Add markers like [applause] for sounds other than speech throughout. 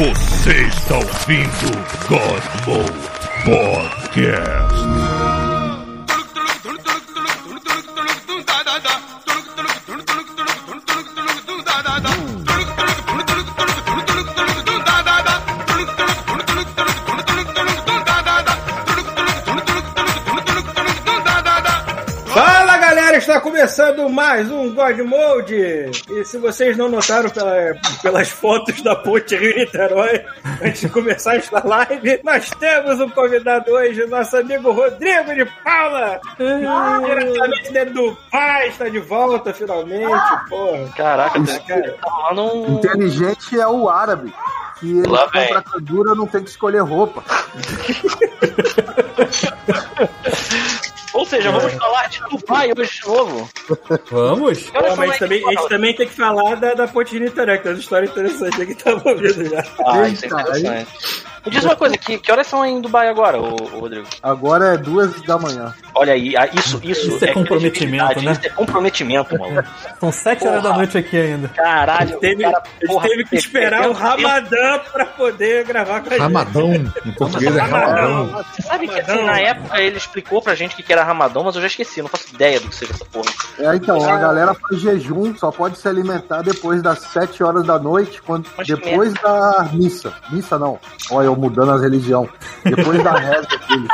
Você está ouvindo God Mode Podcast. Mais um God Mode. E se vocês não notaram pela- pelas fotos da ponte Rio Niterói, [laughs] antes de começar esta live, nós temos um convidado hoje, nosso amigo Rodrigo de Paula. Diretamente dentro do pai, está de volta finalmente. Porra. Caraca, Cara, tá um. Inteligente é o árabe. Que ele Lá compra vem. não tem que escolher roupa. [laughs] Ou seja, vamos falar de Dubai hoje de novo. Vamos? Pô, são mas aí? também, a gente também tem que falar da, da ponte Rio Niterói, que tem uma história interessante aqui que tava ouvindo já. Ah, isso é interessante. Me diz uma coisa, que, que horas são aí em Dubai agora, ô, ô Rodrigo? Agora é duas da manhã. Olha aí, ah, isso, isso, Isso é comprometimento, credibilidade, né? Isso é comprometimento, mano. São sete horas da noite aqui ainda. Caralho, Teve, cara, porra, teve que esperar o Ramadã pra poder gravar com a gente. Ramadão, em português é Ramadão. Você sabe que assim, na época ele explicou pra gente o que era Ramadão, mas eu já esqueci, eu não faço ideia do que seja essa porra. É, então, a galera faz jejum, só pode se alimentar depois das sete horas da noite, quando, Mas depois da missa. Missa não. Olha, eu mudando as religião. Depois da reza deles.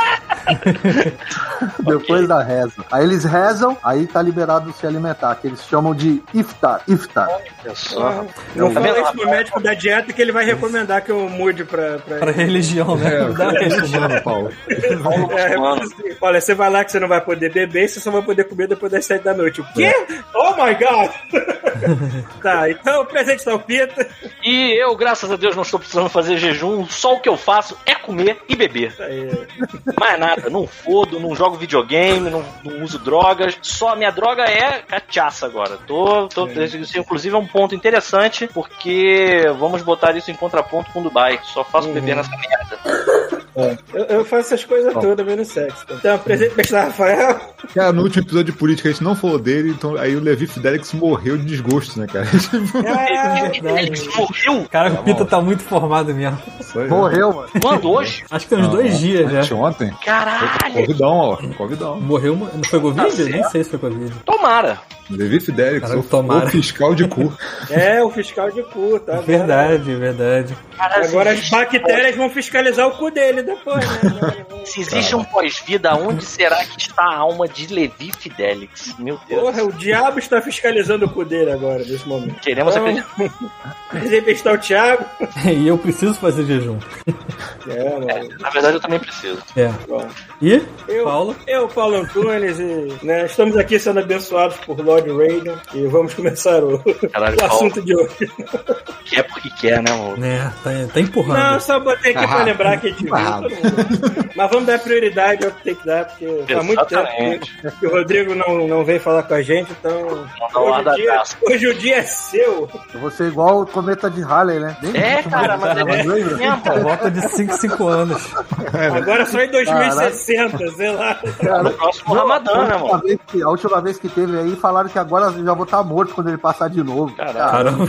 [laughs] depois da reza. Aí eles rezam, aí tá liberado se alimentar, que eles chamam de iftar. Iftar. Olha só. Não Tá fala vendo? isso pro médico da dieta que ele vai recomendar que eu mude pra. pra... Pra religião, né? Dá uma religião. Paulo. É, assim, olha, você vai lá que você não vai poder beber e você só vai poder comer depois das sete da noite. O quê? Oh my god! [laughs] tá, então o presente tá o Pita. E eu, graças a Deus, não estou precisando fazer jejum, só o que eu faço é comer e beber. Mais nada, não fodo, não jogo videogame, não, não uso drogas. Só a minha droga é cachaça agora. Tô, tô, isso, inclusive é um ponto interessante, porque vamos botar isso em contraponto com Dubai. Só faço beber nessa merda. Eu, eu faço essas coisas todas, menos sexo. Então, presente pra Rafael. Cara, no último episódio de política a gente não falou dele, então aí o Levi Fidelix morreu de desgosto, né, cara? [laughs] Caralho. Ele morreu Cara, o Pita tá muito formado mesmo. Morreu, mano. quando hoje? Acho que tem uns dois dias já. Ontem. Caralho! Convidão, ó. Convidão. Morreu, não foi Covid? Tá. Nem sei se foi Covid. Tomara! Levi Fidelix, Caralho, o, o fiscal de cu. É, o fiscal de cu, tá? Verdade, verdade. Caralho, Agora as bactérias vão fiscalizar o cu dele depois, né? [laughs] Se existe um pós-vida, onde será que está a alma de Levi Fidelix? Meu Deus. Porra, o diabo está fiscalizando o cu dele agora, nesse momento. Queremos Então, acreditar. [laughs] O Thiago. E eu preciso fazer jejum. É, mano. Na verdade, eu também preciso. É. Bom. E? Eu, Paulo? eu, Paulo Antunes, e né, estamos aqui sendo abençoados por Lord Raiden e vamos começar o, Caralho, [laughs] o assunto de hoje. Quer porque quer, né, amor? É, tá, tá empurrando. Não, só botei aqui pra Ah, lembrar que a gente viu Mas vamos dar prioridade ao que tem que dar, porque faz muito tempo Exatamente. que, que o Rodrigo não, não vem falar com a gente, então. Hoje o, dia, hoje o dia é seu. Eu vou ser igual o cometa de Halley, né? Nem É, cara, mas é lembra? mesmo. Volta de 5 5 anos. Agora só em 2060, sei lá. No próximo Ramadã, né, a, última mano? vez que, a última vez que teve aí, falaram que agora eu já vou estar morto quando ele passar de novo. Caramba.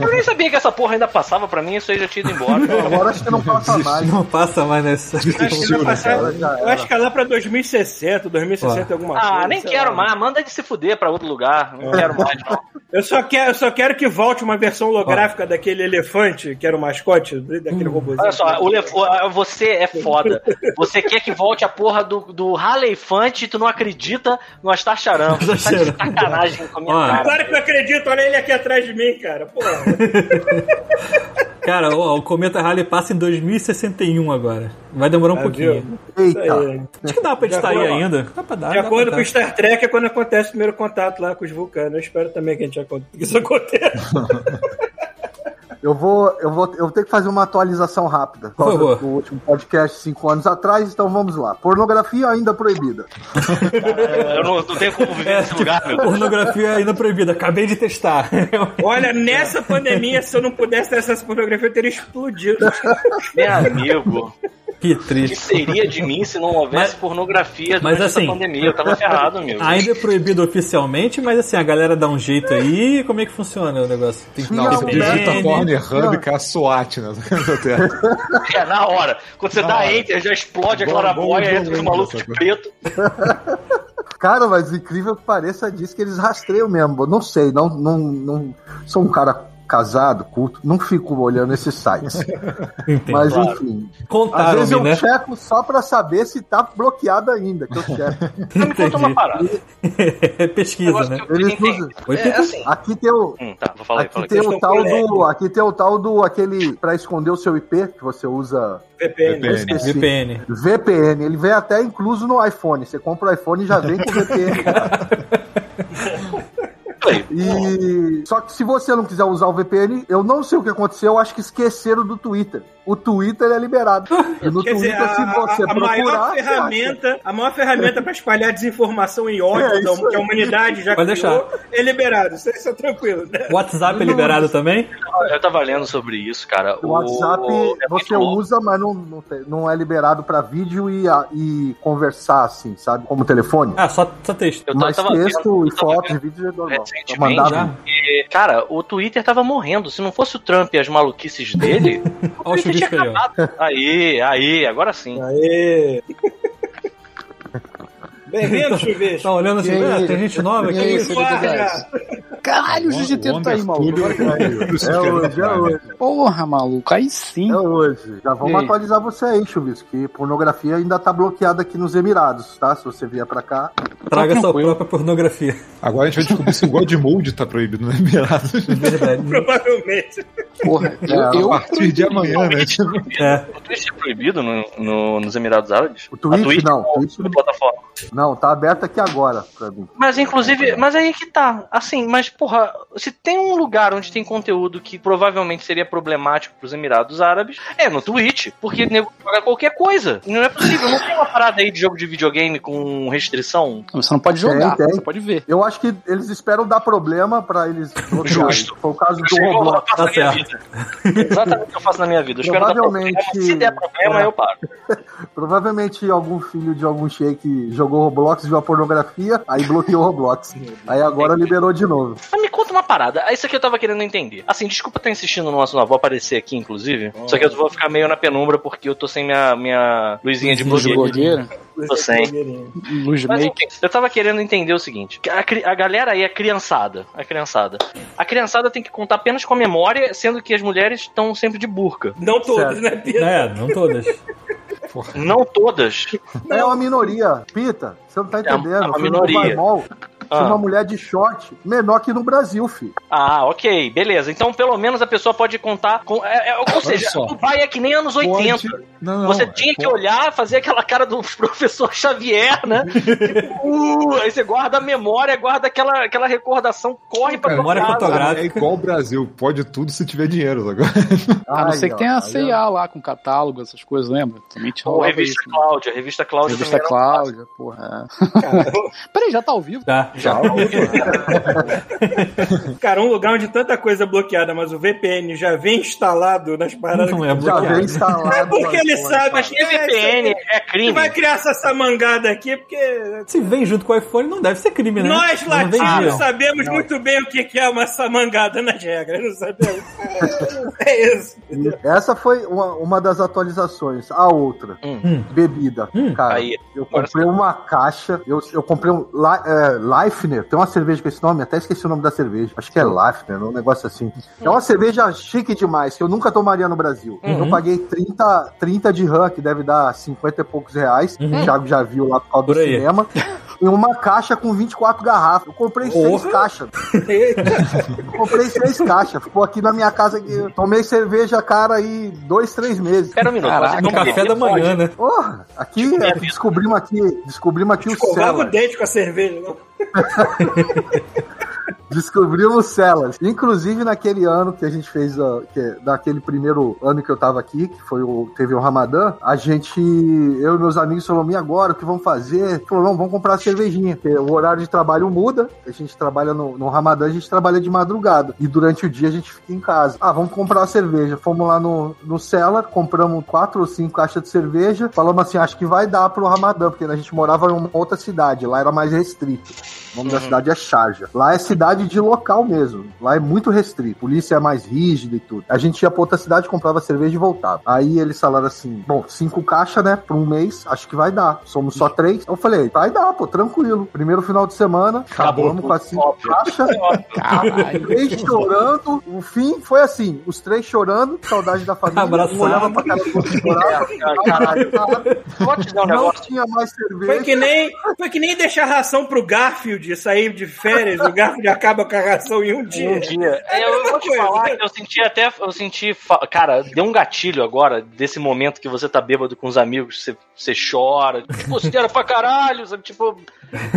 Eu nem sabia que essa porra ainda passava pra mim, isso aí já tinha ido embora. Agora acho que não passa mais. Não passa mais nessa. Acho que, vai passar- eu acho que é lá pra 2060, 2060 alguma coisa. Ah, nem quero lá. mais. Manda ele se fuder pra outro lugar. Não quero mais, não. Eu só quero, eu só quero que volte uma versão holográfica daquele elefante, que era o mascote, daquele robôzinho. Olha só, o Lef- você é foda. Você quer que volte a porra do, do Halefante e tu não acredita no Astar Charam. Você tá de sacanagem com a minha cara. Claro que eu acredito, olha ele aqui atrás de mim, cara. Porra. [laughs] Cara, ó, o Cometa Halley passa em 2061 agora. Vai demorar um Ah, pouquinho. viu? Eita. aí. Acho que dá pra editar aí ainda. Dá pra dar. De dá acordo pra com o Star Trek, é quando acontece o primeiro contato lá com os vulcanos. Eu espero também que, a gente que isso aconteça. [laughs] Eu vou, eu vou, eu vou ter que fazer uma atualização rápida. Por causa favor. do último podcast cinco anos atrás, então vamos lá. Pornografia ainda proibida. [laughs] Eu não, não tenho como viver nesse lugar, meu Deus. pornografia ainda proibida. Acabei de testar. [laughs] Olha, nessa pandemia, se eu não pudesse ter essa pornografia, eu teria explodido. [laughs] Meu amigo. Que O que triste. seria de mim se não houvesse Mas- pornografia mas durante essa assim- pandemia? Eu tava ferrado, amigo. Ainda é proibido oficialmente, mas assim, a galera dá um jeito aí. Como é que funciona o negócio? Tem que é você um digita que é a SWAT, né? [laughs] na tela. É, na hora. Quando você Na dá hora. enter, já explode a Bom- clarabóia, bom entra os malucos de preto. [laughs] Cara, mas incrível que pareça, diz que eles rastreiam mesmo. Não sei, não, não, não sou um cara casado, culto, não fico olhando esses sites. [laughs] Entendi. Mas Claro. enfim, às Contaram-me, vezes eu né? checo só pra saber se tá bloqueado ainda, que eu checo. [laughs] Então me conta uma parada. [laughs] Pesquisa, né? Eles usam- É assim. Aqui tem o, Hum, tá, vou falar aqui tem o tal do, aqui tem o tal do aquele pra esconder o seu IP que você usa VPN. VPN. esqueci. VPN. VPN. Ele vem até incluso no iPhone. Você compra o iPhone e já vem com VPN. E só que se você não quiser usar o VPN, eu não sei o que aconteceu, eu acho que esqueceram do Twitter. O Twitter é liberado. E no Quer dizer, Twitter, a, se você a- a procurar, maior ferramenta, a maior ferramenta para espalhar desinformação e ódio É, isso que a humanidade já Pode criou é liberado. Isso, isso é tranquilo. Né? WhatsApp é liberado também? Eu tava lendo sobre isso, cara. O WhatsApp é muito você usa, mas não, não, tem- não é liberado pra vídeo e, a- e conversar assim, sabe? Como telefone. Ah, só, só texto. Eu mas tava texto vendo- e eu tava fotos e vendo vídeo é normal. Recentemente, que, Cara, o Twitter tava morrendo. Se não fosse o Trump e as maluquices dele, o [laughs] Olha o Twitter tinha aí, acabado. Aí, aí, agora sim. Aê! Bem-vindo, chuveiro. Tá olhando assim, aí? ah, tem gente nova aqui. Isso. Caralho, o Jiu-Jitsu tá aí, maluco. Agora É hoje, é hoje. Porra, maluco, aí sim. É hoje. Já vamos E atualizar você aí, Chuvisco, que pornografia ainda tá bloqueada aqui nos Emirados, tá? Se você vier pra cá. Traga sua tranquilo. própria pornografia. Agora a gente vai descobrir se o God Mode tá proibido no Emirados. [laughs] Verdade. Provavelmente. Porra, eu, É, eu A partir de amanhã, né? É. O Twitch é proibido no, no- nos Emirados Árabes? O Twitch, A Twitch não, ou Twitch plataforma? Não, tá aberto aqui agora pra mim. Mas inclusive, mas aí que tá. Assim, mas porra, se tem um lugar onde tem conteúdo que provavelmente seria problemático pros Emirados Árabes, é no Twitch. Porque nego joga qualquer coisa. E não é possível. Não tem uma parada aí de jogo de videogame com restrição. Você não pode jogar, Tem, tem. você pode ver. Eu acho que eles esperam dar problema pra eles. [laughs] Justo. Foi o caso do eu Roblox. faço na minha Tá vida. Exatamente o que eu faço na minha vida. Eu espero dar problema. Provavelmente- Se der problema, É. eu paro. [laughs] Provavelmente algum filho de algum shake jogou Roblox, viu a pornografia, aí bloqueou o Roblox. Aí agora liberou de novo. Mas me conta uma parada. Isso aqui eu tava querendo entender. Assim, desculpa estar insistindo no assunto, não vou aparecer aqui, inclusive. Só que eu vou ficar meio na penumbra porque eu tô sem minha, minha luzinha de Luz de blogueiro. blogueira, Tô sem. luz Mas enfim, eu tava querendo entender o seguinte: a, a galera aí, a criançada, a criançada. A criançada tem que contar apenas com a memória, sendo que as mulheres estão sempre de burca. Não todos, Certo. né, Pedro? É, não todas. [laughs] Não todas. É uma minoria. Pita, você não tá entendendo. é uma minoria. Barbol Tinha Ah. uma mulher de short menor que no Brasil, filho. Ah, ok, beleza. Então, pelo menos a pessoa pode contar com. é, é, ou seja, só. o pai é que nem anos 80. Pode- Não, não, Você é, tinha que pode- olhar, fazer aquela cara do [laughs] professor Xavier, né? Tipo, uh, aí você guarda a memória, guarda aquela, aquela recordação, corre pra Memória casa. fotográfica. É igual o Brasil, pode tudo se tiver dinheiro agora. [laughs] A não ser que tenha a. CIA lá com catálogo, essas coisas, lembra? Também tinha rolava revista isso, né? Cláudia, revista Cláudia Revista Cláudia, porra. é. [laughs] Peraí, já tá ao vivo? Tá. Já. [laughs] Cara, um lugar onde tanta coisa é bloqueada, mas o VPN já vem instalado nas paradas. Não é Já bloqueado. vem instalado. É porque ele sabe, mas E VPN é Ele crime. vai criar essa samangada aqui, porque Se vem junto com o iPhone, não deve ser crime, né? nós latinos não. sabemos muito bem o que que é uma samangada nas regras, não sabemos? É isso. Essa foi uma, uma das atualizações. A outra, Hum. bebida. Cara, Aí, eu comprei uma caixa. Eu, eu comprei um Li- é, Leifner. Tem uma cerveja com esse nome, até esqueci o nome da cerveja. Acho que é Leifner, um negócio assim. É uma cerveja chique demais, que eu nunca tomaria no Brasil. Eu paguei 30, 30 de RAM, que deve dar 50 e poucos reais. O Thiago já viu lá por causa Por do aí. cinema. [laughs] E uma caixa com 24 garrafas. Eu comprei seis caixas. Eu comprei seis caixas. Ficou aqui na minha casa. Eu tomei cerveja, cara, aí dois, três meses. Espera um minuto. Caraca, No café da manhã, né? Porra, aqui é, descobrimos aqui, descobrimos aqui o Escovava o dente com a cerveja. Não? [laughs] Descobrimos celas. Inclusive naquele ano que a gente fez, a, que, daquele primeiro ano que eu tava aqui, que foi o, teve o Ramadã, a gente, eu e meus amigos falaram, e agora, o que vamos fazer? Falou, não, vamos comprar cervejinha, porque o horário de trabalho muda, a gente trabalha no, no Ramadã, a gente trabalha de madrugada, e durante o dia a gente fica em casa. Ah, vamos comprar uma cerveja. Fomos lá no, no Cellar, compramos quatro ou cinco caixas de cerveja, falamos assim, acho que vai dar pro Ramadã, porque a gente morava em uma outra cidade, lá era mais restrito. O nome da cidade é Sharjah. Lá é cidade de local mesmo. Lá é muito restrito. Polícia é mais rígida e tudo. A gente ia pra outra cidade, comprava cerveja e voltava. Aí eles falaram assim: bom, cinco caixas, né? Por um mês, acho que vai dar. Somos só três. Eu falei, vai dar, pô, tranquilo. Primeiro final de semana, acabamos com as cinco caixas. [laughs] Caralho. Três chorando. O fim foi assim: os três chorando, saudade da família. Abraçado. Um olhava pra cara do outro chorava. Caralho. Te dar um Não negócio. tinha mais cerveja. Foi que nem, foi que nem deixar ração pro Garfield sair de férias. O Garfield acaba com a ração em um dia. Um dia. É a eu vou te coisa. falar que eu senti até. Eu senti. Cara, deu um gatilho agora desse momento que você tá bêbado com os amigos, você, você chora, considera pra caralho, sabe? Tipo,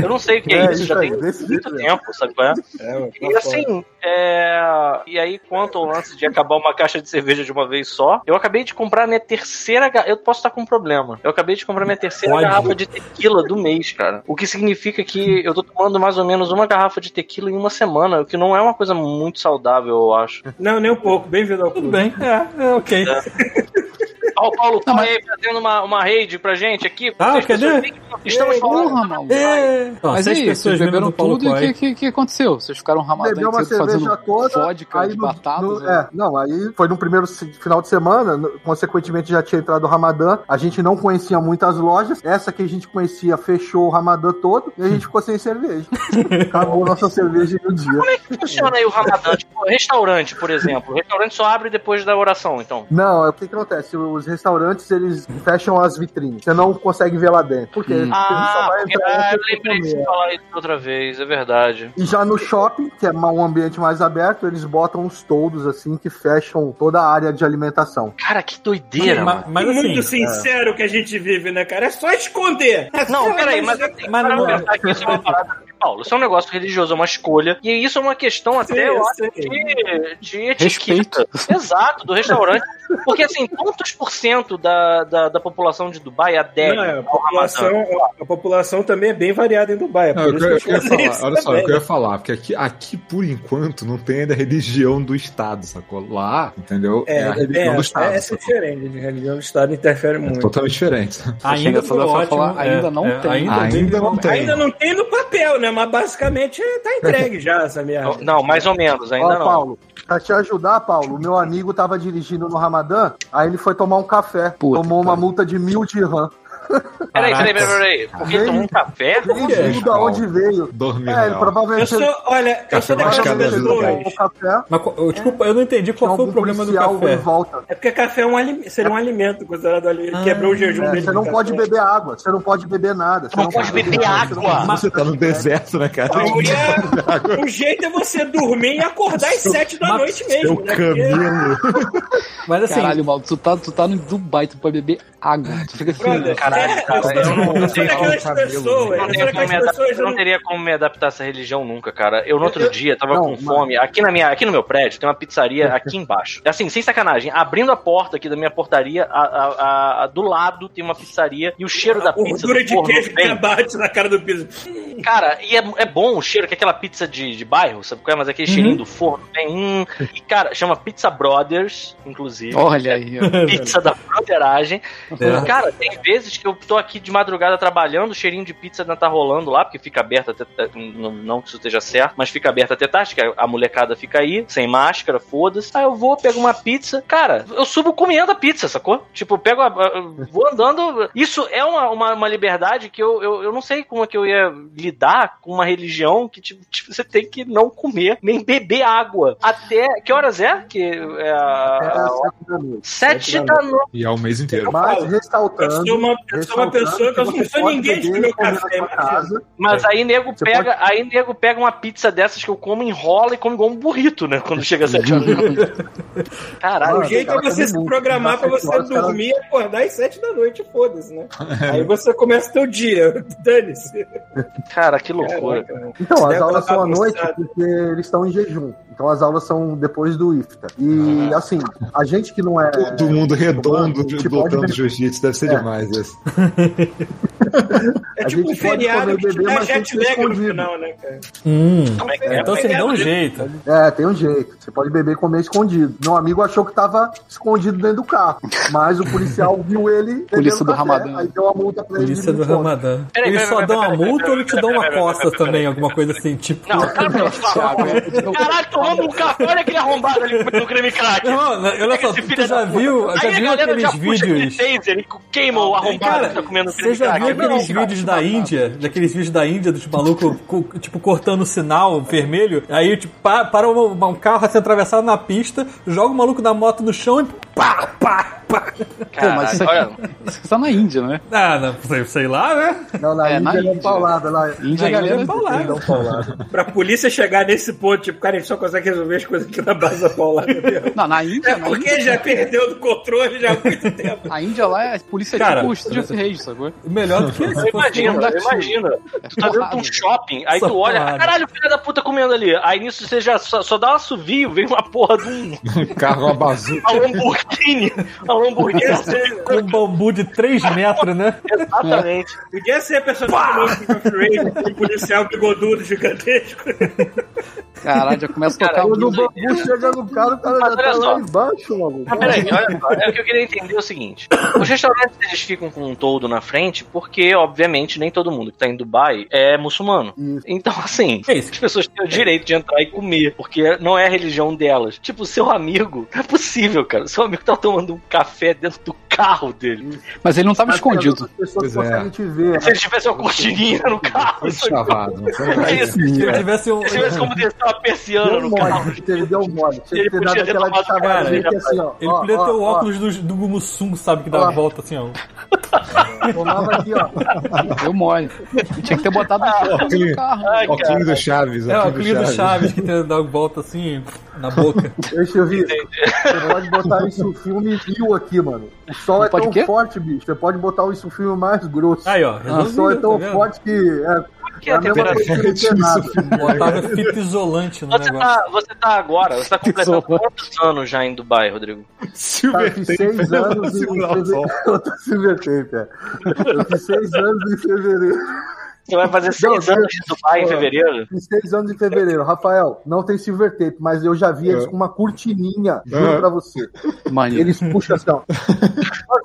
eu não sei o que é, É, isso, já tem muito tempo, sabe qual é? É, E assim, é... e aí, quanto ao lance de acabar uma caixa de cerveja de uma vez só, eu acabei de comprar minha terceira. Eu posso estar com um problema. Eu acabei de comprar minha terceira Pode. garrafa de tequila do mês, cara. O que significa que eu tô tomando mais ou menos uma garrafa de tequila em uma semana, o que não é uma coisa muito saudável, eu acho. Não, nem um pouco. Bem-vindo ao Tudo clube. bem, é, é ok. [laughs] Ó, o Paulo tá mas- aí fazendo uma, uma raid pra gente aqui. Ah, cadê? Estamos falando. Porra, maluco. É. Mas aí, vocês beberam tudo e o que, que, que aconteceu? Vocês ficaram ramadão Bebeu uma cerveja toda. vodka aí de no- batatas. no- é, não, aí foi no primeiro final de semana, no- consequentemente já tinha entrado o Ramadã. A gente não conhecia muitas lojas. Essa que a gente conhecia fechou o Ramadã todo e a gente ficou sem cerveja. [laughs] Acabou nossa cerveja no dia. Como é que funciona aí o Ramadã? Tipo, restaurante, por exemplo. O restaurante só abre depois da oração, então. Não, é o que, que acontece? Os restaurantes eles fecham as vitrines. Você não consegue ver lá dentro. Porque Hum. você só Ah, porque, ah, eu lembrei de falar isso outra vez, é verdade. E já no shopping, que é um ambiente mais aberto, eles botam os toldos assim que fecham toda a área de alimentação. Cara, que doideira, Mas, mano. mas mundo assim, sincero que a gente vive, né, cara? É só esconder. É Não, só- peraí, mas assim, Mas para não- pensar que isso é uma parada. Paulo, isso é um negócio religioso, é uma escolha. E isso é uma questão até, Sim, eu acho, de, de etiqueta. Respeito. Exato, do restaurante. Porque, assim, quantos por cento da, da, da população de Dubai adere Não, é, a, população, Ramadã? a população também é bem variada em Dubai. É Não, eu, eu, eu ia falar, olha só, também. o que eu ia falar, porque aqui, aqui, por enquanto, não tem ainda religião do Estado, sacou? Lá, entendeu? É, a religião é, do Estado. essa é diferente. A religião do Estado interfere É muito. totalmente diferente. ainda pra ótimo. falar, ainda não tem. Ainda, Ainda não tem. Ainda não tem no papel, né? Mas basicamente tá entregue já essa merda. [laughs] Não, mais ou menos, ainda Ó, não. Paulo, pra te ajudar, Paulo, o meu amigo tava dirigindo no Ramadã, aí ele foi tomar um café. Puta, tomou uma cara. multa de mil dirham. Peraí, peraí, peraí, peraí. Porque tomou um café? É, da Paulo? onde veio. Dormir É, provavelmente Eu sou, olha, eu sou da pessoas. tomou um café. Mas, co- desculpa, eu não entendi qual foi o problema do café. volta. É porque café é um alim- seria um alimento considerado ali. Ele quebrou o jejum É, dele. você não de pode beber água, você não pode beber nada. Você Não pode beber água. Você tá no deserto, né, cara? O jeito é você dormir e acordar às sete da noite Seu mesmo. Né? Porque- camelo. [laughs] Mas assim, Caralho, mal, tu tá, tu tá no Dubai, tu pode beber água. Tu fica assim, Brother, Caralho, é, cara, eu não- eu daquelas pessoas. Teria como me adaptar, pessoas. eu não teria como me adaptar a essa religião nunca, cara. Eu no outro Eu- dia tava não, com mas- fome. Aqui, na minha, aqui no meu prédio tem uma pizzaria aqui embaixo. Assim, sem sacanagem, abrindo a porta aqui da minha portaria, a, a- a- a- do lado tem uma pizzaria e o cheiro da pizza. Gordura de forno queijo que bate na cara do piso. Cara, e é, é bom o cheiro, que é aquela pizza de, de bairro, sabe qual é? Mas aquele cheirinho do forno vem. Hum, e, cara, chama Pizza Brothers, inclusive. Olha aí, ó. Pizza da broderagem. É. Cara, tem vezes que eu tô aqui de madrugada trabalhando, o cheirinho de pizza ainda tá rolando lá, porque fica aberto até. Não, não que isso esteja certo, mas fica aberto até tarde, que a molecada fica aí, sem máscara, foda-se. Aí eu vou, pego uma pizza. Cara, eu subo comendo a pizza, sacou? Tipo, eu pego a. a- vou andando. Isso é uma, uma, uma liberdade que eu, eu, eu não sei como é que eu ia lidar com uma religião que, tipo, tipo, você tem que não comer, nem beber água. Até. Que horas é? Que é. a- É, sete da noite. Sete da noite. E é o mês inteiro. Mas Eu ressaltando, sou uma, eu sou uma pessoa que eu não sou pode ninguém de meu café. casa. Mas aí nego Você pega, aí nego pega uma pizza dessas que eu como, enrola e come igual um burrito, né? Quando chega a 7 horas. da noite. Caralho, O jeito é cara, você se muito. programar pra você horas, cara. dormir e acordar às sete da noite, foda-se, né? Aí você começa teu dia, [laughs] dane-se. cara, que loucura. Caraca. Então, as aulas são à noite porque eles estão em jejum. Então as aulas são depois do IFTA. E assim, a gente que não é. Todo mundo redondo, lutando pode- jiu-jitsu, deve ser É. demais esse. É A tipo um gente pode feriado comer que te bebê, dá jet lag no escondido. final, né, cara? Hum. Como é que é? Então você dá um jeito. É, tem um jeito. Você pode beber e comer escondido. Meu amigo achou que tava escondido dentro do carro. Mas o policial viu ele. [laughs] Polícia do Ramadã. Aí deu a multa pra ele. Polícia do. Ramadã. Peraí, só dão uma multa ou eles te dão uma costa também, alguma coisa assim, tipo. Não, cara. Caralho, tomando um café, olha aquele arrombado ali no creme crack. Não, não, olha só, filho já viu, já Aí a viu aqueles já vídeos. taser queima o arrombado que tá comendo você creme já crack. viu aqueles Não, cara. vídeos da Índia, daqueles vídeos da Índia dos malucos, co- tipo, cortando o sinal vermelho, aí, tipo, pa- para um, um carro assim atravessado na pista, joga o maluco da moto no chão e pá, pá, pá. Pô, mas isso aqui, isso aqui tá na Índia, né? Ah, não, sei, sei lá, né? Não, na É, na Índia é Índia. paulada. Na Índia, a galera é paulada. Um. Pra polícia chegar nesse ponto, tipo, cara, a gente só consegue resolver as coisas aqui na base da paulada mesmo. Não, na Índia, É na porque Índia, já perdeu do controle já há muito [laughs] tempo. a Índia lá é a polícia Cara, tipo o Street of Rage, sacou? Melhor do que fosse Imagina, Imagina. imagina. Tu tá dentro de um shopping, aí tu olha, porrada. caralho, filha da puta comendo ali. Aí nisso você já só, só dá um assovio, vem uma porra de um [laughs] Carro, uma bazuca. [laughs] uma Lamborghini. Uma Lamborghini. com um bambu de 3 metros, né? Exatamente. Podia ser a personagem do um policial bigodudo gigantesco. Caralho, já começa a tocar o o bambu chega no cara, o cara já tá só. lá embaixo, mano. Mas peraí, olha só, é o que eu queria entender é o seguinte: os restaurantes eles ficam com um toldo na frente, porque, obviamente, nem todo mundo que tá em Dubai é muçulmano. Isso. Então, assim, É as pessoas têm o direito de entrar e comer, porque não é a religião delas. Tipo, seu amigo, não é possível, cara. Seu amigo tá tomando um café dentro do carro dele. Mas ele não tava As escondido. pessoas Pois é. te ver. Se ele tivesse uma cortininha no carro, Foi [laughs] isso chavado. foi? é isso. Se ele tivesse um. Se tivesse como descer uma persiana Deu no mole, carro. ele deu mole. Tinha Ele que ter podia dado ter aquela tomado chavadinha cara, que assim, ó. Ele ó, podia ó, ter o ó, óculos do, do Gumussum, sabe? Que dá a volta assim, ó. [laughs] Tomava aqui, ó. Deu mole. Tinha que ter botado no carro. Ai. Óculos do Chaves. É, o óculos do Chaves que tem, dá a volta assim na boca. [laughs] Deixa eu ver. Você pode botar isso filme rio aqui, mano. O sol é Pode tão quê? forte, bicho. Você pode botar isso filme mais grosso. Aí, ó. o sol é resolvido, tão tá forte que é, Que é é a temperatura. que não ter nada. [laughs] Botava fita isolante no Você negócio. tá, você tá agora, você tá completando quantos anos já em Dubai, Rodrigo? Tá, Silver eu fiz Tape, seis anos [laughs] em fevereiro. Eu tô Silver Tape, é. Eu fiz seis anos em fevereiro. Você vai fazer seis Não, anos de Dubai em fevereiro? Seis anos em fevereiro. Rafael, não tem Silver Tape, mas eu já vi eles com uma cortininha, juro Ah. pra você. Eles puxam assim, ó.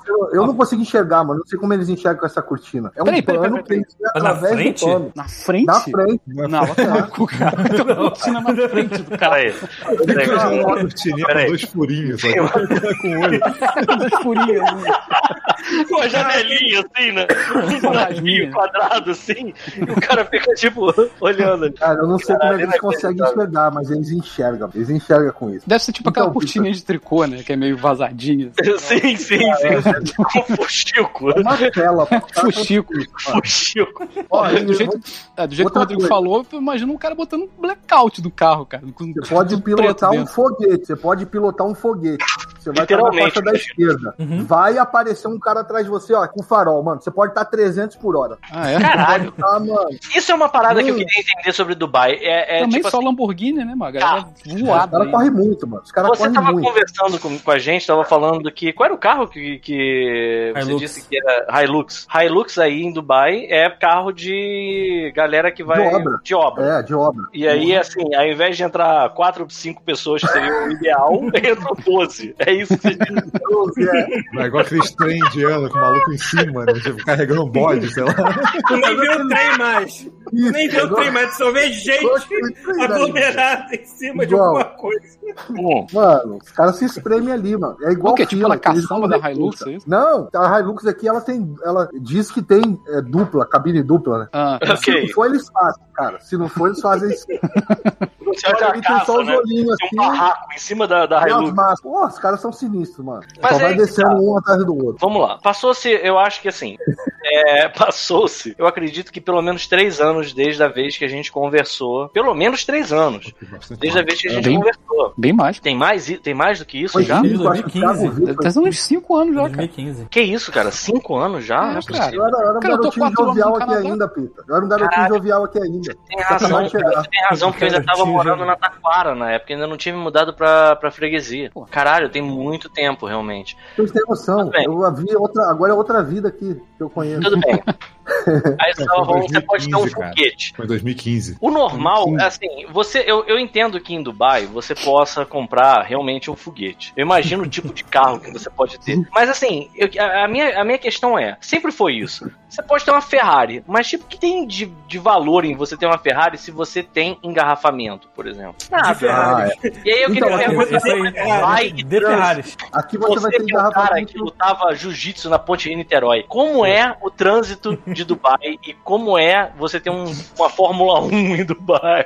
Eu, eu não consigo enxergar, mano. Não sei como eles enxergam com essa cortina. É um Peraí, peraí, pano peraí, vê Mas na através frente? do pano. Na frente? Na frente. Tomar no cu, cara. [laughs] Tem uma cortina na frente do carro. Peraí. Peraí, Uma peraí. cortininha Peraí. com dois furinhos. sabe? com o olho. Das furinhas. né? Com a janelinha assim, né? Um quadrado assim, e [laughs] o cara fica tipo olhando ali. Cara, eu não sei como é que eles conseguem enxergar, mas eles enxergam. Eles enxergam com isso. Deve ser tipo aquela Então, cortininha de tricô, né? Que é meio vazadinha. [laughs] Sim, sim, sim. Com fuxico. É uma tela. Fuxico. [laughs] Fuxico. Ó, É, do jeito, é, do jeito que o Rodrigo coisa. falou, eu imagino um cara botando um blackout do carro, cara. Com Você pode pilotar um dentro. foguete. Você pode pilotar um foguete. Você vai estar na faixa da esquerda. Uhum. Vai aparecer um cara atrás de você, ó, com farol, mano. Você pode estar 300 por hora. Ah, é? Caralho. Mano. Isso é uma parada que eu Hum. queria entender sobre Dubai. É, é Também tipo só assim, Lamborghini, né, mano? A galera Os voada. caras aí. correm muito, mano. Os caras Você correm tava muito. conversando com, com a gente, tava falando que. Qual era o carro que, que você Hilux. disse que era Hilux? Hilux aí em Dubai é carro de galera que vai. De obra. De obra. É, de obra. E aí, assim, ao invés de entrar 4 ou 5 pessoas, que seria o ideal, [laughs] entram 12. É isso que você diz. É. É igual aqueles trem indiano com o maluco em cima, né? Tipo, carregando um bode, sei lá. Tu nem vê o trem mais. Tu nem vê o trem mais, só vê gente aglomerada em cima de Igual. alguma coisa. Bom, Mano, os caras se espremem ali, mano. É igual O quê? Tipo que eles caçamba não da Hilux, recrutam. é isso? Não, a Hilux aqui, ela tem. Ela diz que tem é, dupla, cabine dupla, né? Ah, Se não for, eles fazem, cara. Se não for, eles fazem isso. [laughs] Você olha a Ali tem só os né? olhinhos Tem assim. um barraco em cima da, da Hilux. máscaras. Pô, os caras são sinistros, mano. Mas Só é vai que descendo tá. um atrás do outro. Vamos lá. Passou-se, eu acho que assim. é, [laughs] passou-se, eu acredito que pelo menos três anos desde a vez que a gente conversou. Pelo menos três anos. Desde a vez que a gente Bem- conversou. Bem mais. Tem mais, tem mais do que isso Foi já? cinco, acho que o 2015. Thiago Vitor- Deve ter uns 5 anos já, cara. 2015. Que isso, cara? Cinco anos já? É, Não é cara. Eu era, eu era um Cara, garotinho jovial aqui ainda, Pita. Eu era um garotinho Caralho. jovial aqui ainda. Tem razão, tem razão, porque eu ainda tava morando na Taquara na época, ainda não tinha me mudado pra, pra freguesia. Caralho, tem muito tempo, realmente. Vocês têm noção. Eu vi outra, agora é outra vida aqui que eu conheço. Tudo bem. [laughs] Aí só, Foi você pode ter um 2015, foguete. Foi em 2015. O normal, 2015. assim, você, eu, eu entendo que em Dubai você possa comprar realmente um foguete. Eu imagino o tipo de carro que você pode ter. Mas assim, eu- a, a minha, a minha questão é, sempre foi isso. Você pode ter uma Ferrari, mas tipo, o que tem de, de valor em você ter uma Ferrari se você tem engarrafamento, por exemplo? Nada. Ferrari. Ah, é. E aí eu Então, queria perguntar, vai e de Ferraris. Aqui você, vai você ter que é o cara que lutava jiu-jitsu na ponte de Niterói, como é o trânsito de Dubai e como é você ter um- uma Fórmula 1 em Dubai?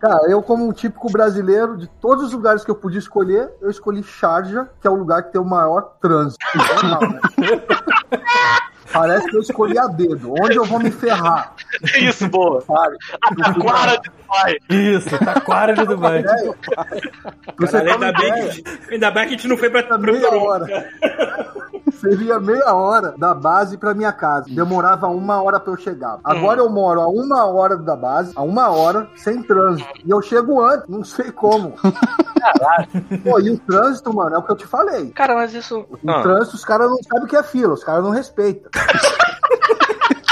Cara, eu como um típico brasileiro, de todos os lugares que eu podia escolher, eu escolhi Sharjah, que é o lugar que tem o maior trânsito. [laughs] Parece que eu escolhi a dedo. Onde eu vou me ferrar? Isso, boa. Sabe? A Taquara de Dubai. Isso, Taquara de Dubai. [laughs] Você Caralho, ainda, bem que, ainda bem que a gente não foi pra, pra meia hora. Seria meia hora da base pra minha casa. Demorava uma hora pra eu chegar. Agora eu moro a uma hora da base, a uma hora, sem trânsito. E eu chego antes, não sei como. Pô, e o trânsito, mano, é o que eu te falei. Cara, mas isso. O Ah, trânsito, os caras não sabem o que é fila, os caras não respeitam. [laughs]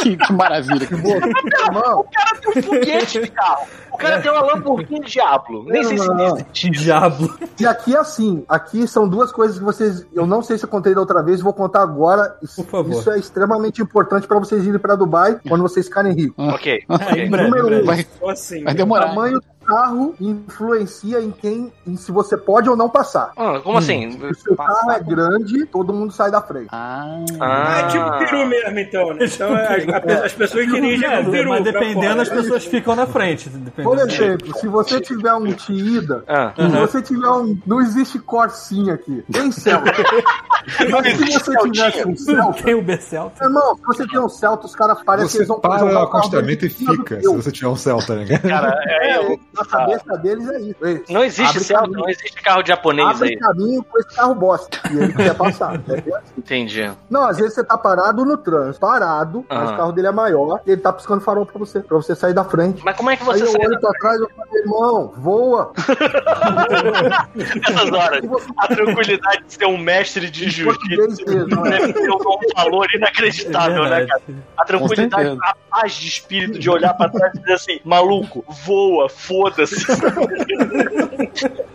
Que, que maravilha. Que boa. Irmão, tem um foguete de carro. O cara tem uma Lamborghini Diablo. Nem sei se existe. Diabo. e aqui é assim, aqui são duas coisas que vocês, eu não sei se eu contei da outra vez, vou contar agora. Isso, Por favor. isso é extremamente importante pra vocês irem pra Dubai quando vocês ficarem ricos. Ok. É, ok. Número um. Vai, assim. vai O demorar. tamanho carro influencia em quem, em se você pode ou não passar. Ah, como assim? Se o seu carro é grande, todo mundo sai da frente. Ah, Ah, é tipo peru mesmo, então, né? [laughs] Então as, a- as pessoas dirigem É, com peru. mas pra dependendo, as pessoas ficam na frente. Por Dependendo. exemplo, se você tiver um Tiida, Ah. se você tiver um. Não existe Corsinha aqui. Tem Celta. [laughs] Mas se você tivesse um Celta. Tem o B-Celta. Irmão, se você tem um Celta, os caras parecem que eles vão para o acostamento e fica, se você tiver um Celta, né? cara? É, É, eu- na cabeça deles é isso. Eles não existe abrem Celta, caminho- não existe carro japonês Abre aí. caminho com esse carro bosta. E ele quer passar. [laughs] É assim. Entendi. Não, às vezes você tá parado no trânsito, parado, mas Aham. o carro dele é maior e ele tá piscando farol pra você, pra você sair da frente. Mas como é que Aí você eu sai olho pra trás e eu falo, irmão, voa. [laughs] [laughs] nessas horas? A tranquilidade de ser um mestre de jiu-jitsu mesmo, né? deve ter um valor inacreditável, né, cara? A tranquilidade, a paz de espírito de olhar pra trás e dizer assim, maluco, voa, foda-se. [laughs]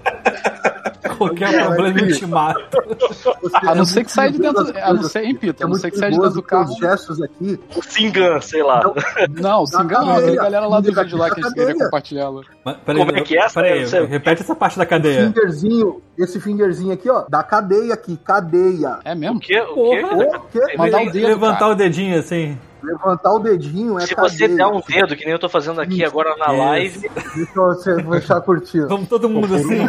Qualquer problema eu te mato. A não é ser que saia de dentro. A não ser, hein, Pita? É A não muito ser que saia de dentro do carro. gestos aqui. O Singan, sei lá. Não, o cadeia. a galera lá do vídeo lá que a gente queria compartilhar peraí, Como é que é? Peraí, Você- repete essa parte da cadeia. Fingerzinho, esse fingerzinho aqui, ó, da cadeia aqui, cadeia. É mesmo? O quê? O quê? Mandar o dedo, Levantar o dedinho assim. Levantar o dedinho é Se cadeia. você der um dedo, que nem eu tô fazendo aqui agora na live, Deixa você deixar curtindo. Vamos todo mundo assim.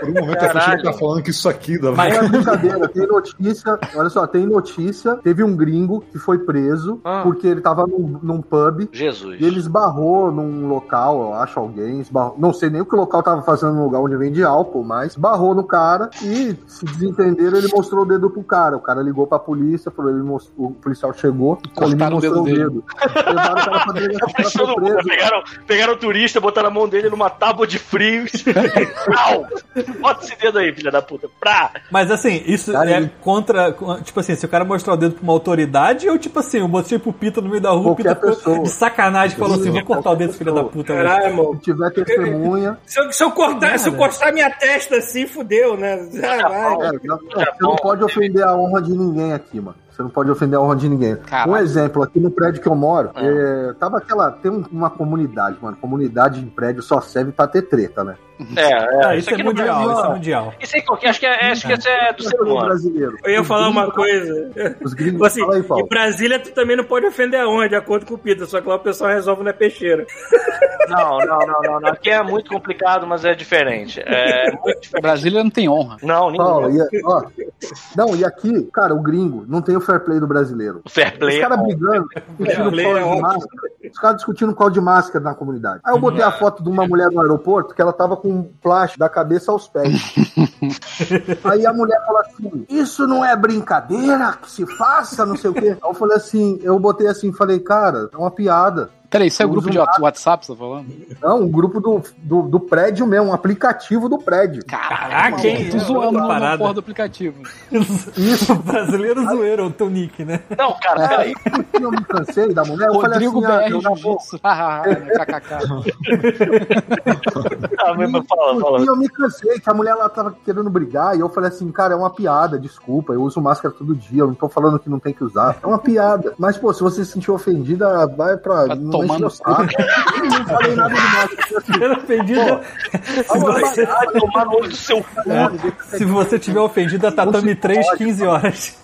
Por um momento a Caralho. Fechira tá falando que isso aqui da Mas- é brincadeira, tem notícia, olha só, tem notícia, teve um gringo que foi preso Ah. porque ele tava num, num pub Jesus. e ele esbarrou num local, eu acho alguém, esbarrou, não sei nem o que o local tava fazendo no lugar onde vende álcool, mas esbarrou no cara e se desentenderam, ele mostrou o dedo pro cara. O cara ligou pra polícia, falou, ele mostrou, o policial chegou, ele me Cortaram o mostrou o dedo dedo. Levaram o cara pra delegacia, [laughs] pegaram, pegaram o turista, botaram a mão dele numa tábua de frios. [laughs] [laughs] Bota esse dedo aí, filha da puta. Pra! Mas assim, isso Cara, é ele- contra. Tipo assim, se o cara mostrar o dedo pra uma autoridade, ou tipo assim, eu botei pro Pita no meio da rua, Qualquer Pita ficou pessoa. de sacanagem falou assim: vou cortar o dedo, filho da puta. né? Caralho, irmão. Se tiver testemunha, [laughs] Se eu, se eu cortar, se eu cortar minha testa assim, fudeu, né? Vai. É, não- você não pode ofender a honra de ninguém aqui, mano. Você não pode ofender a honra de ninguém. Caralho. Um exemplo, aqui no prédio que eu moro, é, tava aquela. Tem um- uma comunidade, mano. Comunidade em prédio só serve pra ter treta, né? É, é. Ah, isso isso é aqui no mundial. mundial, isso é mundial. Isso aí, qualquer- acho que é, acho que isso é do ser humano. brasileiro. Eu ia falar uma coisa. Os gringos. Tipo assim, Fala aí, Paulo. em Brasília tu também não pode ofender aonde, de acordo com o Pita, só que lá o pessoal resolve na peixeira. Não, não, não, não, não. Aqui é muito complicado, mas é diferente. É muito diferente. Brasília não tem honra. Não, Paulo, ninguém. e, ó, não, e aqui, cara, o gringo não tem o fair play do brasileiro. Fair Os play. caras brigando, [laughs] discutindo play qual é de máscara. Os caras discutindo qual de máscara na comunidade. Aí eu botei a foto de uma mulher no aeroporto que ela tava com um plástico da cabeça aos pés. [laughs] Aí a mulher falou assim: Isso não é brincadeira que se faça, não sei o quê. Aí eu falei assim, eu botei assim, falei, cara, é uma piada. Peraí, isso é o Eu grupo de. WhatsApp, você tá falando? Não, um grupo do, do, do prédio mesmo, um aplicativo do prédio. Caraca, hein? Tô zoando Outra na parada. porra do aplicativo. [laughs] Isso, brasileiro zoeiro, o teu nick, né? Não, cara, peraí. Aí eu me cansei da mulher, eu Rodrigo falei assim, ah, BR eu. Jiu-Jitsu. KKK. Ah, mas fala, E fala. eu me cansei, que a mulher lá tava querendo brigar, e eu falei assim, cara, é uma piada, desculpa, eu uso máscara todo dia, eu não tô falando que não tem que usar. É uma piada. Mas, pô, se você se sentir ofendida, vai pra. Vai meu saco. Eu não falei nada demais. Eu Ser ofendida. Se você, tomar no olho do seu cu. assim, se você tiver ofendido, a Tatame 3, 15 horas.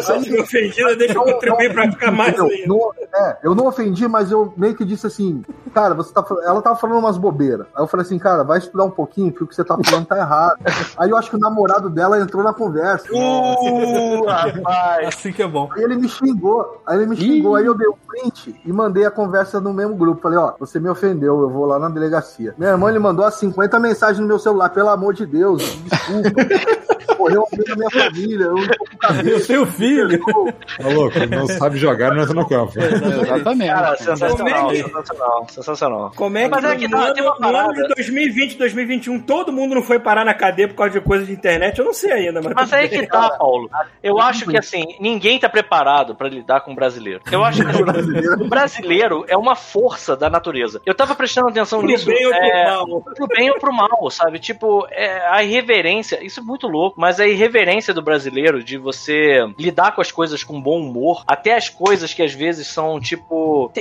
Só. Se ofendida, deixa eu contribuir pra ficar mais ainda. É, eu não ofendi, mas eu meio que disse assim, cara, você tá ela tava falando umas bobeiras. Aí eu falei assim, cara, vai estudar um pouquinho, porque o que você tá falando tá errado. Aí eu acho que o namorado dela entrou na conversa. Uh, rapaz. Assim que é bom. Aí ele me xingou, aí ele me xingou, aí eu dei um print e mandei a conversa no mesmo grupo. Falei, ó, você me ofendeu, eu vou lá na delegacia. Meu irmão, ele mandou as 50 mensagens no meu celular, pelo amor de Deus, desculpa. [laughs] Morreu alguém da minha família, eu não tô com cabeça. filho. Tá louco? Não sabe jogar, não entra no campo. Exatamente. Cara, sensacional, é que- sensacional, sensacional. Como é que, Mas é que no, tá, ano, tem uma no ano de 2020, 2021, todo mundo não foi parar na cadeia por causa de coisa de internet? Eu não sei ainda, mas. Mas aí que tá, Paulo. Eu acho que assim, ninguém tá preparado pra lidar com o brasileiro. Eu acho que assim, [laughs] o brasileiro é uma força da natureza. Eu tava prestando atenção Pro nisso. bem ou pro é, mal? pro bem ou pro mal, sabe? Tipo, é, a irreverência, isso é muito louco, mas a irreverência do brasileiro de você lidar com as coisas com bom humor, até as coisas que às vezes são tipo.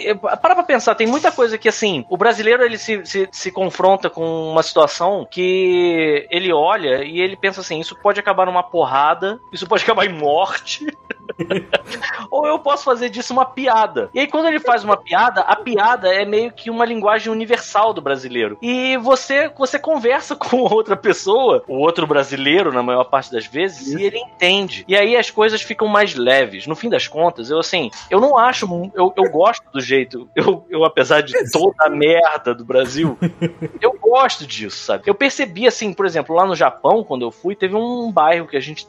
Para pra pensar, tem muita coisa que assim, o brasileiro ele se, se, se confronta com uma situação que ele olha e ele pensa assim: isso pode acabar numa porrada, isso pode acabar em morte. [laughs] Ou eu posso fazer disso uma piada. E aí, quando ele faz uma piada, a piada é meio que uma linguagem universal do brasileiro. E você, você conversa [laughs] com outra pessoa, o outro brasileiro, na maior parte das vezes, e ele entende. E aí as coisas ficam mais leves. No fim das contas, eu assim, eu não acho. Eu, eu gosto do jeito. Eu, eu, apesar de toda a merda do Brasil, [laughs] eu gosto disso, sabe? Eu percebi, assim, por exemplo, lá no Japão, quando eu fui, teve um bairro que a gente.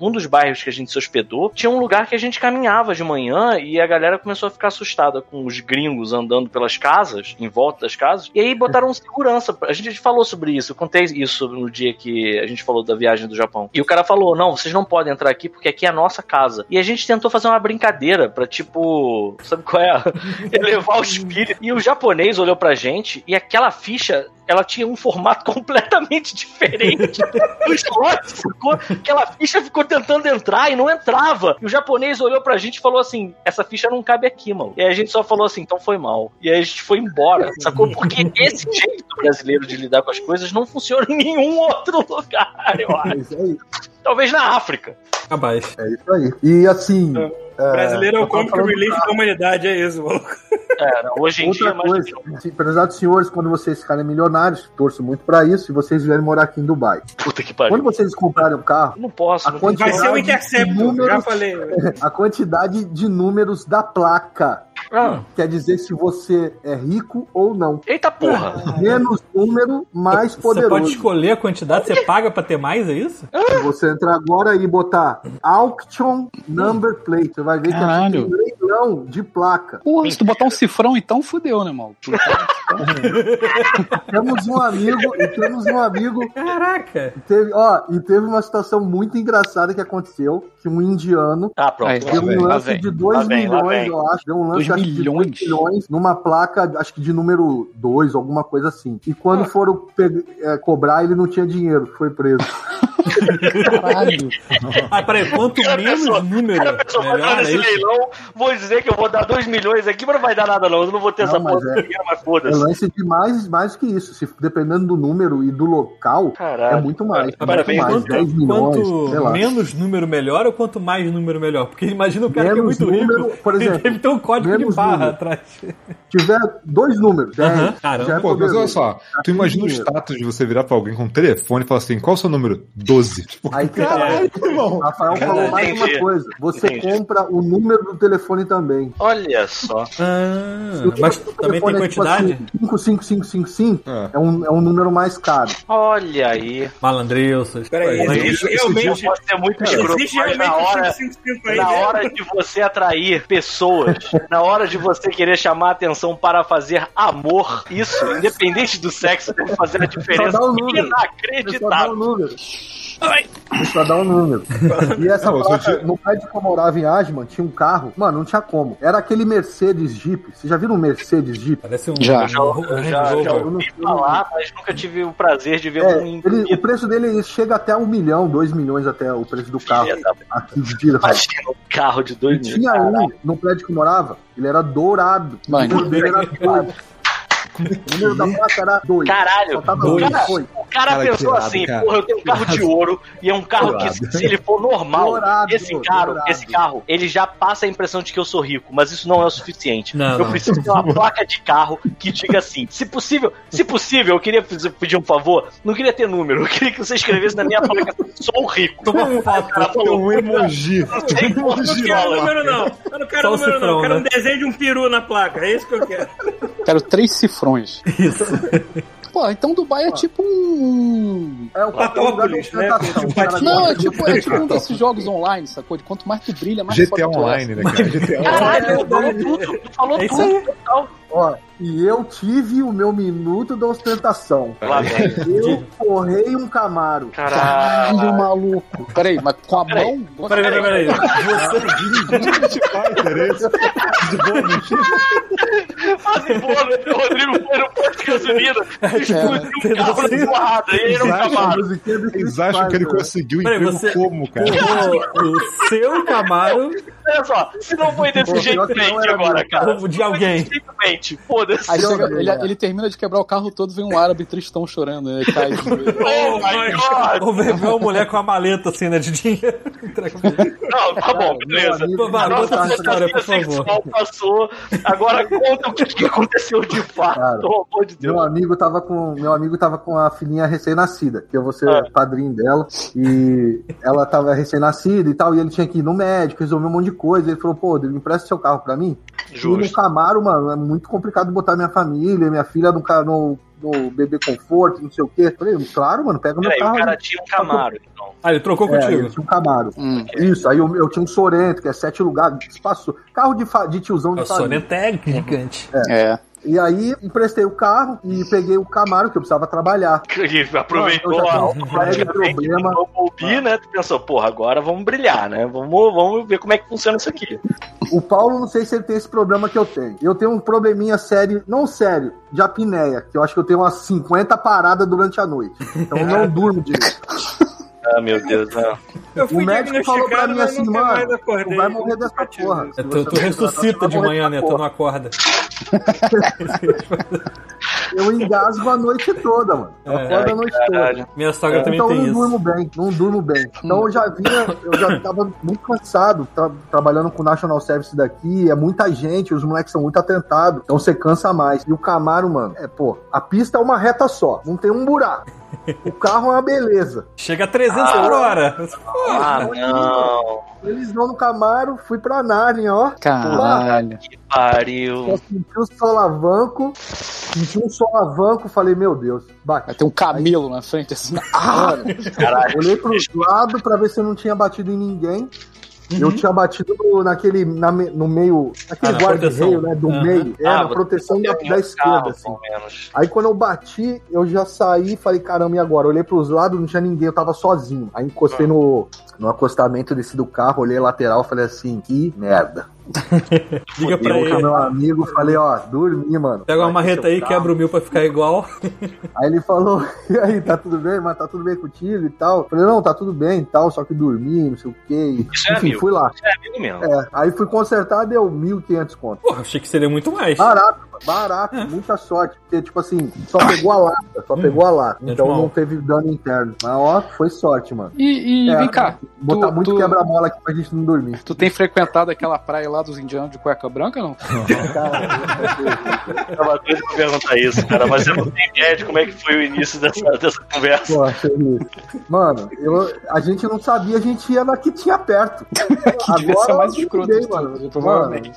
Um dos bairros que a gente se hospedou, tinha um lugar que a gente caminhava de manhã e a galera começou a ficar assustada com os gringos andando pelas casas, em volta das casas, e aí botaram segurança. A gente falou sobre isso, eu contei isso no dia que a gente falou da viagem do Japão. E o cara falou: não, vocês não podem entrar aqui porque aqui é a nossa casa. E a gente tentou fazer uma brincadeira pra, tipo, sabe qual é? [laughs] Elevar o espírito. E o japonês olhou pra gente e aquela ficha ela tinha um formato [laughs] completamente diferente. o slot ficou, aquela ficha ficou tentando entrar e não entrava. E o japonês olhou pra gente e falou assim: essa ficha não cabe aqui, mano. E aí a gente só falou assim: então foi mal. E aí a gente foi embora, sacou? Porque esse jeito brasileiro de lidar com as coisas não funciona em nenhum outro lugar, eu acho. É isso aí. Talvez na África. Capaz. É isso aí. E assim. O brasileiro é o Comic Relief da humanidade, é isso, maluco. É, hoje em dia, Outra mas coisa, se- prezados senhores, quando vocês ficarem milionários, torço muito pra isso, e vocês vierem morar aqui em Dubai. puta que Quando pariu. vocês comprarem um carro, Não posso, A não Vai ser o de Interceptor, já números. falei. [laughs] a quantidade de números da placa Ah, quer dizer se você é rico ou não. eita porra. Menos número, mais Você poderoso. pode escolher a quantidade, você paga pra ter mais, é isso? Se você entrar agora e botar Auction Number Plate, você vai ver que Caralho. tem leilão de placa. Porra, se tu botar um cifrão, então fudeu, né, mal? [laughs] Temos um amigo, e temos um amigo Caraca! Teve, ó, e teve uma situação muito engraçada que aconteceu, que um indiano Ah, pronto. Aí, deu um lance vem, de 2 lá vem, lá milhões, vem. eu acho. Deu um lance Dois acho que de milhões? 2 milhões numa placa, acho que de número 2, alguma coisa assim. E quando Ah. foram é, cobrar, ele não tinha dinheiro, foi preso. [laughs] Caralho. [laughs] Ah, peraí, quanto menos pessoa- número, melhor é nesse isso? leilão, vou dizer que eu vou dar 2 milhões aqui, mas não vai dar nada não. Eu não vou ter Não, essa porra é- de dinheiro, mas É foda-se. lance de mais, mais que isso. Se, dependendo do número e do local, Caralho. é muito mais. Cara, parabéns. muito mais. Quanto, 10 milhões, quanto menos número melhor ou quanto mais número melhor? Porque imagina o cara Menos que é muito número, rico. por exemplo, ele deve ter um código de barra número. atrás. tiver dois números, 10, Aham, caramba. já é Pô, mas olha só, tu imagina o status de você virar pra alguém com um telefone e falar assim, qual o seu número? 12. Tipo, Aí que tá. caralho, irmão. Rafael falou mais uma coisa. Você Entendi. O número do telefone também. Olha só. [laughs] Ah, mas número também tem telefone é, tipo quantidade? assim, 55555 É. é. um, é um número mais caro. Olha aí. Malandrilsos. Peraí, Mas existe esse- esse Eu realmente. posso ser muito escroto, Existe mas realmente na hora, 555 aí na dentro? hora de você atrair pessoas, [laughs] na hora de você querer chamar a atenção para fazer amor, isso, independente do sexo, deve fazer a diferença Só dá um número. Só dá um inacreditável. Número. Só dá um número. [laughs] E essa Não, placa, no prédio que eu morava em Ashman, tinha um carro. Mano, não tinha como. Era aquele Mercedes Jeep. Vocês já viram um Mercedes Jeep? Parece um Já. Eu já, Range já, já Rover. ouvi falar, mas nunca tive o prazer de ver É, um ele- o preço dele chega até um milhão, dois milhões até o preço do carro. Aqui de. Imagina um carro de E dois mil. tinha um no prédio que eu morava, ele era dourado. Mano. O dele era [laughs] dois. O número da placa era dois. Caralho, dois. Foi. O cara, Cara, pensou que irado, assim, cara. porra, eu tenho um carro de ouro e é um carro que, Dourado. se ele for normal, Dourado, esse carro, dourado. esse carro, ele já passa a impressão de que eu sou rico, mas isso não é o suficiente. Não, eu não. preciso ter uma [laughs] placa de carro que diga assim, se possível, se possível, eu queria pedir um favor, não queria ter número, eu queria que você escrevesse na minha placa, sou rico. Toma foto. Um emoji. Não tem como Eu não quero número, não. Eu não quero número, não. Eu quero né? um desenho de um peru na placa. É isso que eu quero. Quero três cifrões. [laughs] Isso. Pô, então Dubai é tipo um. É o Patópolis, né? Não, é tipo, é tipo um desses jogos online, sacou? De quanto mais tu brilha, mais tu GTA pode Online, né, cara? GTA Online. Caralho, falou tudo, falou É tudo. Ó, e eu tive o meu minuto da ostentação. Eu forrei um Camaro. Caralho, Caralho. maluco. Peraí, mas com a Peraí. mão. Peraí, peraí, peraí. Você, Fighter, esse. De bônus. Fazem boa, né? O Rodrigo foi no posto de gasolina, explodiu um carro na porrada, e ele era um Camaro. Eles Street acham que ele conseguiu Peraí, emprego você- como, cara? o, o seu Camaro Olha só, se não foi desse jeito mente era agora, cara. De alguém. Foda-se. Aí chega- ele, ele termina de quebrar o carro todo, vem um árabe tristão chorando, né? Cai. [laughs] Oh my god! Ou vem vem uma mulher com uma maleta assim, né, de dinheiro. [laughs] Não, tá bom, Meu beleza. A nossa história, por favor. sexual passou. Agora conta o que, aconteceu de fato, Cara, pelo amor de Deus. Meu amigo tava com meu amigo tava com a filhinha recém-nascida, que eu vou ser Ah. padrinho dela, e ela tava recém-nascida e tal, e ele tinha que ir no médico, resolver um monte de coisa. Ele falou, pô, me empresta seu carro pra mim? E no Justo. Camaro, mano, é muito complicado botar minha família, minha filha no, no, no bebê conforto, não sei o quê. Falei, claro, mano, pega o meu Peraí, carro. o cara aí. tinha um Camaro, então. Ah, ele trocou É, contigo. ele tinha um Camaro. Hum. Isso, aí eu, eu tinha um Sorento, que é sete lugares, espaço. Carro de, fa- de tiozão de O. Sorento é gigante. É. E aí emprestei o carro e peguei o Camaro, que eu precisava trabalhar. [laughs] Ele aproveitou eu a um automaticamente problema. no Mobi, né? Tu pensou, porra, agora vamos brilhar, né? Vamos, vamos ver como é que funciona isso aqui. O Paulo, não sei se ele tem esse problema que eu tenho. Eu tenho um probleminha sério, não sério, de apneia, que eu acho que eu tenho umas 50 paradas durante a noite. Então eu não durmo direito. [laughs] Ah, meu Deus, não. Eu O fui médico falou pra mim assim, mano, tu vai morrer dessa porra. É, tu, tu ressuscita de manhã, né? Tu não acorda. [laughs] Eu engasgo a noite toda, mano. Eu É. acordo a noite toda. Caralho. Minha sogra também Então eu tem não isso. durmo bem, não durmo bem. Então eu já vinha, eu já tava muito cansado, tra- trabalhando com o National Service daqui, é muita gente, os moleques são muito atentados, então você cansa mais. E o Camaro, mano, é, pô, a pista é uma reta só, não tem um buraco. O carro é uma beleza. Chega a 300 por hora. Ah, não. Eles vão no Camaro, fui pra Nárnia, ó. Caralho. Que pariu. Eu senti o solavanco, senti um solavanco, falei, meu Deus, bate. Vai ter um camelo na frente assim. Ah! Caralho. olhei pros lados pra ver se eu não tinha batido em ninguém. Uhum. Eu tinha batido no- naquele, na no meio, naquele Ah, guarda-reio, né, do Aham. meio, é, Ah, na proteção da, da esquerda, assim. Aí quando eu bati, eu já saí e falei, caramba, e agora? Olhei pros lados, não tinha ninguém, eu tava sozinho. Aí encostei no, no acostamento, desci do carro, olhei lateral, falei assim, que merda. [laughs] Liga pra ele. meu amigo, falei, ó, dormi, mano. Pega uma Vai marreta aí, quebra o mil pra ficar igual. [laughs] Aí ele falou, [laughs] e aí, tá tudo bem? Mas tá tudo bem contigo e tal? Falei, não, tá tudo bem e tal, só que dormi, não sei o quê. Isso é Enfim, amigo. fui lá. Isso é amigo mesmo. É, aí fui consertar, deu 1.500 conto. Porra, achei que seria muito mais. Barato, barato, muita sorte. Porque, tipo assim, só pegou a lata, só pegou a lata. Hum. Então não teve dano interno. Mas, ó, foi sorte, mano. E, e É, vem cá, Botar tu, muito tu, quebra-mola aqui pra gente não dormir. tu tem frequentado aquela praia lá dos indianos de cueca branca, não? [laughs] Eu tava doido pra perguntar isso, cara, mas eu não tenho ideia de como é que foi o início dessa, dessa conversa. Mano, eu, a gente não sabia, a gente ia na que tinha perto. [laughs] Que ser mais escroto mano. provavelmente.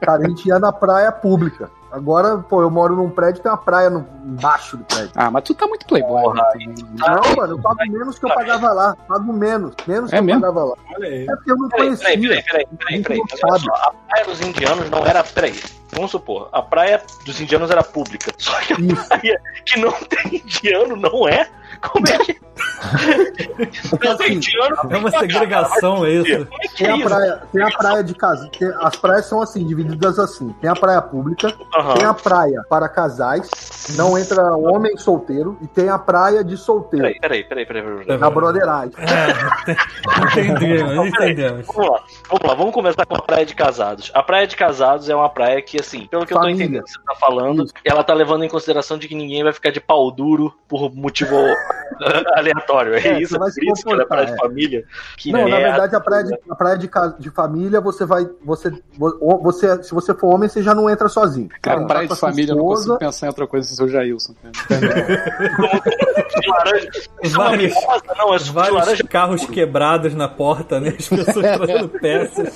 Cara, a gente ia na praia pública. Agora, pô, eu moro num prédio, tem uma praia no, embaixo do prédio. Ah, mas tu tá muito playboy. Porra, né? Não, mano, eu pago menos que eu pagava lá. Pago menos. Menos que É eu mesmo? pagava lá. Olha aí. É porque eu não Peraí, conhecia. peraí, peraí, peraí, peraí, peraí. Só, a praia dos indianos não era. Peraí, vamos supor, a praia dos indianos era pública. Só que a Isso. praia que não tem indiano não é? Como é que. [laughs] Indiano. É uma segregação, é isso. É Tem é a praia, tem a praia de casa. tem- as praias são assim, divididas assim. Tem a praia pública, Aham. tem a praia para casais, não entra homem solteiro, e tem a praia de solteiro. Peraí, peraí, peraí, peraí. peraí, peraí. Na broderagem. Entendemos, entendemos. Vamos lá, vamos lá, vamos começar com a Praia de Casados. A Praia de Casados é uma praia que, assim, pelo que eu tô Família. entendendo que você tá falando, Isso. ela tá levando em consideração de que ninguém vai ficar de pau duro por motivo [laughs] aleatório. É, É, isso, você vai por se isso que ela é praia comportar, de família. Que Não, na é- verdade, a praia, de, a praia de, de família, você vai. Você, vo- você, se você for homem, você já não entra sozinho. Cara, Tá praia a de família, eu não consigo esposa, pensar em outra coisa sem o Jailson. cara. [laughs] de laranja. É uma Vários- não, é Vários laranja. carros quebrados na porta, né? As pessoas [laughs] trazendo peças.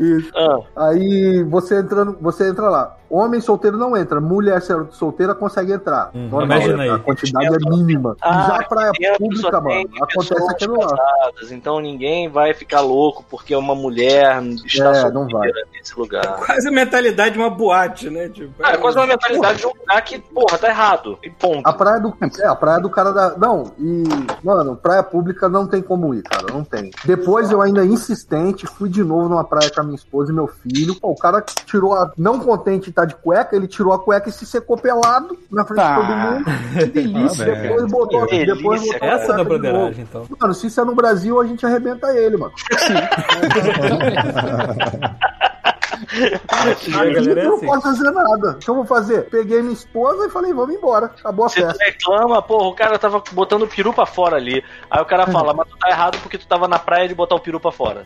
Isso. Ah, Aí você entrando, você entra lá. Homem solteiro não entra, mulher solteira consegue entrar. Hum, Normal, imagina aí. A quantidade é mínima. Ah, Já a praia dentro pública, mano, acontece aquilo lá. casadas, Então ninguém vai ficar louco porque uma mulher está É, não solteira nesse lugar. Quase a mentalidade de uma boate, né? Tipo, Ah, é quase uma mentalidade de um lugar que, porra, tá errado. E ponto. A praia do. É, a praia do cara da. Não, e. Mano, praia pública não tem como ir, cara. Não tem. Depois eu ainda insistente, fui de novo numa praia com a minha esposa e meu filho. Pô, o cara tirou a. Não contente de estar de cueca, ele tirou a cueca e se secou pelado na frente Tá. de todo mundo. [laughs] Que delícia. Ah, depois botou. Que depois delícia, botou a Essa da de broderagem, então. Mano, se isso é no Brasil, a gente arrebenta ele, mano. A [laughs] [laughs] Aqui galera é eu não assim. posso fazer nada. O que eu vou fazer? Peguei minha esposa e falei, vamos embora. Acabou a Você festa. reclama, porra, o cara tava botando o peru pra fora ali. Aí o cara fala, mas tu tá errado porque tu tava na praia de botar o peru pra fora.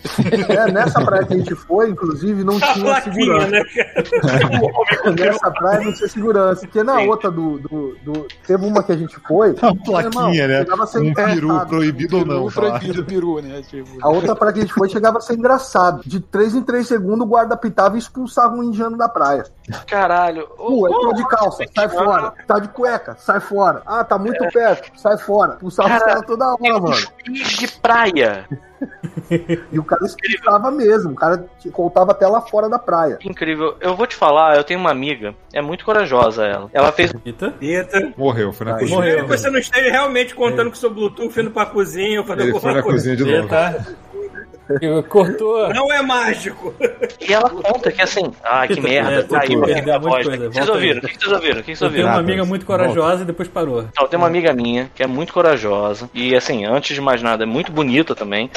É, nessa praia que a gente foi, inclusive, não a tinha plaquinha, segurança. né, cara? [laughs] Nessa praia não tinha segurança. Porque na Sim. outra do, do, do- Teve uma que a gente foi. [laughs] Uma plaquinha, né? Um peru proibido ou não. Proibido, peru, né? Tipo, A outra praia que a gente foi chegava a ser engraçado. De 3 em 3 segundos o guarda pitava e expulsava um indiano da praia. Caralho. Pô, eu tô de calça, sai fora. Tá de cueca, sai fora. Ah, tá muito perto, sai fora. Expulsava os Cara, caras toda hora, mano. de praia. E o cara expulsava mesmo. O cara te voltava até lá fora da praia. Incrível. Eu vou te falar, eu tenho uma amiga, é muito corajosa ela. Ela fez Eita. Eita. Morreu, foi na Aí. cozinha. Morreu. Que você não esteja realmente contando com o seu Bluetooth indo pra cozinha fazer Ele foi na coisa. cozinha de novo. Eita. Cortou. Não é mágico. E ela conta que assim, ah, que merda, é, caiu perdeu voz. coisa, O que vocês volta ouviram? O que vocês ouviram? O que vocês Eu tenho ouviram? uma amiga muito corajosa e depois parou. Então, tem uma amiga minha que é muito corajosa e, assim, antes de mais nada, é muito bonita também.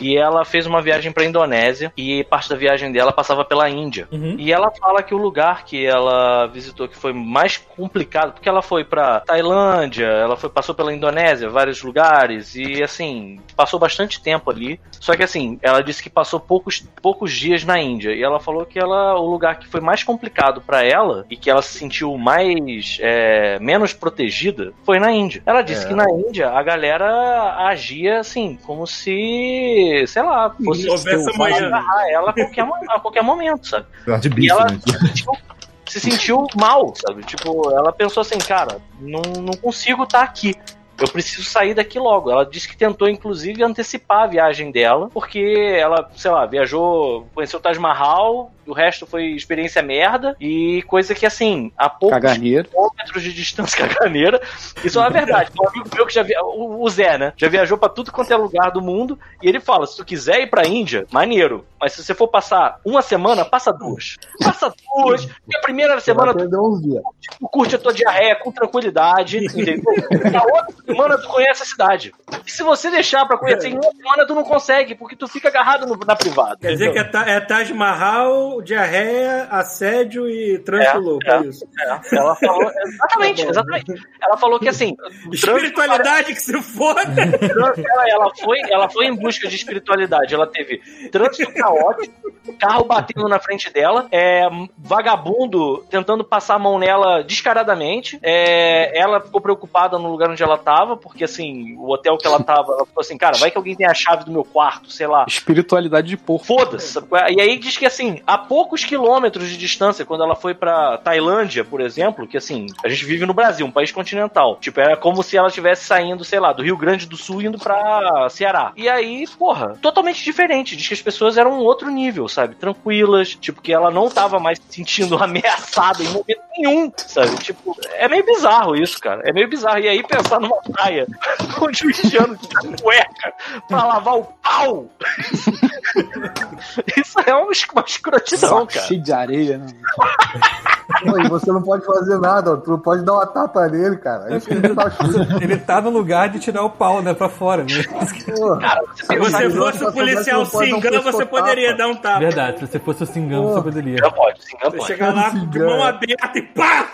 E ela fez uma viagem pra Indonésia e parte da viagem dela passava pela Índia. Uhum. E ela fala que o lugar que ela visitou que foi mais complicado, porque ela foi pra Tailândia, ela foi passou pela Indonésia, vários lugares e assim, passou bastante tempo ali. Só que assim, ela disse que passou poucos, poucos dias na Índia e ela falou que ela o lugar que foi mais complicado pra ela e que ela se sentiu mais é, menos protegida foi na Índia. Ela disse É. que na Índia a galera agia assim, como se, sei lá, fosse Houvesse amanhã. agarrar ela a qualquer, a qualquer momento, sabe? [laughs] Tá de E bife, ela né? se sentiu, se sentiu mal, sabe? Tipo, ela pensou assim, cara, não, não consigo estar aqui. Eu preciso sair daqui logo. Ela disse que tentou, inclusive, antecipar a viagem dela, porque ela, sei lá, viajou, conheceu o Taj Mahal, O resto foi experiência merda e coisa que, assim, a poucos Caganeiro. quilômetros de distância [laughs] caganeira. Isso é uma verdade. Um amigo meu que já via, o Zé, né? Já viajou pra tudo quanto é lugar do mundo e ele fala: se tu quiser ir pra Índia, maneiro. Mas se você for passar uma semana, passa duas. Passa duas. E a primeira semana tu tu curte a tua diarreia com tranquilidade, entendeu? Na outra semana tu conhece a cidade. E se você deixar pra conhecer em uma semana, tu não consegue, porque tu fica agarrado no- na privada. Quer dizer que é, Ta- é Taj Mahal, diarreia, assédio e trânsito É, louco, é. é isso. É, ela falou. Exatamente, exatamente. Ela falou que assim. Espiritualidade que se foda. ela, ela foi, ela foi em busca de espiritualidade. Ela teve trânsito caótico, carro batendo na frente dela, é, vagabundo tentando passar a mão nela descaradamente. é, ela ficou preocupada no lugar onde ela tava, porque assim, o hotel que ela tava, ela falou assim, cara, vai que alguém tem a chave do meu quarto, sei lá. Espiritualidade de porco. Foda-se. E aí diz que assim, a poucos quilômetros de distância, quando ela foi pra Tailândia, por exemplo, que assim, a gente vive no Brasil, um país continental. Tipo, era como se ela estivesse saindo, sei lá, do Rio Grande do Sul indo pra Ceará. E aí, porra, totalmente diferente. Diz que as pessoas eram um outro nível, sabe? Tranquilas, tipo, que ela não tava mais se sentindo [laughs] ameaçada em momento nenhum, sabe? Tipo, é meio bizarro isso, cara. É meio bizarro. E aí pensar numa praia [laughs] onde o indiano tá cueca pra lavar o pau. [laughs] Isso é uma, es- escrotidão, Saco cara. cheio de areia, né? [laughs] Pô, e você não pode fazer nada, ó. tu não pode dar uma tapa nele, cara. É gente tá. [laughs] Ele tá no lugar de tirar o pau, né, pra fora. Né? Pô, Se você fosse o policial cingão, você poderia dar um tapa. Verdade, se você fosse o Singão, você poderia. Já pode, já Você pode. chegar lá de mão aberta e pá!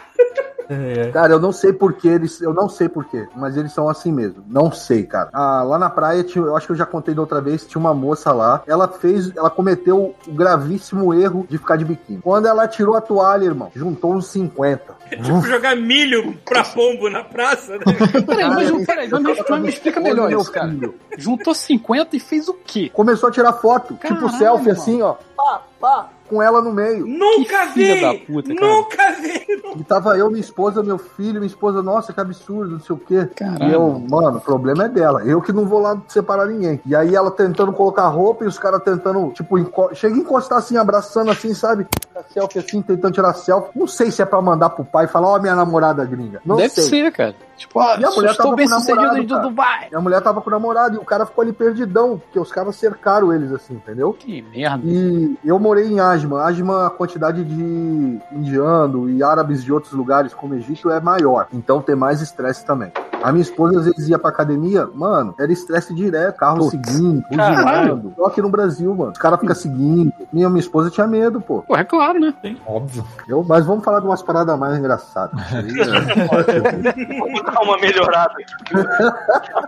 É. Cara, eu não sei porquê, eles, eu não sei porquê, mas eles são assim mesmo. Não sei, cara. Ah, lá na praia, tinha, eu acho que eu já contei da outra vez, tinha uma moça lá, ela fez, ela cometeu o gravíssimo erro de ficar de biquíni. Quando ela tirou a toalha, irmão, juntou uns 50. Tipo, jogar milho pra pombo na praça, né? Peraí, mas, peraí, mas, me- mas me explica melhor isso, cara. filho. Juntou 50 e fez o quê? Começou a tirar foto, tipo Caralho, selfie mano. assim, ó, pá, pá, com ela no meio. Nunca Que filha vi! da puta, cara. Nunca vi! E tava eu, minha esposa, meu filho, minha esposa, nossa, que absurdo, não sei o quê. Caralho. E eu, mano, o problema é dela. Eu que não vou lá separar ninguém. E aí ela tentando colocar roupa e os caras tentando, tipo, enco... chega a encostar assim, abraçando assim, sabe? A selfie assim, tentando tirar selfie. Não sei se é pra mandar pro pai e falar, ó, minha namorada gringa. Não Deve sei. ser, cara. Tipo, ó, Minha mulher estou bem com sucedido cara. Dubai. Minha mulher tava com o namorado e o cara ficou ali perdidão, porque os caras cercaram eles assim, entendeu? Que merda. E eu morei em Asma. Asma, a quantidade de indiano e árabes de outros lugares, como Egito, é maior. Então tem mais estresse também. A minha esposa, às vezes, ia pra academia, mano, era estresse direto, carro Putz. seguindo, buzinando. Só aqui no Brasil, mano. Os caras ficam seguindo. Minha, minha esposa tinha medo, pô. Pô, é claro, né? Óbvio. Eu, mas vamos falar de umas paradas mais engraçadas. [laughs] Vamos dar uma melhorada aqui.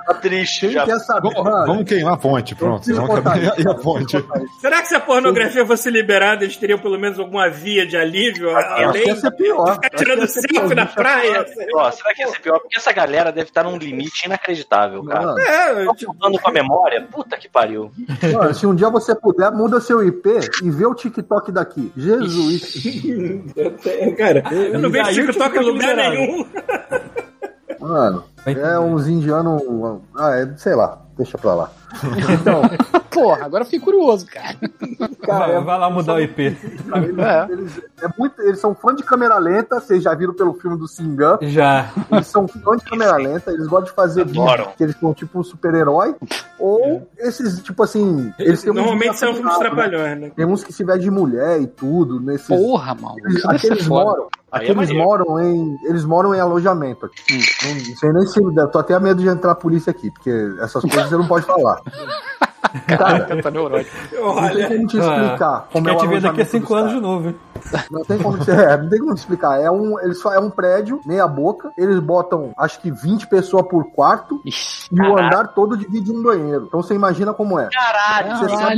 Tá triste Quem já. quer saber, Vamos, mano? vamos queimar a ponte, pronto. Vamos queimar [laughs] isso. a ponte. Será que se a pornografia fosse liberada, eles teriam pelo menos alguma via de alívio? Eu Acho que Além ia ser pior. ficar tirando ser pior. selfie na praia? Ó, será que ia ser pior? Porque essa galera deve estar num limite inacreditável, cara. É, Tá tipo, com a memória? Puta que pariu. mano, se um dia você puder, muda seu IP e vê o TikTok daqui. Jesus. [laughs] cara, eu não vejo TikTok em lugar nenhum. [laughs] Mano, é uns indianos. Ah, é, sei lá, deixa pra lá. Então, [laughs] Porra, agora eu fiquei curioso, cara. cara, vai, vai lá mudar o IP. eles, É. eles- é muito, eles são fãs de câmera lenta, vocês já viram pelo filme do Singan. Já. Eles são fãs de câmera lenta, eles gostam de fazer Adoram. vídeo que eles são tipo um super-herói. Ou esses, tipo assim. Eles Normalmente são filmes né? trapalhões, né? Tem uns que se vestem de mulher e tudo, nesses. Porra, mano. Eles, aqueles moram, Aí é aqueles moram em, eles moram em alojamento aqui. Não, não sei nem se, eu tô até a medo de entrar a polícia aqui, porque essas coisas você não pode falar. Caraca, tá neurótico. Não tem Olha, como te explicar como é te ver daqui a cinco anos de novo. hein? Não tem como te, é, não tem como te explicar. É um, eles só é um prédio meia boca. Eles botam acho que 20 pessoas por quarto Ixi, e o andar todo divide um banheiro. Então você imagina como é. Caralho. Você sabe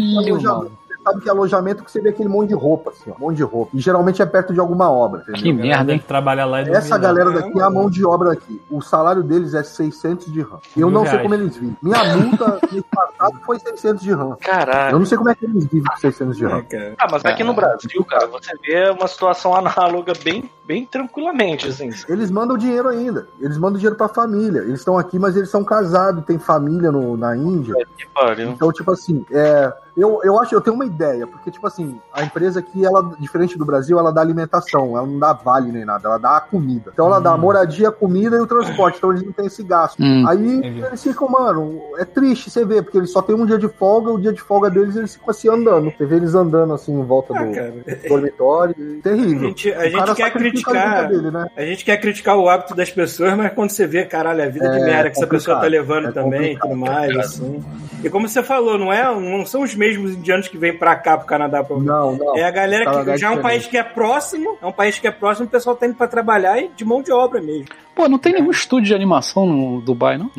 é Caralho, sabe que é alojamento que você vê aquele monte de roupa, assim, ó, um monte de roupa. E geralmente é perto de alguma obra, entendeu? Que merda, hein? Trabalhar lá e dormir Essa lá. galera daqui é a mão de obra daqui. O salário deles é 600 de RAM. Eu não sei como eles vivem. Minha multa [laughs] mês passado foi 600 de RAM. Eu Caralho. não sei como é que eles vivem com 600 de RAM. cara. Ah, mas aqui no Brasil, cara, você vê uma situação análoga bem, bem tranquilamente, assim. Eles mandam dinheiro ainda. Eles mandam dinheiro pra família. Eles estão aqui, mas eles são casados, têm família no- na Índia. Que pariu. Então, tipo assim, é, Eu, eu acho, eu tenho uma ideia, porque, tipo assim, a empresa aqui, ela, diferente do Brasil, ela dá alimentação, ela não dá vale nem nada, ela dá a comida. Então ela dá a moradia, a comida e o transporte, então eles não têm esse gasto. Hum. Aí Entendi. eles ficam, mano, é triste você ver, porque eles só tem um dia de folga, o dia de folga deles eles ficam assim andando. Você vê eles andando assim em volta Ah, do cara. dormitório. A Terrível. gente, a gente quer a criticar. vida dele, né? A gente quer criticar o hábito das pessoas, mas quando você vê, caralho, a vida de É merda que essa pessoa tá levando é também e tudo mais, assim. E como você falou, não, é, não são os mesmos indianos que vêm pra cá, pro Canadá, pra Não, não. É a galera que já é um país que é próximo, é um país que é próximo, o pessoal tá indo pra trabalhar e de mão de obra mesmo. Pô, não tem nenhum estúdio de animação no Dubai, não?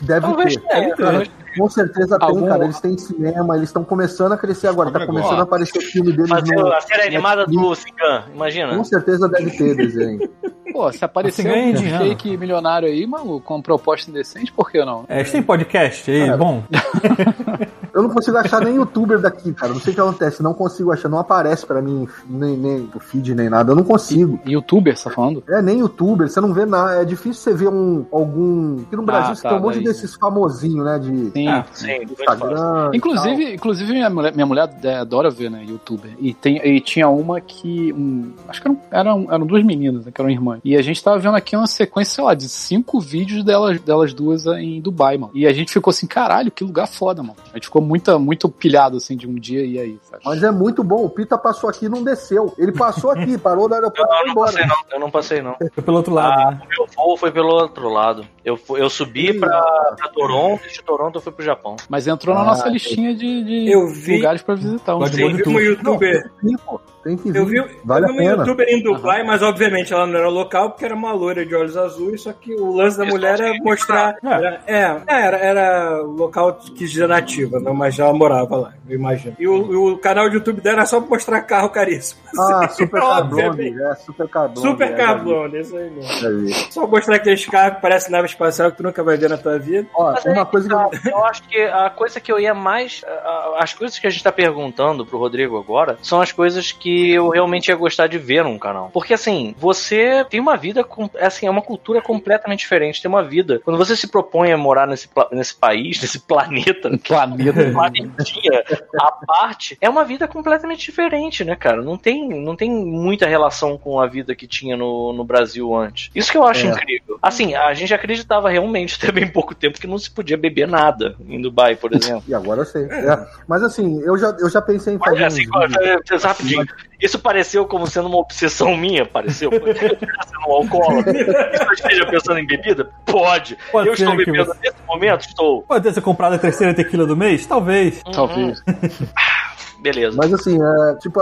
Deve Talvez ter. tenha, talvez Com certeza tem, Algum- cara. Eles têm cinema, eles estão começando a crescer agora. Tá começando a aparecer filme deles Fazer no. a série animada do Cigan, imagina. Com certeza deve ter desenho. [laughs] Pô, se aparecer Assim um fake milionário aí, maluco, com uma proposta indecente, por que não? É, eles têm podcast aí, bom. [laughs] Eu não consigo achar nem youtuber daqui, cara. Não sei o que acontece. Não consigo achar. Não aparece pra mim nem, nem o feed nem nada. Eu não consigo. Youtuber, você tá falando? É, nem youtuber. Você não vê nada. É difícil você ver um, algum. Aqui no Brasil Ah, você tá, tem um monte daí. desses famosinhos, né? De Sim. Ah, Sim, Instagram. Inclusive, inclusive minha mulher, minha mulher é, adora ver, né, youtuber. E, tem, e tinha uma que. um- acho que eram, eram, eram duas meninas, né, que eram irmãs. E a gente tava vendo aqui uma sequência, sei lá, de cinco vídeos delas, delas duas em Dubai, mano. E a gente ficou assim, caralho, que lugar foda, mano. A gente ficou muito, muito pilhado assim de um dia e aí, sabe? Mas é muito bom. O Pita passou aqui e não desceu. Ele passou aqui, parou no aeroporto e foi embora. não, eu não passei não. Foi pelo outro lado, Ah, né? o meu voo foi pelo outro lado. Eu, eu subi pra, pra Toronto, e de Toronto eu fui pro Japão. Mas entrou na Ah, nossa listinha de, de Eu vi- lugares pra visitar. Um de vi um youtuber. Pô. Tem que vir. Eu vi, vale eu vi a uma pena. youtuber em Dubai, mas obviamente ela não era local porque era uma loira de olhos azuis, só que o lance da Isso, mulher era mostrar. É. Era, é, era, era local que dizer nativa, não, mas ela morava lá, eu imagino. E o, o canal de YouTube dela era só pra mostrar carro caríssimo. Ah, [laughs] Super Carblonde. Obviamente. É, Super Carblonde. Super é, Carblone, isso aí mesmo. já já. Só mostrar aqueles carros que parecem nave espacial que tu nunca vai ver na tua vida. Ó, Mas uma coisa que tá, eu acho que a coisa que eu ia mais. As coisas que a gente tá perguntando pro Rodrigo agora são as coisas que eu realmente ia gostar de ver num canal. Porque assim, você tem uma vida. com- Assim, é uma cultura completamente diferente. Tem uma vida. Quando você se propõe a morar nesse, nesse país, nesse planeta, planeta. planetinha à parte, é uma vida completamente diferente, né, cara? Não tem, não tem muita relação com a vida que tinha no, no Brasil antes. Isso que eu acho É. incrível. Assim, a gente acreditava realmente, até bem pouco tempo, que não se podia beber nada em Dubai, por exemplo. E agora eu sei. É. Mas assim, eu já, eu já pensei em fazer uns assim, é, rapidinho. Isso pareceu como sendo uma obsessão minha, pareceu. Pode ser sendo um alcoólatra. Isso esteja pensando em bebida? Pode. Pode eu estou bebendo você- nesse momento? Estou. Pode ter sido comprado a terceira tequila do mês? Talvez. Talvez. Beleza. Mas assim, é, tipo,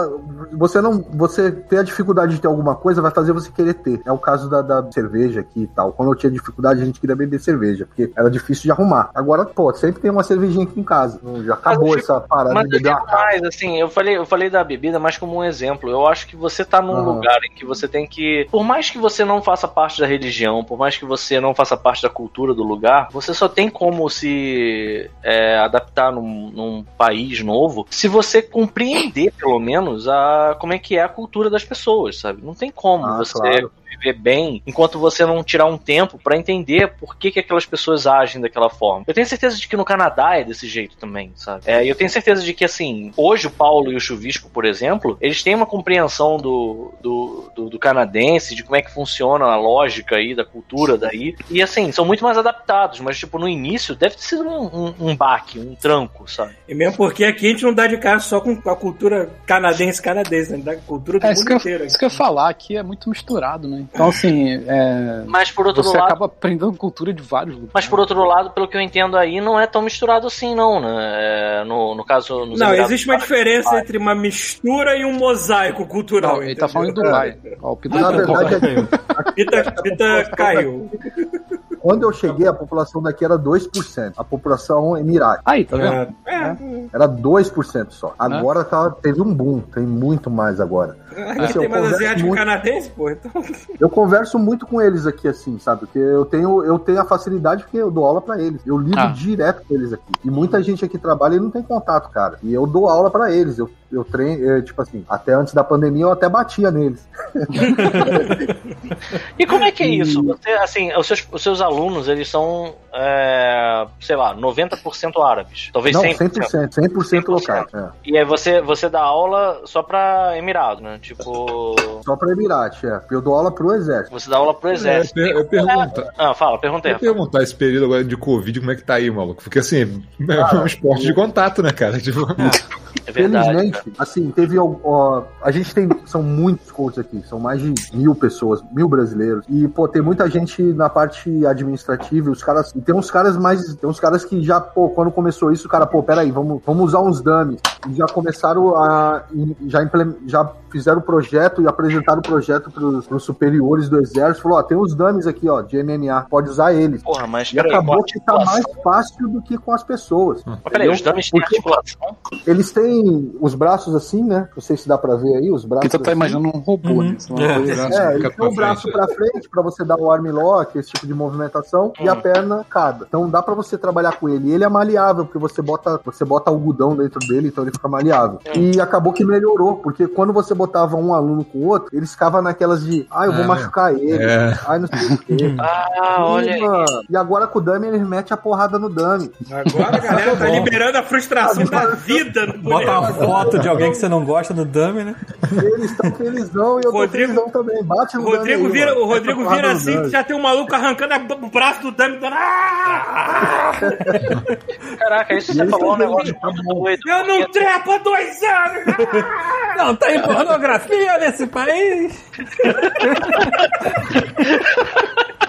você não. Você ter a dificuldade de ter alguma coisa vai fazer você querer ter. É o caso da, da cerveja aqui e tal. Quando eu tinha dificuldade, a gente queria beber cerveja, porque era difícil de arrumar. Agora, pô, sempre tem uma cervejinha aqui em casa. Já acabou Mas essa parada Mas de beber mais, assim, eu falei, eu falei da bebida mais como um exemplo. Eu acho que você tá num Aham. lugar em que você tem que. Por mais que você não faça parte da religião, por mais que você não faça parte da cultura do lugar, você só tem como se é, adaptar num, num país novo se você compreender, pelo menos, a como é que é a cultura das pessoas, sabe? Não tem como Ah, você claro. Viver bem enquanto você não tirar um tempo pra entender por que, que aquelas pessoas agem daquela forma. Eu tenho certeza de que no Canadá é desse jeito também, sabe? É, e eu tenho certeza de que, assim, hoje o Paulo e o Chuvisco, por exemplo, eles têm uma compreensão do, do, do, do canadense, de como é que funciona a lógica aí, da cultura daí. E, assim, são muito mais adaptados, mas, tipo, no início deve ter sido um, um, um baque, um tranco, sabe? E mesmo porque aqui a gente não dá de cara só com a cultura canadense-canadense, né? A gente dá com a cultura do É, isso mundo que, eu, inteiro. isso que eu ia falar, aqui é muito misturado, né? Então, assim, é, Mas, por outro você lado. acaba aprendendo cultura de vários lugares. Mas por outro lado, pelo que eu entendo aí, não é tão misturado assim, não, né? É, no, no caso. nos Não, existe uma diferença entre uma mistura e um mosaico cultural. Não, ele tá falando em Dubai. Ó, o Pita Na tá verdade, é Pita, Pita caiu. Quando eu cheguei, a população daqui era 2%. A população emirate. Aí, tá vendo? É, é, Era 2% só. Agora tá, teve um boom. Tem muito mais agora. aqui Assim, tem mais asiático muito- canadense, pô. Então, Eu converso muito com eles aqui, assim, sabe? Porque eu tenho, eu tenho a facilidade porque eu dou aula pra eles. Eu lido Ah. direto com eles aqui. E muita gente aqui trabalha e não tem contato, cara. E eu dou aula pra eles. Eu, eu treino, eu, tipo assim, até antes da pandemia eu até batia neles. [laughs] E como é que é isso? Você, assim, os seus, os seus alunos, eles são, é, sei lá, 90% árabes. Talvez Não, 100%. 100%, 100% locais. É. E aí você, você dá aula só pra Emirado, né? Tipo. [laughs] Só pra Emirate, é. Eu dou aula pro exército. Você dá aula pro É, exército. eu, eu pergunto. Ah, fala, perguntei. Eu perguntar esse período agora de Covid, como é que tá aí, maluco? Porque assim, [laughs] é um esporte de contato, né, cara? [laughs] Tipo, É verdade. Felizmente, cara. assim, teve. ó, a gente tem. São muitos coaches aqui, são mais de mil pessoas, mil brasileiros. E, pô, tem muita gente na parte administrativa, e os caras. E tem uns caras mais. Tem uns caras que já, pô, quando começou isso, o cara, pô, peraí, vamos, vamos usar uns dummies. E já começaram a. Já, já fizeram o projeto e apresentaram o projeto pros, pros superiores do exército. Falou, ó, tem uns dummies aqui, ó, de MMA, pode usar eles. Porra, mas E peraí, acabou que tá mais fácil do que com as pessoas. Mas peraí, os dummies têm articulação? Eles têm os braços assim, né? Não sei se dá pra ver aí, os braços. Porque tu tá assim. imaginando um robô, Uhum. né? Uma É. É, têm pra o braço frente. pra frente pra você dar o arm lock, esse tipo de movimentação, e a Hum. perna cada. Então dá pra você trabalhar com ele. E ele é maleável, porque você bota, você bota algodão dentro dele, então ele fica maleável. E acabou que melhorou, porque quando você botava um aluno com o outro, eles ficavam naquelas de, ah, eu vou É. machucar ele, É. ai, não sei o quê. [laughs] Ah, olha aí. E, mano, e agora com o dummy, eles metem a porrada no dummy. Agora a galera tá liberando a frustração da vida no [laughs] Bota uma foto de alguém que você não gosta no dummy, né? Eles estão felizão e eu tô Rodrigo- felizão também. Bate no O Rodrigo dummy aí, vira, mano. o Rodrigo vira assim, já tem um maluco arrancando o braço do dummy. dando, "Ah!" Caraca, isso você falou um negócio vendo, muito doido. Eu não trepo há dois anos! [laughs] Não tem pornografia nesse país! [laughs]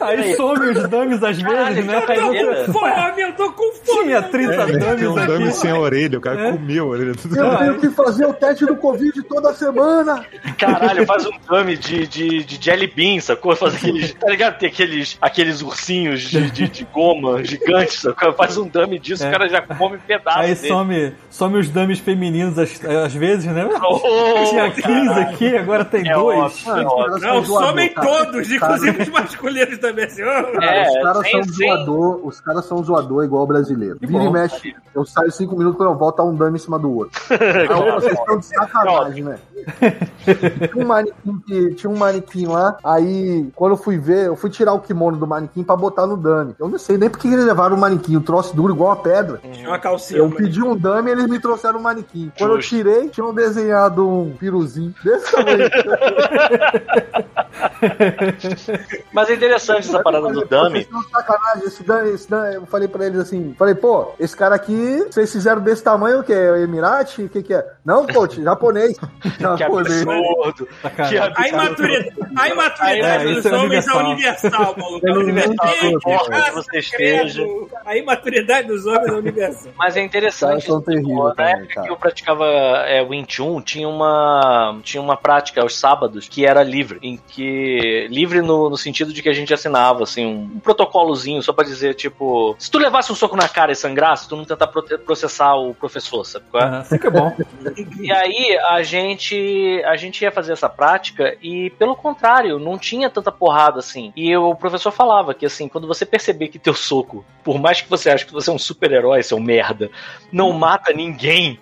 Aí some os dummies às vezes, né? Caralho, Aí você- Fome, eu tô com fome! Tinha 30 tem um dummies dummy aqui. sem a orelha, o cara É. comeu a orelha. Eu tenho que fazer o teste do Covid toda semana. Caralho, faz um dummy de, de, de jelly bean, sacou? Faz aqueles. Tá ligado? Tem aqueles, aqueles ursinhos de, de, de goma gigantes, sacou? Faz um dummy disso, É. o cara já come pedaço. Aí dele. some, some os dummies femininos às, às vezes, né? Oh, Tinha 15 aqui, agora tem É dois. óbvio, é óbvio. Não, somem todos, Os inclusive os masculinos também. Assim, ó. É, os caras são zoador, os caras são zoador igual o brasileiro. Vira e mexe, eu saio cinco minutos quando eu volto tá um dano em cima do outro. [laughs] Aí, ó, vocês estão de sacanagem, né? [laughs] tinha, um manequim que, tinha um manequim lá, aí quando eu fui ver, eu fui tirar o kimono do manequim pra botar no dummy. Eu não sei nem porque eles levaram o manequim, o troço duro igual a pedra. Tinha uma calcinha. Eu mas- pedi um dummy e eles me trouxeram um manequim. Quando Justo. eu tirei, tinham desenhado um piruzinho desse tamanho. [laughs] [laughs] Mas é interessante essa parada do dummy. Eu falei pra eles assim, falei, pô, esse cara aqui, vocês fizeram desse tamanho, o que é? Emirate? O que que é? Não, coach, [laughs] japonês. Que Japonês. absurdo. Sacanagem. Que A absurdo. imaturidade, a imaturidade É, dos é homens é universal. maluco. É universal. onde você esteja. A imaturidade dos homens é universal. Mas é interessante. são tipo, terríveis na também, época cara. que eu praticava é, Wing Chun, tinha uma, tinha uma prática aos sábados que era livre. Em que. Livre no, no sentido de que a gente assinava, assim, um, um protocolozinho só pra dizer, tipo. Se tu levasse um soco na cara e sangrasse, tu não tentar processar o professor, sabe qual é? Que é bom. [laughs] E aí a gente a gente ia fazer essa prática e pelo contrário, não tinha tanta porrada assim. E o professor falava que assim, quando você perceber que teu soco, por mais que você ache que você é um super-herói, seu merda, não mata ninguém,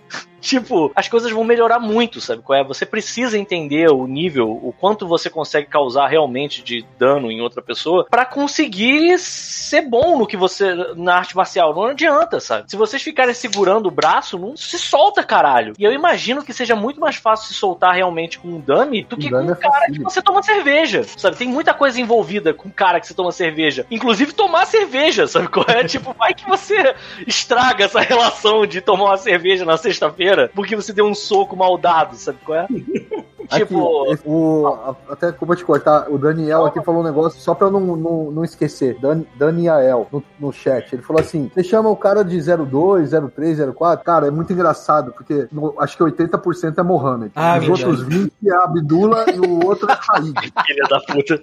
Tipo, as coisas vão melhorar muito, sabe qual é? Você precisa entender o nível, o quanto você consegue causar realmente de dano em outra pessoa pra conseguir ser bom no que você na arte marcial. Não adianta, sabe? Se vocês ficarem segurando o braço, não se solta, caralho. E eu imagino que seja muito mais fácil se soltar realmente com um dummy do que com dummy um é cara que facílimo. você toma cerveja, sabe? Tem muita coisa envolvida com um cara que você toma cerveja. Inclusive tomar cerveja, sabe qual é? [laughs] tipo, vai que você estraga essa relação de tomar uma cerveja na sexta-feira porque você deu um soco mal dado, sabe qual é? [laughs] tipo, Aqui, esse- o, a- até como eu te cortar, o Daniel aqui falou um negócio, só pra eu não, não, não esquecer. Dan, Daniel, no, no chat, ele falou assim: você chama o cara de 02, 03, 04? Cara, é muito engraçado, porque no- acho que 80% é Mohamed. Ah, Os outros 20 é Abdullah e o outro é Khalid. [laughs] filha da puta.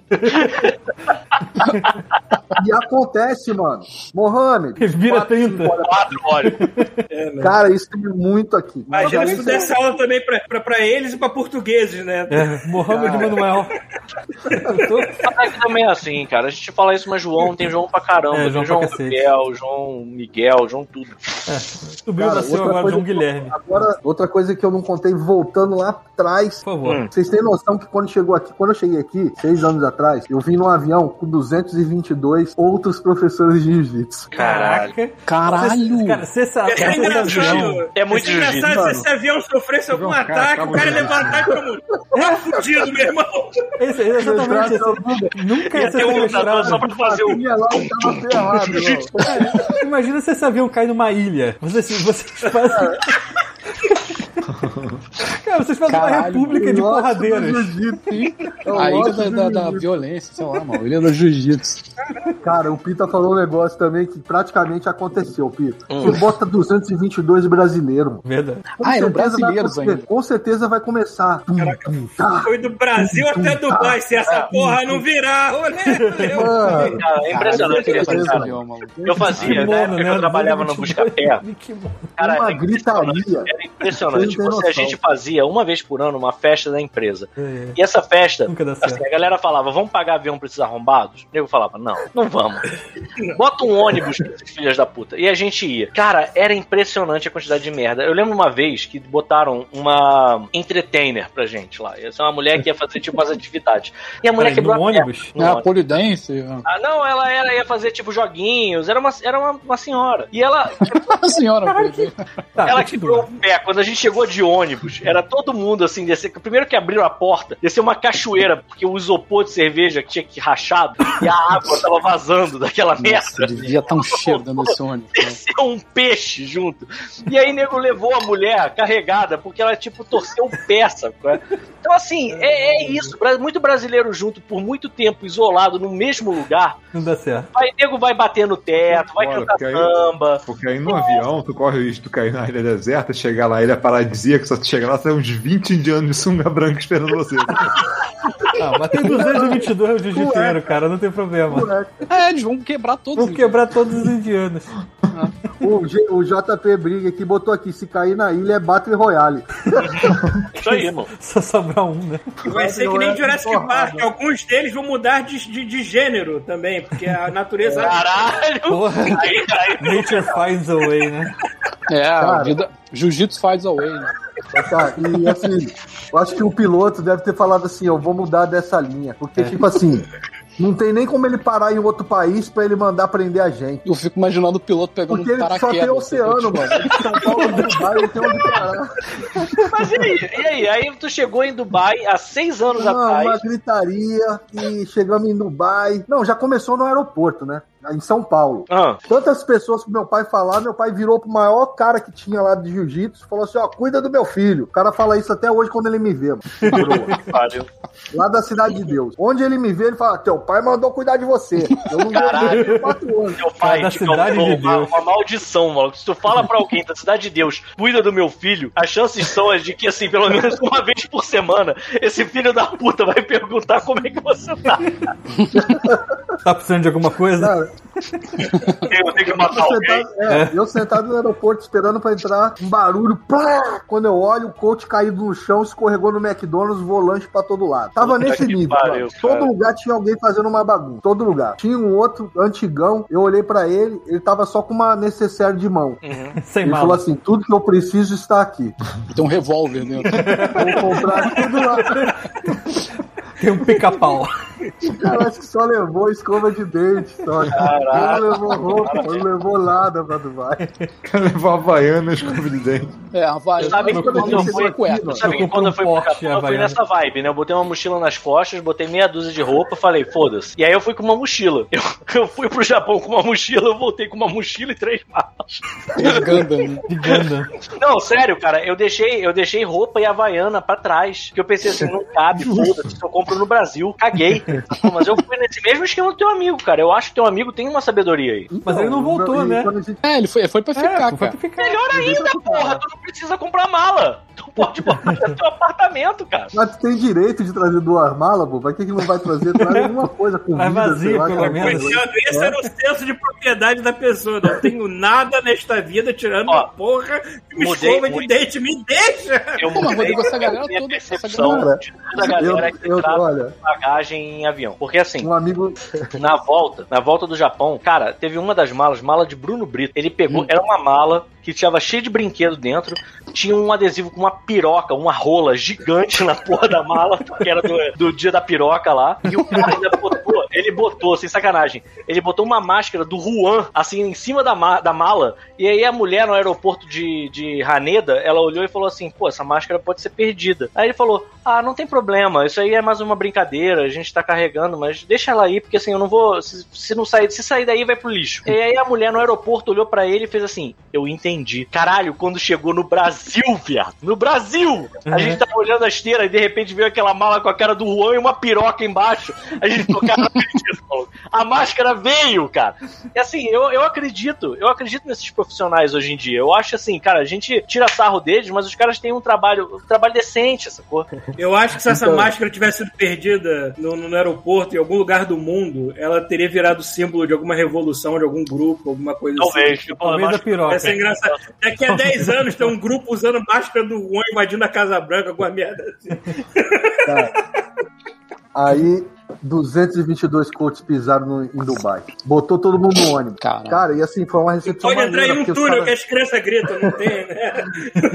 E acontece, mano. Mohamed. Vira quatro, 30. cinco horas- Quadro, olha. Cara, isso tem muito aqui. Mas Imagina aí se tu você- desse aula também pra, pra, pra eles e pra portugueses, né? É, Mohamed Manuel. Mas aqui também é assim, cara. A gente fala isso, mas João tem João pra caramba. É, tem João João, pra João Miguel, João tudo. Subiu Cara, nasceu outra agora coisa João que eu- Guilherme. Agora, outra coisa que eu não contei, voltando lá atrás, Por favor. Hum. Vocês têm noção que quando chegou aqui, quando eu cheguei aqui, seis anos atrás, eu vim num avião com com 222 outros professores de jiu-jitsu. Caralho. Caralho! Cara, você sabe. É engraçado. É muito é engraçado jiu-jitsu, se esse avião sofresse algum Jogar, ataque, acaba o cara de- levantar e todo mundo. É fudido, meu irmão. Esse, exatamente. Esse, nunca ia ser um lutador só pra fazer o. Cara, [laughs] imagina se esse avião cai numa ilha. Vocês, vocês [laughs] fazem. [laughs] Cara, vocês fazem uma Caralho, república de porradeiras. do jiu-jitsu, hein? É o A ilha nosso da, da, da violência, sei lá, mano. Ilha do jiu-jitsu. Cara, o Pita falou um negócio também que praticamente aconteceu, Pita. Hum. Você bota 222 brasileiros, mano. Verdade. Com Ah, eram certeza vai brasileiros ainda. Com certeza vai começar. Tum, tá. Foi do Brasil até Dubai. Se essa porra não virar. Mano, Cara, é impressionante cara. Eu fazia, na Kimono, época que eu né? trabalhava no 22, Buscapé. Cara, uma gritaria. Era impressionante. Não tem Você, a gente fazia uma vez por ano uma festa da empresa. É. E essa festa, assim, a galera falava, vamos pagar avião pra esses arrombados? O nego falava, não, não vamos. [laughs] Bota um ônibus pra esses filhos da puta. E a gente ia. Cara, era impressionante a quantidade de merda. Eu lembro uma vez que botaram uma entertainer pra gente lá. Essa é uma mulher que ia fazer tipo umas atividades. E a mulher Peraí, quebrou no a perna. ônibus? No É a ônibus. polidense. Ah, não, ela era, ia fazer tipo joguinhos, era uma, era uma, uma senhora. E ela, [laughs] A senhora. Tá, ela quebrou o pé. Quando a gente chegou de ônibus, era todo mundo assim, descer. Primeiro que abriram a porta, desceu uma cachoeira, porque o isopor de cerveja que tinha que rachado e a água tava vazando daquela Nossa, merda. devia estar um cheiro dentro desse ônibus. né? Desceu um peixe junto. E aí, nego levou a mulher carregada, porque ela, tipo, torceu o pé, sabe? qual é? Então, assim, é, é isso. Muito brasileiro junto por muito tempo, isolado no mesmo lugar. Não dá certo. Aí, nego vai bater no teto, vai Bora, cantar porque aí- samba. Porque aí no avião, tu corre o risco de cair na ilha deserta, chegar lá, ilha paradisíaca, só tu chegar lá, tem uns 20 indianos de sunga branca esperando você. [laughs] Ah, mas tem 222 de jiu-jiteiro, cara, não tem problema. É, eles vão quebrar todos. Vamos quebrar todos os indianos. [laughs] O, G- o JP Briga aqui botou aqui: se cair na ilha é Battle Royale. [laughs] Isso aí, irmão. Só sobrar um, né? Vai ser que nem Jurassic Park. Alguns deles vão mudar de, de, de gênero também, porque a natureza. Caralho! Porra, Aí, aí, nature finds a way, né? É, a vida. Jiu-jitsu faz away, né? Tá, e assim, eu acho que o piloto deve ter falado assim: eu vou mudar dessa linha. Porque, tipo assim, não tem nem como ele parar em outro país pra ele mandar prender a gente. Eu fico imaginando o piloto pegando Porque um ele só paraquedas. tem oceano, tipo, mano. São Paulo, Dubai, não tem onde parar. Mas e aí? E aí? Aí tu chegou em Dubai há seis anos Não, uma atrás. gritaria e chegamos em Dubai. Não, já começou no aeroporto, né? Em São Paulo. Ah, Tantas pessoas que meu pai falar, meu pai virou pro maior cara que tinha lá de jiu-jitsu e falou assim: ó, cuida do meu filho. O cara fala isso até hoje quando ele me vê, mano. [laughs] Lá da Cidade de Deus. Onde ele me vê, ele fala: teu pai mandou cuidar de você. Eu não Caralho. quatro anos. Teu pai, da tipo, cidade uma, de Deus. uma maldição, maluco. Se tu fala pra alguém da cidade de Deus, cuida do meu filho, as chances são as de que, assim, pelo menos uma vez por semana, esse filho da puta vai perguntar como é que você tá. Tá precisando de alguma coisa? Cara, Eu tenho que matar eu alguém. sentado, é, eu sentado no aeroporto esperando pra entrar, um barulho, pá! Quando eu olho, o coach caído no chão, escorregou no McDonald's, volante pra todo lado. Tava Puta nesse nível. pariu. Todo lugar tinha alguém fazendo uma bagunça. Todo lugar. Tinha um outro antigão, eu olhei pra ele, ele tava só com uma necessaire de mão. Sem Ele mal. falou assim: tudo que eu preciso está aqui. Tem um revólver dentro. Vou comprar tudo lá. [laughs] Tem um pica-pau. O cara acho que só levou escova de dente. Só. Não levou roupa, não levou nada pra Dubai. O cara levou Havaianas com de dente. É, a vai. Sabe que quando eu fui, cueca. sabe que quando eu fui pro Porsche Japão, eu fui Havaiana. nessa vibe, né? Eu botei uma mochila nas costas, botei meia dúzia de roupa, falei, foda-se. E aí eu fui com uma mochila. [laughs] Eu, eu fui pro Japão com uma mochila, eu voltei com uma mochila e três malas. Gundam, né? De Gundam. Não, sério, cara, eu deixei, eu deixei roupa e havaiana pra trás. Que eu pensei assim, não cabe, foda-se, eu compro no Brasil, caguei. Pô, [laughs] Mas eu fui nesse mesmo esquema do teu amigo, cara. Eu acho que teu amigo tem uma sabedoria aí. Mas ele não voltou, e né? gente- É, ele foi, foi pra É, ficar, foi cara. pra ficar. Melhor ainda, porra, tu não precisa comprar mala. Tu pode botar no teu apartamento, cara. Mas tu tem direito de trazer duas malas, pô. Vai que que não vai trazer? Traz alguma coisa com Vai vazio, pelo menos. Esse era o senso de propriedade da pessoa. Não tenho nada nesta vida tirando Ó, uma porra de uma mudei escova de muito. dente. Me deixa! Eu Pô, mudei Rodrigo, essa galera toda- essa galera- de Eu- que eu- trata olha. bagagem em avião. Porque assim, Um amigo. [laughs] na volta, na volta do Japão, cara, teve uma das malas, mala de Bruno Brito. Ele pegou, era uma mala que tinha cheia de brinquedo dentro, tinha um adesivo com uma piroca, uma rola gigante na porra da mala, [laughs] porque era do, do dia da piroca lá, e o cara ainda botou, ele botou, sem sacanagem, ele botou uma máscara do Juan, assim, em cima da, ma da mala, e aí a mulher no aeroporto de, de Haneda, ela olhou e falou assim, pô, essa máscara pode ser perdida. Aí ele falou, ah, não tem problema, isso aí é mais uma brincadeira, a gente tá carregando, mas deixa ela aí, porque assim, eu não vou, se, se não sair, se sair daí vai pro lixo. E aí a mulher no aeroporto olhou pra ele e fez assim, eu entendi. Caralho, quando chegou no Brasil, viado, no Brasil, a gente tava olhando a esteira e de repente veio aquela mala com a cara do Juan e uma piroca embaixo, a gente tocava a máscara veio, cara. E assim, eu, eu acredito, eu acredito nesses profissionais hoje em dia. Eu acho assim, cara, a gente tira sarro deles, mas os caras têm um trabalho, um trabalho decente, sacou? Eu acho que se essa Então- máscara tivesse sido perdida no, no aeroporto, em algum lugar do mundo, ela teria virado símbolo de alguma revolução, de algum grupo, alguma coisa Talvez. assim. Tipo, Talvez a piroca. Vai ser Daqui a 10 anos tem um grupo usando máscara do Juan invadindo a Casa Branca, alguma merda assim. Aí, 222 coaches pisaram no- em Dubai. Botou todo mundo no ônibus. Caralho. Cara, e assim, foi uma recepção Pode entrar maneira, em um túnel caras- que as crianças gritam, não tem, né?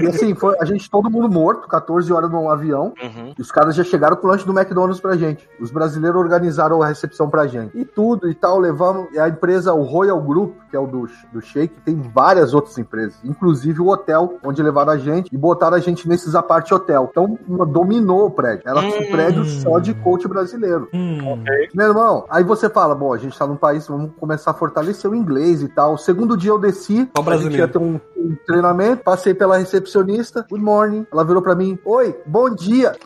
E assim, foi a gente todo mundo morto, 14 horas num avião. Uhum. E os caras já chegaram com o lanche do McDonald's pra gente. Os brasileiros organizaram a recepção pra gente. E tudo e tal, levamos. E a empresa, o Royal Group, que é o do, do Sheik, tem várias outras empresas. Inclusive o hotel, onde levaram a gente e botaram a gente nesses aparte hotel. Então, uma- dominou o prédio. Era um Hum. prédio só de coach brasileiro. Hum. Meu irmão, aí você fala, bom, a gente tá num país, vamos começar a fortalecer o inglês e tal. Segundo dia eu desci, Só a gente ia ter um, um treinamento, passei pela recepcionista, good morning. Ela virou pra mim, oi, bom dia.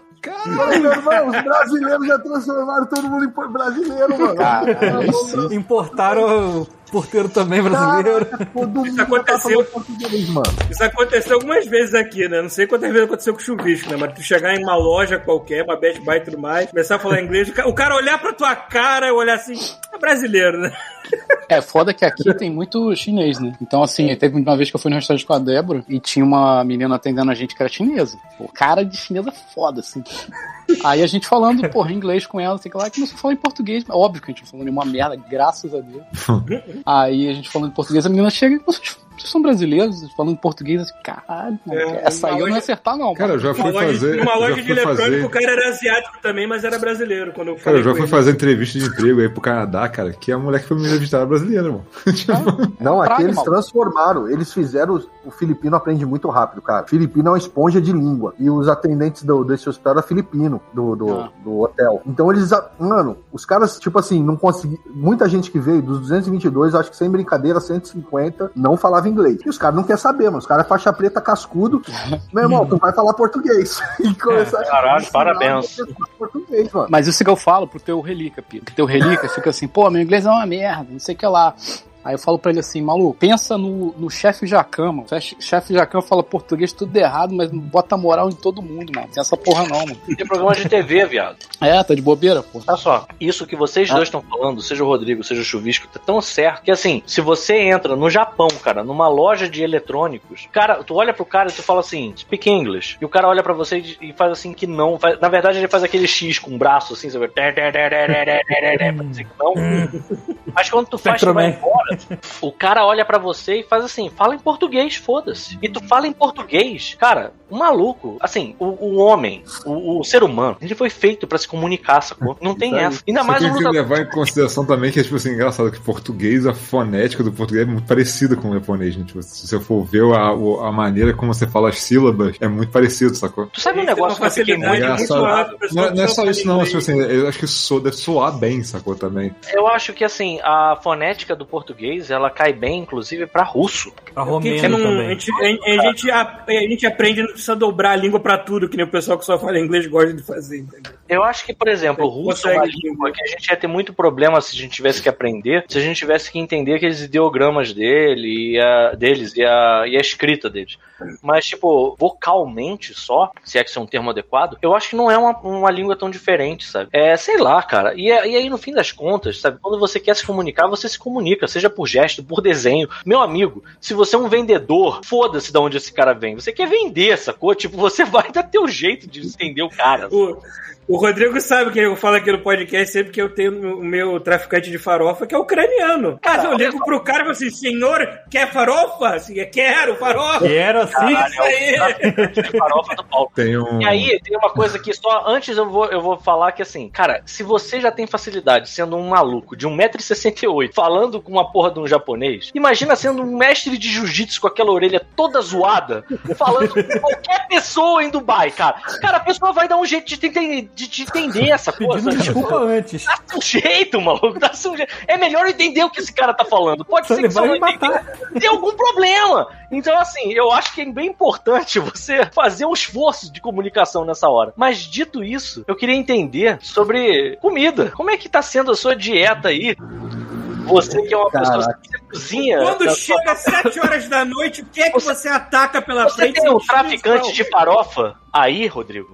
Falei, meu irmão, os brasileiros já transformaram todo mundo em brasileiro, mano. Importaram porteiro também brasileiro. Caraca, todo mundo Isso tá aconteceu. falando português, mano. Isso aconteceu algumas vezes aqui, né? Não sei quantas vezes aconteceu com o chuvisco, né? Mas tu chegar em uma loja qualquer, uma Best Buy e tudo mais, começar a falar inglês, o ca- o cara olhar pra tua cara e olhar assim, é brasileiro, né? É, foda que aqui tem muito chinês, né? Então, assim, teve uma vez que eu fui no restaurante com a Débora e tinha uma menina atendendo a gente que era chinesa. Pô, cara de chinesa foda, assim. Aí a gente falando, porra, inglês com ela, sei que lá, começou a falar em português. Óbvio que a gente falando uma merda, graças a Deus. [laughs] Aí a gente falando em português, a menina chega e vocês, vocês são brasileiros? Falando em português, assim, caralho, mano, É, essa aí eu não ia acertar, não. Cara, eu já Uma fui loja, fazer. numa loja de eletrônico, fazer o cara era asiático também, mas era brasileiro. Quando eu Cara, falei eu já fui fazer entrevista de emprego aí pro Canadá, cara, que a mulher que foi me entrevistar era brasileira, irmão. Não, aqui eles transformaram. Eles fizeram. O filipino aprende muito rápido, cara. O filipino é uma esponja de língua. E os atendentes do, desse hospital eram filipino, do, do, Ah. do hotel. Então eles. Mano, os caras, tipo assim, não conseguiam. Muita gente que veio, dos 222, acho que sem brincadeira, 150, não falava inglês. E os caras não querem saber, mano. Os caras é faixa preta cascudo. Meu irmão, tu vai falar português. [laughs] E começar a Caralho, parabéns. você a falar Português, mano. Mas isso que eu falo pro teu relíquia, Pio. Que teu relíquia [laughs] fica assim, pô, meu inglês é uma merda, não sei o que lá. Aí eu falo pra ele assim, maluco, pensa no, no chefe Jacan, mano. Chefe Jacan fala português tudo errado, mas bota moral em todo mundo, mano. Tem essa porra não, mano. Tem programa de TV, viado. É, tá de bobeira, pô. Olha só, isso que vocês dois estão falando, seja o Rodrigo, seja o Chuvisco, tá tão certo que assim, se você entra no Japão, cara, numa loja de eletrônicos, cara, tu olha pro cara e tu fala assim, speak English, e o cara olha pra você e faz assim que não, faz- na verdade ele faz aquele X com o braço assim, dizer que não. Mas quando tu faz, tu vai embora, o cara olha pra você e faz assim, fala em português, foda-se. E tu fala em português, cara, um maluco, assim, o, o homem, o, o ser humano, ele foi feito pra se comunicar, sacou? Não tem [laughs] essa. Ainda Você mais um tem que lutador. levar em consideração também que é tipo assim, engraçado que português, a fonética do português é muito parecida com o japonês, né? Tipo, se você for ver a, o- a maneira como você fala as sílabas, é muito parecido, sacou? Tu sabe um negócio que eu fiquei muito. muito engraçado. maior que o pessoal Não, é- não é que só fala isso, não, tipo assim, eu acho que so, deve soar bem, sacou? Também. Eu acho que assim, a fonética do português, ela cai bem, inclusive, pra russo. Pra Porque a gente, romeno não- a, também. gente, a, a gente, a, a gente aprende, não precisa dobrar a língua pra tudo, que nem o pessoal que só fala inglês gosta de fazer, entendeu? Eu acho que, por exemplo, o russo é uma língua que a gente ia ter muito problema se a gente tivesse que aprender, se a gente tivesse que entender aqueles ideogramas dele e a, deles e a, e a escrita deles. Mas, tipo, vocalmente só, se é que isso é um termo adequado, eu acho que não é uma, uma língua tão diferente, sabe? É, sei lá, cara. E, e aí, no fim das contas, sabe? Quando você quer se comunicar, você se comunica, seja por gesto, por desenho. Meu amigo, se você é um vendedor, foda-se de onde esse cara vem. Você quer vender, sacou? Tipo, você [laughs] vai dar teu jeito de entender o cara. O- O Rodrigo sabe que eu falo aqui no podcast sempre que eu tenho o meu traficante de farofa, que é ucraniano. Mas eu ligo pro cara e falo assim, senhor, quer farofa? Assim, quero farofa. Quero assim. Caralho, Isso aí. é farofa do Paulo. Tem um. E aí, tem uma coisa que só antes eu vou, eu vou falar que assim, cara, se você já tem facilidade sendo um maluco de 1,68m falando com uma porra de um japonês, imagina sendo um mestre de jiu-jitsu com aquela orelha toda zoada, falando com qualquer pessoa em Dubai, cara. Cara, a pessoa vai dar um jeito de te de te entender essa coisa. Pedindo desculpa antes. Dá um jeito, maluco. Dá um jeito. É melhor entender o que esse cara tá falando. Pode Só ser que você vai não entenda tem algum problema. Então, assim, eu acho que é bem importante [laughs] você fazer um esforço de comunicação nessa hora. Mas, dito isso, eu queria entender sobre comida. Como é que tá sendo a sua dieta aí? Você que é uma pessoa Caraca. que você cozinha. Quando da- chega às 7 horas da noite, o que é que Você- você, ataca pela Você frente? tem um traficante de farofa aí, Rodrigo?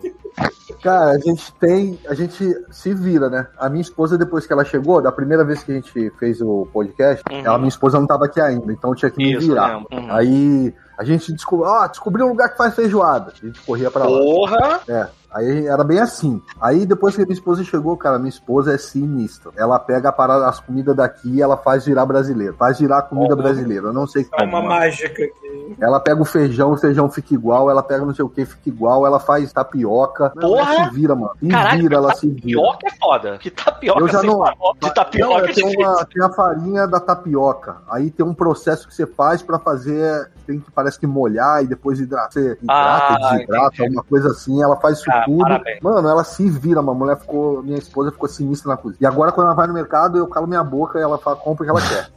Cara, a gente tem. A gente se vira, né? A minha esposa, depois que ela chegou, da primeira vez que a gente fez o podcast, Uhum. ela, minha esposa não tava aqui ainda, então eu tinha que me Isso, virar. Uhum. Aí a gente descobriu, ó, descobriu um lugar que faz feijoada. A gente corria pra lá. Porra! É. Aí era bem assim. Aí depois que a minha esposa chegou, cara, minha esposa é sinistra. Ela pega a parada, as comidas daqui e ela faz virar brasileiro. Faz virar comida brasileira. Eu não sei É uma como. mágica aqui. Ela pega o feijão, o feijão fica igual. Ela pega não sei o que, fica igual. Ela faz tapioca. Porra! Ela se vira, mano. Se Caraca, vira, ela se vira. Tapioca é foda. Que tapioca Eu já não- de tapioca Não, é tem, uma, tem a farinha da tapioca. Aí tem um processo que você faz pra fazer. Tem que parece que molhar e depois hidratar. Você hidrata, Ah, desidrata, entendi. alguma coisa assim. Ela faz isso Ah, tudo. parabéns. Mano, ela se vira, uma mulher ficou. Minha esposa ficou sinistra na cozinha. E agora, quando ela vai no mercado, eu calo minha boca e ela fala, compra o que ela quer.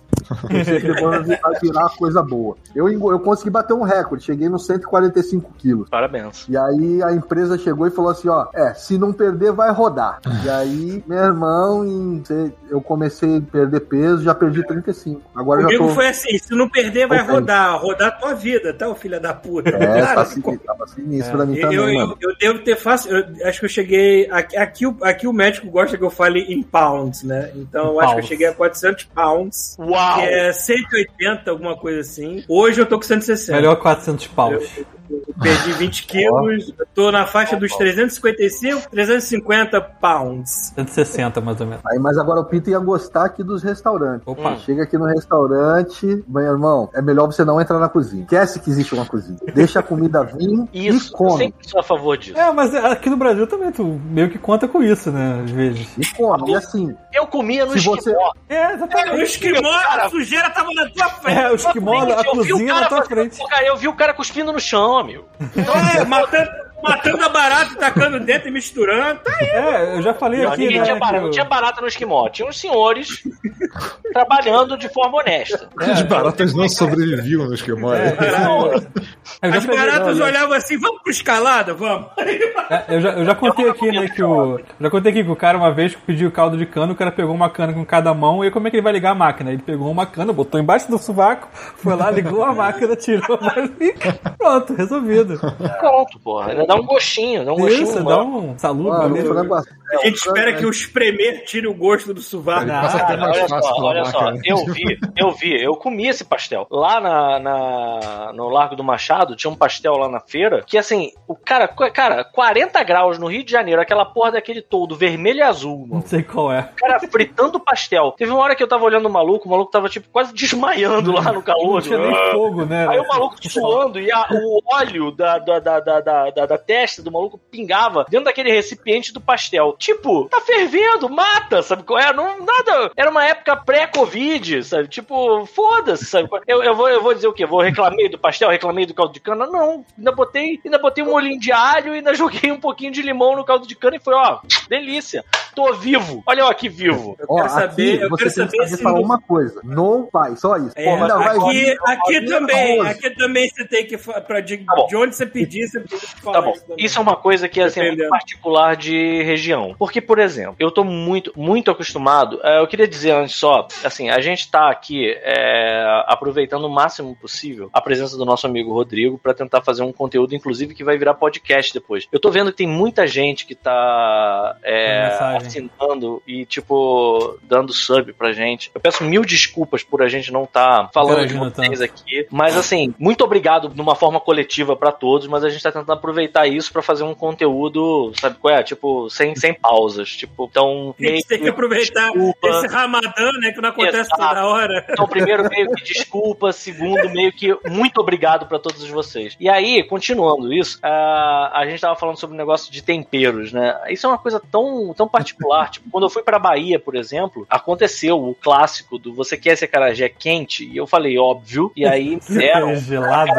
Eu depois vai virar coisa boa. Eu, eu consegui bater um recorde, cheguei nos 145 quilos. Parabéns. E aí a empresa chegou e falou assim, ó, é, se não perder, vai rodar. E aí, meu irmão, em- eu comecei a perder peso, já perdi 35. Agora eu já Comigo tô... foi assim: se não perder, vai rodar. Rodar a tua vida, tá, ô filha da puta? É, Cara, tá sinistro, tava sinistro pra mim eu, também, eu, mano. eu devo ter fácil. eu acho que eu cheguei. Aqui, aqui, o- aqui o médico gosta que eu fale em pounds, né? Então eu acho que eu cheguei a 400 pounds. Uau! Que é 180, alguma coisa assim. Hoje eu tô com 160. Melhor 400 paus. Eu perdi 20 quilos. Eu tô na faixa dos 355, 350 pounds. 160, mais ou menos. Aí, mas agora o Pito ia gostar aqui dos restaurantes. Opa. Chega aqui no restaurante, meu irmão, é melhor você não entrar na cozinha. Esquece que existe uma cozinha. Deixa a comida vir [laughs] Isso, e eu come. sempre sou a favor disso. É, mas aqui no Brasil também tu meio que conta com isso, né? Às vezes. E come. E assim, Eu comia no Se você- esquimó. É, exatamente. O esquimó, a sujeira tava na tua frente. É, o esquimó, a Eu cozinha na tua frente. Pô, cara, eu vi o cara cuspindo no chão, amigo. É, matando, matando a barata, tacando dentro e misturando. Tá aí. É, eu já falei Não, aqui, ninguém né? tinha barata, que não eu- tinha barata no esquimó. Tinha uns senhores trabalhando de forma honesta. As baratas não sobreviviam no esquimó. É, Eu já As baratas olhavam assim, vamos pro escalada? Vamos. É, eu, já, eu já contei aqui, né, que o. Já contei aqui que o cara uma vez pediu caldo de cana, o cara pegou uma cana com cada mão, e como é que ele vai ligar a máquina? Ele pegou uma cana, botou embaixo do sovaco, foi lá, ligou a máquina, tirou [laughs] mais e pronto, resolvido. Pronto, porra. Dá um gostinho, dá um gostinho. Isso, dá um saludo. assado- A gente espera que o espremer tire o gosto do sovaco. Cara, mais olha só, olha só, eu vi, eu vi, eu comi esse pastel. Lá na, na- no Largo do Machado, tinha um pastel lá na feira, que assim, o cara, cara, 40 graus no Rio de Janeiro, aquela porra daquele todo, vermelho e azul, mano. Não sei qual é. O cara fritando pastel. Teve uma hora que eu tava olhando o maluco, o maluco tava tipo quase desmaiando lá no calor. Não tinha nem Ah. fogo, né? Aí o maluco suando e a- o óleo da, da, da, da, da- da testa do maluco pingava dentro daquele recipiente do pastel. Tipo, tá fervendo, mata, sabe qual é? Não, nada. Era uma época pré-Covid, sabe? Tipo, foda-se, sabe? Eu, eu, vou, eu vou dizer o quê? Vou reclamei do pastel, reclamei do caldo de cana? Não. Ainda botei, ainda botei um molhinho de alho e ainda [laughs] joguei um pouquinho de limão no caldo de cana e foi, ó, delícia. Tô vivo. Olha eu aqui vivo. Eu Ó, quero saber, aqui eu você quero saber se. falar uma coisa. Não vai, só isso. É, Ainda vai aqui, vir- aqui também, aqui também você tem que pra de, Tá de onde você pedir, você tem que falar Tá bom. isso é uma coisa que assim, é particular de região. Porque, por exemplo, eu tô muito, muito acostumado. eh, eu queria dizer antes só, assim, a gente tá aqui eh, aproveitando o máximo possível a presença do nosso amigo Rodrigo. pra tentar fazer um conteúdo, inclusive, que vai virar podcast depois. Eu tô vendo que tem muita gente que tá é, assinando e, tipo, dando sub pra gente. Eu peço mil desculpas por a gente não tá falando de vocês aqui. Mas, assim, muito obrigado de uma forma coletiva pra todos, mas a gente tá tentando aproveitar isso pra fazer um conteúdo, sabe qual é? Tipo, sem, sem pausas. Tipo, então. A gente tem que aproveitar desculpa. esse ramadã, né? Que não acontece Exato. toda hora. Então, primeiro, meio que desculpa. Segundo, meio que muito obrigado pra todos vocês. E aí, continuando isso, ah, a gente tava falando sobre o negócio de temperos, né? Isso é uma coisa tão, tão particular. tipo, quando eu fui pra Bahia, por exemplo, aconteceu o clássico do você quer esse acarajé quente? E eu falei, óbvio. E aí deram Gelado.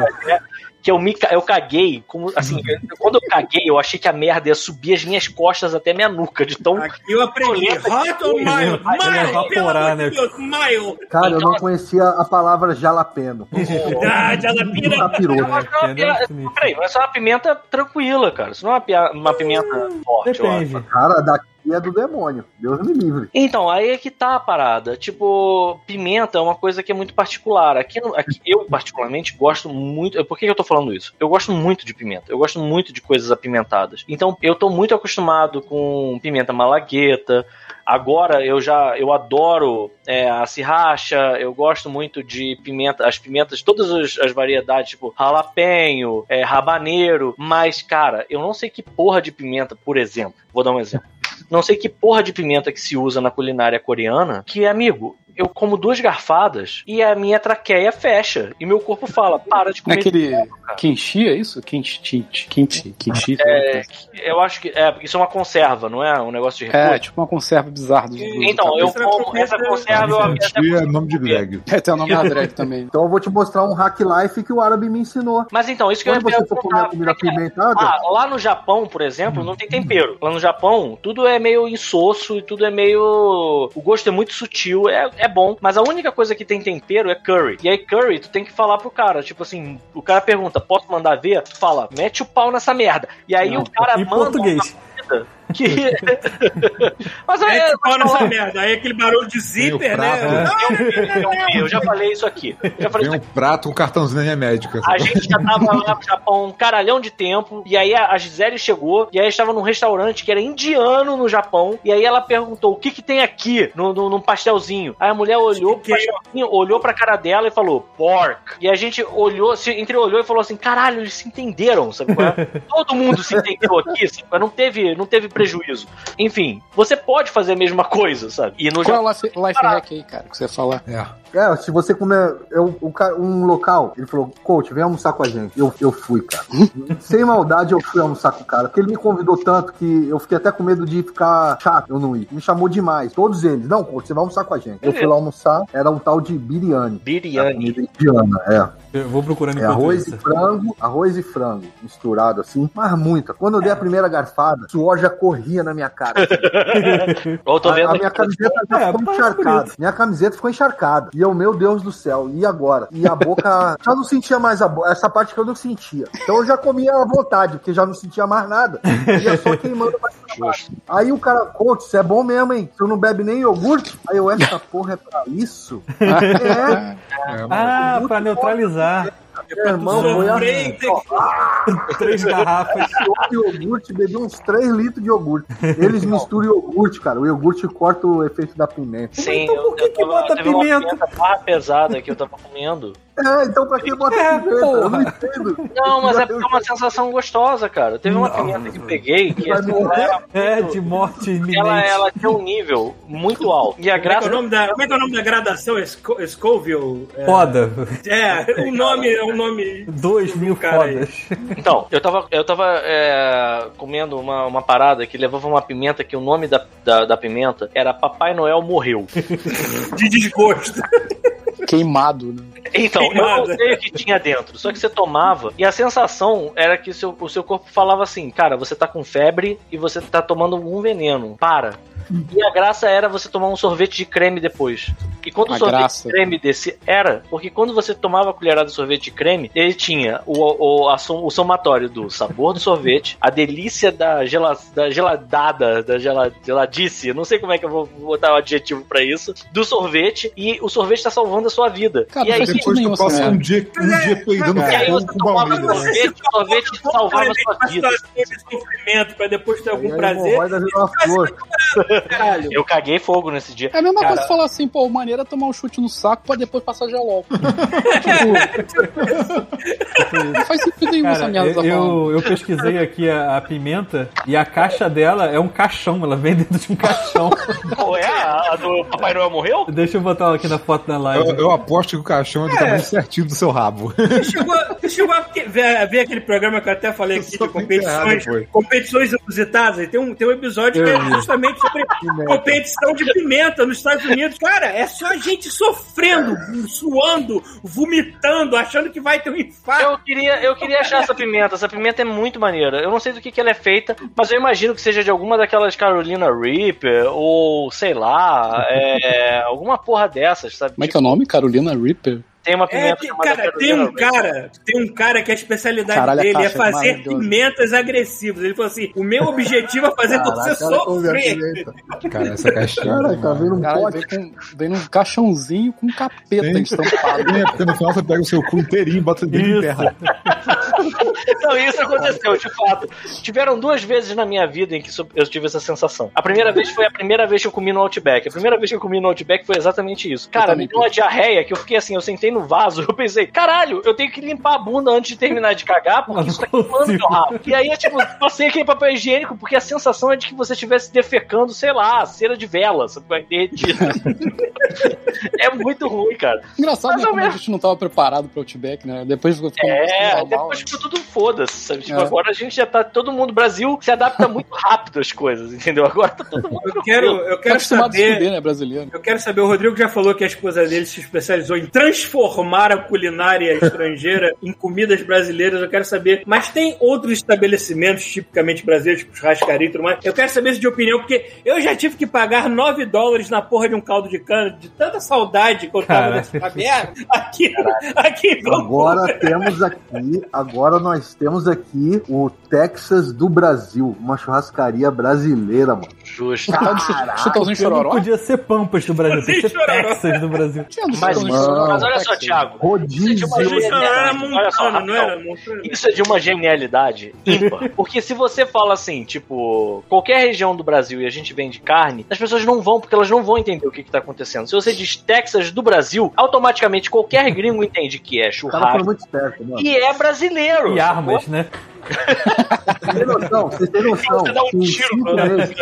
Que eu me eu caguei, como assim, eu- quando eu caguei, eu achei que a merda ia subir as minhas costas até minha nuca, de tão Aqui eu aprendi. Hot ou Mild, pelo evaporar, né? Deus, mild. Cara, eu não conhecia a palavra jalapeno. [laughs] Ah. Eu acho que é Peraí, mas é uma pimenta tranquila, cara. Isso não é uma, uma pimenta forte. Depende. Cara, daqui é do demônio. Deus me livre. Então, aí é que tá a parada. Tipo, pimenta é uma coisa que é muito particular. Aqui, aqui eu, particularmente, gosto muito. Por que eu tô falando isso? Eu gosto muito de pimenta. Eu gosto muito de coisas apimentadas. Então, eu tô muito acostumado com pimenta malagueta. Agora eu já eu adoro é, a sriracha, eu gosto muito de pimenta, as pimentas, todas as, as variedades, tipo jalapeno, é, rabaneiro, mas cara, eu não sei que porra de pimenta, por exemplo, vou dar um exemplo. Não sei que porra de pimenta que se usa na culinária coreana, que amigo, eu como duas garfadas e a minha traqueia fecha e meu corpo fala, para de Não é comer. aquele kimchi, é isso? Kimchi, kimchi, kimchi, kimchi. É, eu acho que é, isso é uma conserva, não é um negócio de É, repolho. tipo uma conserva bizarra dos dos- Então, eu Essa como essa conserva, Kimchi é nome de Greg. É, tem o nome da [laughs] drag também. Então eu vou te mostrar um hack life que o árabe me ensinou. Mas então, isso que Quando eu ia você for comer comida apimentada, Ah, lá no Japão, por exemplo, não tem tempero. Lá no Japão, tudo é meio insosso e tudo é meio. O gosto é muito sutil, é, é bom. Mas a única coisa que tem tempero é curry. E aí, curry, tu tem que falar pro cara. Tipo assim, o cara pergunta: posso mandar ver? Tu fala, mete o pau nessa merda. E aí o cara manda. português. uma Que... [laughs] mas aí. Mete o pau mas, nessa merda. Aí aquele barulho de zíper, prato, né? eu, eu já falei isso aqui. Já falei Vem isso um prato com cartãozinho médica. A gente já tava lá no Japão um caralhão de tempo. E aí a Gisele chegou. E aí estava num restaurante que era indiano no Japão. E aí ela perguntou: o que que tem aqui no, no, num pastelzinho? Aí a mulher olhou pro pastelzinho, olhou pra cara dela e falou: pork. E a gente olhou, se entreolhou e falou assim: caralho, eles se entenderam, sabe qual é? [laughs] Todo mundo se entendeu aqui, sabe? qual é? Não teve, não teve prejuízo. Enfim, você pode fazer a mesma coisa, sabe? E no Qual é o life, life hack aí, cara, que você falar? É. é, se você comer eu, o ca- um local, ele falou, coach, vem almoçar com a gente. Eu, eu fui, cara. [laughs] Sem maldade, eu fui almoçar com o cara. Porque ele me convidou tanto que eu fiquei até com medo de ficar chato eu não ir. Me chamou demais. Todos eles. Não, coach, você vai almoçar com a gente. Eu fui lá almoçar, era um tal de biryani. Biryani. Comida indiana, é. Eu vou procurando É arroz isso. e frango, arroz e frango misturado assim, mas muita. Quando eu dei a primeira garfada, o suor já corria na minha cara. [laughs] [laughs] Eu tô A, vendo a minha camiseta já É, ficou parece encharcada. Minha camiseta ficou encharcada. E eu, meu Deus do céu, e agora? E a boca. [laughs] já não sentia mais a boca. Essa parte que eu não sentia. Então eu já comia à vontade, porque já não sentia mais nada. Ia só [laughs] queimando mais pra baixo. Aí o cara, coach, isso é bom mesmo, hein? Você não bebe nem iogurte? Aí eu, essa porra é pra isso? é, [laughs] É, Ah, pra neutralizar. meu irmão, foi Sofrer, assim. tem que- Três [laughs] garrafas. Eu iogurte, bebi uns 3 litros de iogurte. Eles [laughs] misturam iogurte, cara. O iogurte corta o efeito da pimenta. Sim, Então por que eu, que eu tava, bota teve uma pimenta? pimenta barra pesada que eu tava comendo. É, então pra que bota É, pimenta? Eu não porra. entendo. Não, mas é porque é uma sensação gostosa, cara. Teve uma pimenta que peguei que assim, ela, É, de morte iminente. ela, ela tinha um nível muito alto. E a Como é, que é graça. o nome da, como é que é o nome da gradação? Sco- Scoville? É, Foda. É, o nome é um nome. Dois mil cara aí. fodas. Então, eu tava, eu tava é, comendo uma, uma parada que levava uma pimenta que o nome da, da, da pimenta era Papai Noel Morreu. De desgosto. Queimado, né? Então, eu não sei o que tinha dentro, só que você tomava e a sensação era que seu, o seu corpo falava assim: cara, você tá com febre e você tá tomando um veneno, para. E a graça era você tomar um sorvete de creme depois. E quando o A sorvete graça. creme desse era, porque quando você tomava a colherada de sorvete de creme, ele tinha o, o, a som- o somatório do sabor do sorvete, a delícia da, gela, da geladada, da gela, geladice, não sei como é que eu vou botar o adjetivo pra isso, do sorvete, e o sorvete tá salvando a sua vida. Cara, e aí, Depois tu passa um dia, um dia peidando e aí você com tomava baunilha. o sorvete, o sorvete salvava a sua vida. de sofrimento pra depois ter algum Aí a prazer. hemorroida vira uma flor. Caralho. Eu caguei fogo nesse dia. É a mesma Cara- coisa falar assim, pô, o maneiro é tomar um chute no saco pra depois passar gelol. [laughs] tipo, não faz sentido nenhum essa Cara, merda que tá eu, eu, eu pesquisei aqui a, a pimenta e a caixa dela é um caixão, ela vem dentro de um caixão. Qual é? A, a do Papai Noel morreu? Deixa eu botar ela aqui na foto da live. Eu, eu aposto que o caixão é do tamanho certinho do seu rabo. Você chegou, você chegou a ver, ver aquele programa que eu até falei aqui de competições, errado, competições inusitadas? Tem um, tem um episódio que é justamente sobre [laughs] competição de pimenta nos Estados Unidos. Cara, é só a gente sofrendo, suando, vomitando, achando que vai ter um infarto. Eu queria, eu queria achar essa pimenta. Essa pimenta é muito maneira. Eu não sei do que, que ela é feita, mas eu imagino que seja de alguma daquelas Carolina Reaper, ou sei lá, é, alguma porra dessas, sabe? Como é que é o nome? Carolina Reaper? Tem uma É, pimenta tem- chamada cara, tem um Reaper. cara, tem um cara que a especialidade Caralho, a dele é caixa é fazer pimentas agressivas. Ele falou assim: o meu objetivo é fazer você Caraca, a sofrer. Cara, essa caixinha. Cara, tá vendo um Caralho, pote. vem, com, vem num caixãozinho com capeta Tem. estampado. É, porque no final você pega o seu cu inteirinho e bota dentro de terra. [laughs] Não, isso aconteceu, de fato. Tiveram duas vezes na minha vida em que eu tive essa sensação. A primeira vez foi a primeira vez que eu comi no Outback. A primeira vez que eu comi no Outback foi exatamente isso. Cara, me deu uma diarreia que eu fiquei assim, eu sentei no vaso, eu pensei, caralho, eu tenho que limpar a bunda antes de terminar de cagar, porque isso tá queimando meu rabo. E aí, eu, tipo, passei aquele papel higiênico, porque a sensação é de que você estivesse defecando, sei lá, cera de vela, sabe? Vai derretir. [laughs] é muito ruim, cara. Engraçado, Mais né? Como a gente não tava preparado pro Outback, né? Depois ficou É, normal, depois ficou tudo foda-se, sabe? Tipo, É. agora a gente já tá. Todo mundo, o Brasil se adapta muito rápido às coisas, entendeu? Agora tá todo mundo. Eu quero, eu Tá quero se saber. fuder, né, brasileiro? Eu quero saber, o Rodrigo já falou que a esposa dele se especializou em transformar a culinária estrangeira em comidas brasileiras. Eu quero saber, mas tem outros estabelecimentos tipicamente brasileiros, tipo churrascaria e tudo mais. Eu quero saber isso de opinião, porque eu já tive que pagar 9 dólares na porra de um caldo de cana, de tanta saudade que eu tava Caraca. nessa merda aqui, aqui. Agora temos aqui, agora nós temos aqui o Texas do Brasil, uma churrascaria brasileira, mano. Justo. De Chutãozinho Eu não chororó? podia ser Pampas do Brasil, tem que ser Chororó. Texas do Brasil. Tinha Mas, mano, Chororó, mas olha só. Thiago. Rodízio. Isso é de uma genialidade. Olha só, rapidão. Montana? Isso é de uma genialidade ímpar. [laughs] Porque se você fala assim, tipo, qualquer região do Brasil e a gente vende carne, as pessoas não vão, porque elas não vão entender o que, que tá acontecendo. Se você diz Texas do Brasil, automaticamente qualquer gringo entende que é cara churrasco muito esperto, mano. e é brasileiro. E armas, né? [laughs] Vocês têm noção, vocês têm noção. Você dá um tiro pra meses,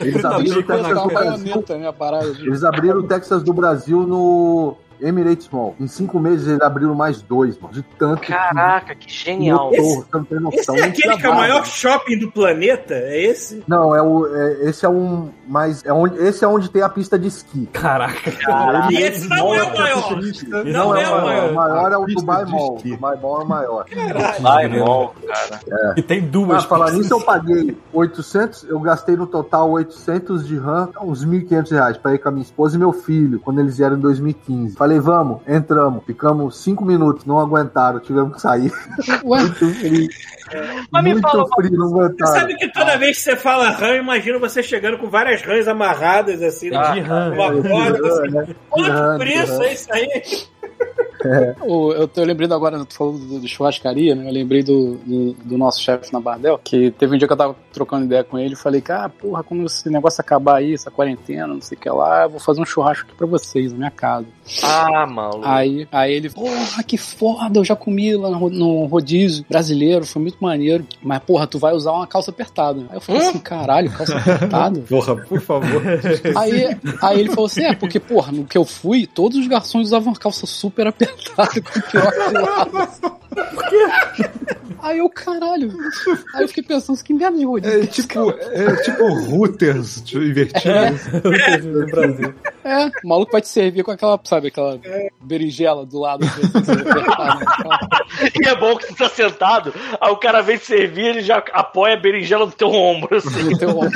eles abriram o Texas do Brasil. né, Eles abriram o Texas do Brasil no Emirates Mall. Em cinco meses eles abriram mais dois, mano. De tanto Caraca, que que genial. lotou, você não tem Esse noção. é não aquele que é o maior shopping do planeta? É esse? Não, é o, é- esse é um mais é onde esse é onde tem a pista de esqui. Caraca. E esse não é o maior. Não é o O maior. maior é o Dubai Mall. Dubai Mall é o maior. Vai, mol, cara. E tem Ah, duas. falar pistas. nisso, eu paguei 800, eu gastei no total 800 de RAM, uns 1.500 reais pra ir com a minha esposa e meu filho, quando eles vieram em 2015. Falei, vamos, entramos, ficamos 5 minutos, não aguentaram, tivemos que sair. Ué, [laughs] Muito Mas me muito fala Você sabe que toda vez que você fala rã, eu imagino você chegando com várias rãs amarradas assim, É de rã. numa corda. Assim. né? Quanto isso rã. é isso aí? o- eu tô lembrando agora, tu falou do, do churrascaria, né? Eu lembrei do, do, do nosso chefe na Bardel, que teve um dia que eu tava trocando ideia com ele e falei, cara, porra, quando esse negócio acabar aí, essa quarentena, não sei o que lá, eu vou fazer um churrasco aqui pra vocês, na minha casa. Ah, maluco. Aí, aí ele, porra, que foda, eu já comi lá no, no rodízio brasileiro, foi muito maneiro. Mas, porra, tu vai usar uma calça apertada. Aí eu falei assim, caralho, calça apertada? [laughs] Porra, por favor. [laughs] Aí, aí ele falou assim: é, porque, porra, no que eu fui, todos os garçons usavam uma calça super apertada com piroca de lado. [laughs] Por quê? Aí eu, caralho. Aí eu fiquei pensando, que merda de rodízio. É tipo, é tipo routers tipo, invertidos. do Brasil. É, o maluco vai te servir com aquela, sabe, aquela berinjela do lado. assim, [laughs] E é bom que tu tá sentado, aí o cara vem te servir, ele já apoia a berinjela no teu ombro, assim. [laughs] no teu ombro.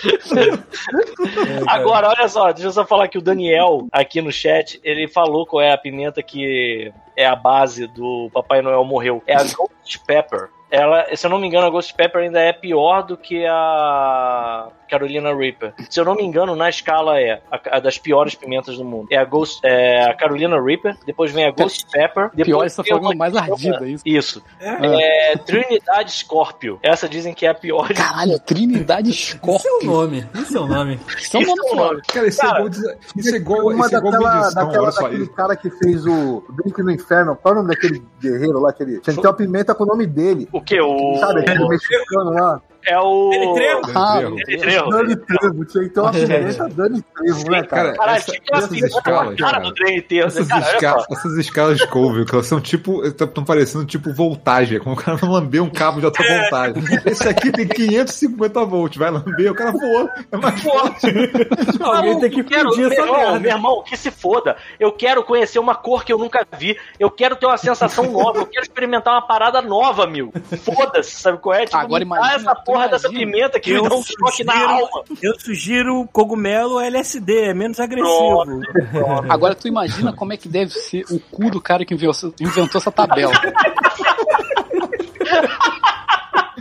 [laughs] Agora, olha só, deixa eu só falar que o Daniel, aqui no chat, ele falou qual é a pimenta que é a base do Papai Noel morreu. É a Ghost Pepper. Ela, se eu não me engano, a Ghost Pepper ainda é pior do que a Carolina Reaper. Se eu não me engano, na escala é a, a das piores pimentas do mundo. É a Ghost, é a Carolina Reaper, depois vem a Ghost [laughs] Pepper, depois Pior, essa foi uma a mais ardida, isso. Isso. É Trinidad Scorpio. Essa dizem que é a pior. Caralho, Trinidade Isso é o Scorpio. nome. Isso é o nome. Isso é nome é foda. nome. Cara, isso Cara, é igual, isso é igual, uma isso é igual daquela, medição, daquela daquele cara que fez o Drink no Inferno. Qual é o nome daquele guerreiro lá? Aquele... Tinha que ter uma pimenta com o nome dele. O que? O. Sabe, aquele mexicano lá. É o. Ele trevo. Ah, Trevo. Deus. trevo. Dani Trevo. Tinha que ter uma pimenta Dani Trevo, né, cara? Cara, essa- tinha uma cara cara. do inteiro. Essas, Cara, essas escalas de Colville, que elas são tipo. estão parecendo tipo voltagem. Como o cara vai lamber um cabo de alta voltagem. Esse aqui tem 550 volts, vai lamber, o cara voa. É mais forte. Alguém tem que pedir meu essa irmão, merda. meu irmão, que se foda. Eu quero conhecer uma cor que eu nunca vi. Eu quero ter uma sensação nova. Eu quero experimentar uma parada nova, meu. Foda-se, sabe qual é? Tipo, Agora imagina, essa porra dessa imagina. pimenta que me Eu dá um choque na sugiro- alma. Eu sugiro cogumelo LSD, é menos agressivo. Agora tu imagina como é que deve ser o cu do cara que inventou essa tabela. [laughs]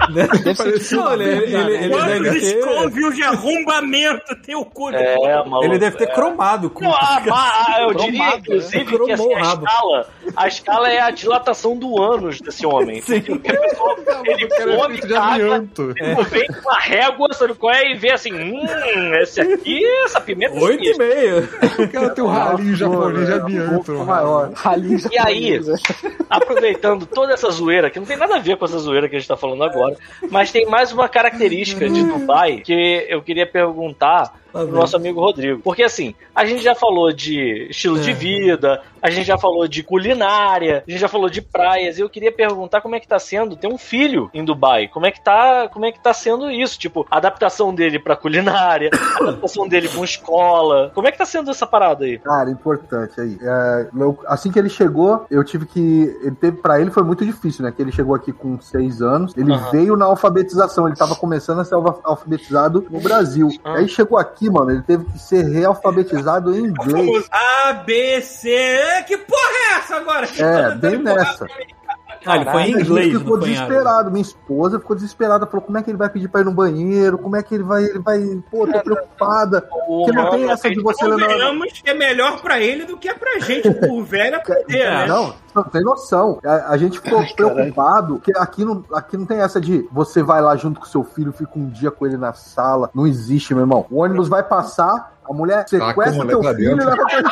[laughs] Deve ser tipo, Não, ele, ele, ele, ele deve Quantos ter. De arrombamento tem o cu É, maluco. Ele deve ter cromado o cu. Não, a- a- a- eu diria, Cromado, inclusive, né? que assim, a escala, a escala é a dilatação do ânus desse homem. Sim. Porque a pessoa, [laughs] ele é come, caga. Tipo, vem com a régua, sabe qual é? E vê assim, hum, esse aqui, essa pimenta é Oito e meio. O cara tem um ralinho japonês de amianto. O maior. ralinho E aí, japonês, aproveitando toda essa zoeira, que não tem nada a ver com essa zoeira que a gente tá falando agora, mas tem mais uma característica de [laughs] Dubai que eu queria perguntar Vem. nosso amigo Rodrigo. Porque assim, a gente já falou de estilo de É. vida, a gente já falou de culinária, a gente já falou de praias, e eu queria perguntar como é que tá sendo ter um filho em Dubai. Como é que tá, como é que tá sendo isso? Tipo, a adaptação dele pra culinária, a [coughs] adaptação dele com escola. Como é que tá sendo essa parada aí? Cara, importante aí. É, eu- assim que ele chegou, eu tive que. Ele teve, pra ele foi muito difícil, né? Que ele chegou aqui com seis anos. Ele Aham. veio na alfabetização, ele tava começando a ser alfa- alfabetizado no Brasil. Ah. Aí chegou aqui, mano, ele teve que ser realfabetizado em inglês. A, B, C. Que porra é essa agora? É, bem nessa. Ah, ele foi em A gente inglês, ficou não foi em árabe. desesperado. Minha esposa ficou desesperada. Falou: como é que ele vai pedir pra ir no banheiro? Como é que ele vai. Ele vai. Pô, tô preocupada. Porque não tem essa de você levar. É melhor pra ele do que é pra gente, [laughs] por velho aprender, né? Não, não tem noção. A, a gente ficou preocupado que aqui não, aqui não tem essa de você vai lá junto com seu filho, fica um dia com ele na sala. Não existe, meu irmão. O ônibus vai passar, a mulher Taca o sequestra moleque teu filho e leva pra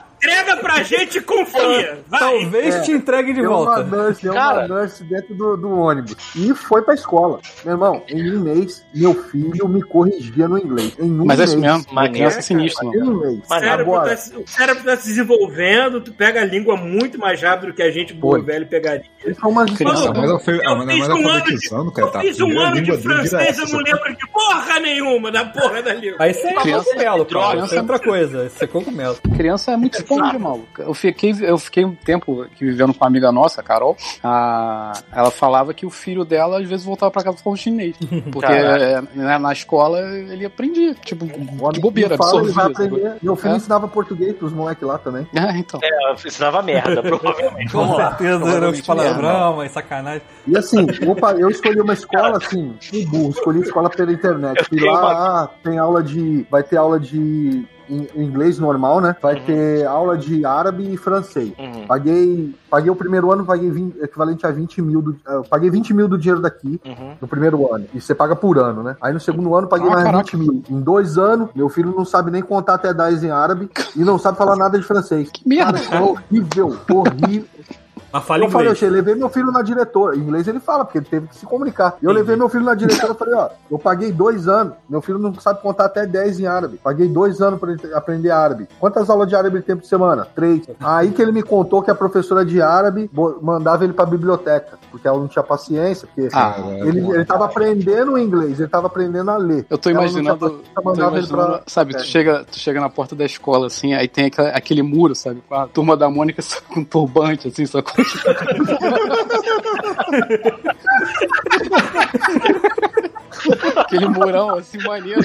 [laughs] Entrega pra gente e confia. Vai. Talvez É. te entregue de uma volta. nurse, deu Cara. uma nurse dentro do, do ônibus. E foi pra escola. Meu irmão, em um mês, meu filho me corrigia no inglês. Em um Mas é isso mesmo. Maneiro, criança é sinistra, Em mano. um mês. O cérebro, Agora, tá, se- o cérebro tá se desenvolvendo, tu pega a língua muito mais rápido que a gente, burro velho, pegaria. isso é uma Criança, mas alfe- Eu ah, mas fiz mas um ano de- alfabetizando, cara, Eu tá? fiz um ano de francês, eu não lembro de porra nenhuma da porra da língua. Aí isso é Criança- cogumelo, cara. droga. Isso é outra coisa. Isso é cogumelo. Criança é muito esponja, maluco. Eu fiquei, eu fiquei um tempo aqui vivendo com uma amiga nossa, a Carol. A, ela falava que o filho dela às vezes voltava pra casa falando chinês. [laughs] Porque é, né, na escola ele aprendia. Tipo, O de bobeira, fala, ele vai aprender. Meu filho É. ensinava português pros moleques lá também. É, então. É, eu ensinava merda, [laughs] provavelmente. Com Vamos lá. certeza eram os palavrão, mas sacanagem. E assim, opa, eu escolhi uma escola assim, burro, escolhi escola pela internet. Tenho lá, ah, tem aula de. Vai ter aula de in- inglês normal, né? Vai Uhum. ter aula de árabe e francês. Uhum, Paguei, paguei o primeiro ano, paguei 20, equivalente a 20 mil do. eu paguei 20 mil do dinheiro daqui uhum. no primeiro ano. E você paga por ano, né? Aí no segundo ano paguei Ah, mais caraca. 20 mil. Em dois anos, meu filho não sabe nem contar até 10 em árabe e não sabe falar nada de francês. Que merda, Cara, é horrível, horrível. Mas fala Eu falei, eu inglês. levei meu filho na diretora. Em inglês ele fala, porque ele teve que se comunicar. E eu levei meu filho na diretora e falei, ó, eu paguei dois anos. Meu filho não sabe contar até 10 em árabe. Paguei dois anos pra ele aprender árabe. Quantas aulas de árabe ele tem por semana? Três. Aí que ele me contou que a professora de árabe mandava ele pra biblioteca, porque ela não tinha paciência, porque Ah, ele, ele tava aprendendo inglês, ele tava aprendendo a ler. Eu tô imaginando, tô imaginando pra- sabe, tu É. chega, tu chega na porta da escola, assim, aí tem aquela- aquele muro, sabe, com a turma da Mônica [laughs] só com turbante, assim, só com... [laughs] Aquele murão assim, maneiro.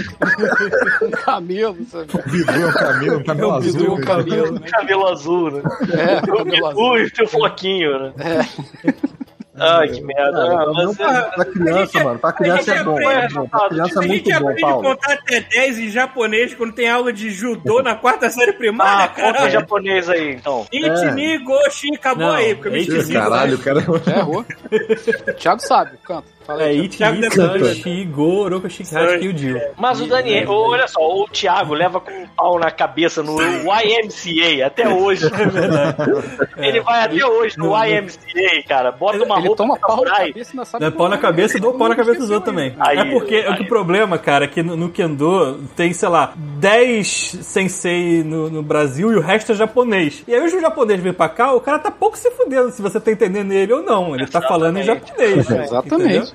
Com camelo, sabe? Bidu é um camelo, um camelo É o Bidu e azul. um camelo, né? Cabelo azul, né? É, camelo azul. Ui, teu floquinho, né? É. Ai, que merda. Cara, Ah, não, mas, pra, pra criança, mano. Pra criança é bom. É bom. Pra criança é a muito gente bom, aprende a Paulo. contar até 10 em japonês quando tem aula de judô na quarta série Ah, primária, conta cara. japonês aí, então. Ichini, Goshi, acabou Não, aí, porque eu me é esqueci. Caralho, cara. Errou. [laughs] Thiago sabe, canta. Fala É aí, Ichi, Thiago Sanshi, Goroka, Shikashi, Kyujiu. Mas o Daniel, olha só, o Thiago leva com um pau na cabeça no YMCA até [laughs] hoje. Ele vai até hoje no YMCA, cara. Bota uma Ele roupa toma pau na cabeça não sabe pau na cabeça e dou pau na cabeça dos outros também. Aí, é porque aí. o que o problema, cara, é que no, no Kendo tem, sei lá, 10 sensei no, no Brasil e o resto é japonês. E aí hoje o japonês vem pra cá, o cara tá pouco se fudendo se você tá entendendo ele ou não. Ele tá falando em japonês. Exatamente. entendeu?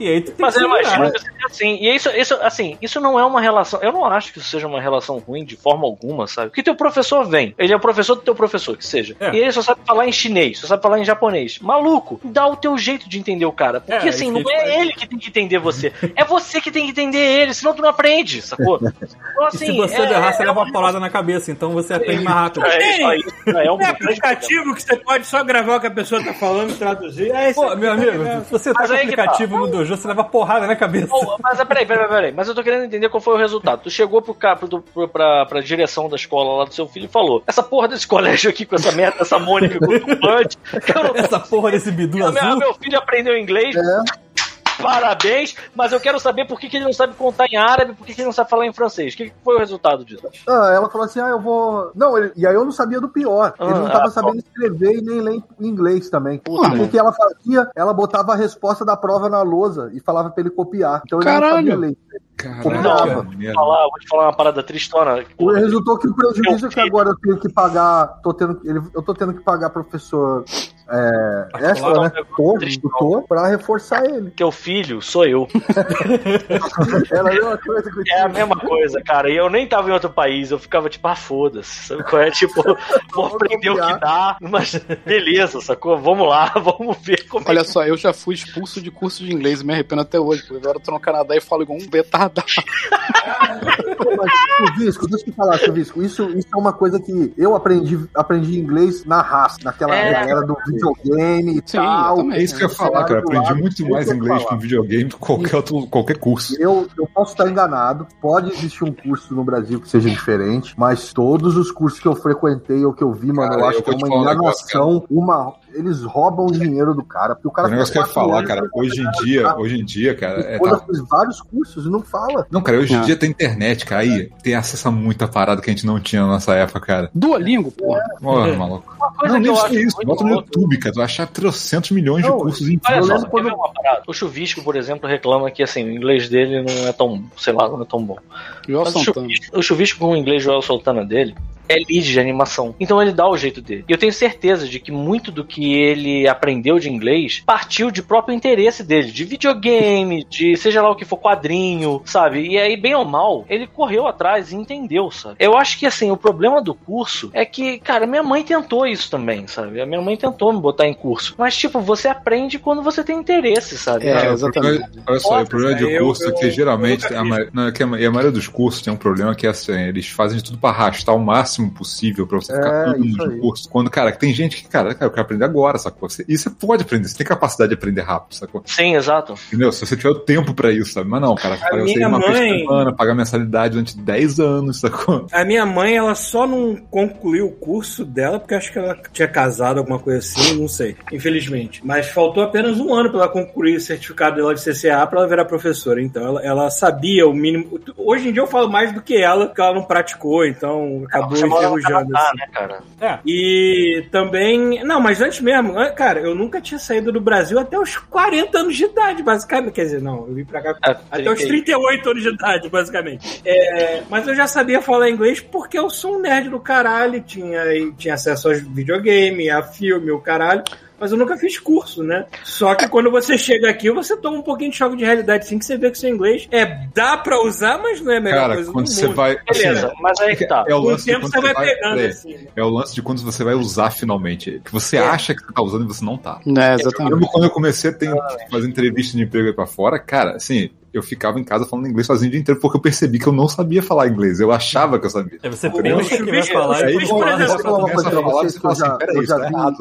E aí tu tem Mas que eu imagino que seja assim. E isso, isso, assim, isso não é uma relação. Eu não acho que isso seja uma relação ruim de forma alguma, sabe? Porque teu professor vem, ele é o professor do teu professor, que seja. É. E ele só sabe falar em chinês, só sabe falar em japonês. Maluco, dá o teu jeito de entender o cara. Porque É, assim, não é faz. ele que tem que entender você. É você que tem que entender ele, senão tu não aprende, sacou? [laughs] Então, E assim, se você é, errar, você é leva uma paulada na cabeça, então você aprende mais rápido. É. É um grande aplicativo que você pode só gravar o que a pessoa tá falando e traduzir. É, isso Pô, meu amigo, você tá com o tá. aplicativo no dojo, você leva porrada na cabeça. Oh, mas ah, peraí, peraí, peraí. Mas eu tô querendo entender qual foi o resultado. Tu chegou pro, cara, pro, pro, pra, pra direção da escola lá do seu filho e falou: Essa porra desse colégio aqui com essa merda, essa Mônica com o Essa porra desse bidu Meu, azul. meu filho aprendeu inglês. É. Parabéns, mas eu quero saber por que, que ele não sabe contar em árabe, por que, que ele não sabe falar em francês. O que, que foi o resultado disso? Ah, ela falou assim: ah, eu vou. Não, ele- e aí eu não sabia do pior. Ele não Ah, tava ah, sabendo escrever e nem ler em inglês também. Puta, o que ela fazia? Ela botava a resposta da prova na lousa e falava pra ele copiar. Então ele não Caralho. sabia ler. Caralho, Copiava. cara, Vou falar, vou te falar uma parada tristona. O resultou que o prejuízo é que agora eu tenho que pagar. Tô tendo, ele- eu tô tendo que pagar professor é, extra, né? Do tô, pra reforçar ele. Teu filho sou eu. Ela é uma coisa que eu É a mesma coisa, cara. E eu nem tava em outro país, eu ficava tipo, ah, foda-se. Sabe qual é? [laughs] Tipo, vou aprender o que dá, mas beleza, sacou? Vamos lá, [laughs] vamos ver como é Olha só, eu já fui expulso de curso de inglês me arrependo até hoje, porque agora eu tô no Canadá e falo igual um betardado. Mas, Chuvisco, deixa eu te falar, Chuvisco. Isso, isso é uma coisa que eu aprendi, aprendi inglês na raça, naquela É. era do videogame e Sim, tal. É isso que eu ia falar, cara. Aprendi muito mais inglês com videogame do que qualquer, outro, qualquer curso. Eu, eu posso estar enganado, pode existir um curso no Brasil que seja diferente, mas todos os cursos que eu frequentei ou que eu vi, mano, Cara, eu acho eu que é uma um enganação, uma. Eles roubam o dinheiro do cara, porque o cara O negócio que eu ia falar, cara, hoje em dia, nada. hoje em dia, cara, é, tá- fiz vários cursos e não fala. Não, cara, hoje em É. dia tem internet, cara, aí tem acesso a muita parada que a gente não tinha na nossa época, cara. Duolingo, porra. Porra, maluco. Uma coisa Não, que nem eu isso, Bota no YouTube, cara. Tu vai achar trocentos milhões de Não, cursos em Olha só, quando- ver uma parada? O Chuvisco, por exemplo, reclama que assim, o inglês dele não é tão, sei lá, não é tão bom. O chuvisco, o chuvisco com o inglês Joel Soltana dele é lead de animação. Então ele dá o jeito dele. E eu tenho certeza de que muito do que ele aprendeu de inglês partiu de próprio interesse dele, de videogame, de seja lá o que for, quadrinho, sabe? E aí, bem ou mal, ele correu atrás e entendeu, sabe? Eu acho que assim, o problema do curso é que, cara, minha mãe tentou isso também, sabe? A minha mãe tentou me botar em curso. Mas, tipo, você aprende quando você tem interesse, sabe? É, o exatamente. Olha só, o problema de eu- curso é que eu- geralmente eu a, não, é que a, e a maioria dos cursos tem um problema que é assim, eles fazem de tudo pra arrastar o máximo possível pra você ficar É, todo isso mundo aí. no curso. Quando, cara, tem gente que, cara, cara, eu quero aprender agora, sacou? Você, e você pode aprender, você tem capacidade de aprender rápido, sacou? Sim, exato. Entendeu? Se você tiver o tempo pra isso, sabe? Mas não, cara, A você minha uma vez por mãe- semana, pagar mensalidade durante 10 anos, sacou? A minha mãe, ela só não concluiu o curso dela, porque acho que ela tinha casado, alguma coisa assim, não sei, infelizmente. Mas faltou apenas um ano para ela concluir o certificado dela de CCA para ela virar professora. Então ela, ela sabia o mínimo. Hoje em dia eu falo mais do que ela, porque ela não praticou, então acabou Você mora no enferrujando. Canadá, assim. né, cara? É. E também. Não, mas antes mesmo, ah, cara, eu nunca tinha saído do Brasil até os 40 anos de idade, basicamente. Quer dizer, não, eu vim pra cá É, até os 30 38 anos de idade, basicamente. É, mas eu já sabia falar inglês porque eu sou um nerd do caralho, tinha, tinha acesso aos videogame, a filme, o caralho. Mas eu nunca fiz curso, né? Só que quando você chega aqui, você toma um pouquinho de choque de realidade, assim, que você vê que seu inglês é dá pra usar, mas não é a melhor Cara, coisa quando do você mundo. vai. assim, Beleza, mas aí que tá. É o o lance de tempo quando você vai pegando, assim. né? É o lance de quando você vai usar finalmente. Que você É. acha que você tá usando e você não tá. É, Eu exatamente. lembro quando eu comecei a ter, fazer entrevista de emprego aí pra fora, cara, assim, eu ficava em casa falando inglês sozinho o dia inteiro porque eu percebi que eu não sabia falar inglês. Eu achava que eu sabia. É, você O pensa que vai falar o e uma começa coisa a falar, você fala assim, peraí, isso já tá vi. errado.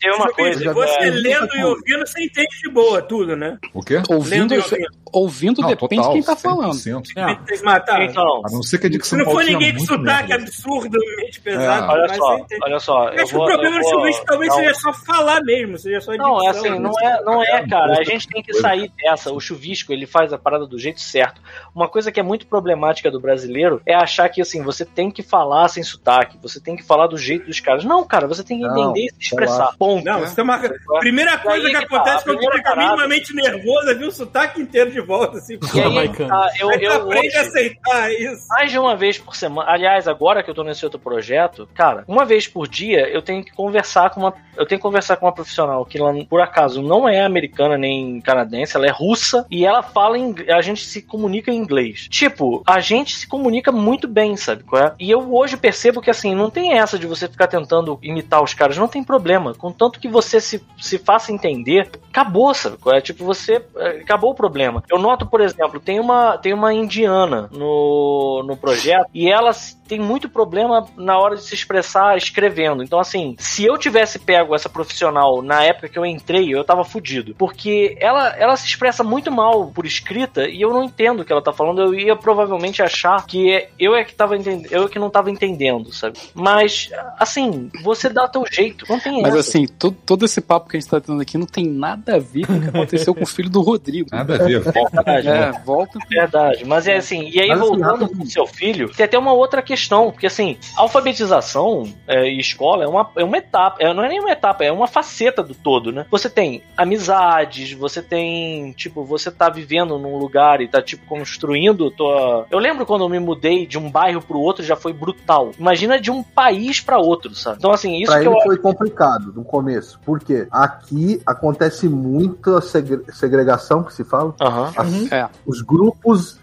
Tem uma coisa. Se você é, lendo e ouvindo, você entende de boa tudo, né? O quê? Ouvindo, Lendo e ouvindo. ouvindo depende de quem tá falando. 100%. É. Tem que matar. Então, A não ser que a Se dicção não for ninguém com muito sotaque absurdamente pesado, É. olha mas só, olha só. Acho que o problema do chuvisco talvez seja só falar mesmo, seja só Não, é assim, né? não é, não é, cara. A gente tem que sair dessa. O chuvisco, ele faz a parada do jeito certo. Uma coisa que é muito problemática do brasileiro é achar que, assim, você tem que falar sem sotaque, você tem que falar do jeito dos caras. Não, cara, você tem que Não, entender e se expressar. Ponto. Não, isso é uma... Primeira coisa que que tá, acontece a quando primeira fica parada- minimamente nervoso é vir o sotaque inteiro de volta, assim. E aí, Jamaicano. tá, eu, eu aprende a aceitar isso. mais de uma vez por semana. Aliás, agora que eu tô nesse outro projeto, cara, uma vez por dia eu tenho que conversar com uma. Eu tenho que conversar com uma profissional que ela, por acaso, não é americana nem canadense, ela é russa e ela fala em. A gente se comunica em inglês. Tipo, a gente se comunica muito bem, sabe? qual é? E eu hoje percebo que assim, não tem essa de você ficar tentando imitar os caras, não tem problema. Contanto que você se, se faça entender, acabou, sabe? qual é? Tipo, você. eh, Acabou o problema. Eu noto, por exemplo, tem uma, tem uma indiana no, no projeto e ela tem muito problema na hora de se expressar escrevendo. Então, assim, se eu tivesse pego essa profissional na época que eu entrei, eu tava fudido. Porque ela, ela se expressa muito mal por escrita e eu não entendo o que ela tá falando. Eu ia provavelmente achar que eu é que tava entendendo, eu é que não tava entendendo, sabe? Mas, assim, você dá teu jeito. Não tem Mas essa. assim, to- todo esse papo que a gente tá tendo aqui não tem nada a ver com o que aconteceu com o filho do Rodrigo. Nada a ver. Verdade, É, volta. Verdade, mas é assim, e aí Mas, assim, voltando rapidinho. pro seu filho, tem até uma outra questão, porque assim, alfabetização é, e escola é uma, é uma etapa, é, não é nem uma etapa, é uma faceta do todo, né? Você tem amizades, você tem, tipo, você tá vivendo num lugar e tá, tipo, construindo tua... Eu lembro quando eu me mudei de um bairro pro outro, já foi brutal. Imagina de um país pra outro, sabe? Então, assim, isso Pra que ele eu foi complicado no começo. Por quê? Aqui acontece muita segre- segregação, que se fala. Aham. As- É. Os grupos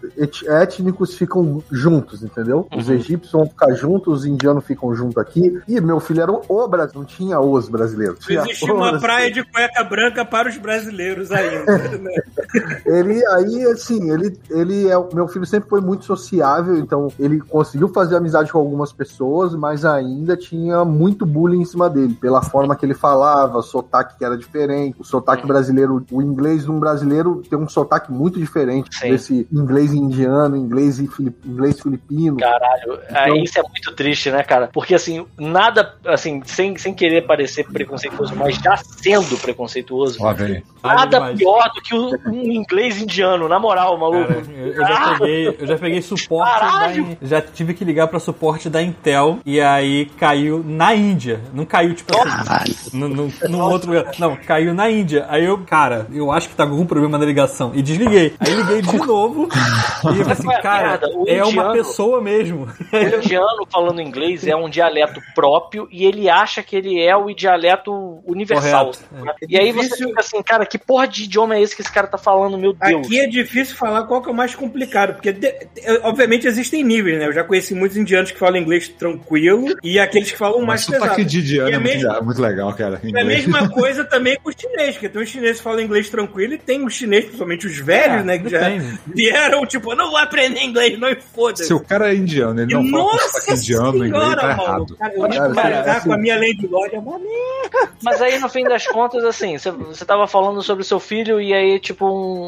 étnicos ficam juntos, entendeu? Os Uhum. Egípcios vão ficar juntos, os indianos ficam juntos aqui. E meu filho era o, Brasil, não tinha os brasileiros. Tinha existe uma brasileiro. praia de cueca branca para os brasileiros ainda. [laughs] né? Ele aí, assim, ele, ele é. Meu filho sempre foi muito sociável, então ele conseguiu fazer amizade com algumas pessoas, mas ainda tinha muito bullying em cima dele, pela forma que ele falava, o sotaque que era diferente. O sotaque brasileiro, o inglês de um brasileiro tem um sotaque muito diferente Sim. desse inglês indiano, inglês, e filip- inglês filipino. Caralho, Então- isso é muito triste, né, cara? Porque assim, nada, assim, sem, sem querer parecer preconceituoso, mas já sendo preconceituoso, nada pior do que um, um inglês indiano, na moral, maluco. Cara, eu, eu já peguei, eu já peguei suporte da, Caralho! Já tive que ligar pra suporte da Intel e aí caiu na Índia. Não caiu tipo assim, no, no, num outro lugar. Não, caiu na Índia. Aí eu, cara, eu acho que tá com algum problema na ligação e desliguei. Aí liguei de novo e eu falei assim, cara, é uma pessoa mesmo. O indiano falando inglês é um dialeto próprio e ele acha que ele é o dialeto universal. Correto, né? E aí você Difícil- fica assim, cara, que porra de idioma é esse que esse cara tá falando, meu Deus? Aqui é difícil falar qual que é o mais complicado, porque de- é, obviamente existem níveis, né? Eu já conheci muitos indianos que falam inglês tranquilo e aqueles que falam mais sotaque pesado. de indiano é é muito, mesmo- muito legal, cara. É a mesma [laughs] coisa também com o chinês, porque tem os chineses que falam inglês tranquilo e tem os chineses, principalmente os velhos, É, né? Que já depende. vieram, tipo, não vou aprender inglês, não e foda-se. Se o cara é indiano, ele não Nossa indiano no inglês, senhora, tá mano. Cara, eu Cara, cara, assim- com a minha Landlord é uma merda. Mas aí, no fim das contas, assim, você- você tava falando sobre o seu filho e aí, tipo,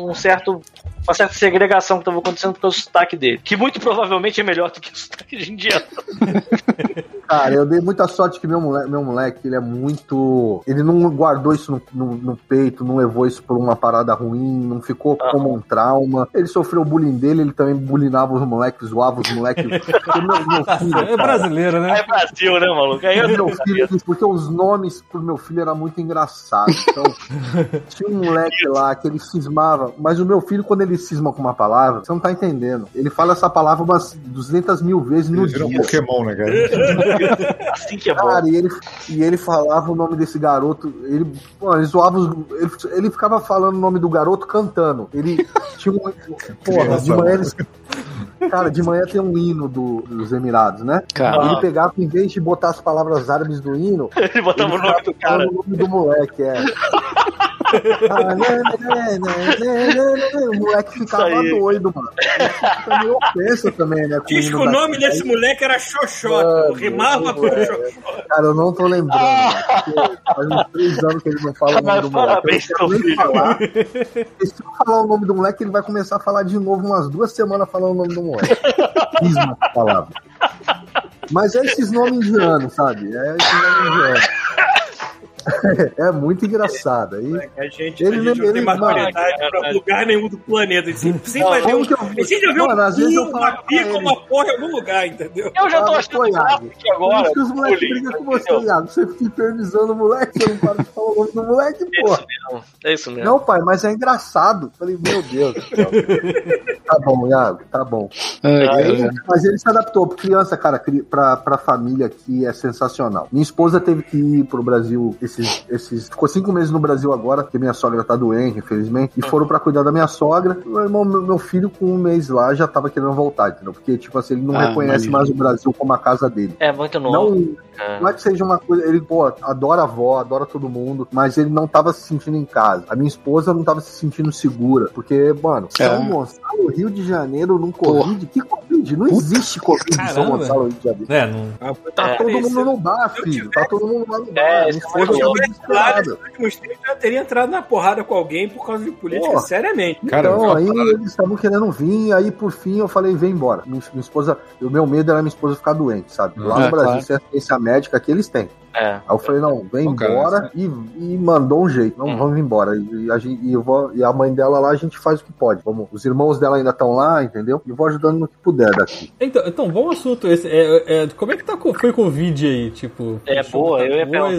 um certo. Uma certa segregação que tava acontecendo por causa do sotaque dele. Que muito provavelmente é melhor do que o sotaque de indiano. [laughs] Cara, eu dei muita sorte que meu moleque, meu moleque ele é muito. Ele não guardou isso no, no- no peito, não levou isso por uma parada ruim, não ficou Ah. como um trauma. Ele sofreu o bullying dele, ele também bullyingava os moleques, zoava os moleques. [laughs] Porque meu, meu filho, É brasileiro, né? É Brasil, né, maluco? Aí eu meu filho, porque os nomes pro meu filho era muito engraçado. Então, tinha um moleque lá que ele cismava, mas o meu filho, quando ele cisma com uma palavra, você não tá entendendo. Ele fala essa palavra umas 200 mil vezes no Ele vira um dia. Pokémon, né, cara? [laughs] assim que é bom. Cara, e ele, e ele falava o nome desse garoto. Ele, pô, ele zoava os, ele, ele ficava falando o nome do garoto cantando. Ele [laughs] tinha um. Porra, de manhã eles. [laughs] Cara, de manhã tem um hino do- dos Emirados, né? Cara, Ele pegava, em vez de botar as palavras árabes do hino, Ele botava o nome do cara. o nome do moleque, é. O moleque ficava doido, mano. Fica meio ofensa também, né? Diz que o nome desse moleque era Xoxota. Mano, rimava com é. Xoxota. Cara, eu não tô lembrando. Ah. Faz uns três anos que ele não fala o nome do moleque. Eu nem falar. Se eu falar o nome do moleque, ele vai começar a falar de novo umas duas semanas falando o nome do moleque. Isma palavra. Mas é esses nomes indianos, sabe? É esses nomes indianos. [laughs] É muito engraçado. Aí, A gente, Ele a gente nem- não ele- tem maturidade mano, pra lugar nenhum do planeta. Assim, sempre Não, vai ver como um, que eu- a gente já viu um uma pica, ele. uma porra em algum lugar, entendeu? Eu já tô Ah, achando Iago. Por agora. que os moleques brigam com você, entendeu? Iago. Você fica infernizando o moleque, você não para de falar o nome do moleque, É porra. É isso mesmo. Não, pai, mas é engraçado. Falei, meu Deus. do céu. tá bom, Iago, tá bom. É, Aí, mas ele se adaptou. Criança, cara, cri- pra, pra família aqui é sensacional. Minha esposa teve que ir pro Brasil esses, esses. Ficou cinco meses no Brasil agora, porque minha sogra tá doente, infelizmente. E foram pra cuidar da minha sogra. Meu irmão, meu, filho, com um mês lá, já tava querendo voltar, entendeu? Porque, tipo assim, ele não Ah, reconhece mais o Brasil como a casa dele. É muito novo. Não, cara. não é que seja uma coisa. Ele, pô, adora a avó, adora todo mundo, mas ele não tava se sentindo em casa. A minha esposa não tava se sentindo segura. Porque, mano, São É. Gonçalo, Rio de Janeiro, num Covid. Que Covid? Não existe Covid em São Caramba. Gonçalo, Rio de Janeiro. É, não. Tá É, todo mundo no bar, eu filho. Tá todo mundo lá no bar. É, minha isso é. Claro, desesperada. nos últimos tempos já teria entrado na porrada com alguém por causa de política, Pô. seriamente. Cara, então, aí parada- eles estavam querendo vir, aí por fim eu falei, vem embora. Minha, minha esposa, o meu medo era minha esposa ficar doente, sabe? Lá É, no Brasil, claro. se é assistência médica que eles têm. É. Aí eu falei, não, vem Pô, cara, embora e, e mandou um jeito. Não, Hum. vamos embora. E, a gente, e, eu vou, e a mãe dela lá, a gente faz o que pode. Vamos, os irmãos dela ainda estão lá, entendeu? E vou ajudando no que puder daqui. Então, então bom assunto esse. É, é, como é que tá, com- foi com o vídeo aí? Tipo, É, boa, muita eu ia perguntar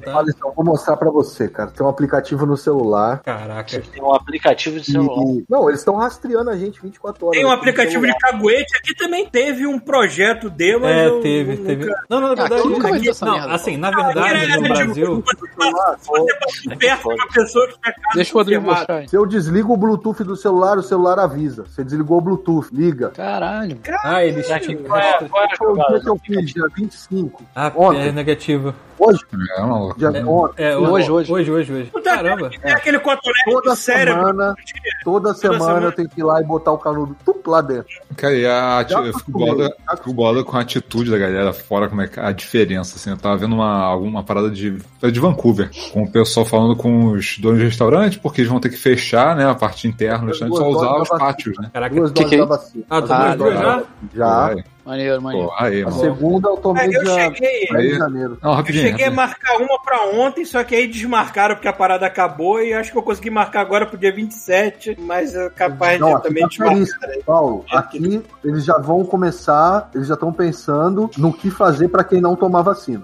tá? Eu vou mostrar pra você, cara. Tem um aplicativo no celular. Caraca. Tem um aplicativo de celular. e- não, eles estão rastreando a gente 24 horas. Tem um aqui aplicativo de caguete. Aqui também teve um projeto de, mas É, eu teve, nunca- teve. Não, não, na verdade. eu nunca vi aqui- essa não, merda, assim, pô. na verdade, no Brasil. Casa Deixa o Rodrigo mostrar. Se eu desligo o Bluetooth do celular, o celular avisa. Você desligou o Bluetooth, liga. Caralho. Ah, eles. Qual é, qual é o dia que eu fiz, dia 25. Ah, Ontem. é negativo. Hoje, É uma dia ontem. É, Hoje, hoje. Hoje, hoje, hoje. Caramba. É aquele cotonete Toda do cérebro. semana, toda semana semana. eu tenho que ir lá e botar o canudo tup lá dentro. Cara, e a, ati- Já eu fico bola, já fico bola com a atitude da galera fora, como é que- a diferença, assim. Eu tava vendo uma, alguma parada de, de Vancouver, com o pessoal falando com os donos de restaurante, porque eles vão ter que fechar, né, a parte interna do restaurante, só usar os pátios, né? Caraca. Duas Que que é da isso? vacina. Ah, tu Ah, ah, agora. já? Já. Maneiro, maneiro. pô, aí, A segunda eu tomei É, eu dia cheguei. 10 de janeiro. Não, Eu rapidinho. cheguei a marcar uma pra ontem, só que aí desmarcaram porque a parada acabou e acho que eu consegui marcar agora pro dia 27, mas é capaz Não, de também tá desmarcar. Paulo. Aqui eles já vão começar, eles já estão pensando no que fazer pra quem não tomar vacina.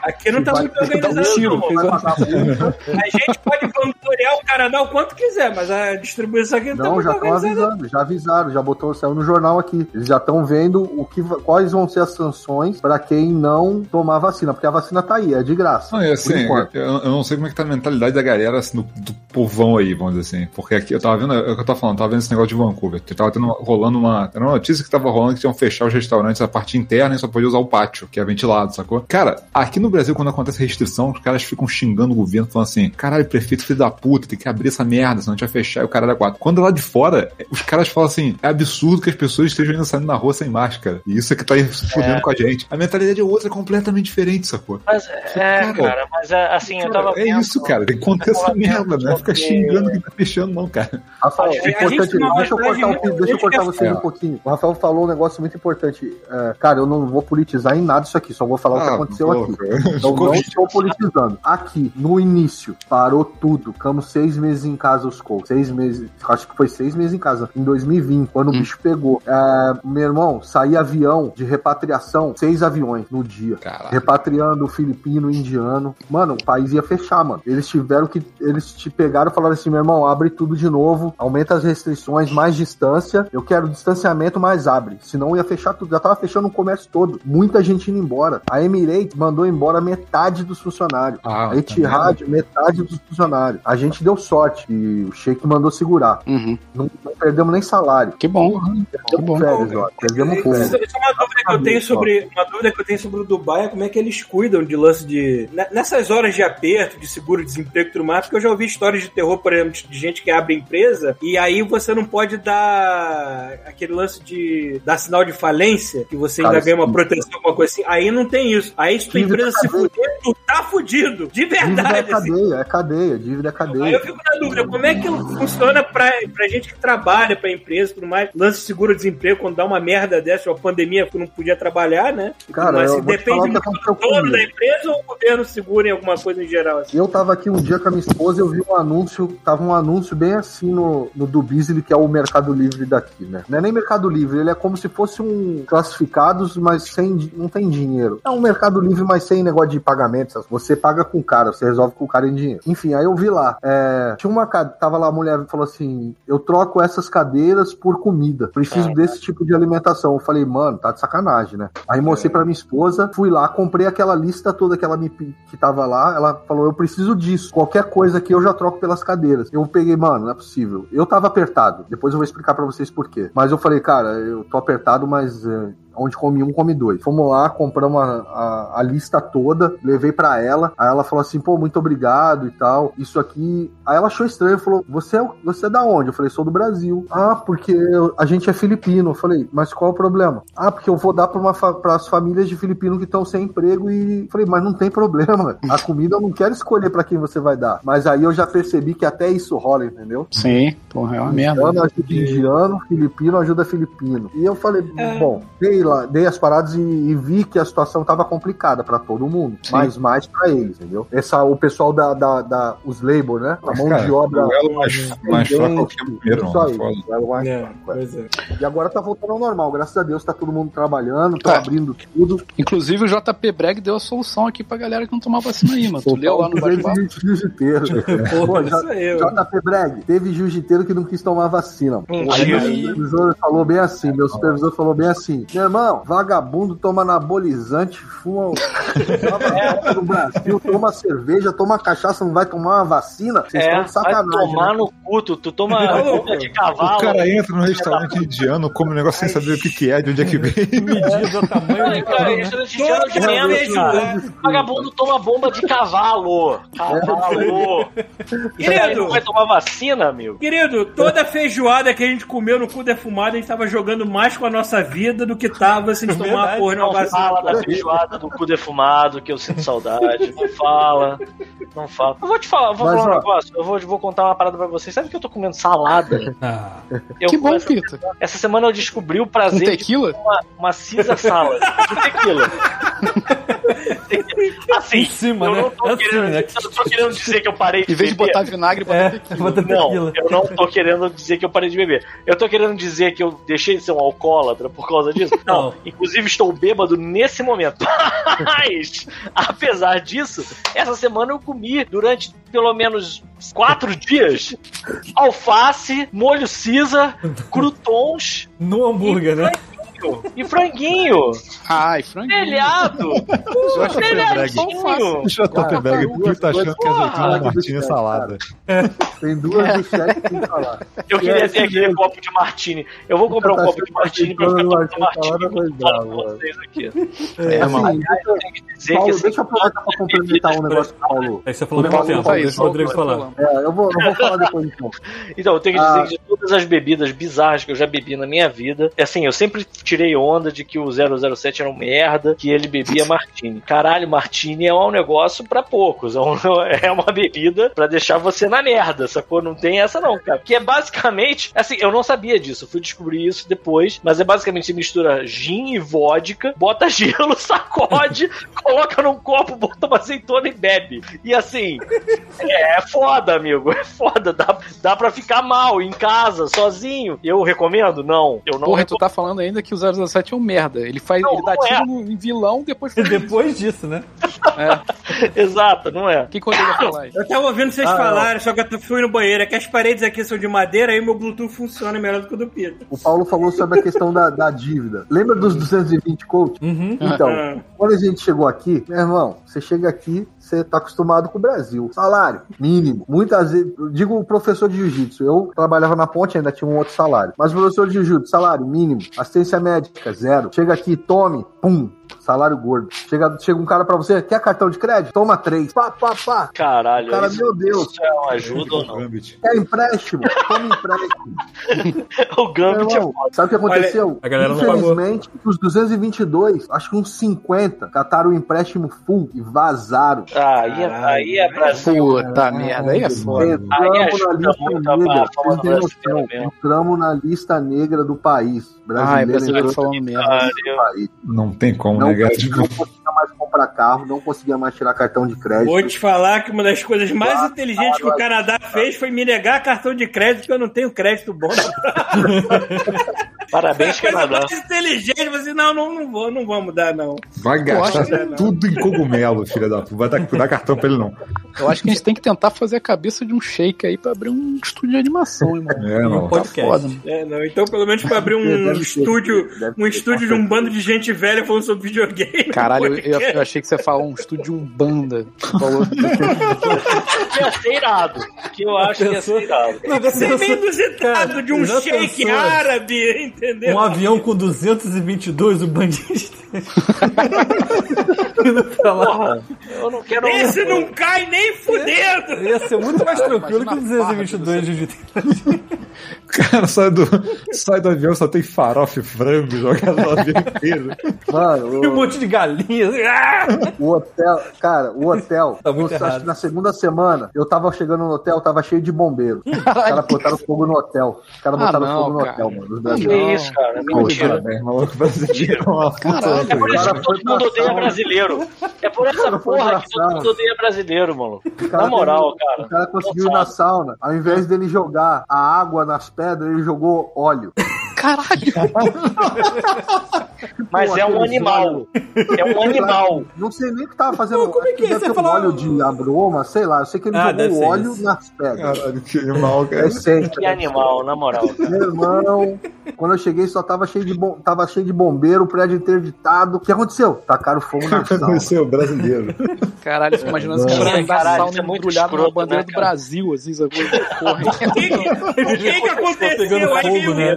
Aqui não tá Vai muito dar um organizado, tiro, não. A gente pode vangloriar o Canadá o quanto quiser, mas a distribuição aqui não, tá Não, muito já estão organizada. avisando, já avisaram, já botou, saiu no jornal aqui. Eles já estão vendo o que, quais vão ser as sanções pra quem não tomar vacina, porque a vacina tá aí, é de graça. Não, e por assim, eu, eu não sei como é que tá a mentalidade da galera, assim, do, do povão aí, vamos dizer assim. Porque aqui eu tava vendo, é o que eu tava falando, tava vendo esse negócio de Vancouver. Que tava tendo, rolando uma. Era uma notícia que tava rolando que tinham fechar os restaurantes, a parte interna, e só podia usar o pátio, que é ventilado, sacou? Cara, aqui no Brasil, quando acontece restrição, os caras ficam xingando o governo, falando assim: caralho, prefeito filho da puta, tem que abrir essa merda, senão a gente vai fechar e o cara da quatro. Quando lá de fora, os caras falam assim: é absurdo que as pessoas estejam indo saindo na rua sem máscara. E isso é que tá aí se fudendo com a gente. A mentalidade é outra, é completamente diferente, sacou? Mas é, Cara, cara, mas é, assim, eu tava é vendo- isso, cara. Tem que conter essa merda, né? Fica xingando quem tá fechando, não, cara. Rafael, é importante, gente, deixa eu cortar, o- deixa eu cortar você é. um pouquinho. O Rafael falou um negócio muito importante. É, cara, eu não vou politizar em nada isso aqui, só vou falar o que Ah, aconteceu pô, aqui. cara. Eu não estou politizando. Aqui, no início, parou tudo. Ficamos seis meses em casa os Colts. Seis meses, acho que foi seis meses em casa, em 2020, quando o bicho pegou. É, meu irmão, saía avião de repatriação, seis aviões no dia. Caralho. Repatriando o filipino, o indiano. Mano, o país ia fechar, mano. Eles tiveram que. Eles te pegaram e falaram assim: meu irmão, abre tudo de novo, aumenta as restrições, mais distância. Eu quero distanciamento, mas abre. Senão ia fechar tudo. Já tava fechando o comércio todo. Muita gente indo embora. A Emirates mandou embora metade dos funcionários. Ah, a Etihad, metade dos funcionários. A gente deu sorte e o Sheik mandou segurar. Uhum. Não, não perdemos nem salário. Que bom. Perdemos bom. férias, ó. Perdemos férias. Isso é uma dúvida que eu tenho sobre uma dúvida que eu tenho sobre o Dubai é como é que eles cuidam de lance de ne- nessas horas de aperto, de seguro, desemprego e tudo mais, porque eu já ouvi histórias de terror, por exemplo, de gente que abre empresa e aí você não pode dar aquele lance de dar sinal de falência, que você ainda Cara, ganha uma proteção, alguma coisa assim. Aí não tem isso. Aí Dívida empresa se fuder, tu tá fudido. De Dívida é verdade, assim. cadeia, é cadeia, dívida é Aí cadeia. eu fico na dúvida, como é que funciona pra, pra gente que trabalha, pra empresa e tudo mais? Lance de seguro-desemprego, quando dá uma merda dessa, uma pandemia que não podia trabalhar, né? Cara, mais. eu Assim, depende do dono comigo. da empresa ou o governo segura em alguma coisa em geral? Assim? Eu tava aqui um dia com a minha esposa e eu vi um anúncio, tava um anúncio bem assim no, no do Beasley, que é o Mercado Livre daqui, né? Não é nem Mercado Livre, ele é como se fosse um classificados, mas sem não tem dinheiro. É um Mercado Livre, mas sem negócio de pagamento. Você paga com o cara, você resolve com o cara em dinheiro. Enfim, aí eu vi lá, é, tinha uma ca- tava lá a mulher falou assim: "Eu troco essas cadeiras por comida. Preciso desse tipo de alimentação". Eu falei: "Mano, tá de sacanagem, né?". Aí mostrei pra minha esposa, fui lá, comprei aquela lista toda que ela me que tava lá, ela falou: "Eu preciso disso. Qualquer coisa aqui eu já troco pelas cadeiras". Eu peguei, mano, não é possível. Eu tava apertado. Depois eu vou explicar pra vocês por quê. Mas eu falei: "Cara, eu tô apertado, mas é, onde come um, come dois. Fomos lá, compramos a, a, a lista toda, levei pra ela. Aí ela falou assim: pô, muito obrigado e tal. Isso aqui. Aí ela achou estranho, falou: você é, você é da onde? Eu falei: sou do Brasil. Ah, porque eu- a gente é filipino. Eu falei: mas qual é o problema? Ah, porque eu vou dar pra, uma fa pras famílias de filipino que estão sem emprego. E falei: mas não tem problema. A comida eu não quero escolher pra quem você vai dar. Mas aí eu já percebi que até isso rola, entendeu? Sim, porra, é uma merda. Indiano ajuda indiano, filipino ajuda filipino. E eu falei, É. bom, dei, lá, dei as paradas e, e vi que a situação tava complicada pra todo mundo, Sim. mas mais pra eles, entendeu? Essa, o pessoal da, da, da- os labor, né? A mão cara, de obra. o elo mais, mais fraco é o que é o primeiro, Isso mano. aí, o mais É, fraco, é. é. E agora tá voltando ao normal, graças a Deus tá todo mundo trabalhando, tá Tá. abrindo tudo. Inclusive o JP Breg deu a solução aqui pra galera que não tomava vacina aí, mano. Tu leu lá no jiu-jiteiro. Aí, ó. JP Breg, teve jiu-jiteiro que não quis tomar vacina. Aí meu supervisor falou bem assim, meu supervisor falou bem assim, meu irmão, vagabundo toma anabolizante, fuma toma [laughs] no Brasil, toma cerveja, toma cachaça, não vai tomar uma vacina? Vocês É, estão de vai sacanagem. tomar né? no cu, tu, toma bomba de cavalo. O cara entra no restaurante indiano, come um negócio sem saber o que, que é, de onde é que vem. [laughs] Medir o tamanho Ai, do cara, cara, né? é indiano de menos. Vagabundo toma bomba de cavalo. Cavalo. Aí, não vai tomar vacina, amigo? Querido, toda feijoada que a gente comeu no cu defumado, a gente tava jogando mais com a nossa vida do que tava se a gente tomar uma Verdade. porra Não fala da feijoada do cu defumado, que eu sinto saudade. Não fala. Não fala. Eu vou te falar, vou Mas, falar um ó. negócio. Eu vou, vou contar uma parada pra vocês. Sabe que eu tô comendo salada? Ah, Eu, Que bom, essa, Pita. essa semana eu descobri o prazer de tequila? uma, uma Caesar salad de tequila. [laughs] Assim, Em cima, eu né? não tô, Assim, querendo, né? eu não tô querendo dizer que eu parei de Em vez de botar vinagre, bota é, tequila. bota Não, tequila. eu não tô querendo dizer que eu parei de beber. Eu tô querendo dizer que eu deixei de ser um alcoólatra por causa disso. [laughs] Não, Não. inclusive estou bêbado nesse momento. [laughs] Mas, apesar disso, essa semana eu comi durante pelo menos quatro dias [laughs] alface, molho Caesar, croutons No hambúrguer, né? E franguinho. Ai, franguinho. Telhado. Eu acho que foi brega. Telhadinho. Deixa eu Cara, Bag, duas o Pito achando que é azeitona martini é salada. Tem duas do chefe que tem que falar. Eu queria É, ter aquele mesmo. copo de martini. Eu vou comprar um Tá copo de martini pra ficar achando tomando que martini com vocês aqui. É, mano. que que Paulo, assim, deixa eu aproveitar pra complementar um negócio que o Paulo. Aí você falou Paulo, mesmo tempo. Deixa o Rodrigo falar. É, eu vou, falar depois então. [laughs] Então, eu tenho que dizer Ah. que de todas as bebidas bizarras que eu já bebi na minha vida, é assim, eu sempre tirei onda de que o 007 era um merda, que ele bebia martini. Caralho, martini é um negócio pra poucos, é, um- [laughs] é uma bebida pra deixar você na merda, sacou? Não tem essa não, cara. Que é basicamente, assim, eu não sabia disso, fui descobrir isso depois, mas é basicamente você mistura gin e vodka, bota [laughs] gelo, sacode, [laughs] coloca num copo, bota uma azeitona e bebe. E assim, é foda, amigo. É foda. Dá, dá pra ficar mal em casa, sozinho. Eu recomendo? Não. Eu não Porra, tu tá falando ainda que o 007 é um merda. Ele faz, Não, ele dá não é. tiro no- em vilão, depois E faz depois disso, né? recomendo. [laughs] Exato, não é? O que que eu ia falar? Eu tava ouvindo vocês Ah, falarem, só que eu fui no banheiro. É que as paredes aqui são de madeira, aí meu Bluetooth funciona melhor do que o do Pito. O Paulo falou sobre a questão da, da dívida. Lembra dos 220 coach? Uhum. Então, Ah. quando a gente chegou aqui, meu irmão, você chega aqui, você tá acostumado com o Brasil. Salário mínimo. Muitas vezes, digo professor de jiu-jitsu, eu trabalhava na ponte, ainda tinha um outro salário. Mas professor de jiu-jitsu, salário mínimo. Assistência médica, zero. Chega aqui, tome, pum, salário gordo. Chega, chega um cara pra você, quer cartão de crédito? Toma três. Pá, pá, pá. Caralho, O cara, isso, meu Deus. isso é uma ajuda ou não? Gambit. Quer empréstimo? Toma empréstimo. [laughs] O Gambit é Irmão, sabe o que aconteceu? a galera não pagou. Infelizmente, os 222, acho que uns 50, cataram o empréstimo full e vazaram. Aí, é- aí é Brasil. Puta merda, aí é foda. Aí Entramos na lista negra, brasileiro entramos na lista negra do país. Brasileiro brasileiro entrou na lista do país. Não tem como, Não, né, cara? não conseguia mais comprar carro, não conseguia mais tirar cartão de crédito. Vou te falar que uma das coisas mais inteligentes que o Canadá fez foi me negar cartão de crédito, que eu não tenho crédito bom. [laughs] Parabéns, Coisa Canadá. mais inteligente, você, não, não, não vou, não vamos dar, não. Vai gastar que- tudo em cogumelo, filha da puta. Vai dar, dar cartão pra ele, não. Eu acho que a gente tem que tentar fazer a cabeça de um shake aí pra abrir um estúdio de animação, irmão. É, não. Um podcast. Foda, mano. É, não, então pelo menos pra abrir um estúdio, um estúdio de um bando de gente velha falando sobre videogame. Caralho, eu, eu achei que você falou um estúdio Umbanda. Falou. [laughs] [laughs] Que ia ser irado. Que eu acho que ia ser irado. Você é ser- meio inusitado de um shake pensou? árabe, entendeu? Um avião com 222, o bandista. Indo pra lá. Porra, eu não quero. Esse não cai nem fudendo! Ia ser muito mais tranquilo que o Imagina a farra 222 de GT. Cara, sai do, sai do avião, só tem farofa e frango jogado no avião inteiro. Mano, E um monte de galinhas. [laughs] O hotel, cara, o hotel, Tá muito eu acho que na segunda semana, eu tava chegando no hotel, tava cheio de bombeiro. Os caras botaram fogo no hotel. Os caras Ah, botaram não, fogo no cara. hotel, mano. Que isso, cara? Mentira. Mentira. Né, maluco brasileiro. é Caralho. É por isso cara que todo mundo odeia brasileiro. É por essa cara porra que todo mundo odeia brasileiro, mano. Na moral, teve- cara. O cara conseguiu ir na sauna. Ao invés dele jogar a água nas pedras, ele jogou óleo. Caralho! [laughs] Mas Pô, é um animal. É um [laughs] animal. Não sei nem o que tava fazendo. Pô, como é que é? Você um falou- óleo de abroma, sei lá. Eu sei que ele Ah, jogou óleo isso. nas pedras. Caralho, que animal, É cara. essência. Que animal, na moral. cara. Meu irmão, quando eu cheguei só tava cheio de, bom, tava cheio de bombeiro, o prédio interditado. O que aconteceu? Tacaram fogo na sala. O brasileiro. Caralho, fico imaginando esse Não. cara da Caralho, sauna é muito embrulhado na escroto, bandeira né, do? Brasil, assim. [laughs] O que, que- o que, que aconteceu? pegando Aí veio né?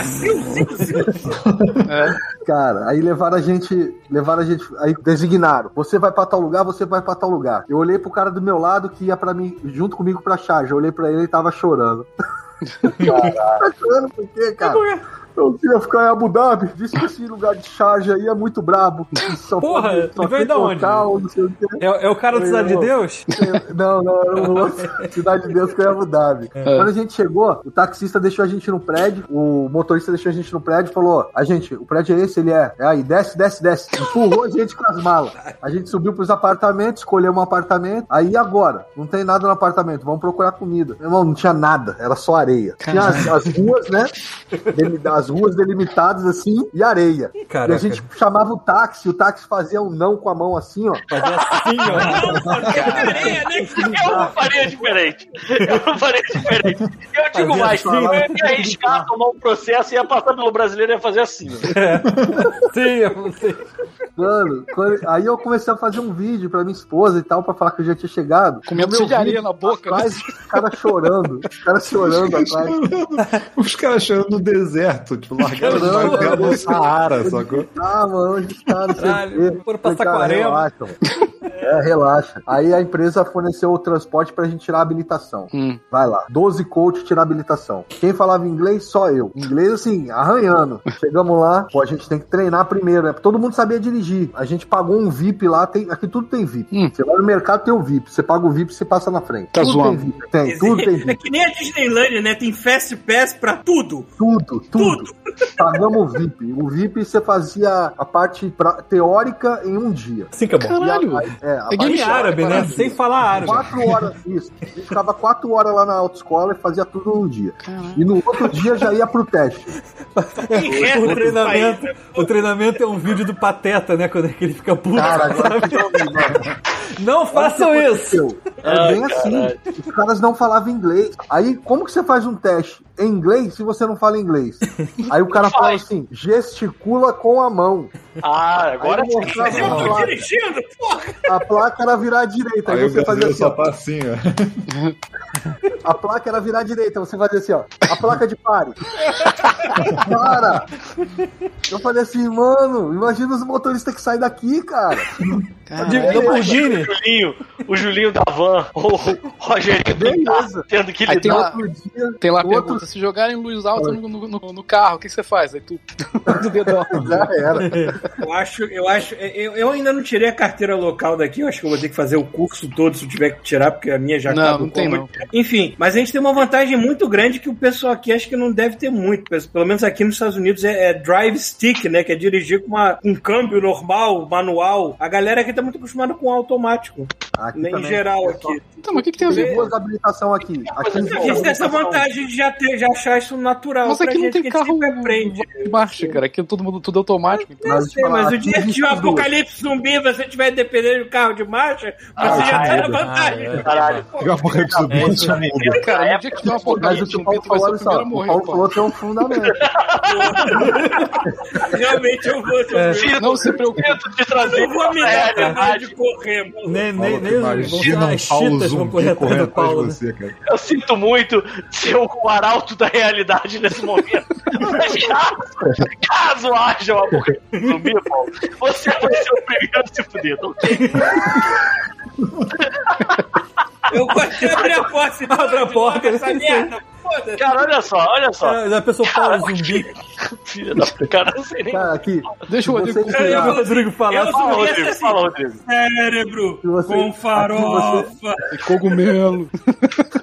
Brasil, sim. [laughs] Cara, aí levaram a gente. Levaram a gente. Aí designaram. Você vai pra tal lugar, você vai pra tal lugar. Eu olhei pro cara do meu lado que ia pra mim, junto comigo pra charge. Eu olhei pra ele e tava chorando. [laughs] Caralho. Tá chorando por quê, cara? Eu queria ficar em Abu Dhabi. Disse que esse lugar de charge aí é muito brabo. Só Porra, ele veio da onde? local, o. É, é o cara do Cidade de Deus? Não, não, era um outro. [laughs] Cidade de Deus que é Abu Dhabi. Quando a gente chegou, o taxista deixou a gente no prédio, o motorista deixou a gente no prédio e falou: A gente, o prédio é esse, ele é. É aí, desce, desce, desce. Empurrou a gente com as malas. A gente subiu pros apartamentos, escolheu um apartamento. Aí agora, não tem nada no apartamento, vamos procurar comida. Meu irmão, não tinha nada, era só areia. Tinha as, as ruas, né? As ruas delimitadas assim e areia. Caraca. E a gente chamava o táxi, o táxi fazia um não com a mão assim, ó. Fazia assim, ó. Né? Eu não faria diferente. Eu não faria diferente. Eu digo Fazia mais, assim, eu né? ia arriscar tomar um processo e ia passar pelo brasileiro e ia fazer assim. Sim, eu sei. Mano, quando- aí eu comecei a fazer um vídeo pra minha esposa e tal, pra falar que eu já tinha chegado. Meu cheio de areia na boca, né? Atrás, os caras chorando. Os caras chorando atrás. Os caras chorando no deserto, tipo, largaram [laughs] Não, o não, barco no Saara, sacou? [laughs] Ah, mano, onde está? Não sei foram pra Saquarema. É, relaxa. Aí a empresa forneceu o transporte pra gente tirar a habilitação. Hum. Vai lá. 12 coach tirar a habilitação. Quem falava inglês? Só eu. Inglês, assim, arranhando. Chegamos lá, pô, a gente tem que treinar primeiro, né? Todo mundo sabia dirigir. A gente pagou um VIP lá, tem, aqui tudo tem VIP. Hum. Você vai no mercado, tem o VIP. Você paga o VIP, você passa na frente. Tá tudo zoando. tem VIP. Tem, tudo tem [laughs] É VIP. que nem a Disneylandia, né? Tem Fast Pass pra tudo. Tudo, tudo. [laughs] Pagamos o VIP. O VIP você fazia a parte pra- teórica em um dia. Assim que é bom. Caralho. É, a É game parte- árabe, né? Sem falar árabe. Quatro horas, isso. A gente ficava quatro horas lá na autoescola e fazia tudo num dia. E no outro dia já ia pro teste. O treinamento, o treinamento é um vídeo do Pateta, né? Quando ele fica puto. Cara, agora que eu vi, mano. Não façam isso! É Ai, bem assim. Os caras não falavam inglês. Aí, como que você faz um teste em inglês se você não fala inglês? [laughs] Aí o cara fala assim: gesticula com a mão. Ah, agora eu a tô placa. dirigindo, porra! A placa era virar à direita. Aí, Aí você fazia assim, só ó. tá assim, ó. [laughs] A placa era virar à direita. Você fazia assim, ó. A placa de pare. [laughs] Para! Eu falei assim, mano, imagina os motoristas que saem daqui, cara. Lamborghini. O Julinho, o Julinho da van, o Rogerinho do Beleza. tendo que Aí tem lidar. lá, Outro dia, tem lá outro pergunta: se jogarem luz alta no, no, no- no carro, o que, você faz? Aí tu. [laughs] do dedão. já era. Eu acho, eu acho, eu, eu ainda não tirei a carteira local daqui, eu acho que eu vou ter que fazer o curso todo se eu tiver que tirar, porque a minha já Não, não tem não. Enfim, mas a gente tem uma vantagem muito grande que o pessoal aqui acho que não deve ter muito. Pelo menos aqui nos Estados Unidos é, é drive stick, né? Que é dirigir com uma, um câmbio normal, manual. A galera aqui tá muito acostumada com automático. Aqui Em também. geral aqui. Então, mas o que, que tem a Tem ver? duas habilitações aqui. Aqui A gente tem essa vantagem de já, ter, já achar isso natural. Mas pra aqui não gente, tem que a gente carro sempre aprende. de marcha, cara. Aqui todo mundo tudo automático. Então. Eu Mas, sei, mas o dia que o apocalipse zumbi você tiver dependendo do carro de marcha, você já tá na vantagem. Ah, é. Caralho. É isso chão. Cara, no dia que tiver o apocalipse que o zumbi, Paulo tu vai falou, ser o primeiro a o morrer, Paulo pô. falou [laughs] que é um fundamento. Realmente eu vou. É. Eu Não se preocupe. Tento te trazer não vou me dar trabalho de correr, mano. Nem, nem, Paulo, nem os, um Paulo chitas vão correr zumbi atrás correndo do Paulo. atrás de você, cara. Eu sinto muito ser o arauto da realidade nesse momento. [laughs] Caso, [laughs] caso haja uma apocalipse zumbi, Paulo, você vai ser o primeiro a se fuder, tá ok? Eu gostei de abrir a porta. então, Abre a porta, essa aí. merda. Foda-se. Cara, olha só, olha só. Ah, Já pensou Paulo zumbi? Filha da cara, não sei nem. Cara, aqui. Deixa o Rodrigo você Aí tirar- o Rodrigo falar Eu Fala, Rodrigo, assim, fala, Rodrigo. cérebro você- com farofa. cogumelo.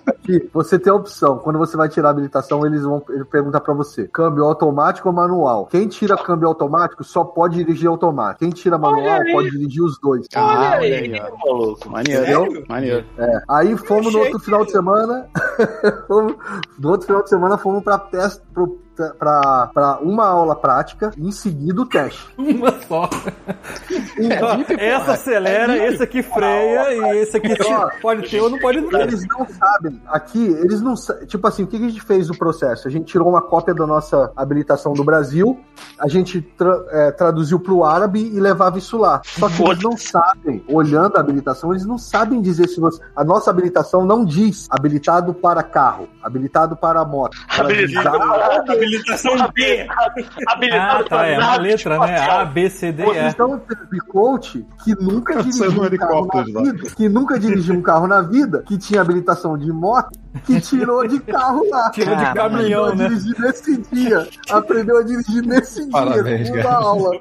Aqui, você tem a opção. Quando você vai tirar a habilitação, eles vão ele pergunta pra você: câmbio automático ou manual? Quem tira câmbio automático só pode dirigir automático. Quem tira manual pode dirigir os dois. Ah, Olha aí, maluco. Maneiro, maneiro. É. Aí fomos no outro final de semana. [laughs] fomos- no outro final de semana fomos pra teste. Pro, pra, pra uma aula prática e em seguida o teste. Uma só. Ó, [laughs] essa acelera, esse aqui freia e esse aqui Ó, pode ter ou não pode ter. Eles não sabem. Aqui, eles não Tipo assim, o que a gente fez no processo? A gente tirou uma cópia da nossa habilitação do Brasil, a gente tra- é, traduziu pro árabe e levava isso lá. Só que eles não sabem, olhando a habilitação, eles não sabem dizer se você. A nossa habilitação não diz habilitado para carro, habilitado para moto. Habilitado para- Habilitação B. Ah, Habilitado tá, é uma letra, né? A, B, C, D, E. Então, teve coach que nunca Saiu dirigiu um carro na vida, que nunca dirigiu um carro na vida, que tinha habilitação de moto, que tirou de carro lá. Tirou de caminhão, aprendeu a né? dirigir nesse dia. Aprendeu a dirigir nesse dia. Parabéns, uma cara. aula.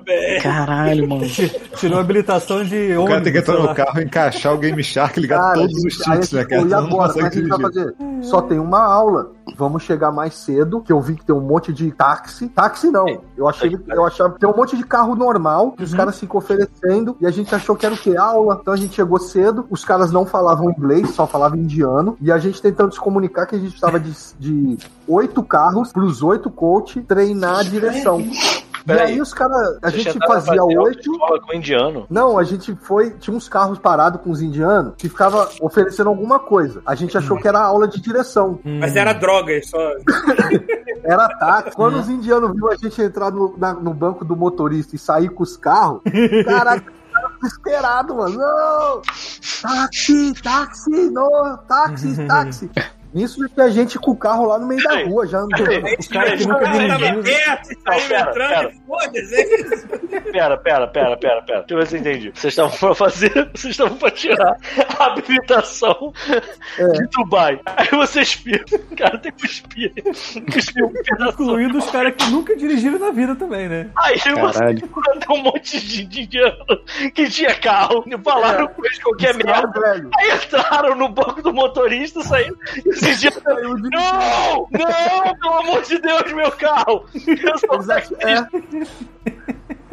Caralho, mano. Tirou a habilitação de O ônibus. cara tem que entrar no carro, encaixar o Game Shark ligar Cara, todos os cheats, né, cara? E agora, como é que a gente vai fazer? Só tem uma aula. Vamos chegar mais cedo, que eu vi que tem um monte de táxi. Táxi não. Eu achei, eu achava que tem um monte de carro normal, que os caras ficam oferecendo, e a gente achou que era o quê? Aula. Então a gente chegou cedo, os caras não falavam inglês, só falavam indiano, e a gente tentando se comunicar que a gente precisava de, de oito carros pros oito coach treinar a direção. [laughs] E Peraí. aí os caras, a gente fazia oito. com indiano. Não, a gente foi. Tinha uns carros parados com os indianos que ficava oferecendo alguma coisa. A gente achou que era aula de direção. Mas era droga, só. [laughs] Era táxi. Quando os indianos viram a gente entrar no, na- no banco do motorista e sair com os carros, caraca. cara Desesperado, mano. Não! Táxi, táxi, não, táxi, táxi. Isso que a gente com o carro lá no meio da rua, já andou. O cara que nunca dirigiu. e pera, pera. e é isso. Pera, pera, pera, pera, pera. Deixa eu ver se eu entendi. Vocês estavam pra fazer. Vocês estavam pra tirar a habilitação de Dubai. Aí vocês piram. Cara, tem que cuspir. Cuspir um pedaço. Incluindo os caras que nunca dirigiram na vida também, né? Aí você Caralho. encontrou um monte de de indiano que tinha carro, e falaram com eles qualquer merda. Aí entraram no banco do motorista, saíram. Esses dias. [laughs] Não! Não! Pelo amor de Deus, meu carro! Eu só Eles ach- é.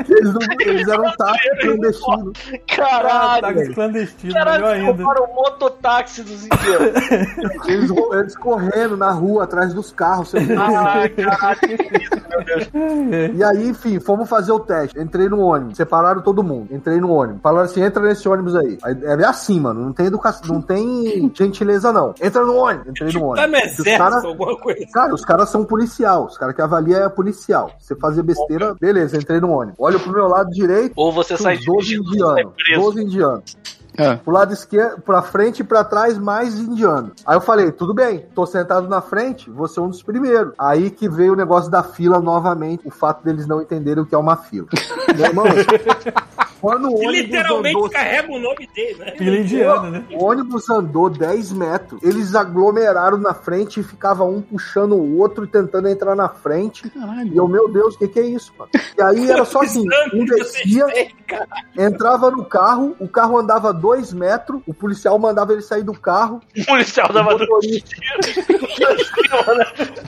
Eles, não, eles eram táxi clandestino. Caralho! Táxi clandestino, Caralho, melhor eles ainda. roubaram o mototáxi dos indianos. [laughs] Eles, eles correndo na rua, atrás dos carros. Ah, caralho, que isso, meu Deus. E aí, enfim, fomos fazer o teste. Entrei no ônibus, separaram todo mundo. Entrei no ônibus. Falaram assim: entra nesse ônibus aí. é assim, mano. Não tem educação, não tem gentileza, não. Entra no ônibus. Entrei no ônibus. Tá no exército, cara- alguma coisa. Cara, os caras são policial. Os caras que avaliam é policial. Você fazer besteira, beleza, entrei no ônibus. Olho pro meu lado direito, Ou você sai uns 12 dirigindo, você sai indianos. preso. 12 indianos. É. Pro lado esquerdo, pra frente e pra trás, mais indiano. Aí eu falei, tudo bem, tô sentado na frente, vou ser um dos primeiros. Aí que veio o negócio da fila novamente, o fato deles não entenderem o que é uma fila. Meu irmão, [laughs] quando o ônibus literalmente andou carrega o nome dele, né? Fila indiana, né? o ônibus andou 10 metros, eles aglomeraram na frente e ficava um puxando o outro e tentando entrar na frente. E eu, meu Deus, o que, que é isso, mano? E aí era só assim: um descia, entrava no carro, o carro andava 2 metros, o policial mandava ele sair do carro, O policial dava do motorista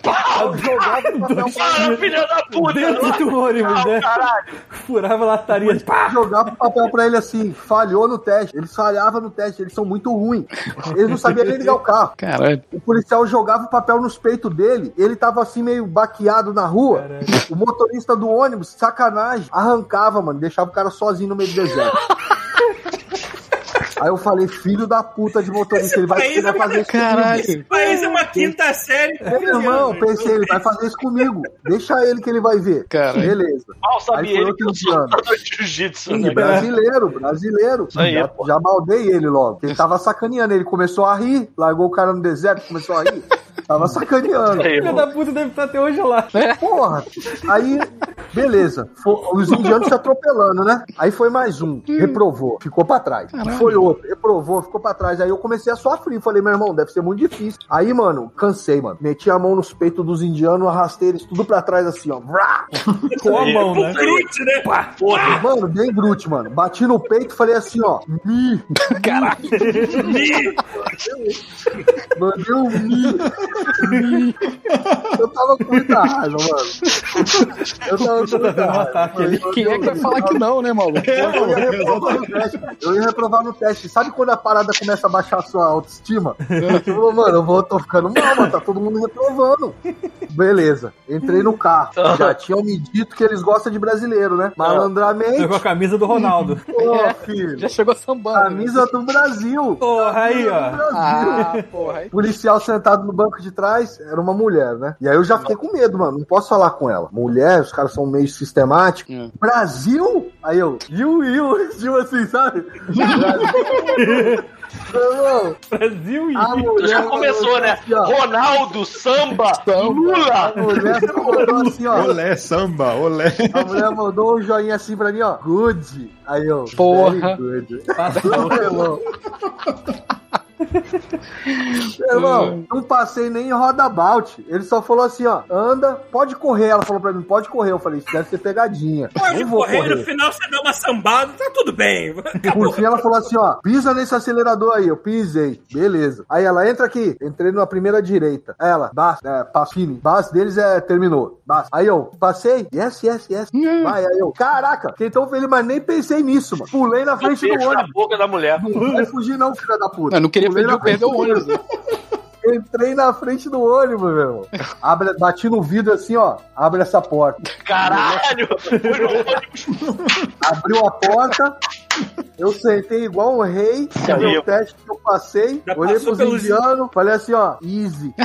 pau. [laughs] jogava o papel pra Fala, filha da puta! Dentro do ônibus, né? Caralho! Furava a lataria. Pá! jogava o papel pra ele assim, falhou no teste. Eles falhavam no teste, eles são muito ruins. Eles não sabiam nem ligar o carro. Caralho. O policial jogava o papel nos peitos dele, ele tava assim meio baqueado na rua. O motorista do ônibus, sacanagem, arrancava, mano, deixava o cara sozinho no meio do deserto. Aí eu falei, filho da puta de motorista, ele vai, vai é fazer isso Caralho. Esse país é uma quinta série. comigo. Meu irmão, eu pensei, ele vai fazer isso comigo. Deixa ele que ele vai ver. Caralho. Beleza. Mal Aí sabia foi ele que eu sou jiu-jitsu, né? brasileiro, brasileiro. aí, já, já maldei ele logo. Ele tava sacaneando, ele começou a rir, largou o cara no deserto, começou a rir. Tava sacaneando. Aí, Filha da puta deve estar até hoje lá. Porra! Aí, beleza. Os indianos se atropelando, né? Aí foi mais um, reprovou, ficou pra trás. Foi outro, reprovou, ficou pra trás. Aí eu comecei a sofrer. Falei, meu irmão, deve ser muito difícil. Aí, mano, cansei, mano. Meti a mão nos peitos dos indianos, arrastei eles tudo pra trás assim, ó. Com a mão, né? Crute, né? Porra, Mano, bem grute, mano. Bati no peito e falei assim, ó. Mi! [laughs] Mandei um mi. Eu tava com muita raiva, mano. Eu tava com muita raiva. ataque ali. Quem é que vai falar que não, né, maluco? Eu ia reprovar no teste. Eu ia reprovar no teste. Sabe quando a parada começa a baixar a sua autoestima? Você falou, mano, eu vou, tô ficando mal, mano. Tá todo mundo reprovando. Beleza. Entrei no carro. Já tinham me dito que eles gostam de brasileiro, né? Malandramente. Pegou a camisa do Ronaldo. [laughs] Pô, filho. Já chegou sambando. né? Camisa do Brasil. Porra, aí, ó. Ah, porra. aí- policial sentado no banco de trás era uma mulher, né? E aí eu já fiquei com medo, mano. Não posso falar com ela. Mulher, os caras são meio sistemáticos. É. Brasil? Aí eu, iu, iu, tipo assim, sabe? Brasil. [laughs] E. a mulher já começou, né? assim. Ronaldo, samba, Lula. A mulher mandou assim, ó. Olé, samba, olé. A mulher mandou um joinha assim pra mim, ó. Good. Aí eu, Porra. good. Passou. [laughs] [laughs] Irmão. Irmão, não passei nem em rodabout. Ele só falou assim, ó, anda, pode correr. Ela falou pra mim, pode correr. Eu falei, isso deve ser pegadinha. Pode não vou correr, correr. no final você dá uma sambada, tá tudo bem. [laughs] Por fim, ela falou assim, ó, pisa nesse acelerador aí. Eu pisei. Beleza. Aí ela, entra aqui. Entrei na primeira direita. Ela, basta, é, passini. Base deles é, terminou. Basta. Aí eu, passei. Yes, yes, yes. Vai, aí eu, caraca, fiquei tão feliz, mas nem pensei nisso, mano. Pulei na frente do Beijo na ônibus. boca da mulher. Não vai fugir não, filha da puta. Eu não queria Perder o ônibus. né? [laughs] Entrei na frente do ônibus, meu irmão. Abre, bati no vidro assim, ó. Abre essa porta. Caralho! Abriu a porta. Eu sentei igual um rei. Meu teste que eu passei. Já olhei pros indianos. Falei assim, ó. Easy. [laughs]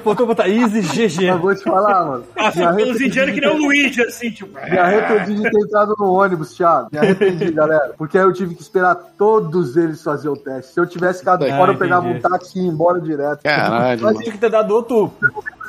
Faltou botar Easy GG. Eu vou te falar, mano. Me Passou pelos indianos que nem o Luigi, assim, tipo. me arrependi de ter entrado no ônibus, Thiago. Me arrependi, [laughs] galera. Porque aí eu tive que esperar todos eles fazer o teste. Se eu tivesse ficado Ah, fora, eu pegava um táxi e ia embora direto. Caralho, Mas. Tinha que ter dado outro.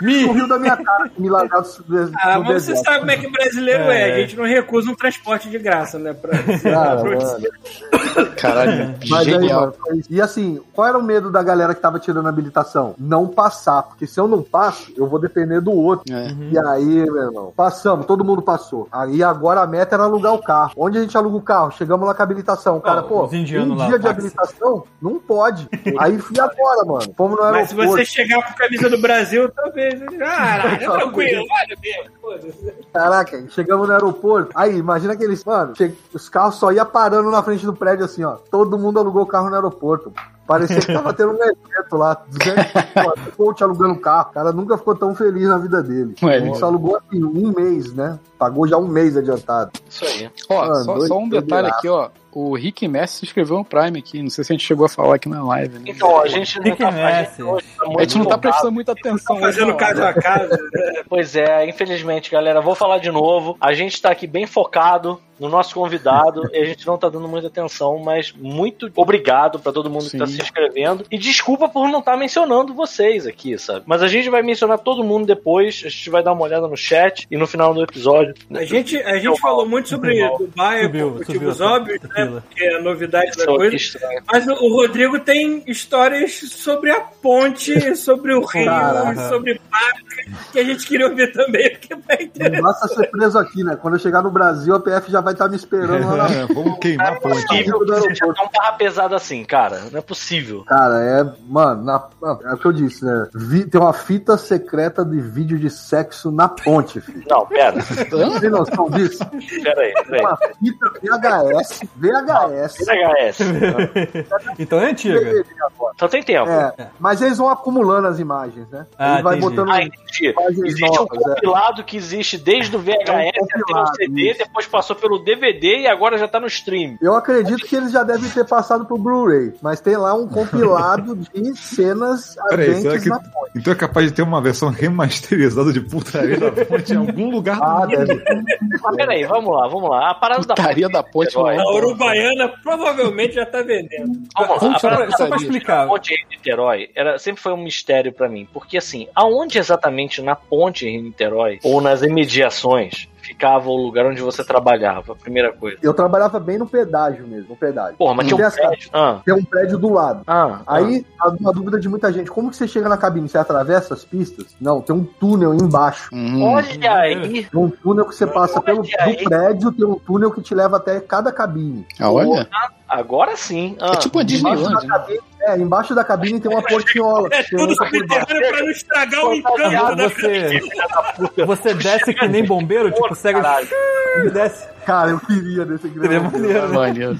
Mi. no rio da minha cara, me largado no Ah, mas você sabe como é que brasileiro é. É. A gente não recusa um transporte de graça, né? Pra... [laughs] Cara, pra-. Caralho, Mas aí, genial. isso. E assim, qual era o medo da galera que tava tirando a habilitação? Não passar, porque se eu não passo, eu vou depender do outro. É. E aí, meu irmão, passamos, todo mundo passou. Aí agora a meta era alugar o carro. Onde a gente aluga o carro? Chegamos lá com a habilitação. O cara, Ó, pô, um lá, dia de táxi. habilitação? Não pode. Aí fui agora, mano. Fomos no Mas se aeroporto. você chegar com a camisa do Brasil, talvez É [laughs] tranquilo, olha mesmo. Caraca, chegamos no aeroporto. Aí, imagina aqueles. Mano, che- os carros só iam parando na frente do prédio assim, ó. Todo mundo alugou o carro no aeroporto. Parecia que tava tendo um evento lá. 200 coach alugando carro. O cara nunca ficou tão feliz na vida dele. Ué, Ele só alugou assim, um mês, né? Pagou já um mês adiantado. Isso aí. Ó, Mano, só, doido, só um detalhe aqui, ó. O Rick Messi se inscreveu no Prime aqui. Não sei se a gente chegou a falar aqui na live, né? Então, a gente não que tá, a gente esse? hoje tá muito A gente não tá prestando muita atenção. hoje Fazendo caso a caso. [laughs] Pois é, infelizmente, galera, vou falar de novo. A gente tá aqui bem focado no nosso convidado e a gente não tá dando muita atenção, mas muito obrigado pra todo mundo que tá Sim. se inscrevendo. E desculpa por não estar mencionando vocês aqui, sabe? Mas a gente vai mencionar todo mundo depois, a gente vai dar uma olhada no chat e no final do episódio. A gente, a gente falou muito sobre Dubai Subiu, por motivos óbvios, né? Porque é a novidade da que coisa. estranho. Mas o Rodrigo tem histórias sobre a ponte, sobre o rio, Caraca. sobre Paca, que a gente queria ouvir também, porque vai basta ser preso aqui, né? Quando eu chegar no Brasil, a PF já vai estar me esperando lá É, vamos queimar a Não é ponte. possível que seja tão barra pesada assim, cara. Não é possível. Cara, é. Mano, na- é o que eu disse, né? Vi- tem uma fita secreta de vídeo de sexo na ponte, filho. Não, pera, Você tem noção disso? pera aí, pera aí. Uma fita VHS, VHS. VHS. Então é antiga. Então tem tempo. É, mas eles vão acumulando as imagens, né? Ah, Ele vai botando. Ah, entendi. Imagens Existe um novas, é. compilado que existe desde o VHS até o CD, isso. depois passou pelo DVD e agora já tá no stream. Eu acredito que eles já devem ter passado pro Blu-ray, mas tem lá um compilado [laughs] de cenas Peraí, será que. na ponte. Então é capaz de ter uma versão remasterizada de putaria da ponte em algum lugar Ah, do mundo. Mas peraí, vamos lá, vamos lá. A parada da Putaria da ponte. Herói. não. A Uruguaiana provavelmente já tá vendendo. Vamos lá. Só A parada pra, só pra da explicar. ponte Rio-Niterói era, sempre foi um mistério pra mim. Porque assim, aonde exatamente na ponte Rio-Niterói ou nas imediações ficava o lugar onde você trabalhava? Primeira coisa. Eu trabalhava bem no pedágio mesmo, no pedágio. Porra, mas tinha um prédio. Ah, Tem um prédio do lado. ah, Aí, a- uma dúvida de muita gente: como que você chega na cabine? Você atravessa as pistas? Não, tem um túnel embaixo. Hum. Olha aí. Tem um túnel que você passa pelo Olha do prédio, tem um túnel que te leva até cada cabine. Ah, olha. Agora sim. Ah, É tipo a Embaixo da Disneyland. né? É, embaixo da cabine tem uma portinhola. É que você tudo subterrâneo pra não estragar o encanto da Você, você desce que nem bombeiro, tipo, segue desce. Cara, eu queria desse Seria grande. maneiro, né? Maneiro.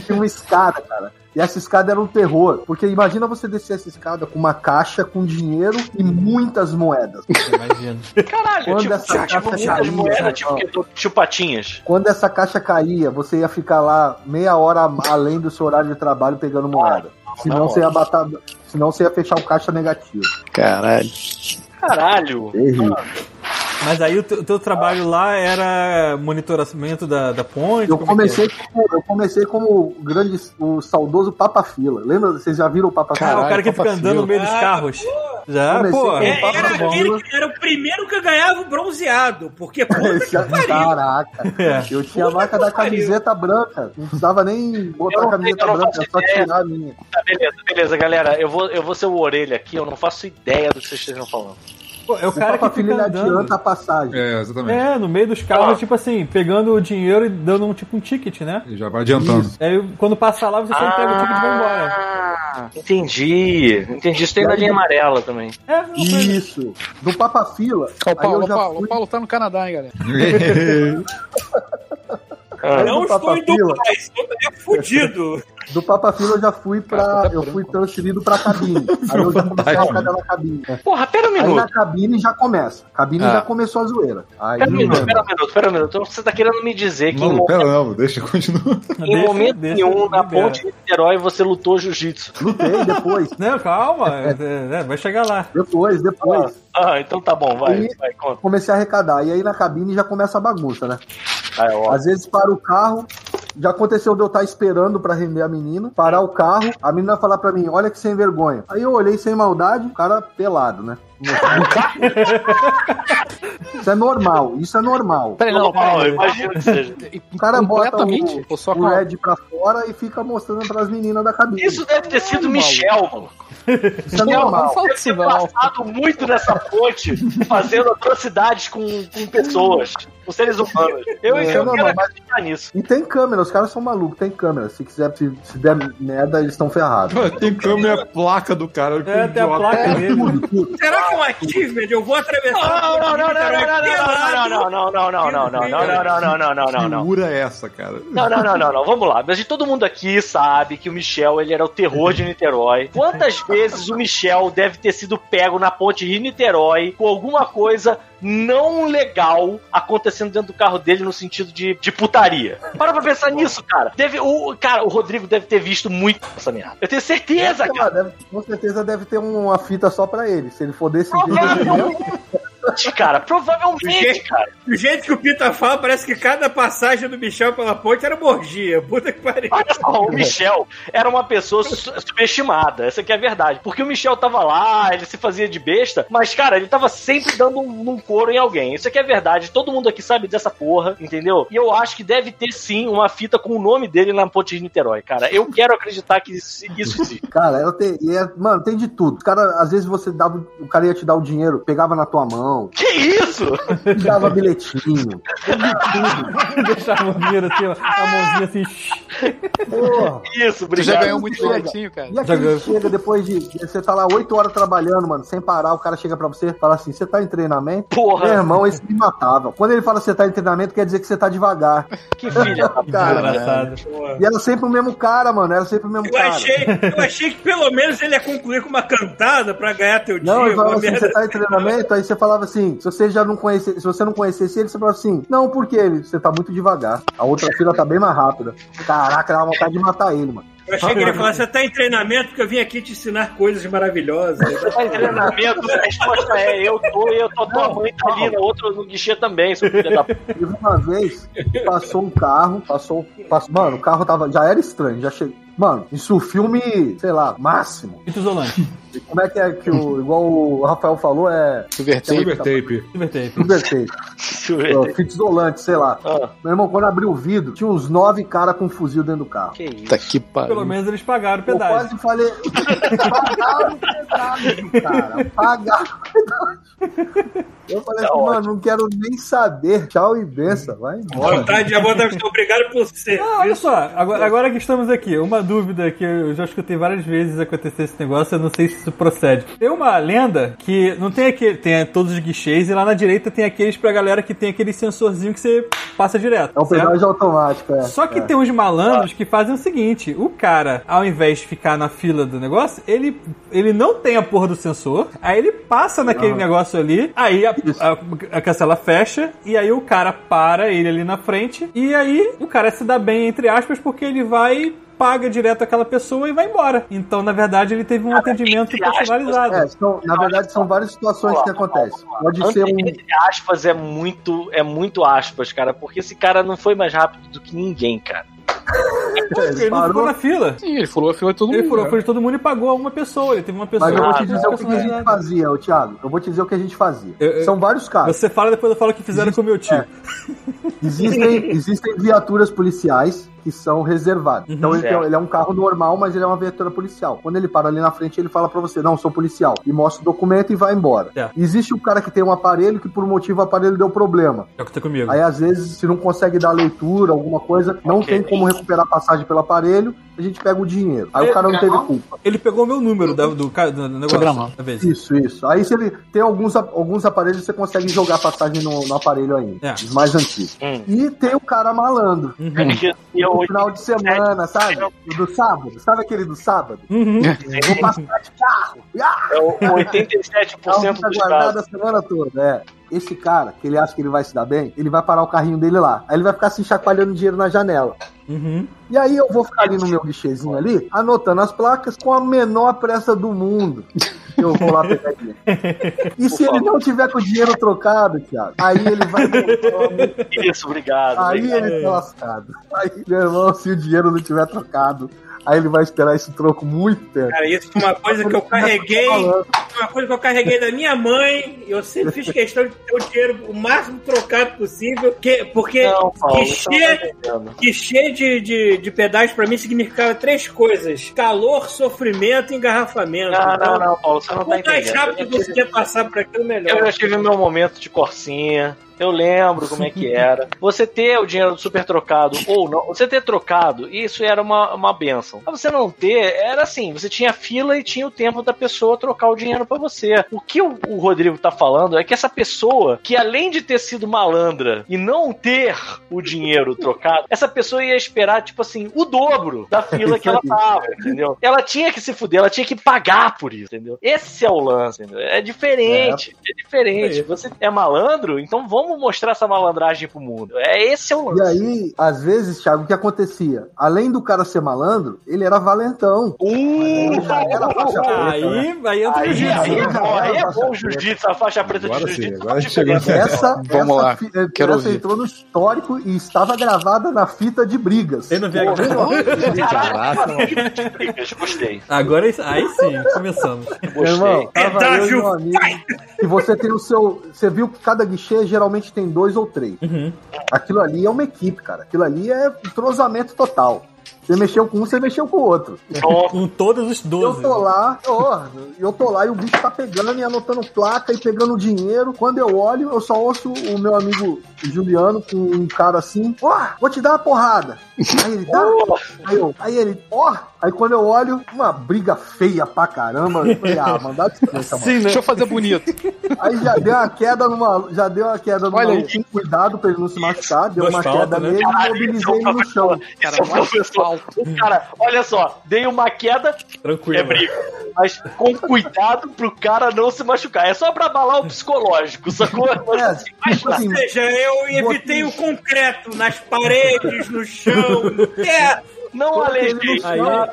Tinha uma escada, cara. E essa escada era um terror. Porque imagina você descer essa escada com uma caixa com dinheiro e muitas moedas. Imagina. Caralho, Quando tipo, essa tipo, caixa caía, moedas, tipo, tu- chupatinhas. Quando essa caixa caía, você ia ficar lá meia hora a- além do seu horário de trabalho pegando moeda. Senão não. você ia batar. Senão você ia fechar o caixa negativo. Caralho. Caralho. Terrível. Mas aí o teu, o teu trabalho lá era monitoramento da, da ponte? Eu é comecei, como, eu comecei como o grande, o saudoso Papa Fila. Lembra? Vocês já viram o Papa era? Ah, Fila? o cara que fica Papa andando no Fio. meio dos Ah, carros. Já, Comecei pô. É, era, aquele que era o primeiro que ganhava o bronzeado. Porque, puta que pariu. Caraca. É. Eu tinha a Puta marca que da pariu. camiseta branca. Não precisava nem Eu botar não a camiseta branca, é só tirar a minha. Tá, beleza, beleza, galera. Eu vou, eu vou ser o orelha aqui, eu não faço ideia do que vocês estejam falando. Pô, é o O cara Papa que fica andando. adianta a passagem. É, exatamente. É, no meio dos carros, tipo assim, pegando o dinheiro e dando um tipo um ticket, né? Ele já vai adiantando. Aí quando passa lá, você só pega o ticket e vai embora. Ah, entendi. Entendi. Isso tem na linha amarela também. É, não Isso. Do Papa Fila, o aí Paulo, eu o já Paulo, fui... o Paulo tá no Canadá, hein, galera. [laughs] [laughs] Ah, Não do estou em Fila. Dubai, estou é fudido. [laughs] Do Papa Fila eu já fui pra. Cara, tá eu fui transferido pra cabine. [laughs] Aí eu já comecei a ficar na cabine. Porra, pera um Aí na minuto. cabine já começa. Cabine Ah. já começou a zoeira. Aí, Pera um minuto, pera um minuto, pera um minuto. Então você tá querendo me dizer que em Não, momento, pera não, deixa eu continuar. [laughs] em Deixa- momento deixa- nenhum, na libera. ponte de Niterói, você lutou jiu-jitsu. lutei depois. Não, calma, é, é, vai chegar lá. Depois, depois. Ah, então tá bom, vai, vai, conta. Comecei a arrecadar. E aí na cabine já começa a bagunça, né? Ó. Às vezes para o carro. Já aconteceu de eu estar esperando pra render a menina, parar o carro, a menina falar pra mim, olha que sem vergonha. Aí eu olhei sem maldade, o cara pelado, né? Isso é normal, isso é normal. Peraí, não, Normal, peraí. eu imagino que seja. O cara bota o, Ou só o Red pra fora e fica mostrando pras meninas da cabine. Isso deve ter sido Michel, mano. Isso é Não, normal. não fala Deve disso ter não. passado muito nessa ponte, fazendo atrocidades com, com pessoas, com seres humanos. Eu, É, eu não, quero não, mas- acreditar nisso. E tem câmera, os caras são malucos, tem câmera. Se quiser, se, se der merda, eles estão ferrados. Tem câmera placa do cara. É, tem a placa dele. Será que um achievement, eu vou atravessar Não, não, não, não, não, não, não, não, não, não, não, não, não, não, não, não, não, não, não, não. É essa, cara. Não, não, não, não, não, vamos lá. Mas todo mundo aqui sabe que o Michel, ele era o terror de Niterói. Quantas vezes o Michel deve ter sido pego na ponte Rio-Niterói com alguma coisa não legal acontecendo dentro do carro dele no sentido de, de putaria? Para pra pensar nisso, cara. Deve, o, cara, o Rodrigo deve ter visto muito essa merda. Eu tenho certeza, cara. Deve- com certeza deve ter uma fita só pra ele. Se ele for desse entendeu? [laughs] Cara, provavelmente, cara. Do jeito que o Pita fala, parece que cada passagem do Michel pela ponte era morgia. Puta que pariu. Olha só, o [laughs] Michel era uma pessoa su- subestimada, essa que é a verdade. Porque o Michel tava lá, ele se fazia de besta, mas, cara, ele tava sempre dando um, um couro em alguém. Isso aqui é verdade. Todo mundo aqui sabe dessa porra, entendeu? E eu acho que deve ter sim uma fita com o nome dele na Ponte de Niterói, cara. Eu quero acreditar que isso, isso existe. [laughs] Cara, eu tenho, e é- mano, tem de tudo. Cara, às vezes você dava, o cara ia te dar o dinheiro, pegava na tua mão, Que isso? dava bilhetinho. [laughs] Deixava o dinheiro assim, ó, a mãozinha assim. Porra. Isso, Tu já obrigado. ganhou muito bilhetinho, cara. E aquele que chega depois de. Você tá lá oito horas trabalhando, mano, sem parar, o cara chega pra você e fala assim: você tá em treinamento? Porra. Meu irmão, esse me matava. Quando ele fala que você tá em treinamento, quer dizer que você tá devagar. Que filha da Cara, Engraçado. E era sempre o mesmo cara, mano. Era sempre o mesmo Eu cara. achei, eu achei que pelo menos ele ia concluir com uma cantada pra ganhar teu dia. Não, ele falava assim, você tá em treinamento, aí você falava assim, se você já não conhecesse, se você não conhecesse ele, você falava assim, não, por quê? Ele, você tá muito devagar. A outra fila tá bem mais rápida. Caraca, dava vontade de matar ele, mano. Eu achei que ele ia falar, você tá em treinamento porque eu vim aqui te ensinar coisas maravilhosas. Você tá em treinamento? A resposta é: eu tô e eu tô, tua mãe tá ali, na outra no guichê também, seu filho da uma vez, passou um carro, passou, passou. Mano, o carro tava. Já era estranho, já chegou. Mano, isso o filme, sei lá, máximo. Fita isolante. E como é que é que o. Igual o Rafael falou, é. Divertido. Silver tape. Libertei. Invertei. Fita isolante, sei lá. Ah, Meu irmão, quando abriu o vidro, tinha uns nove caras com fuzil dentro do carro. que isso? Tá que Pelo pariu. menos eles pagaram o Eu pedágio. quase falei. [laughs] Pagaram o pedágio, cara. Pagaram o pedágio. Eu falei Tá assim, mano, não quero nem saber. Tchau e benção. Vai embora. Vontade de amor deve ser obrigado por ser. Ah, olha só, agora, agora que estamos aqui, uma dúvida que eu já escutei várias vezes acontecer esse negócio, eu não sei se isso procede. Tem uma lenda que não tem aquele, tem todos os guichês e lá na direita tem aqueles pra galera que tem aquele sensorzinho que você passa direto. É um pedágio automático, é. Só que é. tem uns malandros que fazem o seguinte: o cara, ao invés de ficar na fila do negócio, ele, ele não tem a porra do sensor, aí ele passa naquele negócio ali, aí a, a, a cancela fecha, e aí o cara para ele ali na frente, e aí o cara se dá bem, entre aspas, porque ele vai. Paga direto aquela pessoa e vai embora. Então, na verdade, ele teve um atendimento personalizado. É, são- na verdade, são várias situações que acontecem. Pode ser um. Entre aspas é muito, é muito aspas, cara, porque esse cara não foi mais rápido do que ninguém, cara. Ele não ficou na fila. Sim, ele falou a fila de todo Ele mundo. furou a né? fila de todo mundo e pagou a uma pessoa. Ele teve uma pessoa Mas eu vou te Ah, dizer o que, que a gente fazia, ô Thiago. Eu vou te dizer o que a gente fazia. Eu- eu- São vários casos. Você fala, depois eu falo o que fizeram com o meu tio. É. Existem, existem viaturas policiais que são reservadas. Então ele, tem- ele é um carro normal, mas ele é uma viatura policial. Quando ele para ali na frente, ele fala pra você: Não, sou policial. E mostra o documento e vai embora. Certo. Existe o cara que tem um aparelho que, por um motivo, o aparelho deu problema. É o que tá comigo. Aí, às vezes, se não consegue dar leitura, alguma coisa, não Ok. tem como recuperar a passagem pelo aparelho, a gente pega o dinheiro. Aí o cara não teve culpa. Ele pegou o meu número do, ca- do negócio. Programado. Da vez. Isso, isso. Aí se ele tem alguns, alguns aparelhos que você consegue jogar a passagem no, no aparelho ainda. É. Os mais antigos. Hum. E tem o cara malandro. E eu, No final de semana, sabe? O do sábado. Sabe aquele do sábado? Uhum. Vou passar de carro. Ah, é o 87% carro dos casos. a semana toda. É. Esse cara, que ele acha que ele vai se dar bem, ele vai parar o carrinho dele lá. Aí ele vai ficar se chacoalhando dinheiro na janela. Uhum. E aí eu vou ficar ali no meu guichezinho ali, anotando as placas com a menor pressa do mundo. Eu vou lá pegar dinheiro. E se ele não tiver com o dinheiro trocado, Thiago, aí ele vai. Isso, obrigado. Aí obrigado. ele tá lascado. Aí, meu irmão, se o dinheiro não tiver trocado, aí ele vai esperar esse troco muito tempo. Cara, isso foi uma coisa que eu carreguei. Uma coisa que eu carreguei da minha mãe. Eu sempre fiz questão de ter o dinheiro o máximo trocado possível. Que, porque Não, Paulo, guichê, não tá entendendo. guichê de, de, de pedágio pra mim significava três coisas: calor, sofrimento e engarrafamento. Não, então, não, não, Paulo, você não tá quanto mais entendendo. rápido Eu você quer passar por aquilo, Eu melhor. já tive meu momento de corsinha. Eu lembro como é que [laughs] era. Você ter o dinheiro do super trocado ou não, você ter trocado, isso era uma, uma benção. Mas você não ter, era assim, você tinha fila e tinha o tempo da pessoa trocar o dinheiro pra você. O que o, o Rodrigo tá falando é que essa pessoa, que além de ter sido malandra e não ter o dinheiro trocado, essa pessoa ia esperar, tipo assim, o dobro da fila que ela tava, entendeu? Ela tinha que se fuder, ela tinha que pagar por isso, entendeu? Esse é o lance, entendeu? É diferente, é, diferente. Você é malandro, então vamos mostrar essa malandragem pro mundo. É esse é o E lance. aí, às vezes, Thiago, o que acontecia? Além do cara ser malandro, ele era valentão. Uh, era faixa preta, Aí, aí entra o Aí, jiu-jitsu. aí, é bom, aí é bom o preta. jiu-jitsu, a faixa preta de Agora sim, jiu-jitsu. agora chegou nessa- Essa, Vamos essa lá, fi- eh, quero essa ouvir. entrou no histórico e estava gravada na fita de brigas. Eu não vi Caraca, gostei. Agora, aí sim, começamos. Meu irmão, Gostei. tava eu e amigo. E você tem o seu. Você viu que cada guichê geralmente tem dois ou três. Uhum. Aquilo ali é uma equipe, cara. Aquilo ali é entrosamento total. Você mexeu com um, você mexeu com o outro. Com todos os Eu 12. tô lá, ó, eu tô lá e o bicho tá pegando e anotando placa e pegando dinheiro. Quando eu olho, eu só ouço o meu amigo Juliano com um cara assim, ó, vou te dar uma porrada. Aí ele dá, aí, eu, aí ele, ó, aí quando eu olho, uma briga feia pra caramba. Eu falei, ah, mandar descansa, mano. Sim, né? Deixa eu fazer bonito. Aí já deu uma queda numa. Já deu uma queda no Olha aí. maluco. Cuidado pra ele não se machucar. Deu Duas uma faltas, queda né? nele e mobilizei ele no chão. Cara, o cara, olha só, dei uma queda, Tranquilo. é briga. Mas com cuidado pro cara não se machucar. É só pra abalar o psicológico, sacou? [laughs] Mas, É, assim, tipo nada. assim, Ou seja, eu evitei o concreto nas paredes, no chão, no teto. Não no Aí,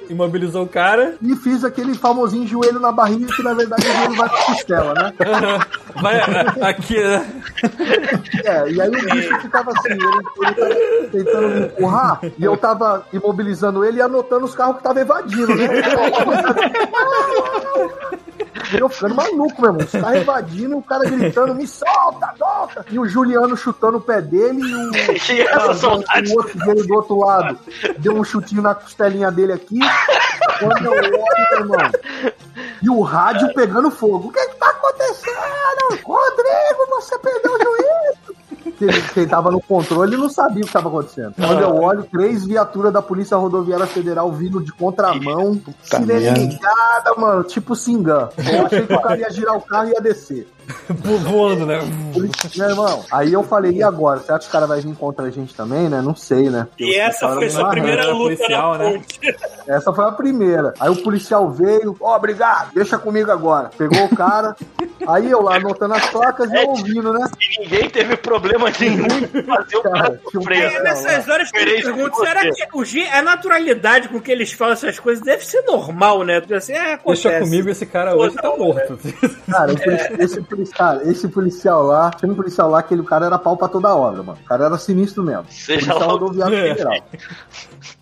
imobilizou o cara. e fiz aquele famosinho joelho na barriga que na verdade o joelho vai pra costela, né? [laughs] Vai aqui, né? É, e aí o bicho ficava assim, ele, ele tava tentando me empurrar e eu tava imobilizando ele e anotando os carros que tava evadindo, né? [laughs] Eu ficando maluco, meu irmão. Os caras invadindo, o cara gritando, me solta, solta! E o Juliano chutando o pé dele e o, Que [laughs] essa saudade. o outro dele do outro lado deu um chutinho na costelinha dele aqui. Quando eu olho, meu irmão. E o rádio pegando fogo. O que que tá acontecendo? Rodrigo, você perdeu o juízo! Quem, quem tava no controle não sabia o que estava acontecendo. Quando eu olho, três viaturas da Polícia Rodoviária Federal vindo de contramão, sirene ligada, mano, tipo Singan. Eu achei que o cara ia girar o carro e ia descer. Vo- [laughs] Voando, né? Meu irmão, aí eu falei, e agora? Será que os caras vão vir contra a gente também, né? Não sei, né? Porque E essa foi sua primeira luta policial, né? [laughs] Essa foi a primeira. Aí o policial veio, ó, obrigado, deixa comigo agora. Pegou o cara. Aí eu lá anotando as placas e eu ouvindo, né? E ninguém teve problema nenhum fazer o cara Cara, sofrer. É nessas horas que eu me pergunto, será que o G, a naturalidade com que eles falam essas coisas deve ser normal, né? Assim, é, acontece. Deixa comigo, esse cara hoje tá morto. Cara, esse, esse, polici- cara, esse policial lá, tinha um policial lá, aquele cara era pau pra toda obra, mano. O cara era sinistro mesmo. Seja policial rodoviário É. federal.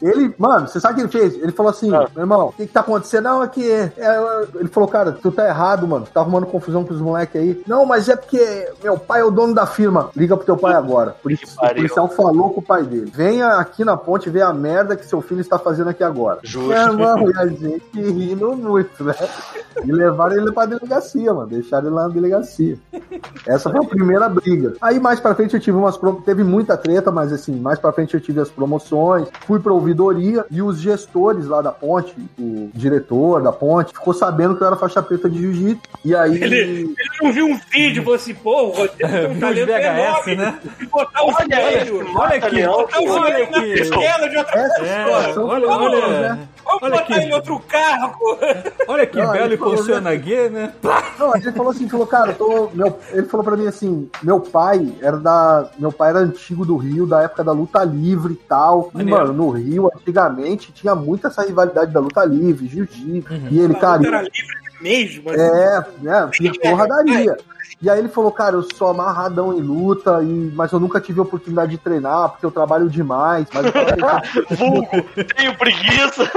Ele, mano, você sabe o que ele fez? Ele falou assim, Ah. meu irmão, o que, que tá acontecendo? Não, é que. é, é, ele falou, cara, tu tá errado, mano. Tu tá arrumando confusão com os moleques aí. Não, mas é porque meu pai é o dono da firma. Liga pro teu pai agora. Por isso, o policial falou com o pai dele. Venha aqui na ponte ver a merda que seu filho está fazendo aqui agora. Justo. Meu irmão, e a gente rindo muito, né? E levaram ele pra delegacia, mano. Deixaram ele lá na delegacia. Essa foi a primeira briga. Aí mais pra frente eu tive umas pro... teve muita treta, mas assim, mais pra frente eu tive as promoções, fui pra ouvidoria e os gestores lá da ponte, o diretor da ponte, ficou sabendo que eu era faixa preta de jiu-jitsu. E aí Ele, ele não viu um vídeo e falou assim, pô, o Rodrigo [laughs] tem um talento VHS, enorme né? de botar o Olha joelho. Olha aqui, Botar o joelho na de outra É, situação olha, olha, né? Vamos olha botar ele em outro carro. [laughs] Olha que Não, belo e funciona gay, né? Não, ele falou assim, falou, cara, eu tô. Meu, ele falou pra mim assim, meu pai era da. Meu pai era antigo do Rio, da época da luta livre e tal. E, mano, no Rio, antigamente, tinha muito essa rivalidade da luta livre, jiu-jitsu. Uhum. E ele, cara. Era livre mesmo. assim. É, né? E porradaria. E aí ele falou, cara, eu sou amarradão em luta, e, mas eu nunca tive a oportunidade de treinar, porque eu trabalho demais. Mas [laughs] Vulgo, tenho preguiça.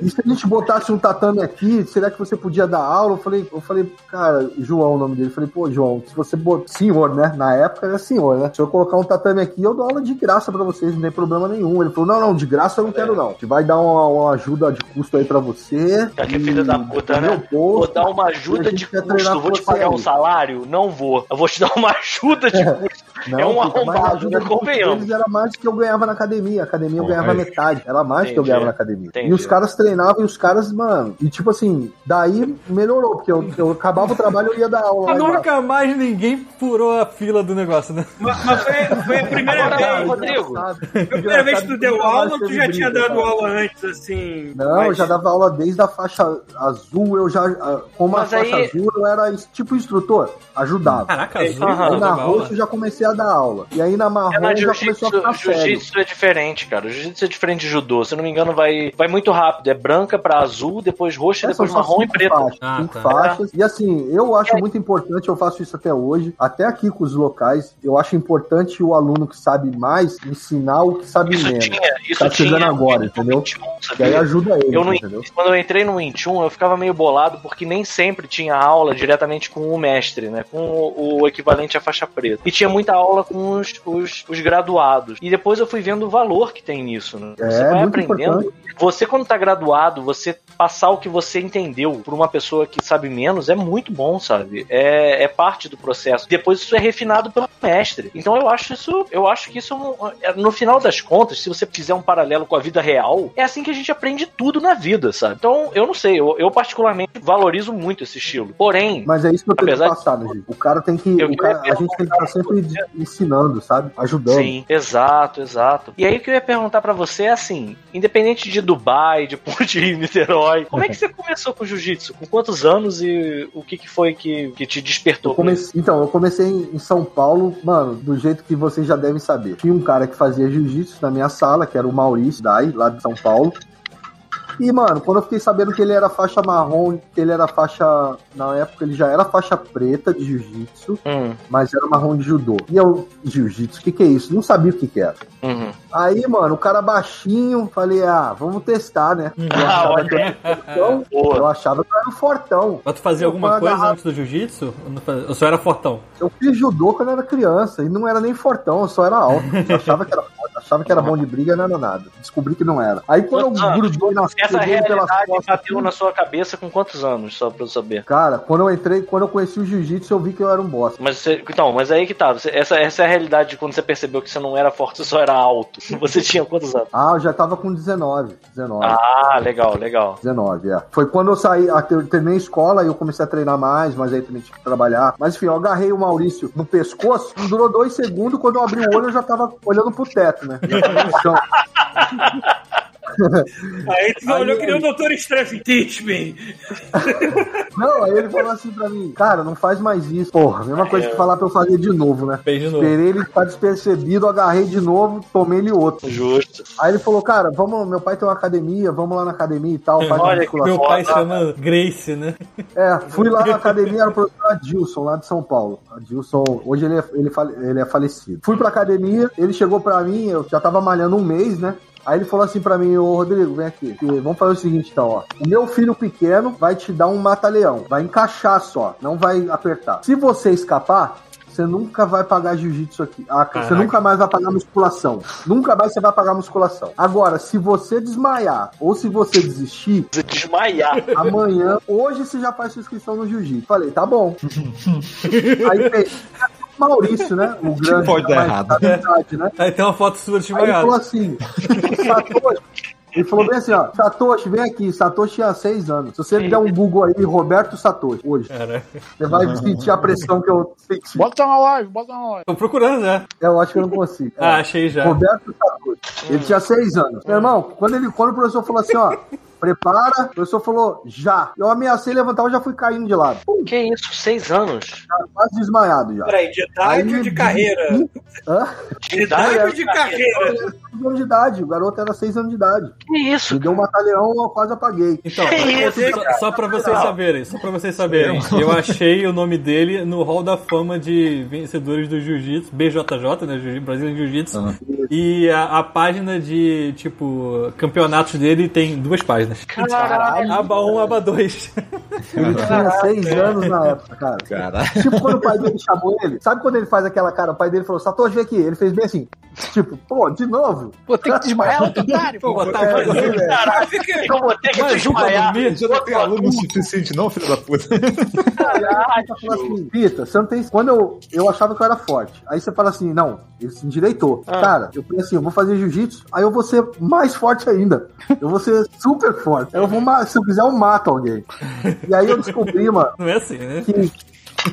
E se a gente botasse um tatame aqui, será que você podia dar aula? Eu falei, eu falei, cara, João o nome dele. Eu falei, pô, João, se você botar. Senhor, né? Na época era senhor, né? Se eu colocar um tatame aqui, eu dou aula de graça pra vocês, não tem problema nenhum. Ele falou, não, não, de graça eu não quero, não. A gente vai dar uma, uma ajuda de custo aí pra você. Cara, que e da puta, meu né? posto. Vou dar uma ajuda de custo. Vou te pagar aí. um salário? Não vou. Eu vou te dar uma [laughs] ajuda de custo. Não, é um puta, mas a arrombado, ajuda né? Convenhamos. eles era mais do que eu ganhava na academia. A academia eu ganhava metade. Era mais do que eu ganhava na academia. Entendi. E os caras treinavam e os caras, mano. E tipo assim, daí melhorou, porque eu, eu acabava o trabalho e eu ia dar aula. nunca mais ninguém furou a fila do negócio, né? Mas, mas foi, foi a primeira Agora, vez. Rodrigo, Foi a primeira vez que tu deu aula ou tu já tinha dado aula? aula antes, assim? Não, eu mas- já dava aula desde a faixa azul, eu já, como Mas a faixa aí- azul, eu era tipo instrutor, ajudava. Caraca, azul. Aí na roxa eu já comecei a dar aula. E aí na É, marrom mas já começou a jiu-jitsu ficar sério. jiu-jitsu é diferente, cara. O jiu-jitsu é diferente de judô. Se eu não me engano, vai, vai muito rápido. É branca pra azul, depois roxa, É, são depois marrom e preto. Faixas, Ah, cinco tá. faixas. E assim, eu acho muito importante, eu faço isso até hoje, até aqui com os locais, eu acho importante o aluno que sabe mais ensinar o que sabe Isso menos. tinha, isso Tá chegando tinha agora, entendeu? 21, E aí ajuda ele, Eu não, entendeu? quando eu entrei no 21, eu ficava meio bolado porque nem sempre tinha aula diretamente com o mestre, né? Com o, o equivalente à faixa preta. E tinha muita aula com os, os, os graduados. E depois eu fui vendo o valor que tem nisso, né? É, Você vai muito aprendendo. importante. Você, quando tá graduado, você passar o que você entendeu pra uma pessoa que sabe menos é muito bom, sabe? É, é parte do processo. Depois isso é refinado pelo mestre. Então eu acho isso, eu acho que isso é um- no final das contas, se você fizer um paralelo com a vida real, é assim que a gente aprende tudo na vida, sabe? Então, eu não sei, eu, eu particularmente valorizo muito esse estilo. Porém, Mas é isso que eu tenho que de- passar, né, gente? O cara tem que. Eu cara- a gente tem que estar sempre ensinando, sabe? Ajudando. Sim, exato, exato. E aí o que eu ia perguntar pra você é assim, independente de Dubai, de Ponte [laughs] Niterói, como é que você começou com jiu-jitsu? Com quantos anos e o que, que foi que, que te despertou? Eu comecei- então, eu comecei em São Paulo, mano, do jeito que vocês já devem saber. Tinha um cara que fazia jiu-jitsu na minha sala, que era o Maurício Dai, lá de São Paulo. E, mano, quando eu fiquei sabendo que ele era faixa marrom, que ele era faixa. Na época ele já era faixa preta de jiu-jitsu, Hum, mas era marrom de judô. E eu, jiu-jitsu, o que, que é isso? Não sabia o que, que era. uhum. Aí, mano, o cara baixinho, falei, ah, vamos testar, né? Eu achava, que eu era fortão, eu achava que eu era um fortão. Mas tu fazia Eu alguma coisa agarrado. antes do jiu-jitsu? Ou só era fortão? Eu fiz judô quando eu era criança e não era nem fortão, eu só era alto. Eu achava que era forte, achava que era bom de briga, não era nada. Descobri que não era. Aí quando eu anos? grudei nas Essa realidade bateu na sua cabeça com quantos anos, só pra eu saber? Cara, quando eu entrei, quando eu conheci o jiu-jitsu, eu vi que eu era um bosta. Mas você, então, mas aí que tá. você- essa, essa é a realidade de quando você percebeu que você não era forte, você só era alto. [laughs] Você tinha quantos anos? Ah, eu já tava com 19. 19. Ah, legal, legal. 19, é. Foi quando eu saí, eu terminei a escola e eu comecei a treinar mais, mas aí também tive que trabalhar. Mas enfim, eu agarrei o Maurício no pescoço, durou dois segundos, quando eu abri o olho eu já tava olhando pro teto, né? Já tava no chão. [laughs] Aí Aí olhou que nem o ele- doutor Streff, teach me. Não, aí ele falou assim pra mim, cara, não faz mais isso. Porra, mesma coisa que falar pra eu fazer de novo, né? Fez de novo. Esperei ele ficar despercebido, agarrei de novo, tomei-lhe outro. Justo. Aí ele falou, cara, vamos, meu pai tem uma academia, vamos lá na academia e tal, faz uma Olha. Meu pai chama Grace, né? É, fui lá na academia, era o professor Adilson, lá de São Paulo. Adilson, hoje ele é, ele, fale- ele é falecido. Fui pra academia, ele chegou pra mim, eu já tava malhando um mês, né? Aí ele falou assim pra mim, ô Rodrigo, vem aqui. E Vamos fazer o seguinte então, ó. O meu filho pequeno vai te dar um mata-leão. Vai encaixar só, não vai apertar. Se você escapar, você nunca vai pagar jiu-jitsu aqui. Ah, Você nunca mais vai pagar musculação. Nunca mais você vai pagar musculação. Agora, se você desmaiar ou se você desistir, Você desmaiar. Amanhã, hoje você já faz sua inscrição no Jiu-Jitsu. Falei, tá bom. [laughs] Aí fez Maurício, né? O grande pode dar errado? da idade, né? Aí tem uma foto sua Aí ele falou assim: Satoshi. Ele falou bem assim, ó, Satoshi, vem aqui. Satoshi tinha seis anos. Se você der um Google aí, Roberto Satoshi, hoje, você vai sentir a pressão que eu senti. Bota na live, bota na live. tô procurando, né? Eu acho que eu não consigo. [laughs] Ah, achei já. Roberto Satoshi. Ele tinha seis anos. Meu irmão, quando, ele, quando o professor falou assim, ó, prepara, o professor falou, já. Eu ameacei levantar, eu já fui caindo de lado. Que isso, seis anos? Já quase desmaiado já. Peraí, de idade ou de carreira? Hã? De idade ou de carreira? Seis anos de idade. O garoto era seis anos de idade. Que isso? Me deu um batalhão, eu quase apaguei. Então, Que isso, só, só pra vocês saberem, só pra vocês saberem, eu achei o nome dele no Hall da Fama de vencedores do Jiu-Jitsu, BJJ, né, Jiu- Brazilian Jiu-Jitsu, Aham. e a, a página de, tipo, campeonatos dele tem duas páginas. Caralho. Aba 1, aba 2. Ele tinha seis anos na época, cara. Caralho. Tipo, quando o pai dele chamou ele, sabe quando ele faz aquela cara? O pai dele falou, Satoshi, vem aqui. Ele fez bem assim, tipo, pô, de novo? Pô, tem que desmaiar, otário. Vou [laughs] botar É, o é, velho. Caralho, eu vou ter que pra desmaiar. dormir. Já não tem aluno suficiente, não, filho da puta. Aí você fala assim, Pita, você não tem. Quando eu, eu achava que eu era forte. Aí você fala assim, não, ele se endireitou. Cara, eu falei assim, eu vou fazer jiu-jitsu, aí eu vou ser mais forte ainda. Eu vou ser super forte. Eu vou, se eu quiser, eu mato alguém. E aí eu descobri, mano, [laughs] Não é assim, né? que.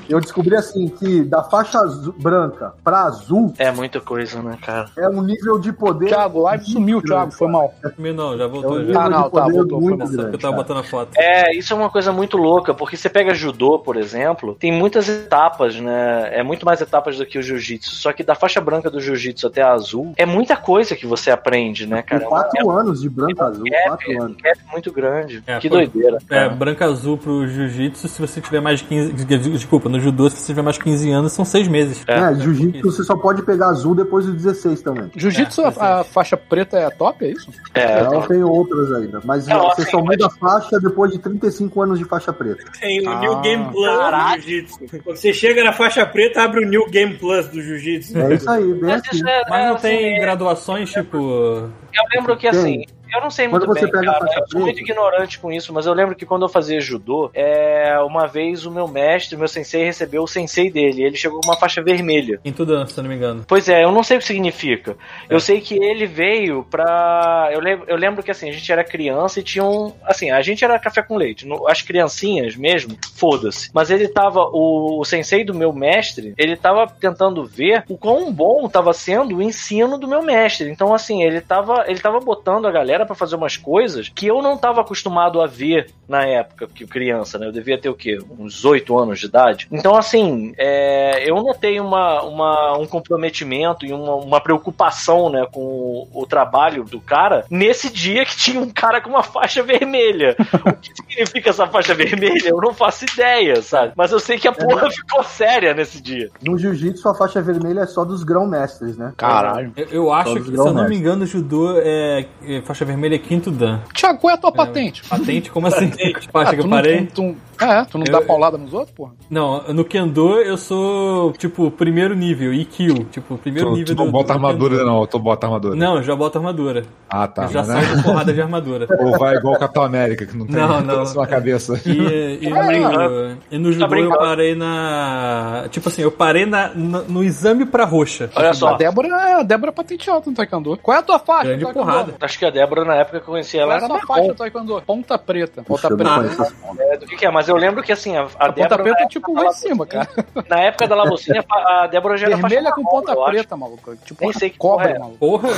Eu descobri assim que da faixa branca pra azul É muita coisa, né, cara? é um nível de poder. Thiago, live sumiu, Thiago, foi mal. Meu não, já É um voltou. Já. Ah, não, tá, voltou, foi mal. Que eu grande. tava cara. botando a foto. É, isso é uma coisa muito louca, porque você pega judô, por exemplo, tem muitas etapas, né? É muito mais etapas do que o jiu-jitsu. Só que da faixa branca do jiu-jitsu até a azul, é muita coisa que você aprende, né, cara? Tem É uma- quatro anos de branco azul, é, quatro é anos. gap muito grande. É, que foi- doideira. É, cara. branca azul pro jiu-jitsu, se você tiver mais de 15. Desculpa, no judô, se você tiver mais de 15 anos, são 6 meses. É. É, jiu-jitsu você só pode pegar azul depois dos 16 também. Jiu-jitsu, É, a, a faixa preta é top, é isso? É, Ela tem outras ainda. Mas Não, você assim, só muda a faixa depois de 35 anos de faixa preta. Tem o Ah, New Game Plus do caralho. Jiu-Jitsu. Quando você chega na faixa preta, abre o New Game Plus do Jiu-Jitsu. É isso aí, bem Mas assim. é- Mas é, não assim, tem é- graduações, tipo. Eu lembro que assim. Eu não sei muito Quando você bem, pega a cara. faixa Eu sou muito ignorante com isso, mas eu lembro que quando eu fazia judô, é, uma vez o meu mestre, meu sensei, recebeu o sensei dele. Ele chegou com uma faixa vermelha. Em tudo, se eu não me engano. Pois é, eu não sei o que significa. Eu sei que ele veio pra. Eu lembro, eu lembro que assim, a gente era criança e tinha um. Assim, a gente era café com leite. No- As criancinhas mesmo, foda-se. Mas ele tava. O, o sensei do meu mestre, ele tava tentando ver o quão bom tava sendo o ensino do meu mestre. Então, assim, ele tava, ele tava botando a galera pra fazer umas coisas que eu não tava acostumado a ver na época, que criança, né? Eu devia ter o quê? Uns oito anos de idade. Então, assim, é, eu notei uma, uma, um comprometimento e uma, uma preocupação, né, com o, o trabalho do cara nesse dia que tinha um cara com uma faixa vermelha. [laughs] o que significa essa faixa vermelha? Eu não faço ideia, sabe? Mas eu sei que a porra ficou séria nesse dia. No jiu-jitsu, a faixa vermelha é só dos grão-mestres, né? Caralho. Eu, eu acho que, se eu não me engano, o judô é, é faixa vermelha é quinto dan. Thiago, qual é a tua patente? Patente? Como assim? Patente. Faixa Ah, que eu parei? tu- tu- é, tu não Eu- dá paulada nos outros, porra? Não, no Kendo eu sou, tipo, primeiro nível, EQ. Tipo, primeiro Tu, nível tu não do. bota do armadura, Kendo. não. Tu bota armadura. Não, eu já boto armadura. Ah, tá. eu já saio né? de porrada de armadura. [laughs] Ou vai igual o Capitão América, que não tem Não, não. na cabeça. E, e, Tá [laughs] no, e no judô eu brincando. parei na. Tipo assim, eu parei na, na- no exame pra roxa. Olha A só, Débora, é, a Débora é patente alta no Taekwondo. Qual é a tua faixa? Grande no Taekwondo? porrada. acho que a Débora, na época que eu conheci Qual ela, é a era sua marrom. faixa no Taekwondo? Ponta preta. Ponta Eu preta. esse nome. É, do que, que é, mas eu lembro que assim, a, a A ponta Débora. preta é tipo lá em cima, cara. Na época da Labocina, a Débora já era Vermelha com ponta acho. preta, maluco. Tipo Nem sei que porra cobra, é. maluco. Porra,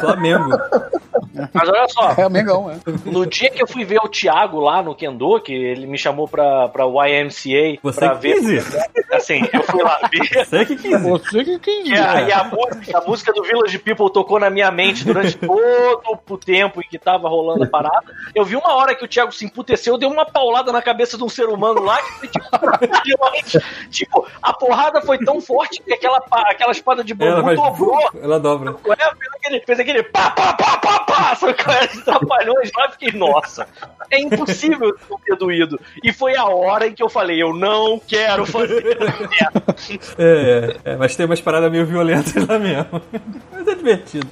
Flamengo. [laughs] Mas olha só, É, Mengão, é. no dia que eu fui ver o Thiago lá no Kendo, que ele me chamou pra, pra YMCA Você pra que ver. quis ir. [laughs] Assim, eu fui lá ver. Você que quis. Você que quis. E a, e a música, a música do Village People tocou na minha mente durante todo o tempo em que tava rolando a parada. Eu vi uma hora que o Thiago se emputeceu, deu uma paulada na cabeça de um ser humano lá que tipo. [laughs] tipo, a porrada foi tão forte que aquela, aquela espada de Ela bambu vai. dobrou. [laughs] Ela dobra. Qual é? Fez aquele, fez aquele pá, pá, pá, pá, pá, só que ela trapalhões lá, fiquei, nossa, é impossível não ter doído. E foi a hora em que eu falei, eu não quero fazer merda. [laughs] É, é, mas tem umas paradas meio violentas lá mesmo. Mas é divertido.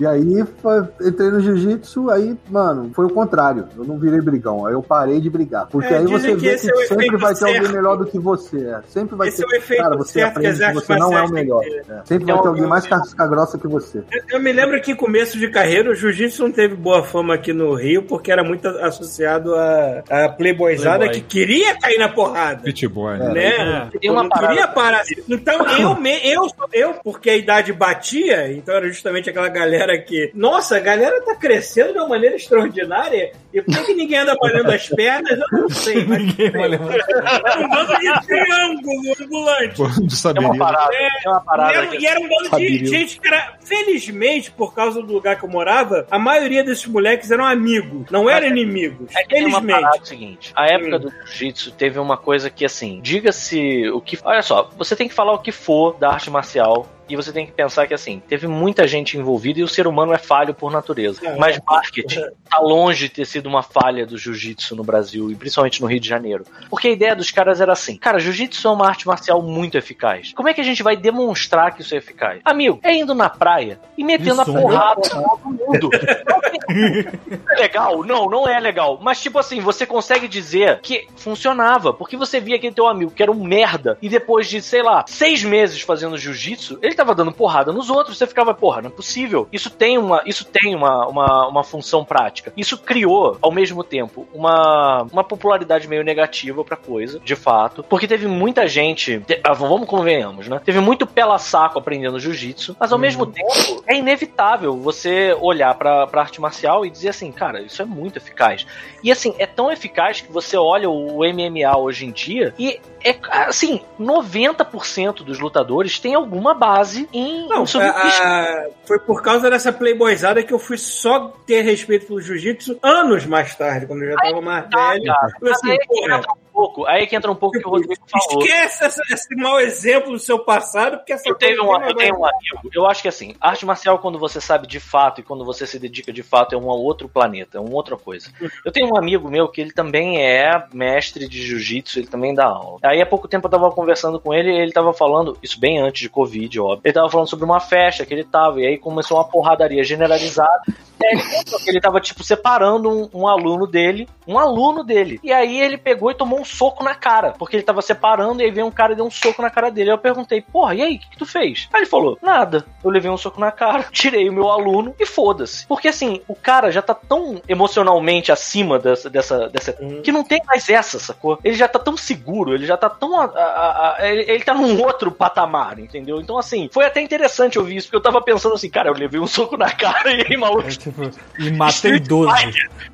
E aí foi- entrei no jiu-jitsu, aí, mano, foi o contrário. Eu não virei brigão, aí eu parei de brigar. Porque É, aí você que vê que, é sempre vai ter alguém certo. melhor do que você. É. Sempre vai Esse ter. é o efeito cara, você certo que aprende que você não é o melhor. É. Sempre vai Então, ter alguém mais casca grossa que você. Eu, eu me lembro que em começo de carreira o jiu-jitsu não teve boa fama aqui no Rio porque era muito associado a, a playboyzada Playboy. que queria cair na porrada. Pitboy, né? Né? É. Eu não queria parar. Então eu, me, eu, eu, porque a idade batia, então era justamente aquela galera que, nossa, a galera tá crescendo de uma maneira extraordinária. E por que, que ninguém anda malhando as pernas? Eu não sei. Mas Ninguém vai era um bando de triângulo ambulante. Pô, de É uma parada, é uma E parada. era, que- e era um bando de gente que era. Felizmente, por causa do lugar que eu morava, a maioria desses moleques eram amigos, não eram inimigos. É que tem uma Felizmente. parada seguinte. A época Hum. do jiu-jitsu teve uma coisa que, assim, diga-se o que. Olha só, você tem que falar o que for da arte marcial. E você tem que pensar que, assim, teve muita gente envolvida e o ser humano é falho por natureza. É. Mas marketing tá longe de ter sido uma falha do jiu-jitsu no Brasil e principalmente no Rio de Janeiro. Porque a ideia dos caras era assim: cara, jiu-jitsu é uma arte marcial muito eficaz. Como é que a gente vai demonstrar que isso é eficaz? Amigo, é indo na praia e metendo Isso, a porrada em todo mundo. [laughs] É legal? Não, não é legal. Mas, tipo assim, você consegue dizer que funcionava. Porque você via aquele teu amigo que era um merda e depois de, sei lá, seis meses fazendo jiu-jitsu, ele tava dando porrada nos outros. Você ficava, porra, não é possível. Isso tem uma, isso tem uma, uma, uma função prática. Isso criou, ao mesmo tempo, uma, uma popularidade meio negativa pra coisa, de fato. Porque teve muita gente, te- ah, vamos convenhamos, né? Teve muito pela saco aprendendo jiu-jitsu, mas ao mesmo tempo é inevitável você olhar pra, pra arte marcial e dizer assim, cara, isso é muito eficaz. E assim, é tão eficaz que você olha o MMA hoje em dia e é assim, 90% dos lutadores tem alguma base em, Não, submissão. a- foi por causa dessa playboyzada que eu fui só ter respeito pelo jiu-jitsu anos mais tarde, quando eu já tava mais Tá, velho. cara. Assim, porra, um pouco, aí é que entra um pouco o que o Rodrigo falou. esquece essa- esse mau exemplo do seu passado, porque essa Eu tenho, um, coisa eu tenho um amigo, eu acho que assim, arte marcial, quando você sabe de fato e quando você se dedica de fato, é um outro planeta, é uma outra coisa. Eu tenho um amigo meu que ele também é mestre de jiu-jitsu, ele também dá aula. Aí há pouco tempo eu tava conversando com ele e ele tava falando, isso bem antes de Covid, óbvio. Ele tava falando sobre uma festa que ele tava, e aí começou uma porradaria generalizada. Aí ele ele tava, tipo, separando um, um aluno dele, um aluno dele. E aí ele pegou e tomou um soco na cara, porque ele tava separando e aí veio um cara e deu um soco na cara dele. Aí eu perguntei, porra, e aí, o que, que tu fez? Aí ele falou, nada. Eu levei um soco na cara, [laughs] tirei o meu aluno e foda-se. Porque assim, o cara já tá tão emocionalmente acima dessa, dessa, dessa que não tem mais essa, sacou? Ele já tá tão seguro, ele já tá tão. a- a- a- ele, ele tá num outro patamar, entendeu? Então, assim, foi até interessante ouvir isso, porque eu tava pensando assim, cara, eu levei um soco na cara e aí, maluco, É, tipo, e matei 12.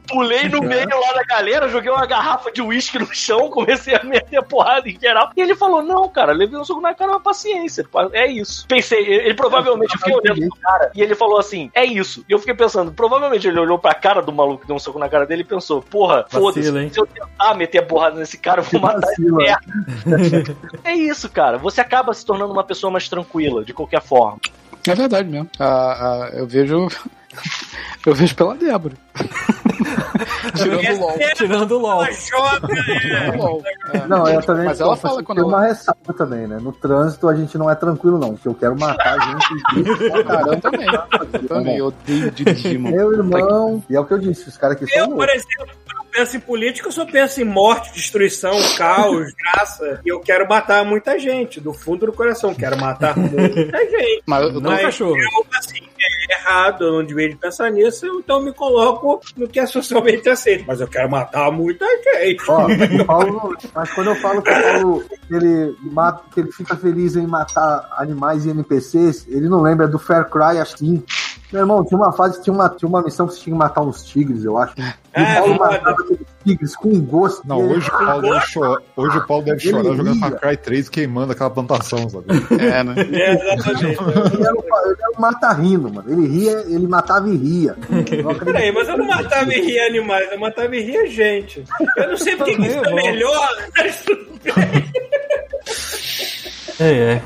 pulei no meio lá da galera, joguei uma garrafa de uísque no chão, comecei a meter porrada em geral. E ele falou: Não, cara, levei um soco na cara, mas paciência. É isso. Pensei, ele, provavelmente, eu fiquei olhando pro cara e ele falou assim: É isso. E eu fiquei pensando, provavelmente ele olhou pra cara do maluco que deu um soco na cara dele e pensou: Porra, foda-se, se eu tentar meter a porrada nesse cara, eu vou matar ele. merda. [laughs] É isso, cara. Você acaba se tornando uma pessoa mais tranquila, de qualquer forma. É verdade mesmo. Ah, ah, eu vejo. [laughs] Eu vejo pela Débora. [laughs] Tirando o LOL. Tirando o LOL. Ela joga, é. Tirando o LOL. É. Não, eu também. Mas ela eu fala quando tem ela- uma ressalva também, né? No trânsito a gente não é tranquilo, não. Porque eu quero matar a gente. [laughs] Eu também. Eu também. Eu odeio dirigir, mano. Meu irmão. E é o que eu disse, os caras que Eu, são por loucos. exemplo, eu penso em política, eu só penso em morte, destruição, caos, [laughs] graça. E eu quero matar muita gente, do fundo do coração. Quero matar [laughs] muita gente. Mas eu, Não Mas cachorro. eu, assim, é errado, eu não devia de pensar nisso, então me coloco no que é socialmente aceito. Mas eu quero matar muita gente. Ó, Paulo, mas quando eu falo que o Paulo ele, mata, que ele fica feliz em matar animais e NPCs, ele não lembra do Fair Cry assim. Meu irmão, tinha uma fase que tinha uma, tinha uma missão que você tinha que matar uns tigres, eu acho. E o Ah, Paulo foda. matava aqueles tigres com gosto. Não, hoje o Paulo deve chorar, hoje o Paulo deve Ele chorar jogando. Far Cry 3 queimando aquela plantação, sabe? É, né? [laughs] É, exatamente. Ele era, um, ele era um mata-rino, mano. Ele ria, ele matava e ria. Peraí, mas eu não matava e ria animais, eu matava e ria gente. Eu não sei porque que isso é melhor, mas tudo bem. É, é.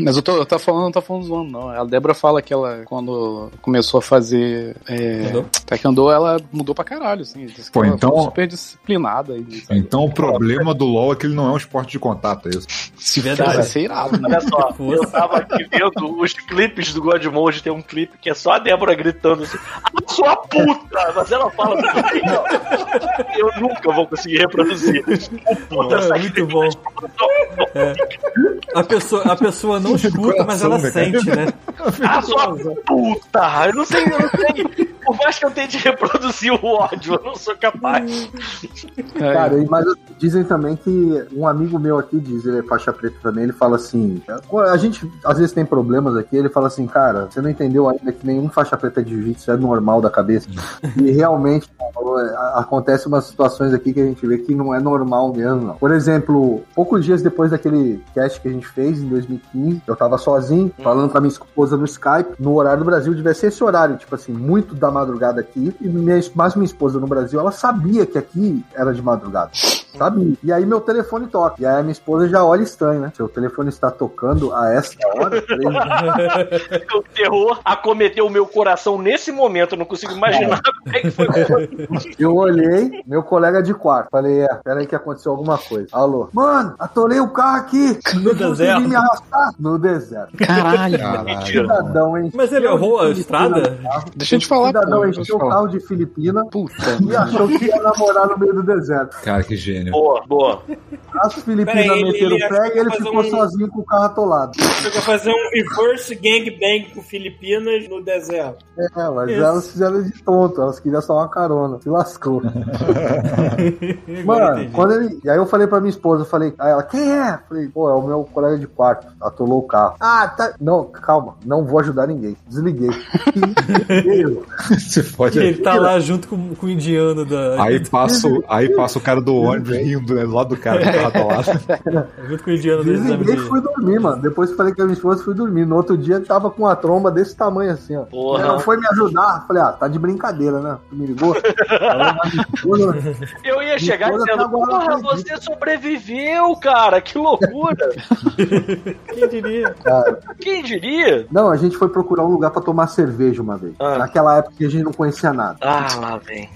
Mas eu tô, eu tô falando, não tô falando zoando, não. A Débora fala que ela, quando começou a fazer é? Taekwondo, ela mudou pra caralho, assim. Pô, ela então- foi super disciplinada. E? Então o problema do LoL é que ele não é um esporte de contato, é isso. Se Verdade. vai ser irado, né? Olha só, eu tava aqui vendo os clipes do God Mode, tem um clipe que é só a Débora gritando assim, ah, sua puta! Mas ela fala assim, eu nunca vou conseguir reproduzir. Puta É, muito bom. A pessoa, a pessoa não escuta, mas ela né, sente, né? [laughs] Ah, sua puta! Eu não sei, eu não sei. Por mais que eu tente reproduzir o ódio, eu não sou capaz. É, Cara, mas dizem também que um amigo meu aqui diz, ele é faixa preta também, ele fala assim, a gente às vezes tem problemas aqui, ele fala assim, cara, você não entendeu ainda que nenhum faixa preta de jiu-jitsu é normal da cabeça. [laughs] e realmente a- acontece umas situações aqui que a gente vê que não é normal mesmo, não. Por exemplo, poucos dias depois daquele cast que a gente fez em 2015, eu tava sozinho, falando com a minha esposa no Skype, no horário do Brasil devia ser esse horário, tipo assim, muito da madrugada aqui, e minha, mas minha esposa no Brasil, ela sabia que aqui era de madrugada. Sabe? E aí meu telefone toca. E aí a minha esposa já olha estranho, né? Seu telefone está tocando a esta hora? [laughs] O terror acometeu o meu coração nesse momento. Eu não consigo imaginar como é que foi. Eu olhei, meu colega de quarto. Falei, é, peraí que aconteceu alguma coisa. Alô? Mano, atolei o carro aqui. [laughs] No Consegui deserto. me arrastar no deserto. Caralho. Caralho. Cidadão, hein? Mas ele errou a estrada? Deixa eu te falar, Cidadão pô. encheu o falar. carro de Filipina Puta. e achou que ia namorar no meio do deserto. Cara, que gênio. Boa, boa. As Filipinas Peraí, meteram ele o pé achou e ele ficou um- sozinho com o carro atolado. Você quer fazer um reverse gangbang com Filipinas no deserto. É, mas Isso. elas fizeram de tonto, elas queriam só uma carona. Se lascou. [laughs] Mano, quando ele. E aí eu falei pra minha esposa, eu falei, aí ela, quem é? Eu falei, pô, é o meu colega de quarto, atolou o carro. Ah, tá. Não, calma, não vou ajudar ninguém. Desliguei. Desliguei. [laughs] Se fode E aí. ele tá lá junto com, com o indiano da. Aí passa, o- aí passa o cara do ônibus rindo né, do lado do cara que tava atolado. [laughs] Junto com o indiano do exame Desliguei e fui dormir, mano. Depois que falei com a minha esposa, fui dormir. No outro dia tava com uma tromba desse tamanho assim, ó. Porra. Ela não foi me ajudar. Falei, ah, tá de brincadeira, né? Tu me ligou? Eu ia chegar dizendo, tá porra, você sobreviveu, cara, que loucura. [laughs] Quem diria? Cara, Quem diria? Não, a gente foi procurar um lugar pra tomar cerveja uma vez. Ah. Naquela época que a gente não conhecia nada. Ah, lá vem.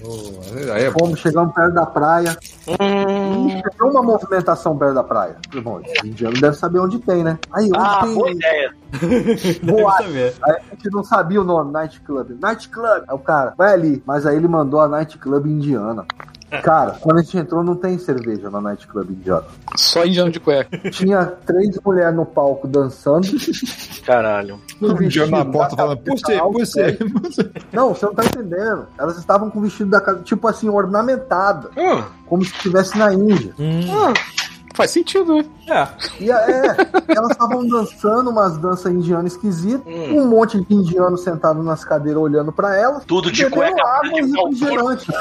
Aí é Fomos, chegamos perto da praia. Hum, Tem uma movimentação perto da praia. Irmão, o indiano deve saber onde tem, né? Aí, onde ah, tem boa ideia. [laughs] boate? saber. Aí a gente não sabia o nome, Night Club. Night Club. Aí o cara, vai ali. Mas aí ele mandou a Night Club indiana. Cara, quando a gente entrou, não tem cerveja na Night Club indiana. Só indiano de cueca. Tinha três mulheres no palco dançando. Caralho. um dia vestido na porta falando, cabeça você. Não, você não tá entendendo. Elas estavam com o vestido da ca- tipo assim, ornamentada. Hum, Como se estivesse na Índia. Hum, Faz sentido, né? é. E é, elas estavam dançando umas danças indianas esquisitas. Hum. Um monte de indiano sentado nas cadeiras olhando pra elas. tudo de cueca água de e refrigerante. [laughs]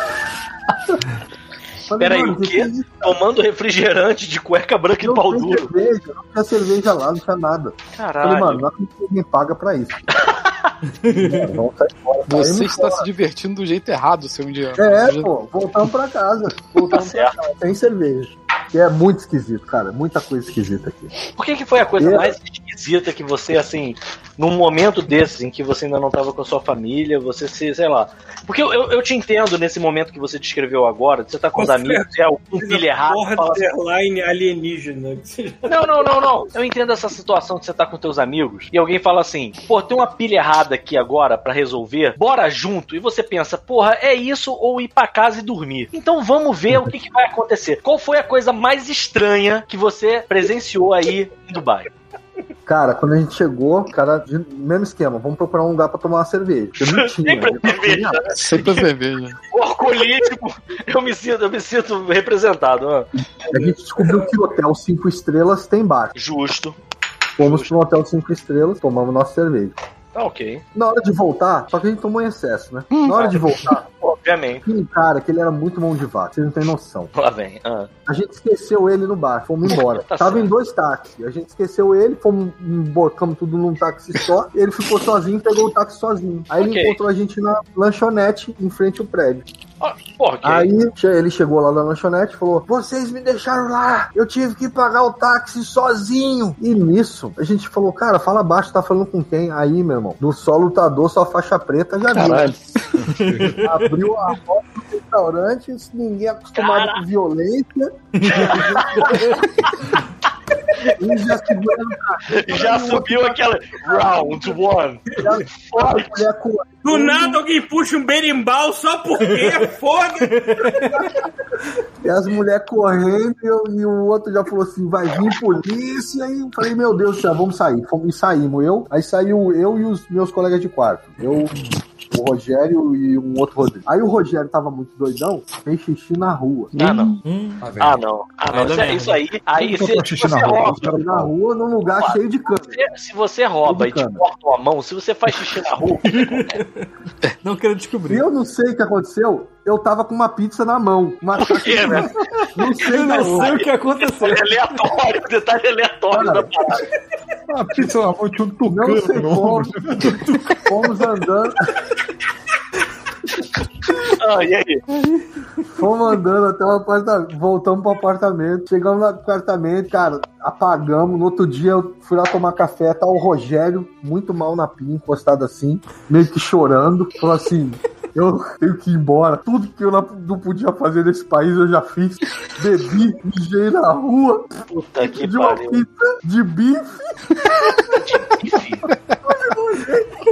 Falei, Peraí, o quê? é? Tomando refrigerante de cueca branca e Não pau tem duro. cerveja, não tinha cerveja lá, não tinha nada. Falei, Caralho. mano, não acredito que ninguém paga pra isso. [laughs] Mano, Vamos sair fora. Você está fora. se divertindo do jeito errado, seu indiano. É, pô, voltamos pra casa. Voltamos Tá pra certo. casa, sem cerveja. Que é muito esquisito, cara. Muita coisa esquisita aqui. Por que, que foi a coisa mais esquisita que você, assim, num momento desses em que você ainda não tava com a sua família, você se, sei lá. Porque eu, eu, eu te entendo nesse momento que você descreveu agora, de você tá com os Você- amigos, é algum pilha errado, fala assim, Borderline alienígena. Não, não, não, não. Eu entendo essa situação que você tá com teus amigos e alguém fala assim: pô, tem uma pilha errada aqui agora pra resolver, bora junto. E você pensa, porra, é isso ou ir pra casa e dormir. Então vamos ver o que, que vai acontecer. Qual foi a coisa mais estranha que você presenciou aí em Dubai? Cara, quando a gente chegou, cara, de- mesmo esquema, vamos procurar um lugar pra tomar uma cerveja. Porque não tinha. Sempre Eu cerveja. "Ah, Sempre cerveja. O alcoolítico, eu me sinto, eu me sinto representado. ó. A gente descobriu que o hotel 5 estrelas tem bar. Justo. Fomos pro hotel 5 estrelas, tomamos nossa cerveja. Tá ok. Na hora de voltar, só que a gente tomou em excesso, né? Na hora de voltar, [laughs] Obviamente. tinha um cara que ele era muito mão de vaca, vocês não tem noção. Lá vem. Ah. A gente esqueceu ele no bar, fomos embora. [laughs] Tá Tava certo. em dois táxis. A gente esqueceu ele, fomos, emborcamos tudo num táxi só. [laughs] Ele ficou sozinho, pegou o táxi sozinho. Aí ele Ok. encontrou a gente na lanchonete em frente ao prédio. Ah, porra. Aí ele chegou lá na lanchonete e falou: Vocês me deixaram lá, eu tive que pagar o táxi sozinho. E nisso, a gente falou: Cara, fala baixo, tá falando com quem? Aí, meu irmão, do só lutador, só faixa preta, já viu. Caralho. [laughs] Abriu a porta do restaurante, ninguém [laughs] é acostumado com violência. Já. [laughs] Já subiu aquela round one. Já, Do nada alguém puxa um berimbau só porque foda E as mulheres correndo e, eu- e o outro já falou assim: vai vir polícia. E eu falei: Meu Deus do céu, vamos sair. Fomos, e saímos. Eu, aí saiu eu e os meus colegas de quarto. Eu, o Rogério e um outro Rodrigo. Aí o Rogério tava muito doidão, fez xixi na rua. Ah, não. Hum, Ah, não. Ah, não. Dar Isso, é- isso aí. Aí se xixi você rua? rouba. Xixi na rua num lugar cheio de câmera. se- Se você rouba e te cortam a mão, se você faz xixi na rua, [laughs] não quero E descobrir. eu não sei o que aconteceu. Eu tava com uma pizza na mão. Uma quê, né? Não sei, Eu não. não sei o que aconteceu. é aleatório, detalhe aleatório Cara. da parada. A pizza na mão tinha um Não sei tucano como. Fomos andando. Ah, e aí? Fomos andando até o apartamento, voltamos pro apartamento, chegamos no apartamento, cara, apagamos. No outro dia eu fui lá tomar café, tá o Rogério, muito mal na pia, encostado assim, meio que chorando. Falou assim: eu tenho que ir embora. Tudo que eu não podia fazer nesse país eu já fiz. Bebi, mijei na rua, Puta que uma pariu. pizza de bife. [laughs]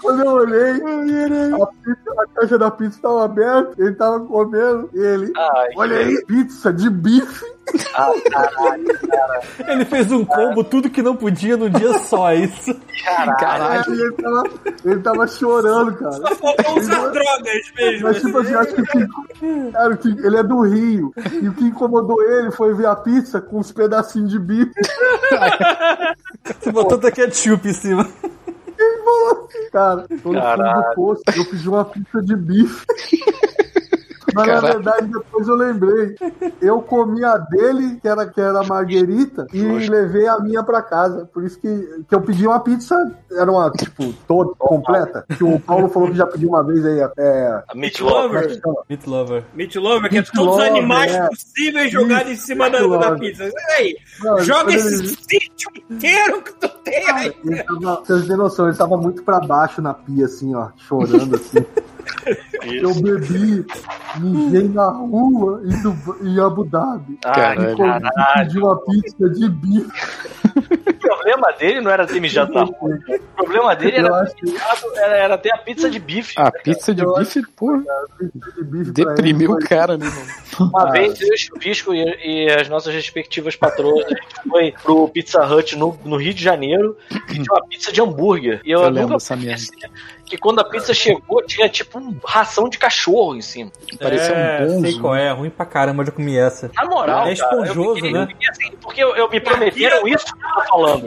Quando eu olhei, a, pizza- a caixa da pizza estava aberta, ele tava comendo, e ele. Ai, Olha aí, pizza de bife. ah, caralho, Ele fez um combo, tudo que não podia num dia só, é isso. caralho. Aí ele tava, ele tava chorando, cara. Só faltou usar drogas mesmo. Mas tipo assim, acho que cara, o que- ele é do Rio. E o que incomodou ele foi ver a pizza com uns pedacinhos de bife. [laughs] Você botou até ketchup em cima. Cara, tô no fundo do posto, eu pedi uma pizza de bife. [laughs] Mas na verdade, depois eu lembrei. Eu comi a dele, que era, que era a marguerita, e levei a minha pra casa. Por isso que, que eu pedi uma pizza, era uma, tipo, toda, completa. Que o Paulo falou que já pediu uma vez aí. É, A Meat Lover. Lover. como é? Meat Lover. Meat Lover, que é Meat todos os Lover, animais é. possíveis jogados em cima da, Meat da Lover. pizza. Aí, joga esse sítio inteiro que tu tem aí. Tava, vocês têm noção, ele tava muito pra baixo na pia, assim, ó, chorando, assim. [laughs] Eu bebi, mijei na rua em, Duba- em Abu Dhabi. Ai, Caralho. E pedi uma pizza de bife. O problema dele não era ter mijado na rua. O problema dele era, que era, era ter a pizza de bife. A pizza de Eu bife, pô, pizza de bife pra ele deprimiu o cara, né, mano? Uma vez eu, o Chuvisco e, e as nossas respectivas patroas, a gente foi pro Pizza Hut no, no Rio de Janeiro e tinha uma pizza de hambúrguer. E eu, Eu lembro nunca esqueci que quando a pizza chegou, tinha tipo um ração de cachorro em cima. Parecia é, um sei bonzo. qual é, ruim pra caramba, eu já comi essa. Na moral, É cara, eu esponjoso, fiquei- né? eu assim, porque eu, eu me prometeram isso que eu tô falando.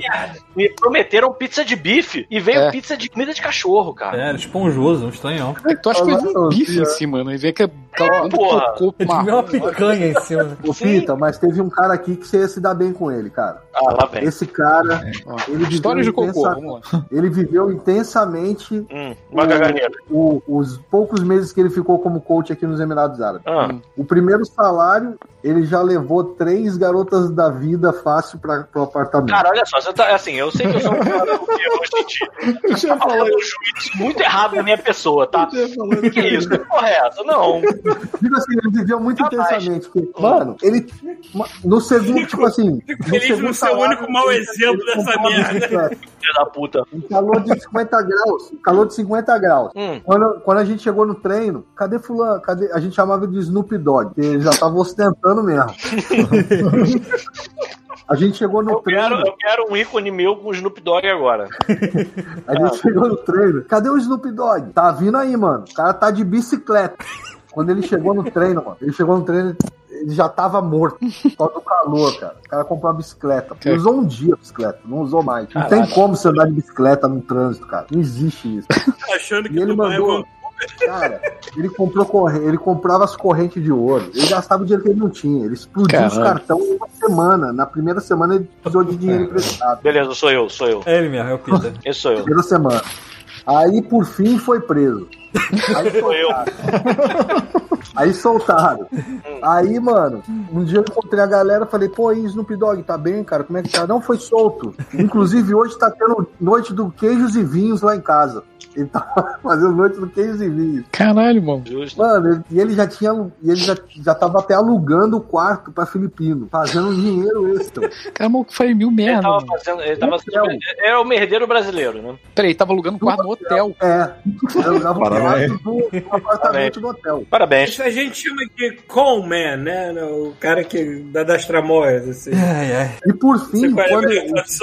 Me prometeram pizza de bife e veio É. pizza de comida de cachorro, cara. É, era esponjoso, um estranhão. É, tu acha que foi um bife em cima, né? E vê que é porra. cocô Eu tive uma picanha em cima. [laughs] Ô, Fita, mas teve um cara aqui que você ia se dar bem com ele, cara. Ah, lá vem. Esse cara, ele viveu, Histórias de cocô, intensa- vamos lá. ele viveu intensamente Hum, uma caganeira. o- os poucos meses que ele ficou como coach aqui nos Emirados Árabes. Ah, O primeiro salário, ele já levou três garotas da vida fácil para pro apartamento. cara, olha só, você tá, assim, eu sei que eu sou um cara que hoje em dia. Tá fazendo um juízo muito errado na minha pessoa, tá? Que isso? Que porra é essa? Não. Digo assim, ele viveu muito Rapaz. intensamente. porque, mano, ele. No segundo, tipo assim. Feliz no ser o salário, único mau exemplo ele dessa merda. Filho da puta. Um calor de 50 graus. um Calor de 50 graus. Hum. Quando, quando a gente chegou no treino, cadê fulano? Cadê? A gente chamava de Snoop Dogg, que ele já tava ostentando mesmo. [laughs] a gente chegou no Eu quero, treino. eu quero um ícone meu com o Snoop Dogg agora. A gente chegou no treino. Cadê o Snoop Dogg? Tá vindo aí, mano. O cara tá de bicicleta. Quando ele chegou no treino, mano, ele chegou no treino, ele já tava morto. Causa do calor, cara. O cara comprou uma bicicleta. Ele usou um dia a bicicleta, não usou mais. Não tem como você andar de bicicleta no trânsito, cara. Não existe isso. Achando que ele é mandou. uma- Cara, ele comprou corre... ele comprava as correntes de ouro. Ele gastava o dinheiro que ele não tinha. Ele explodiu os Caralho. cartões em uma semana. Na primeira semana ele precisou de dinheiro emprestado. Beleza, sou eu, sou eu. É ele mesmo, é o Peter. Esse sou eu. Primeira semana. Aí, por fim, foi preso. Aí Sou eu. Aí soltaram. Aí, mano, um dia eu encontrei a galera falei, pô, aí, Snoop Dogg, tá bem, cara? Como é que tá? Não, foi solto. Inclusive, hoje tá tendo noite do queijos e vinhos lá em casa. Ele tá [laughs] fazendo noite do queijos e vinhos. Caralho, mano. Justo. Mano, ele- e ele já tinha. E ele já, já tava até alugando o quarto pra filipino, fazendo dinheiro extra. Cara, maluco faz mil Ele merda, tava mano. fazendo. Ele tava Hotel. Era o merdeiro brasileiro, né? Peraí, tava alugando um quarto no hotel. É. Ele alugava o. quarto do, do apartamento do hotel. Parabéns. Isso a gente chama de con man, né? O cara que dá das tramóias, assim. Ai, ai. E por fim, quando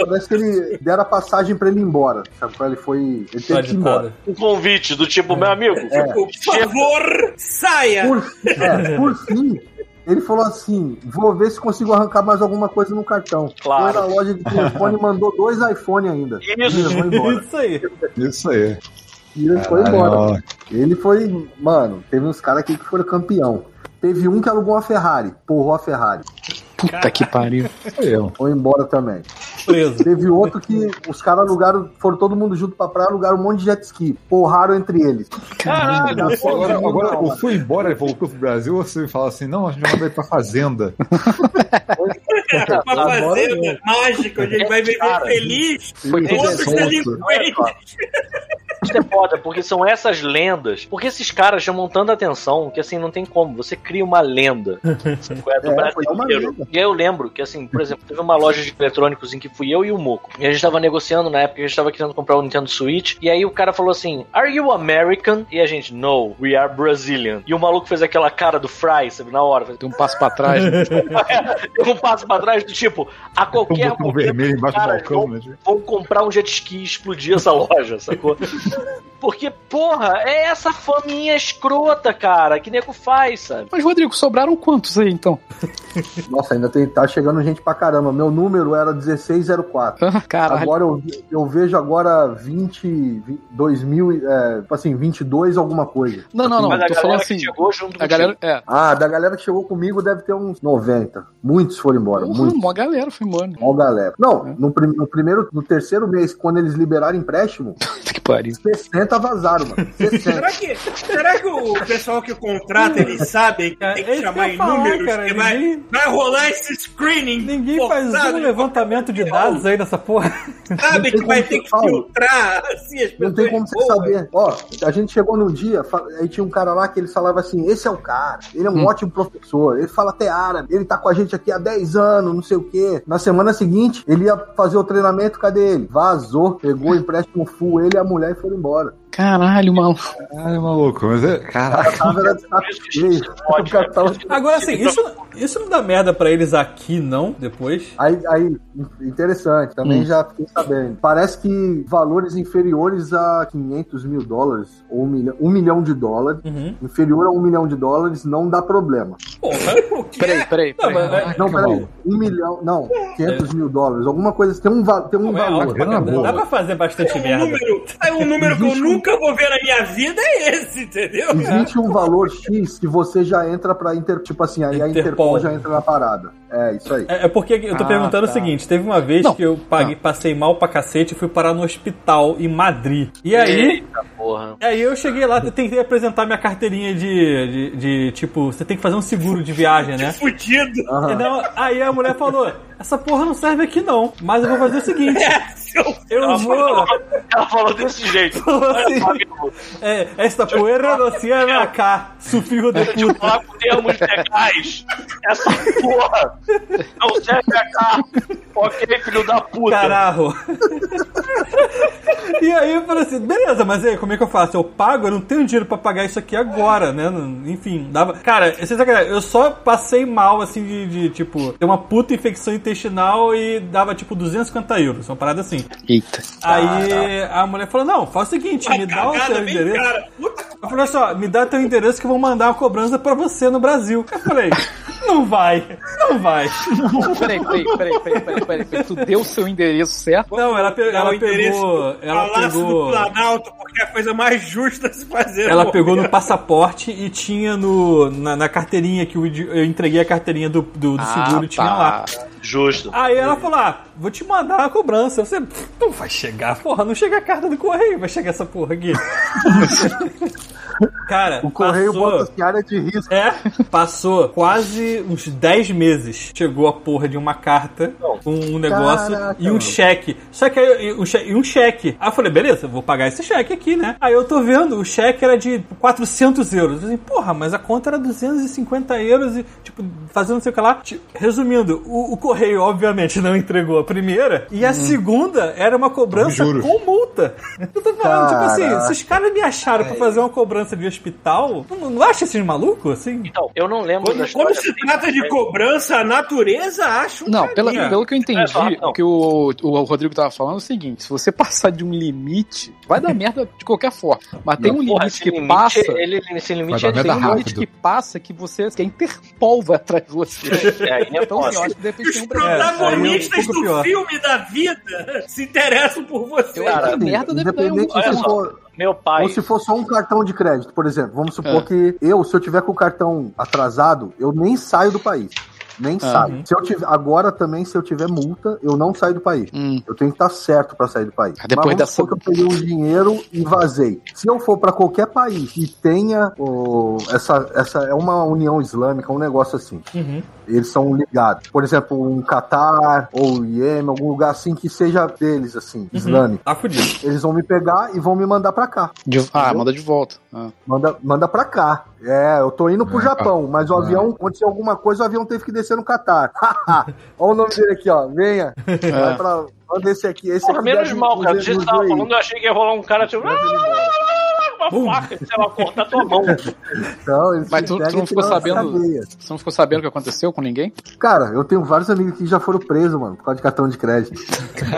parece que ele deram a passagem pra ele ir embora. Sabe? Quando ele foi. Ele teve que ir embora. Um convite do tipo, meu amigo. Por favor, saia! Por, é, por fim, ele falou assim: vou ver se consigo arrancar mais alguma coisa no cartão. Claro. Foi na loja de telefone e mandou dois iPhone ainda. Isso. Isso aí. Isso aí. E ele foi embora. Caralho. Ele foi. Mano, teve uns caras aqui que foram campeão. Teve um que alugou uma Ferrari, porrou a Ferrari. Puta que pariu. Foi eu. Foi embora também. preso. Teve outro que os caras alugaram, foram todo mundo junto pra praia, alugaram um monte de jet ski. Porraram entre eles. Caralho! Agora, agora eu fui embora e voltou pro Brasil, ou você fala assim, não, a gente vai pra fazenda. Uma fazenda mágica, onde ele vai viver Cara, feliz Foi com outros porque são essas lendas. Porque esses caras chamam tanta atenção que assim, não tem como. Você cria uma lenda. [laughs] É, do É, Brasil foi uma inteiro. lenda. E aí eu lembro que, assim, por exemplo, teve uma loja de eletrônicos em que fui eu e o Moco. E a gente tava negociando na época, a gente tava querendo comprar o Nintendo Switch. E aí o cara falou assim: Are you American? E a gente, No, we are Brazilian. E o maluco fez aquela cara do Fry, sabe, na hora. Fez Tem um passo pra trás. né? [laughs] Deu um passo pra trás do tipo, a Um qualquer botão momento. vermelho embaixo do balcão, vão- né? vão comprar um jet ski e explodir essa loja, sacou? [laughs] Porque, porra, é essa faminha escrota, cara, que nego faz, sabe? Mas, Rodrigo, sobraram quantos aí, então? [laughs] Nossa, ainda tem, tá chegando gente pra caramba. Meu número era 1604. Ah, Caralho. Agora eu, eu vejo agora 20, 20 2000, é, tipo assim, 22 alguma coisa. Não, não, não. Mas Tô falando que assim. chegou junto A galera. É. Ah, da galera que chegou comigo deve ter uns 90. Muitos foram embora, Porra, muitos. uma galera foi embora. Ó, galera. Não, no, prim- no primeiro, no terceiro mês, quando eles liberaram empréstimo, [laughs] que pariu. 60 vazaram, mano. 60. [laughs] Será que, será que o pessoal que contrata, eles sabem que É, tem que chamar em falar, números, cara, que vai, ninguém- vai rolar esse screening Ninguém faz um levantamento de dados aí nessa porra. Sabe que vai ter que fala. filtrar assim, as pessoas Não tem como você saber. Ó, a gente chegou num dia, aí tinha um cara lá que ele falava assim: esse é o cara, ele é um ótimo professor, ele fala até árabe, ele tá com a gente aqui há 10 anos, não sei o quê. Na semana seguinte, ele ia fazer o treinamento, cadê ele? Vazou, pegou o empréstimo full, ele e a mulher e foram embora. Caralho, mano. Caralho, maluco, mas é. Caraca. Tava era de saco cheio. O cara tava- Agora, assim, isso, isso não dá merda pra eles aqui, não? Depois? Aí, aí, interessante, também Hum. já fiquei sabendo. Parece que valores inferiores a 500 mil dólares, ou um milhão, um milhão de dólares, Uhum. inferior a um milhão de dólares, não dá problema. Porra, [laughs] o que Peraí, peraí, Não, peraí. mas, Não, peraí, maluco. um milhão, não, 500 mil dólares, alguma coisa, tem um, tem um Não, é valor. caramba. boa. Dá pra fazer bastante Um merda. número, é um número que eu nunca vou ver na minha vida é esse, entendeu? Existe um valor X que você já entra pra Inter, tipo assim, aí a Interpol. Interpol já entra na parada. É, isso aí. É, é porque eu tô Ah, perguntando tá. o seguinte: teve uma vez Não. que eu paguei, passei mal pra cacete e fui parar no hospital em Madrid. E aí. Eita porra. Aí eu cheguei lá, eu tentei apresentar minha carteirinha de, de, de, tipo, você tem que fazer um seguro de viagem, né? [laughs] Fudido. Aham. Então, aí a mulher falou: essa porra não serve aqui não, mas eu vou fazer o seguinte: [laughs] É, seu eu Ela vou. falou, ela falou desse jeito. Louco. É, esta poeira não se cá, su filho de Deixa eu puta. falar com termos legais. Essa porra não serve a cá. Ok, filho da puta. Caralho. e aí eu falei assim, beleza, mas aí, como é que eu faço? Eu pago, eu não tenho dinheiro pra pagar isso aqui agora, né? Enfim, dava. Cara, você sabe, eu só passei mal, assim, de, de, tipo, ter uma puta infecção intestinal e dava, tipo, 250 euros, uma parada assim. Eita. Aí a mulher falou: não, faz o seguinte, me dá o cagada teu bem endereço. cara. Puta Eu falei assim, ó, me dá teu endereço que eu vou mandar uma cobrança pra você no Brasil. Eu falei, não vai, não vai. [laughs] Peraí, peraí, peraí, peraí, peraí, peraí, peraí. Tu deu o seu endereço certo? Não, ela, pe- ela o pegou. do Ela Palácio do pegou. Planalto, porque é a coisa mais justa a se fazer. Ela pegou no passaporte e tinha no, na, na carteirinha que eu, eu entreguei a carteirinha do, do, do Ah, seguro e tinha tá. lá. Justo. Aí ela falou: Ah, vou te mandar uma cobrança. Você não vai chegar, porra, não chega a carta do correio, vai chegar essa porra aqui. [laughs] Cara, O correio passou... bota assim, área de risco. É, passou quase uns 10 meses. Chegou a porra de uma carta com um negócio Caraca, e um mano. cheque. Só que aí, um che- e um cheque. Aí eu falei, beleza, vou pagar esse cheque aqui, né? Aí eu tô vendo, o cheque era de 400 euros. Eu falei, porra, mas a conta era 250 euros e, tipo, fazendo não sei o que lá. Resumindo, o, o correio, obviamente, não entregou a primeira e a segunda era uma cobrança com multa. Eu tô falando, tipo assim, Caraca. se os caras me acharam pra fazer uma cobrança de hospital, não, não acha esses malucos, assim? Então, eu não lembro Quando, quando se trata de cobrança, a natureza acha um Não, pela, pelo que eu entendi, É, só, não. o que o, o Rodrigo tava falando é o seguinte: se você passar de um limite, vai dar [laughs] merda de qualquer forma. Mas tem um Porra, limite que limite, passa. Ele, esse limite Vai é Tem um limite que passa que você. que a Interpol vai atrás de você. É, é Então, assim, eu acho que de repente Os tem um protagonistas é um do pior. filme da vida [laughs] se interessam por você. Acho que merda deve dar um. Meu pai. ou se for só um cartão de crédito, por exemplo. Vamos supor É. que eu, se eu tiver com o cartão atrasado, eu nem saio do país. Nem Ah. sai. Se eu tiver, agora também, se eu tiver multa, eu não saio do país. Hum. Eu tenho que estar certo pra sair do país. Depois Mas vamos dessa- supor que eu peguei um dinheiro e vazei. Se eu for pra qualquer país e tenha o, essa, essa é uma união islâmica, um negócio assim. Uhum. Eles são ligados. Por exemplo, um Catar ou Iêmen, algum lugar assim que seja deles, assim, islâmico. Tá fudido. Eles vão me pegar e vão me mandar pra cá. De- ah, manda de volta. Ah. Manda, manda pra cá. É, eu tô indo pro É, Japão, mas o é. avião, aconteceu alguma coisa, o avião teve que descer no Catar. [laughs] Olha o nome dele aqui, ó. Venha. Vai pra, manda esse aqui. Esse Porra, aqui menos mal, cara. Do jeito que tava falando, eu achei que ia rolar um cara tipo. Uma faca, sei lá, cortar tua mão. Não, eles Mas tu- tu não ficou sabendo? Você não ficou sabendo o que aconteceu com ninguém? Cara, eu tenho vários amigos que já foram presos, mano, por causa de cartão de crédito.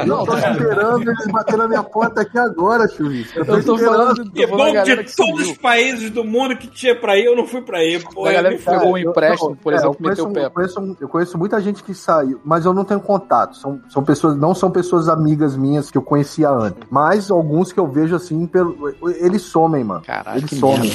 Eu tô esperando eles baterem na minha porta aqui agora, Chuvisco. Eu tô, Eu tô esperando. falando bom galera de que todos os países do mundo que tinha pra ir, eu não fui pra ir. Pô, eu galera que pegou um empréstimo, não, por é, exemplo, eu meteu o conheço, pé. eu, conheço, eu conheço muita gente que saiu, mas eu não tenho contato. São, são pessoas, não são pessoas amigas minhas que eu conhecia antes. Mas alguns que eu vejo assim, pelo, eles somem, mano. Caralho, eles somem.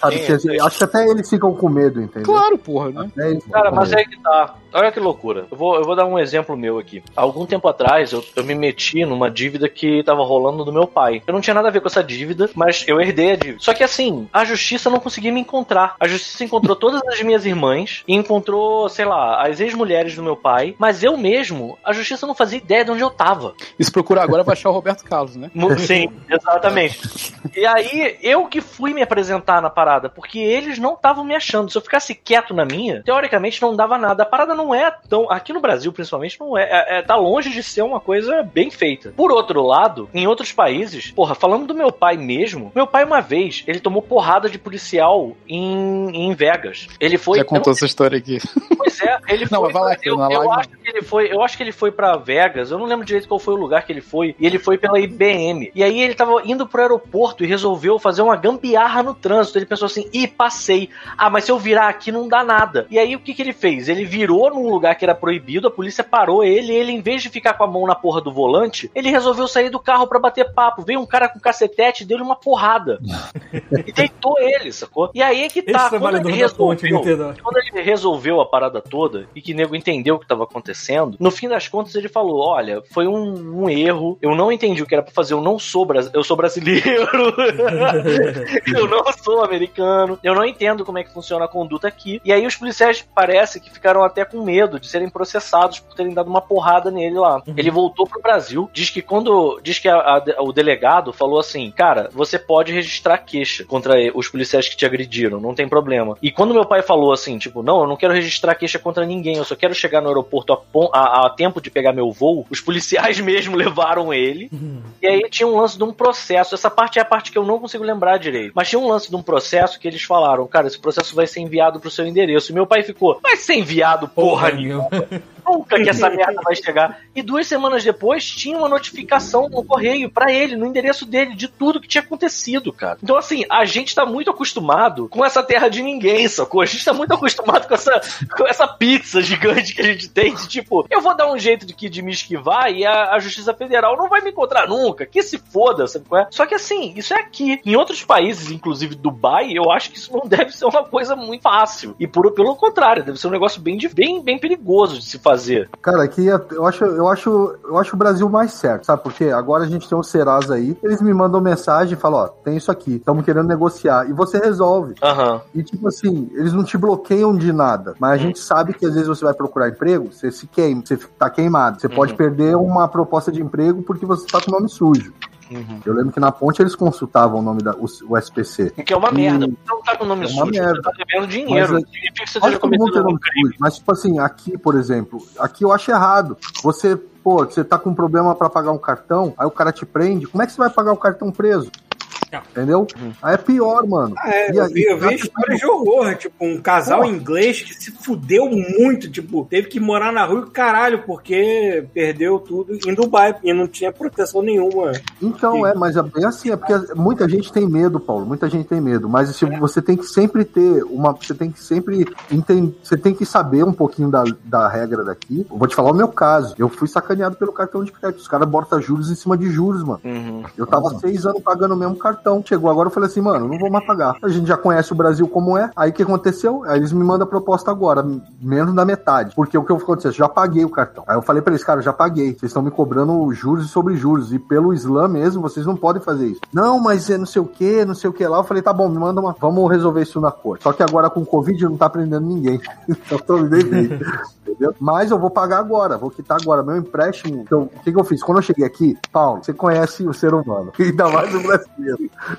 Sabe, Sim, que, acho que até eles ficam com medo, entendeu? Claro, porra, né? Cara, mas é que tá. Olha que loucura. Eu vou, eu vou dar um exemplo meu aqui. Há algum tempo atrás, eu, eu me meti numa dívida que tava rolando do meu pai. Eu não tinha nada a ver com essa dívida, mas eu herdei a dívida. Só que assim, a justiça não conseguia me encontrar. A justiça encontrou todas as minhas irmãs e encontrou, sei lá, as ex-mulheres do meu pai, mas eu mesmo, a justiça não fazia ideia de onde eu tava. E se procurar agora vai achar o Roberto Carlos, né? Sim, exatamente. E aí, eu que fui me apresentar na parada, porque eles não estavam me achando. Se eu ficasse quieto na minha, teoricamente não dava nada. A parada não é tão. Aqui no Brasil, principalmente, não é. é, é- tá longe de ser uma coisa bem feita. Por outro lado, em outros países, porra, falando do meu pai mesmo, meu pai, uma vez, ele tomou porrada de policial em, em Vegas. Ele foi. Já contou essa história aqui. Pois é, ele [laughs] Não, foi. mas vai lá, eu, na eu live- acho que ele foi. Eu acho que ele foi pra Vegas. Eu não lembro direito qual foi o lugar que ele foi. E ele foi pela IBM. E aí ele tava indo pro aeroporto e resolveu fazer uma gambiarra no trânsito. Ele pensou assim: ih, passei. Ah, mas se eu virar aqui não dá nada. E aí o que, que ele fez? Ele virou num lugar que era proibido, a polícia parou ele. E ele, em vez de ficar com a mão na porra do volante, ele resolveu sair do carro pra bater papo. Veio um cara com cacetete e deu-lhe uma porrada. [laughs] e deitou ele, sacou? E aí é que tá. Esse Quando ele ponte, resolveu, Nintendo. quando ele resolveu a parada toda e que nego entendeu o que estava acontecendo, no fim das contas ele falou: Olha, foi um, um erro, eu não entendi o que era pra fazer, eu não sou, eu sou brasileiro, [laughs] eu não sou americano, eu não entendo como é que funciona a conduta aqui. E aí os policiais parece que ficaram até com medo de serem processados por terem dado uma porrada nele lá. Ele voltou pro Brasil, diz que quando. Diz que a- a- o delegado falou assim: Cara, você pode registrar queixa contra os policiais que te agrediram, não tem problema. E quando meu pai falou assim, tipo, não, eu não quero registrar queixa contra ninguém, eu só quero chegar no aeroporto a, a- a tempo de pegar meu voo, os policiais [laughs] mesmo levaram ele. E aí tinha um lance de um processo. Essa parte é a parte que eu não consigo lembrar direito. Mas tinha um lance de um processo que eles falaram, cara, esse processo vai ser enviado pro seu endereço. E meu pai ficou, vai ser enviado, porra, nenhuma. Nunca que essa [laughs] merda vai chegar. E duas semanas depois tinha uma notificação no correio pra ele, no endereço dele, de tudo que tinha acontecido, cara. Então, assim, a gente tá muito acostumado com essa terra de ninguém, sacou? A gente tá muito acostumado com essa, com essa pizza gigante que a gente tem, de tipo, eu vou dar um jeito de, que, de me esquivar e a, a Justiça Federal não vai me encontrar nunca. Que se foda, sabe qual é? Só que assim, isso é aqui. Em outros países, inclusive Dubai, eu acho que isso não [laughs] deve ser uma coisa muito fácil. E por, pelo contrário, deve ser um negócio bem, bem, bem perigoso de se fazer. Cara, aqui é- eu acho, eu acho, eu acho o Brasil mais certo, sabe? Porque agora a gente tem o Serasa aí, eles me mandam mensagem e falam, ó, tem isso aqui, estamos querendo negociar. E você resolve. Aham. E tipo assim, eles não te bloqueiam de nada. Mas a gente sabe que às vezes você vai procurar emprego, você se queima, você tá queimado. Você pode Uhum. perder uma proposta de emprego porque você tá com o nome sujo. Uhum. Eu lembro que na ponte eles consultavam o nome da o, o SPC. Que é uma Hum. merda. Você não tá com o nome É uma sujo, merda. você tá devendo dinheiro. Mas, Significa que você esteja cometendo um crime. sujo, mas tipo assim, aqui, por exemplo, aqui eu acho errado. Você, pô, você tá com um problema pra pagar um cartão, aí o cara te prende, como é que você vai pagar o cartão preso? Entendeu? Aí é pior, mano. Ah, é, E eu aí, vi, eu vi tá histórias de horror, tipo, um casal Pô. inglês que se fudeu muito, tipo, teve que morar na rua e caralho, porque perdeu tudo em Dubai e não tinha proteção nenhuma. Então, é, mas é bem assim, é porque muita gente tem medo, Paulo, muita gente tem medo, mas se você tem que sempre ter uma, você tem que sempre entender, você tem que saber um pouquinho da, da regra daqui. Eu vou te falar o meu caso, eu fui sacaneado pelo cartão de crédito, os caras botam juros em cima de juros, mano. Uhum. Eu tava seis anos pagando o mesmo cartão. Chegou agora, eu falei assim, mano, não vou mais pagar. A gente já conhece o Brasil como é. Aí o que aconteceu? Aí eles me mandam a proposta agora, menos da metade. Porque o que aconteceu? Já paguei o cartão. Aí eu falei pra eles, cara, já paguei. Vocês estão me cobrando juros sobre juros. E pelo Islã mesmo, vocês não podem fazer isso. Não, mas é não sei o que, não sei o que lá. Eu falei, tá bom, me manda uma. Vamos resolver isso na corte. Só que agora com o Covid não tá prendendo ninguém. [laughs] então tô. Entendeu? Mas eu vou pagar agora, vou quitar agora. Meu empréstimo. Então, o que, que eu fiz? Quando eu cheguei aqui, Paulo, você conhece o ser humano. [laughs] Ainda mais o brasileiro.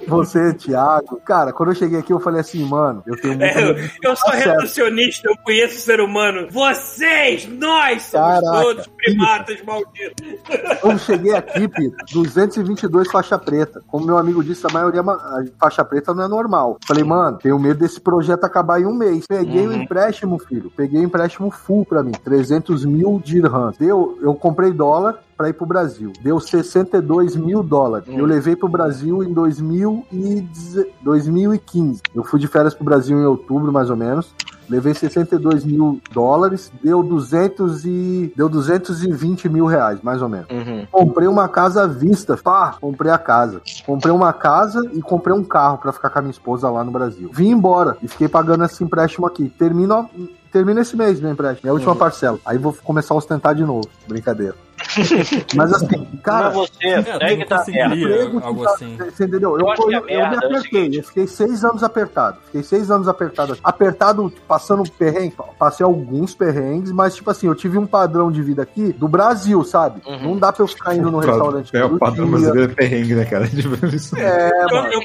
Você, Thiago. Cara, quando eu cheguei aqui, eu falei assim, mano, eu tenho muito. É, eu, eu sou reducionista, eu conheço o ser humano. Vocês, nós, somos Caraca. todos primatas malditos. Eu cheguei aqui, Pito, 222 faixa preta. Como meu amigo disse, a maioria ma- a faixa preta não é normal. Falei, mano, tenho medo desse projeto acabar em um mês. Peguei o empréstimo, filho. Peguei o empréstimo full pra mim, 300 mil dirhams. Deu, eu comprei dólar pra ir pro Brasil. Deu 62 mil dólares. Eu levei pro Brasil em 2000 e deze- 2015. Eu fui de férias pro Brasil em outubro, mais ou menos. Levei 62 mil dólares, deu 200 e deu 220 mil reais, mais ou menos. Uhum. Comprei uma casa à vista, pá, comprei a casa. Comprei uma casa e comprei um carro pra ficar com a minha esposa lá no Brasil. Vim embora e fiquei pagando esse empréstimo aqui. Termina, termina esse mês meu empréstimo, é a última parcela. Aí vou começar a ostentar de novo. Brincadeira. [laughs] Mas assim, cara, Mas você, É, é, que tá merda. emprego, algo tá- assim. Você entendeu? Eu, Eu eu- eu me é apertei. eu fiquei seis anos apertado. Fiquei seis anos apertado. Apertado, passando perrengue. Passei alguns perrengues, mas, tipo assim, eu tive um padrão de vida aqui do Brasil, sabe? Uhum. Não dá pra eu ficar indo no restaurante. É, o padrão brasileiro é perrengue, né, cara? [laughs] Tipo, É, Eu, mano. eu,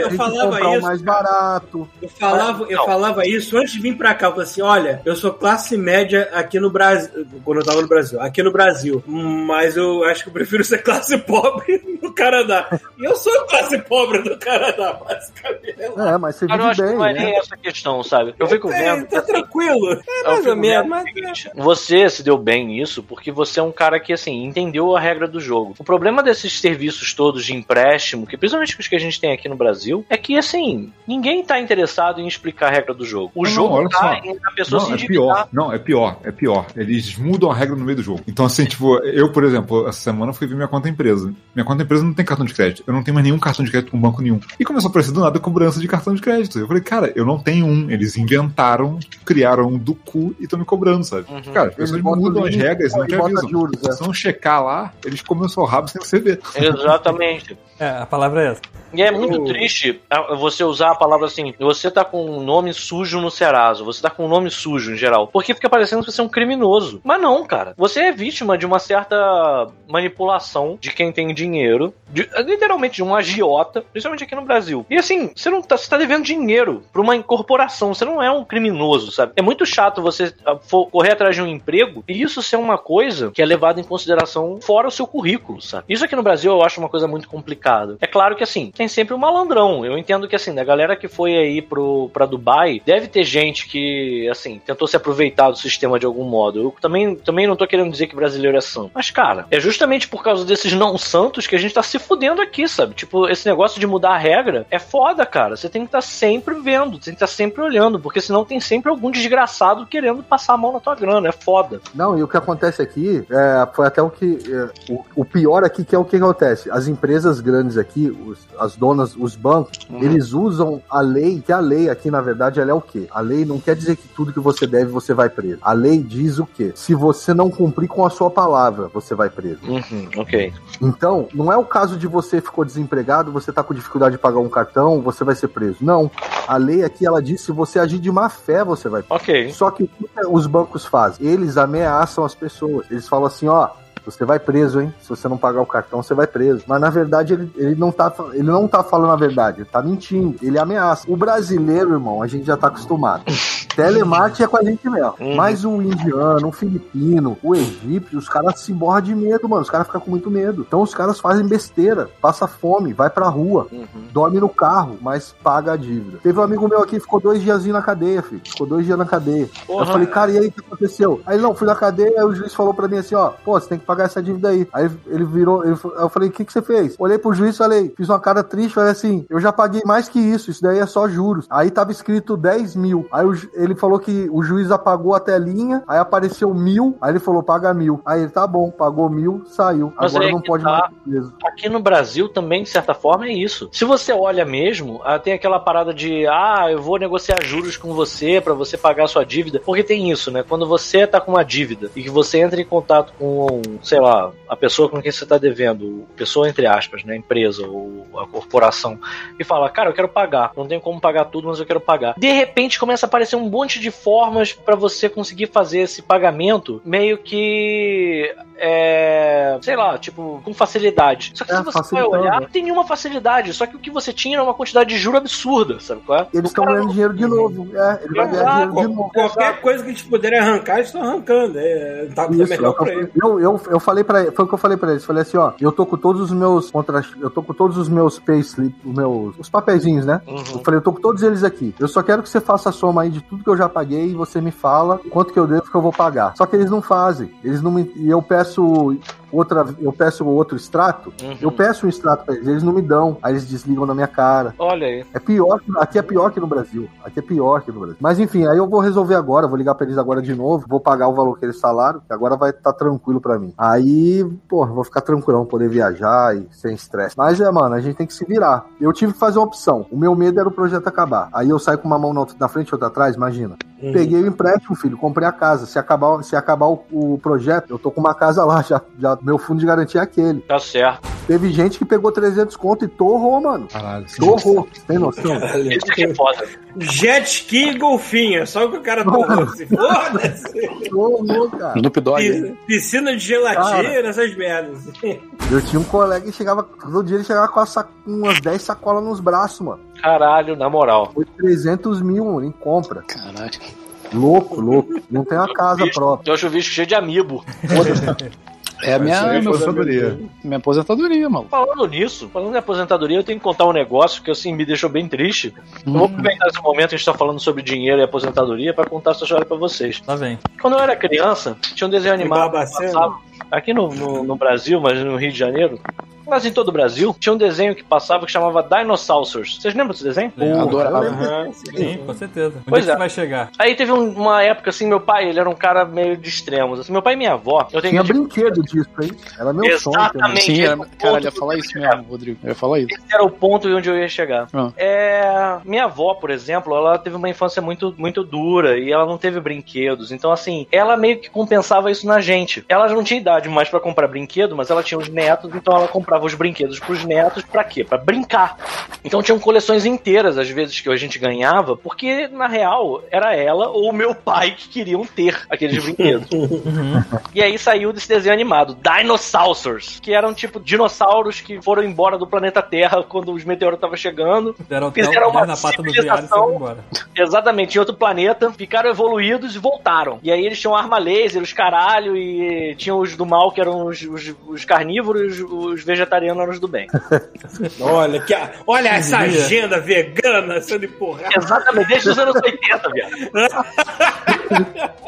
eu, falava isso. mais barato. Eu falava, eu Não. falava isso antes de vir pra cá. Eu falei assim: olha, eu sou classe média aqui no Brasil. Quando eu tava no Brasil, aqui no Brasil. Mas eu acho que eu prefiro ser classe pobre no Canadá. E eu sou classe pobre no Canadá, basicamente. É, mas você Cara, eu vive acho que bem, não é né? nem essa questão, sabe? Eu fico É, vendo. tá tranquilo. É Eu mais ou menos. Mas... seguinte, Você se deu bem nisso porque você é um cara que, assim, entendeu a regra do jogo. O problema desses serviços todos de empréstimo, que principalmente os que a gente tem aqui no Brasil, é que, assim, ninguém tá interessado em explicar a regra do jogo. O Não, jogo olha tá só. em a pessoa se Não, é endividar. pior. Não, é pior. É pior. Eles mudam a regra no meio do jogo. Então, assim, tipo, eu, por exemplo, essa semana fui ver minha conta empresa. Minha conta empresa não tem cartão de crédito. Eu não tenho mais nenhum cartão de crédito com banco nenhum. E começou a aparecer do nada cobrança de cartão de crédito. Eu falei, cara, eu não tenho um. Eles inventaram, criaram um do cu e estão me cobrando, sabe? Uhum. Cara, as pessoas mudam as regras não te avisam. juros, é. Se não checar lá, eles comem o seu rabo sem você ver. Exatamente. É, a palavra é essa. E é muito triste ah, você usar a palavra assim, você tá com um nome sujo no Serasa, você tá com um nome sujo em geral, porque fica parecendo que você é um criminoso. Mas não, cara. Você é vítima de uma certa manipulação de quem tem dinheiro, de- literalmente de um agiota, principalmente aqui no Brasil. E assim, você não tá, você tá devendo dinheiro pra uma corporação, você não é um criminoso, sabe? É muito chato você ah, correr atrás de um emprego e isso ser uma coisa que é levada em consideração fora o seu currículo, sabe? Isso aqui no Brasil eu acho uma coisa muito complicada. É claro que assim, tem sempre um malandrão. Eu entendo que assim, da galera que foi aí pro, pra Dubai, deve ter gente que, assim, tentou se aproveitar do sistema de algum modo. Eu também, também não tô querendo dizer que brasileiro é santo. Mas, cara, é justamente por causa desses não santos que a gente tá se fudendo aqui, sabe? Tipo, esse negócio de mudar a regra é foda, cara. Você tem que estar sempre vendo, tem que estar sempre olhando, porque senão tem sempre algum desgraçado querendo passar a mão na tua grana. É foda. Não, e o que acontece aqui é, foi até o que. é, o, o pior aqui que é o que acontece. As empresas grandes aqui, os- as donas, os bancos, eles usam a lei, que a lei aqui, na verdade, ela é o quê? A lei não quer dizer que tudo que você deve, você vai preso. A lei diz o quê? Se você não cumprir com a sua palavra, você vai preso. Uhum, ok. Então, não é o caso de você ficou desempregado, você tá com dificuldade de pagar um cartão, você vai ser preso. Não. A lei aqui, ela diz se você agir de má fé, você vai preso. Ok. Só que o que os bancos fazem? Eles ameaçam as pessoas. Eles falam assim, ó. Você vai preso, hein? Se você não pagar o cartão, você vai preso. Mas na verdade ele, ele, não tá, ele não tá falando a verdade, ele tá mentindo. Ele ameaça. O brasileiro, irmão, a gente já tá acostumado. [laughs] Telemarketing é com a gente mesmo. Uhum. Mas o indiano, o filipino, o egípcio, os caras se borram de medo, mano. Os caras ficam com muito medo. Então os caras fazem besteira, passa fome, vai pra rua, Uhum. dorme no carro, mas paga a dívida. Teve um amigo meu aqui que ficou dois dias na cadeia, filho. Ficou dois dias na cadeia. Porra. Eu falei, cara, e aí o que aconteceu? Aí não, fui na cadeia, aí o juiz falou pra mim assim, ó, pô, você tem que pagar essa dívida aí. Aí ele virou, ele, eu falei, o que, que você fez? Olhei pro juiz e falei, fiz uma cara triste, falei assim, eu já paguei mais que isso, isso daí é só juros. Aí tava escrito 10 mil. Aí o ele falou que o juiz apagou a telinha, aí apareceu mil, aí ele falou, paga mil. Aí ele, tá bom, pagou mil, saiu. Mas Agora não pode tá. mais preso. Aqui no Brasil também, de certa forma, é isso. Se você olha mesmo, ah, tem aquela parada de ah, eu vou negociar juros com você pra você pagar a sua dívida. Porque tem isso, né? Quando você tá com uma dívida e que você entra em contato com, sei lá, a pessoa com quem você tá devendo, pessoa entre aspas, né? Empresa ou a corporação, e fala, cara, eu quero pagar. Não tenho como pagar tudo, mas eu quero pagar. De repente começa a aparecer um monte de formas pra você conseguir fazer esse pagamento meio que é, sei lá, tipo, com facilidade. Só que É, se você vai facilitando, olhar, né? não tem nenhuma facilidade. Só que o que você tinha era uma quantidade de juro absurda, sabe qual é? Eles estão ganhando não- dinheiro de novo. É, ele vai ganhar Exato. dinheiro de novo. Qualquer coisa que eles puderem arrancar, eles estão arrancando. É, tá, tá Isso, melhor pra ele. eu, eu, eu falei pra ele, foi o que eu falei pra eles. Falei assim, ó, eu tô com todos os meus contra, eu tô com todos os meus payslip, os meus os papeizinhos, né? Uhum. Eu falei, eu tô com todos eles aqui. Eu só quero que você faça a soma aí de tudo que eu já paguei e você me fala quanto que eu devo que eu vou pagar. Só que eles não fazem. Eles não me, e eu peço outra, eu peço outro extrato. Uhum. Eu peço um extrato pra eles, eles não me dão. Aí eles desligam na minha cara. Olha aí. É pior, aqui é pior que no Brasil. Aqui é pior que no Brasil. Mas enfim, aí eu vou resolver agora, vou ligar pra eles agora de novo, vou pagar o valor que eles falaram, que agora vai estar tranquilo pra mim. Aí, pô, vou ficar tranquilão, poder viajar e sem estresse. Mas é, mano, a gente tem que se virar. Eu tive que fazer uma opção. O meu medo era o projeto acabar. Aí eu saio com uma mão na, na frente e outra atrás, imagina. Uhum. Peguei o empréstimo, filho, comprei a casa. Se acabar, se acabar o, o projeto, eu tô com uma casa lá, já, já meu fundo de garantia é aquele. Tá certo. Teve gente que pegou 300 conto e torrou, mano. Caralho. Torrou, tem noção? Isso aqui é foda. Jet ski e golfinho, é só o que o cara tornou. Se foda-se. Torrou, cara. Snoop Dogg. Piscina de gelatina, essas merdas. Eu tinha um colega que chegava, todo dia ele chegava com, sac- com umas 10 sacolas nos braços, mano. Caralho, na moral. Foi 300 mil mano, em compra. Caralho. Louco, louco. Não tem uma casa própria. Tem um chuvisco cheio de amiibo. [laughs] É a minha, é meu- aposentadoria. minha aposentadoria, mano. Falando nisso, falando em aposentadoria, eu tenho que contar um negócio que assim me deixou bem triste. Eu vou aproveitar esse momento que a gente tá falando sobre dinheiro e aposentadoria pra contar essa história pra vocês. Lá vem. Quando eu era criança, tinha um desenho animado que Barbacena? passava aqui no, no, no Brasil, mas no Rio de Janeiro. Mas em todo o Brasil, tinha um desenho que passava que chamava Dinosaurs. Vocês lembram desse desenho? Porra, adorava. Sim, com certeza. Onde Pois é que é. você vai chegar? Aí teve um- uma época assim, meu pai, ele era um cara meio de extremos. Assim, meu pai e minha avó, eu tenho Tinha que brinquedo disso, hein? Era meu. Exatamente. Sim, era, é o cara, ponto ele ia falar isso mesmo, Rodrigo. Eu ia falar isso. Esse era o ponto onde eu ia chegar. Ah. É, minha avó, por exemplo, ela teve uma infância muito, muito dura e ela não teve brinquedos. Então, assim, ela meio que compensava isso na gente. Ela não tinha idade mais pra comprar brinquedo, mas ela tinha os netos, então ela comprava os brinquedos pros netos pra quê? Pra brincar. Então tinham coleções inteiras, às vezes, que a gente ganhava, porque, na real, era ela ou o meu pai que queriam ter aqueles [laughs] brinquedos. E aí saiu desse desenho animado, Dinosaurs, que eram tipo dinossauros que foram embora do planeta Terra quando os meteoros estavam chegando. Deram o Fizeram uma na pata do e embora. Exatamente, em outro planeta, ficaram evoluídos e voltaram. E aí eles tinham arma laser, os caralho, e tinham os do mal, que eram os, os, os carnívoros, os, os vegetarianos do bem. [laughs] Olha, que, olha essa agenda vegana sendo empurrada. Exatamente, desde os anos 80, viado.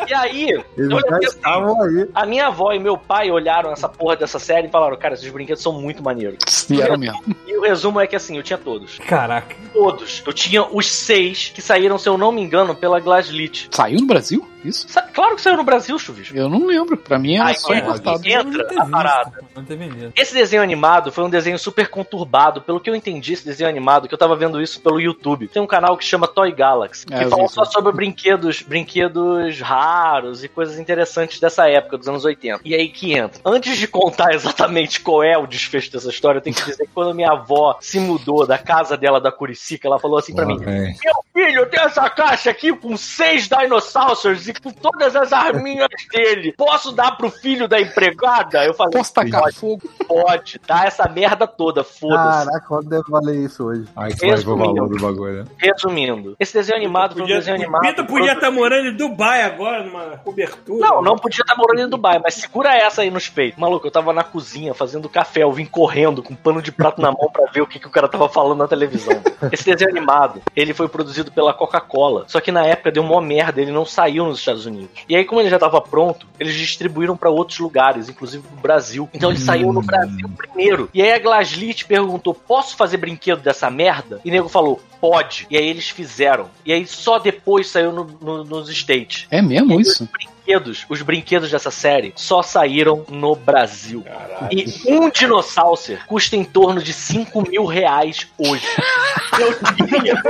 E aí, lembro que, assim, estavam aí. a minha avó e meu pai olharam essa porra dessa série e falaram, cara, esses brinquedos são muito maneiros. E era mesmo. E o resumo é que assim, eu tinha todos. Caraca. Todos. Eu tinha os seis que saíram, se eu não me engano, pela Glaslit. Saiu no Brasil? Isso? Sa- Claro que saiu no Brasil, Chuvisco. Eu não lembro. Pra mim era Ai, só é, importado. Entra a parada. Não ter vendido. Esse desenho animado foi um desenho super conturbado. Pelo que eu entendi, esse desenho animado, que eu tava vendo isso pelo YouTube. Tem um canal que chama Toy Galaxy, que É, fala só sobre brinquedos, brinquedos raros e coisas interessantes dessa época, dos anos 80. E aí que entra. Antes de contar [laughs] exatamente qual é o desfecho dessa história, eu tenho que dizer que quando minha avó se mudou da casa dela da Curicica, ela falou assim pra Lá mim. Meu filho, eu tenho essa caixa aqui com seis dinossauros e com todas as arminhas dele. Posso dar pro filho da empregada? Eu falei, Posso tacar pode, fogo? pode, tá essa merda toda, foda-se. Caraca, quando deve valer isso hoje? Aí que vai o Resumindo. valor do bagulho, né? Resumindo, esse desenho animado foi um Podia, desenho animado. Pita podia estar morando em Dubai agora, numa cobertura. Não, não podia estar morando em Dubai, mas segura essa aí nos peitos. Maluco, eu tava na cozinha fazendo café, eu vim correndo com um pano de prato na mão pra ver o que, que o cara tava falando na televisão. Esse desenho animado, ele foi produzido produzido pela Coca-Cola. Só que na época deu uma merda, ele não saiu nos Estados Unidos. E aí, como ele já tava pronto, eles distribuíram pra outros lugares, inclusive pro Brasil. Então ele saiu no Brasil primeiro. E aí a Glaslit perguntou: posso fazer brinquedo dessa merda? E o nego falou: pode. E aí eles fizeram. E aí só depois saiu no- no- nos States. É mesmo isso? Brinquedos, os brinquedos dessa série só saíram no Brasil. E um dinossauro custa em torno de 5 mil reais hoje. [laughs] Eu tinha,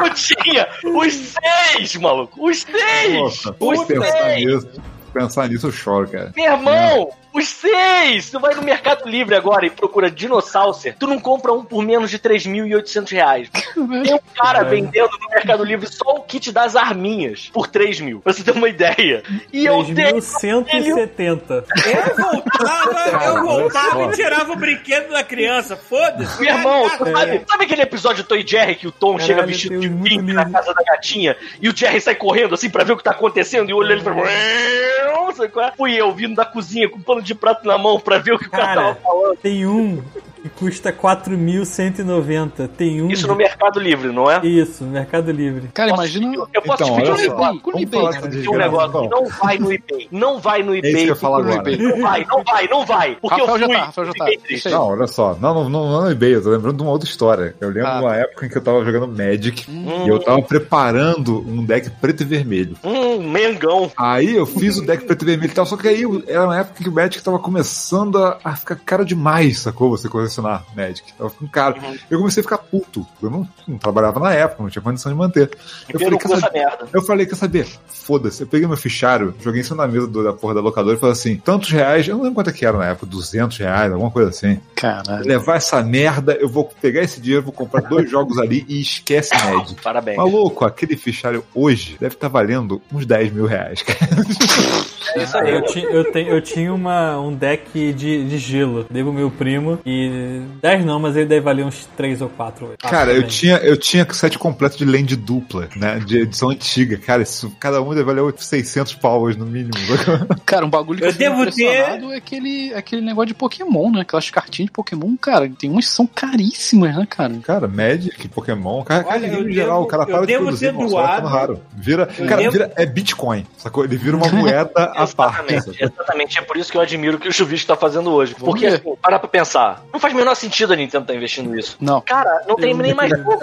eu tinha os seis, maluco. Os seis! Nossa, os pensar seis! nisso, pensar nisso eu choro, cara. Meu irmão, os seis! Tu vai no Mercado Livre agora e procura dinossauro, tu não compra um por menos de 3.800 reais. Tem um cara vendendo no Mercado Livre só o kit das arminhas por 3 mil, pra você ter uma ideia. E eu tenho 3.170. Eu voltava, eu voltava e tirava o brinquedo da criança. Foda-se. Meu irmão, sabe, sabe aquele episódio do Tom e Jerry que o Tom Caralho, chega vestido de pink na casa da gatinha e o Jerry sai correndo assim pra ver o que tá acontecendo e o olho ele é? Fui eu vindo da cozinha com um pano de prato na mão pra ver o que o cara, Cara, tava falando. tem um que custa 4.190. Tem um. Isso no Mercado Livre, não é? Isso, Mercado Livre. Cara, Posso imagina. Eu posso Então, te pedir um negócio. Com o eBay, cara. um negócio. Não vai no eBay. Não vai no É isso eBay. que eu no agora. eBay. Não vai, não vai, não vai. Porque Rafael eu já fui. tá, Rafael já tá. triste. Não, olha só, não, não, não, não no eBay, eu tô lembrando de uma outra história. Eu lembro Ah, de uma época em que eu tava jogando Magic Hum. e eu tava preparando um deck preto e vermelho. Hum, Mengão. Aí eu fiz o deck preto e vermelho e tal, só que aí era uma época que o Magic tava começando a, a ficar caro demais, sacou? Você colecionar Magic. Tava ficando caro. Uhum. Eu comecei a ficar puto. Eu não, não trabalhava na época, não tinha condição de manter. Eu falei, quer essa saber? Eu falei, quer saber? Foda-se. Eu peguei meu fichário, joguei em cima da mesa do- da porra da locadora e falei assim: tantos reais, eu não lembro quanto é que era na época, 200 reais, alguma coisa assim. Caralho. Levar essa merda, eu vou pegar esse dinheiro, vou comprar dois [laughs] jogos ali e esquece Magic. Parabéns. Maluco, aquele fichário hoje deve estar valendo uns 10 mil reais, cara. [laughs] É isso aí. Eu, ti, eu, tenho, eu tinha uma, um deck de, de gelo. Dei pro meu primo. E 10 não, mas ele deve valer uns 3 ou 4. Cara, eu tinha, eu tinha set completo de land dupla, né? De edição antiga. Cara, isso, cada um deve valer 600 pau hoje no mínimo. [laughs] Cara, um bagulho que Eu devo ter- é aquele, aquele negócio de Pokémon, né? Aquelas cartinhas de Pokémon, cara, tem umas que são caríssimas, né, cara? Cara, Magic, Pokémon, cara, Olha, cara em geral, devo- o cara eu para de devo produzir, nossa, doado- raro. Vira, cara, devo- vira, é Bitcoin, sacou? Ele vira uma [laughs] moeda à parte. Exatamente, exatamente. É por isso que eu admiro o que o Chuvisco tá fazendo hoje. Vamos Porque, ver. assim, parar pra pensar. Não faz o menor sentido a Nintendo estar investindo nisso. Não, Cara, não tem nem mais jogo.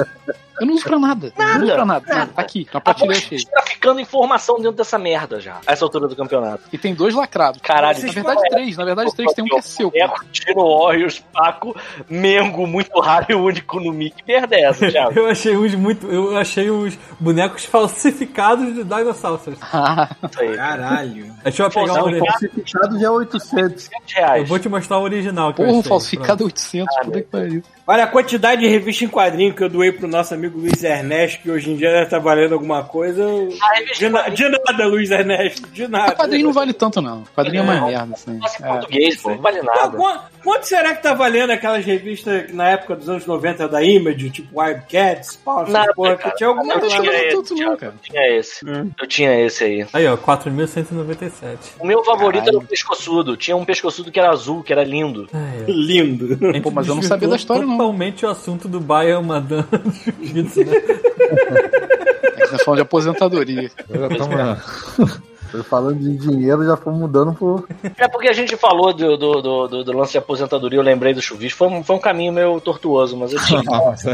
eu não uso pra nada. eu não uso pra nada. nada. Tá aqui, na A prateleira cheia. tá ficando informação dentro dessa merda já. A essa altura do campeonato. E tem dois lacrados. Caralho, Na verdade, três. Na verdade, três. Tem um que é seu. Boneco, Dino Warriors, Paco, Mengo, muito raro e único no Mickey. Que merda é essa, Thiago? [laughs] Eu achei uns muito. Eu achei uns bonecos falsificados de dinossauros. [laughs] Isso aí. Caralho. Deixa eu pegar Não, um ori- Falsificado já é 800. 100 reais. Eu vou te mostrar o original. Que eu Porra, um achei. falsificado 800. Ah, Puta que pariu. Olha a quantidade de revista em quadrinho que eu doei pro nosso amigo Luiz Ernesto, que hoje em dia deve estar valendo alguma coisa. A revista De, na- de nada, Luiz Ernesto, de nada. O quadrinho não vale tanto, não. O quadrinho é mais merda, assim. Nossa, em É. português, pô, não vale nada. quanto, quanto será que tá valendo aquelas revistas na época dos anos 90 da Image, tipo Wildcats, Pau, essa Nada, porra, cara. que tinha alguma Eu Não, tinha cara. Eu tinha esse. Eu tinha esse aí. Aí, ó, 4.197. O meu favorito Caralho. era o pescoçudo. Tinha um pescoçudo que era azul, que era lindo. Ai, [laughs] lindo. Pô, mas eu não sabia da história, não. Totalmente o assunto do Baia mandando jiu-jitsu, né? É que nós falamos de aposentadoria. Já tamo- Tô Falando de dinheiro, já fomos mudando pro. É porque a gente falou do, do, do, do- do lance de aposentadoria, eu lembrei do chuvisco. Foi um, foi um caminho meio tortuoso, mas eu tinha. [laughs] Nossa, é.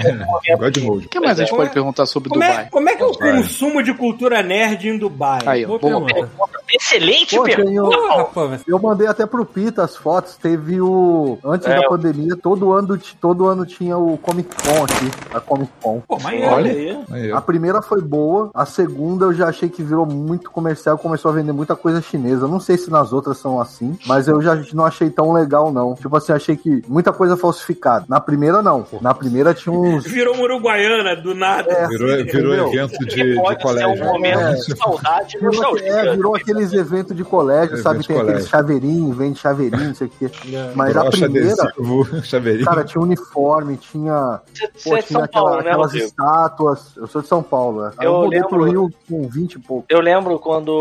O que mais a gente Como pode é- perguntar sobre Como é, Dubai? como é que é o consumo de cultura nerd em Dubai? Aí. Boa Boa, pergunta. Excelente Pô, pergunta. mas- Eu mandei até pro Pita as fotos. Teve o. Antes É, da eu- pandemia, todo ano, todo ano tinha o Comic Con aqui. A Comic Con. Pô, mas Olha aí. A primeira foi boa, a segunda eu já achei que virou muito comercial, começou a vender muita coisa chinesa. Não sei se nas outras são assim, mas eu já não achei tão legal, não. Tipo assim, achei que muita coisa falsificada. Na primeira, não. Na primeira tinha uns. Virou uma uruguaiana do nada. É, Virou, virou entendeu? evento de, de ser um colégio. momento É. de saudade Virou, nostalgia. é, virou aqueles eventos de colégio, Evento sabe? de Tem aqueles colégio. chaveirinhos, vende chaveirinho, não sei o quê. Mas a Brocha primeira, adesivo, [laughs] chaveirinho. cara, tinha uniforme, tinha. Você, Pô, você é de tinha São Paulo, aquela- né, aquelas Rodrigo? estátuas. Eu sou de São Paulo, né? Eu eu mudei pro lembro- Rio com 20 e pouco. Eu lembro quando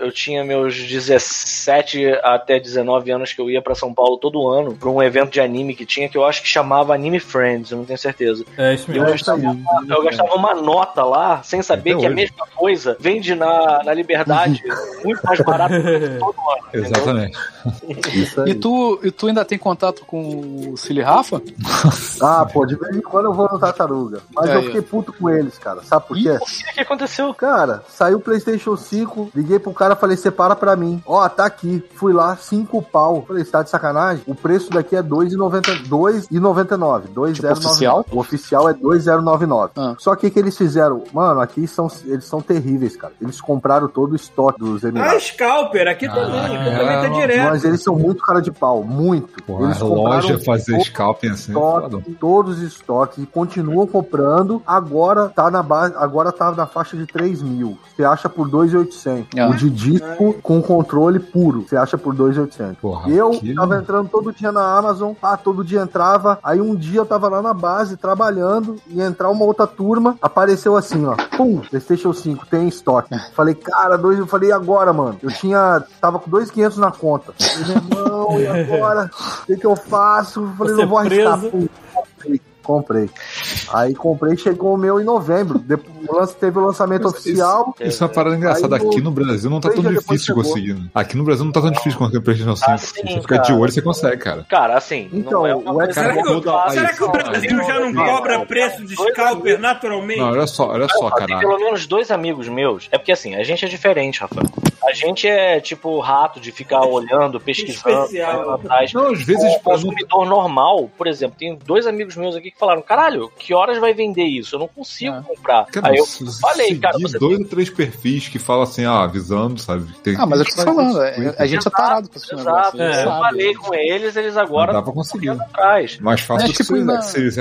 eu tinha meus 17 até 19 anos que eu ia pra São Paulo todo ano pra um evento de anime que tinha que eu acho que chamava Anime Friends, eu não tenho certeza. É isso Eu mesmo. gastava, eu gastava uma nota lá sem saber Até que a mesma coisa vende na, na Liberdade muito mais barato que [laughs] todo ano. entendeu? Exatamente. E tu, e tu ainda tem contato com o Silly Rafa? [laughs] Ah, pô, de vez em quando eu vou no Tartaruga. Mas É, eu é. fiquei puto com eles, cara. Sabe por quê? O que, que aconteceu? Cara, saiu o PlayStation 5, liguei pro cara falei, separa pra mim. Ó, tá aqui. Fui lá, 5 pau. Falei, você tá de sacanagem? O preço daqui é 2,90 2,99. 2,099. Tipo, oficial? O oficial é 2,099. Ah. Só que o que eles fizeram? Mano, aqui são, eles são terríveis, cara. Eles compraram todo o estoque dos Ah, Emirados. Scalper, aqui também. Aqui também tá direto. Mas eles são muito cara de pau, muito. Porra, eles a loja compraram fazer scalping assim. é estoque, todos os estoques e continuam comprando. Agora tá na base, agora tá na faixa de 3 mil. Você acha por 2,800. Ah. O de disco com controle puro. Você acha por 2,800. Porra, Eu aquilo- tava entrando todo dia na Amazon, ah, todo dia entrava. Aí um dia eu tava lá na base trabalhando e entrar uma outra turma, apareceu assim, ó. Pum, PlayStation 5 tem estoque. Falei, cara, dois, eu falei, e agora, mano? Eu tinha, tava com 2,500 na conta. Falei, meu irmão, e agora? O que, que eu faço? Eu Falei, Você não vou arriscar. preso. Pum, comprei. Aí comprei, chegou o meu em novembro. Depois, teve o lançamento Mas oficial. Isso é uma parada engraçada. Aí no- Aqui no Brasil não tá tão depois difícil chegou. conseguir. né? Aqui no Brasil não tá tão difícil conseguir o PlayStation 5. Ah, sim, você fica de olho, você consegue, cara. Cara, assim, Então, não é o Será que, o- muda a será que o isso, Brasil já não cobra preço de scalper naturalmente? Não, olha só, olha só, Tem cara. pelo menos dois amigos meus. É porque assim, a gente é diferente, Rafael. A gente é tipo rato de ficar olhando, pesquisando, Especial. atrás. Não, às vezes, O consumidor normal, por exemplo, tem dois amigos meus aqui que falaram: caralho, que horas vai vender isso? Eu não consigo É. comprar. Cara, Aí eu se- falei, cara, você dois ou três perfis que falam assim, ah, avisando, sabe? Tem, Ah, mas eu tô tem- falando, é- a gente é tarado com esse negócio. Exato. É. Eu falei com eles, eles agora Não dá pra conseguir. atrás. Mais fácil Não é tipo na,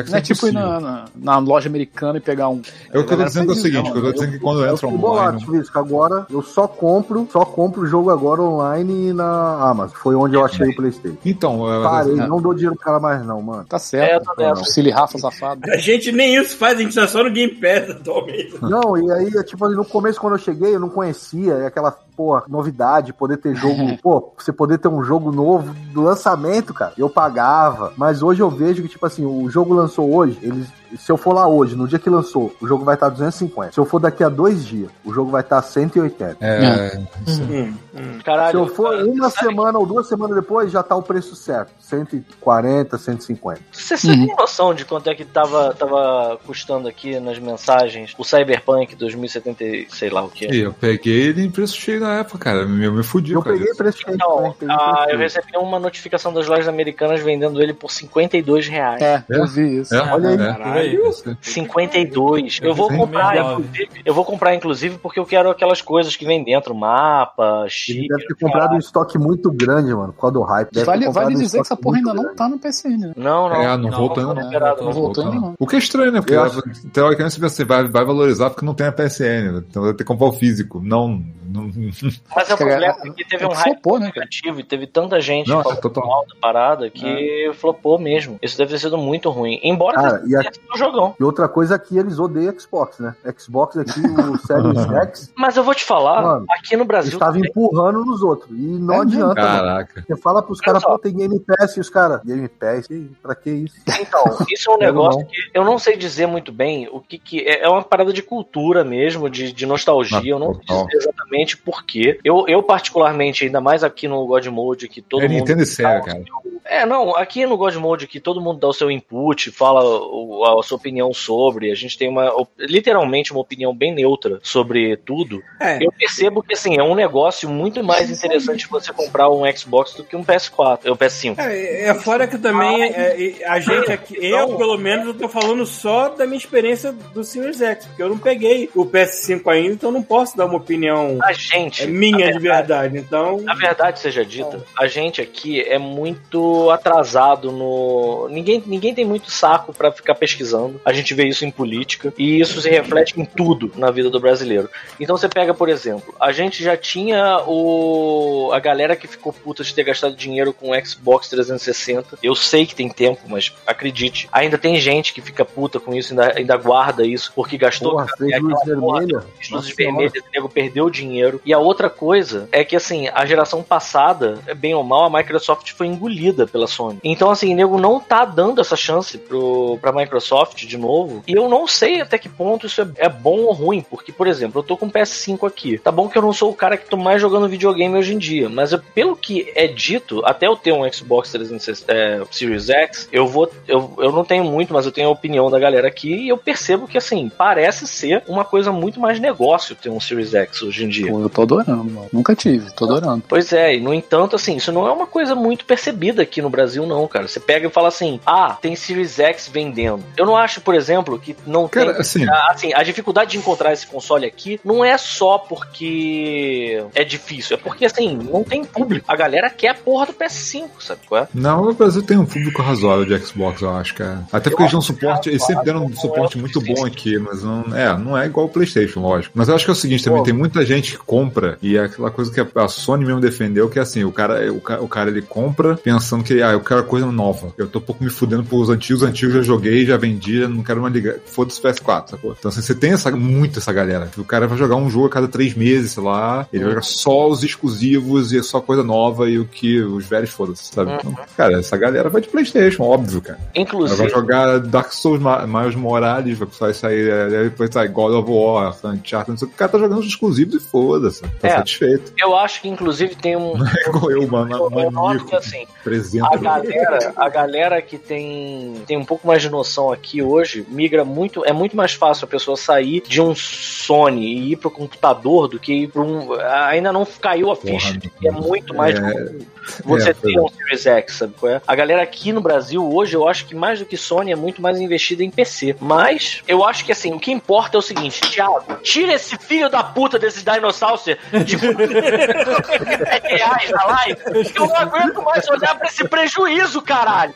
não é tipo ir na, na, na loja americana e pegar um. É eu tô A dizendo que é o seguinte, eu tô isso, dizendo que quando Eu entra online... Chuvisco. Agora eu só compro, só compro o jogo agora online na Amazon. Foi onde eu achei o Playstation. Então, é, Parei, é, não dou dinheiro pro cara mais não, mano. Tá É, certo. tá nessa. o Rafa safado. A gente nem isso faz, a gente tá só no Game Pass atualmente. [laughs] Não, e aí, tipo, ali no começo, quando eu cheguei, eu não conhecia, é aquela, porra, novidade, poder ter jogo, [laughs] pô, você poder ter um jogo novo do lançamento, cara, eu pagava, mas hoje eu vejo que, tipo assim, o jogo lançou hoje, eles, se eu for lá hoje, no dia que lançou, o jogo vai estar 250, se eu for daqui a dois dias, o jogo vai estar 180. é, Hum, hum. Caralho. Se eu for cara, uma semana ou duas semanas depois, já tá o preço certo. 140, 150. Você, você tem noção de quanto é que tava, tava custando aqui nas mensagens o Cyberpunk 2070, e sei lá o que. E eu peguei ele em preço cheio na época, cara. Me, me fudiu, Eu peguei preço cheio, Então, né? Ah, eu recebi uma notificação das lojas americanas vendendo ele por 52 reais. É, eu vi isso. É, Olha aí. é. Caralho. 52. Eu vou comprar, 69. inclusive, eu vou comprar, inclusive, porque eu quero aquelas coisas que vem dentro, mapa, Ele chip. deve ter comprado um estoque muito grande, mano, por causa do hype. Deve Vale, vale um dizer que essa porra ainda muito não grande. tá no PCN, né? Não, não. É, não voltou ainda foi não. Não voltou ainda não. O que é estranho, né? Porque acho- teoricamente você vai, vai valorizar porque não tem a PSN, né? então vai ter que comprar o físico. Não, não, [laughs] Mas é o problema é que teve é um hype flopou, né, e teve tanta gente Não, é falando mal da parada que flopou mesmo. Isso deve ter sido muito ruim. Embora Cara, e a- um jogão. E outra coisa é que eles odeiam Xbox, né? Xbox aqui, o [laughs] Series X, Mas eu vou te falar, Mano, aqui no eles Brasil. estavam também- empurrando nos outros. E não É adianta, mano. Caraca. Você fala pros caras, pô, tem Game Pass, e os caras, Game Pass, pra que isso? Então, [laughs] isso é um negócio não. que eu não sei dizer muito bem o que, que é, é uma parada de cultura mesmo, de, de nostalgia. Ah, eu não sei dizer exatamente por quê. Eu, eu, particularmente, ainda mais aqui no God Mode, que todo É mundo. Nintendo e Sega, cara. É, não, aqui no God Mode que todo mundo dá o seu input, fala o- a sua opinião sobre, a gente tem uma, literalmente uma opinião bem neutra sobre tudo. É. Eu percebo que, assim, é um negócio muito mais interessante você comprar um Xbox do que um PS4, ou PS5. É, é fora que também é, e a gente aqui, eu pelo menos, eu tô falando só da minha experiência do Series X, porque eu não peguei o PS5 ainda, então eu não posso dar uma opinião A gente. é minha a de verdade. Então, A verdade seja dita, a gente aqui é muito atrasado no. Ninguém, ninguém tem muito saco pra ficar pesquisando. A gente vê isso em política. E isso se reflete em tudo na vida do brasileiro. Então você pega, por exemplo, a gente já tinha o. a galera que ficou puta de ter gastado dinheiro com o Xbox 360. Eu sei que tem tempo, mas acredite, ainda tem gente que fica puta com isso, ainda, ainda guarda isso, porque gastou. Porra, é luz vermelha. luzes vermelhas, o nego perdeu dinheiro. E a outra coisa é que, assim, a geração passada, bem ou mal, a Microsoft foi engolida pela Sony. Então, assim, o nego não tá dando essa chance pro, pra Microsoft de novo. E eu não sei até que ponto isso é, é bom ou ruim, porque, por exemplo, eu tô com o PS5 aqui. Tá bom que eu não sou o cara que tô mais jogando videogame hoje em dia, mas eu- pelo que é dito, até eu ter um Xbox 360 é, Series X, eu vou. Eu, eu não tenho muito, mas eu tenho a opinião da galera aqui e eu percebo que, assim, parece ser uma coisa muito mais negócio ter um Series X hoje em dia. Pô, eu tô adorando, mano. Nunca tive, tô adorando. Pois é, e no entanto, assim, isso não é uma coisa muito percebida aqui no Brasil, não, cara. Você pega e fala assim, ah, tem Series X vendendo. Eu não acho, por exemplo, que não Cara, tem. assim- a- assim, a dificuldade de encontrar esse console aqui não é só porque é difícil, é porque, assim, não tem público. A galera quer a porra do PS5, sabe qual é? Não, o Brasil tem um público razoável de Xbox, eu acho, cara. Até porque eles dão suporte, eles sempre deram um suporte muito bom aqui, mas não é, não é igual o PlayStation, lógico. Mas eu acho que é o seguinte também, Pô. tem muita gente que compra e é aquela coisa que a Sony mesmo defendeu, que é assim, o cara, o cara, o cara ele compra pensando pensando que, ah, eu quero coisa nova. Eu tô um pouco me fudendo pros antigos, antigos já joguei, já vendi, já não quero mais ligar. Foda-se PS4, sacou? Então, assim, você tem essa, muito essa galera. O cara vai jogar um jogo a cada três meses, sei lá, ele vai jogar só os exclusivos e é só coisa nova e o que os velhos foda-se, sabe? Então, uhum. cara, essa galera vai de Playstation, óbvio, cara. Inclusive. Ela vai jogar Dark Souls, mais Morales, vai sair, é, é, depois sair God of War, Uncharted, não sei o que. O cara tá jogando os exclusivos e foda-se. Tá é, satisfeito. Eu acho que, inclusive, tem um. [laughs] É igual eu, mano. Um, um, um, um, um, um, 300. A galera, a galera que tem, tem um pouco mais de noção aqui hoje migra muito. É muito mais fácil a pessoa sair de um Sony e ir pro computador do que ir pra um. Ainda não caiu a ficha. Porra, é muito mais. É... Você é, ter um Series X, sabe qual é? A galera aqui no Brasil hoje, eu acho que mais do que Sony é muito mais investida em PC. Mas eu acho que assim, o que importa é o seguinte, Thiago, tira esse filho da puta desses dinossauros tipo, [laughs] de reais na live, eu não aguento mais olhar pra esse prejuízo, caralho.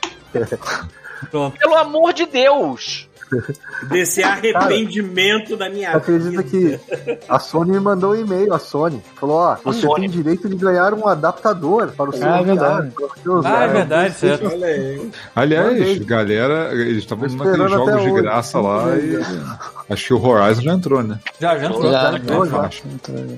Pronto. Pelo amor de Deus. Desse arrependimento da minha Acredita vida. que a Sony me mandou um e-mail, a Sony. Falou, ó, você Sony. tem direito de ganhar um adaptador para o seu Ah, é verdade. Ah, é verdade, certo. Olha aí. Aliás, Mandei. galera, eles estavam naqueles jogos de hoje. graça lá e. Acho que o Horizon já entrou, né? Já, já entrou. Já, Já, entrou, já.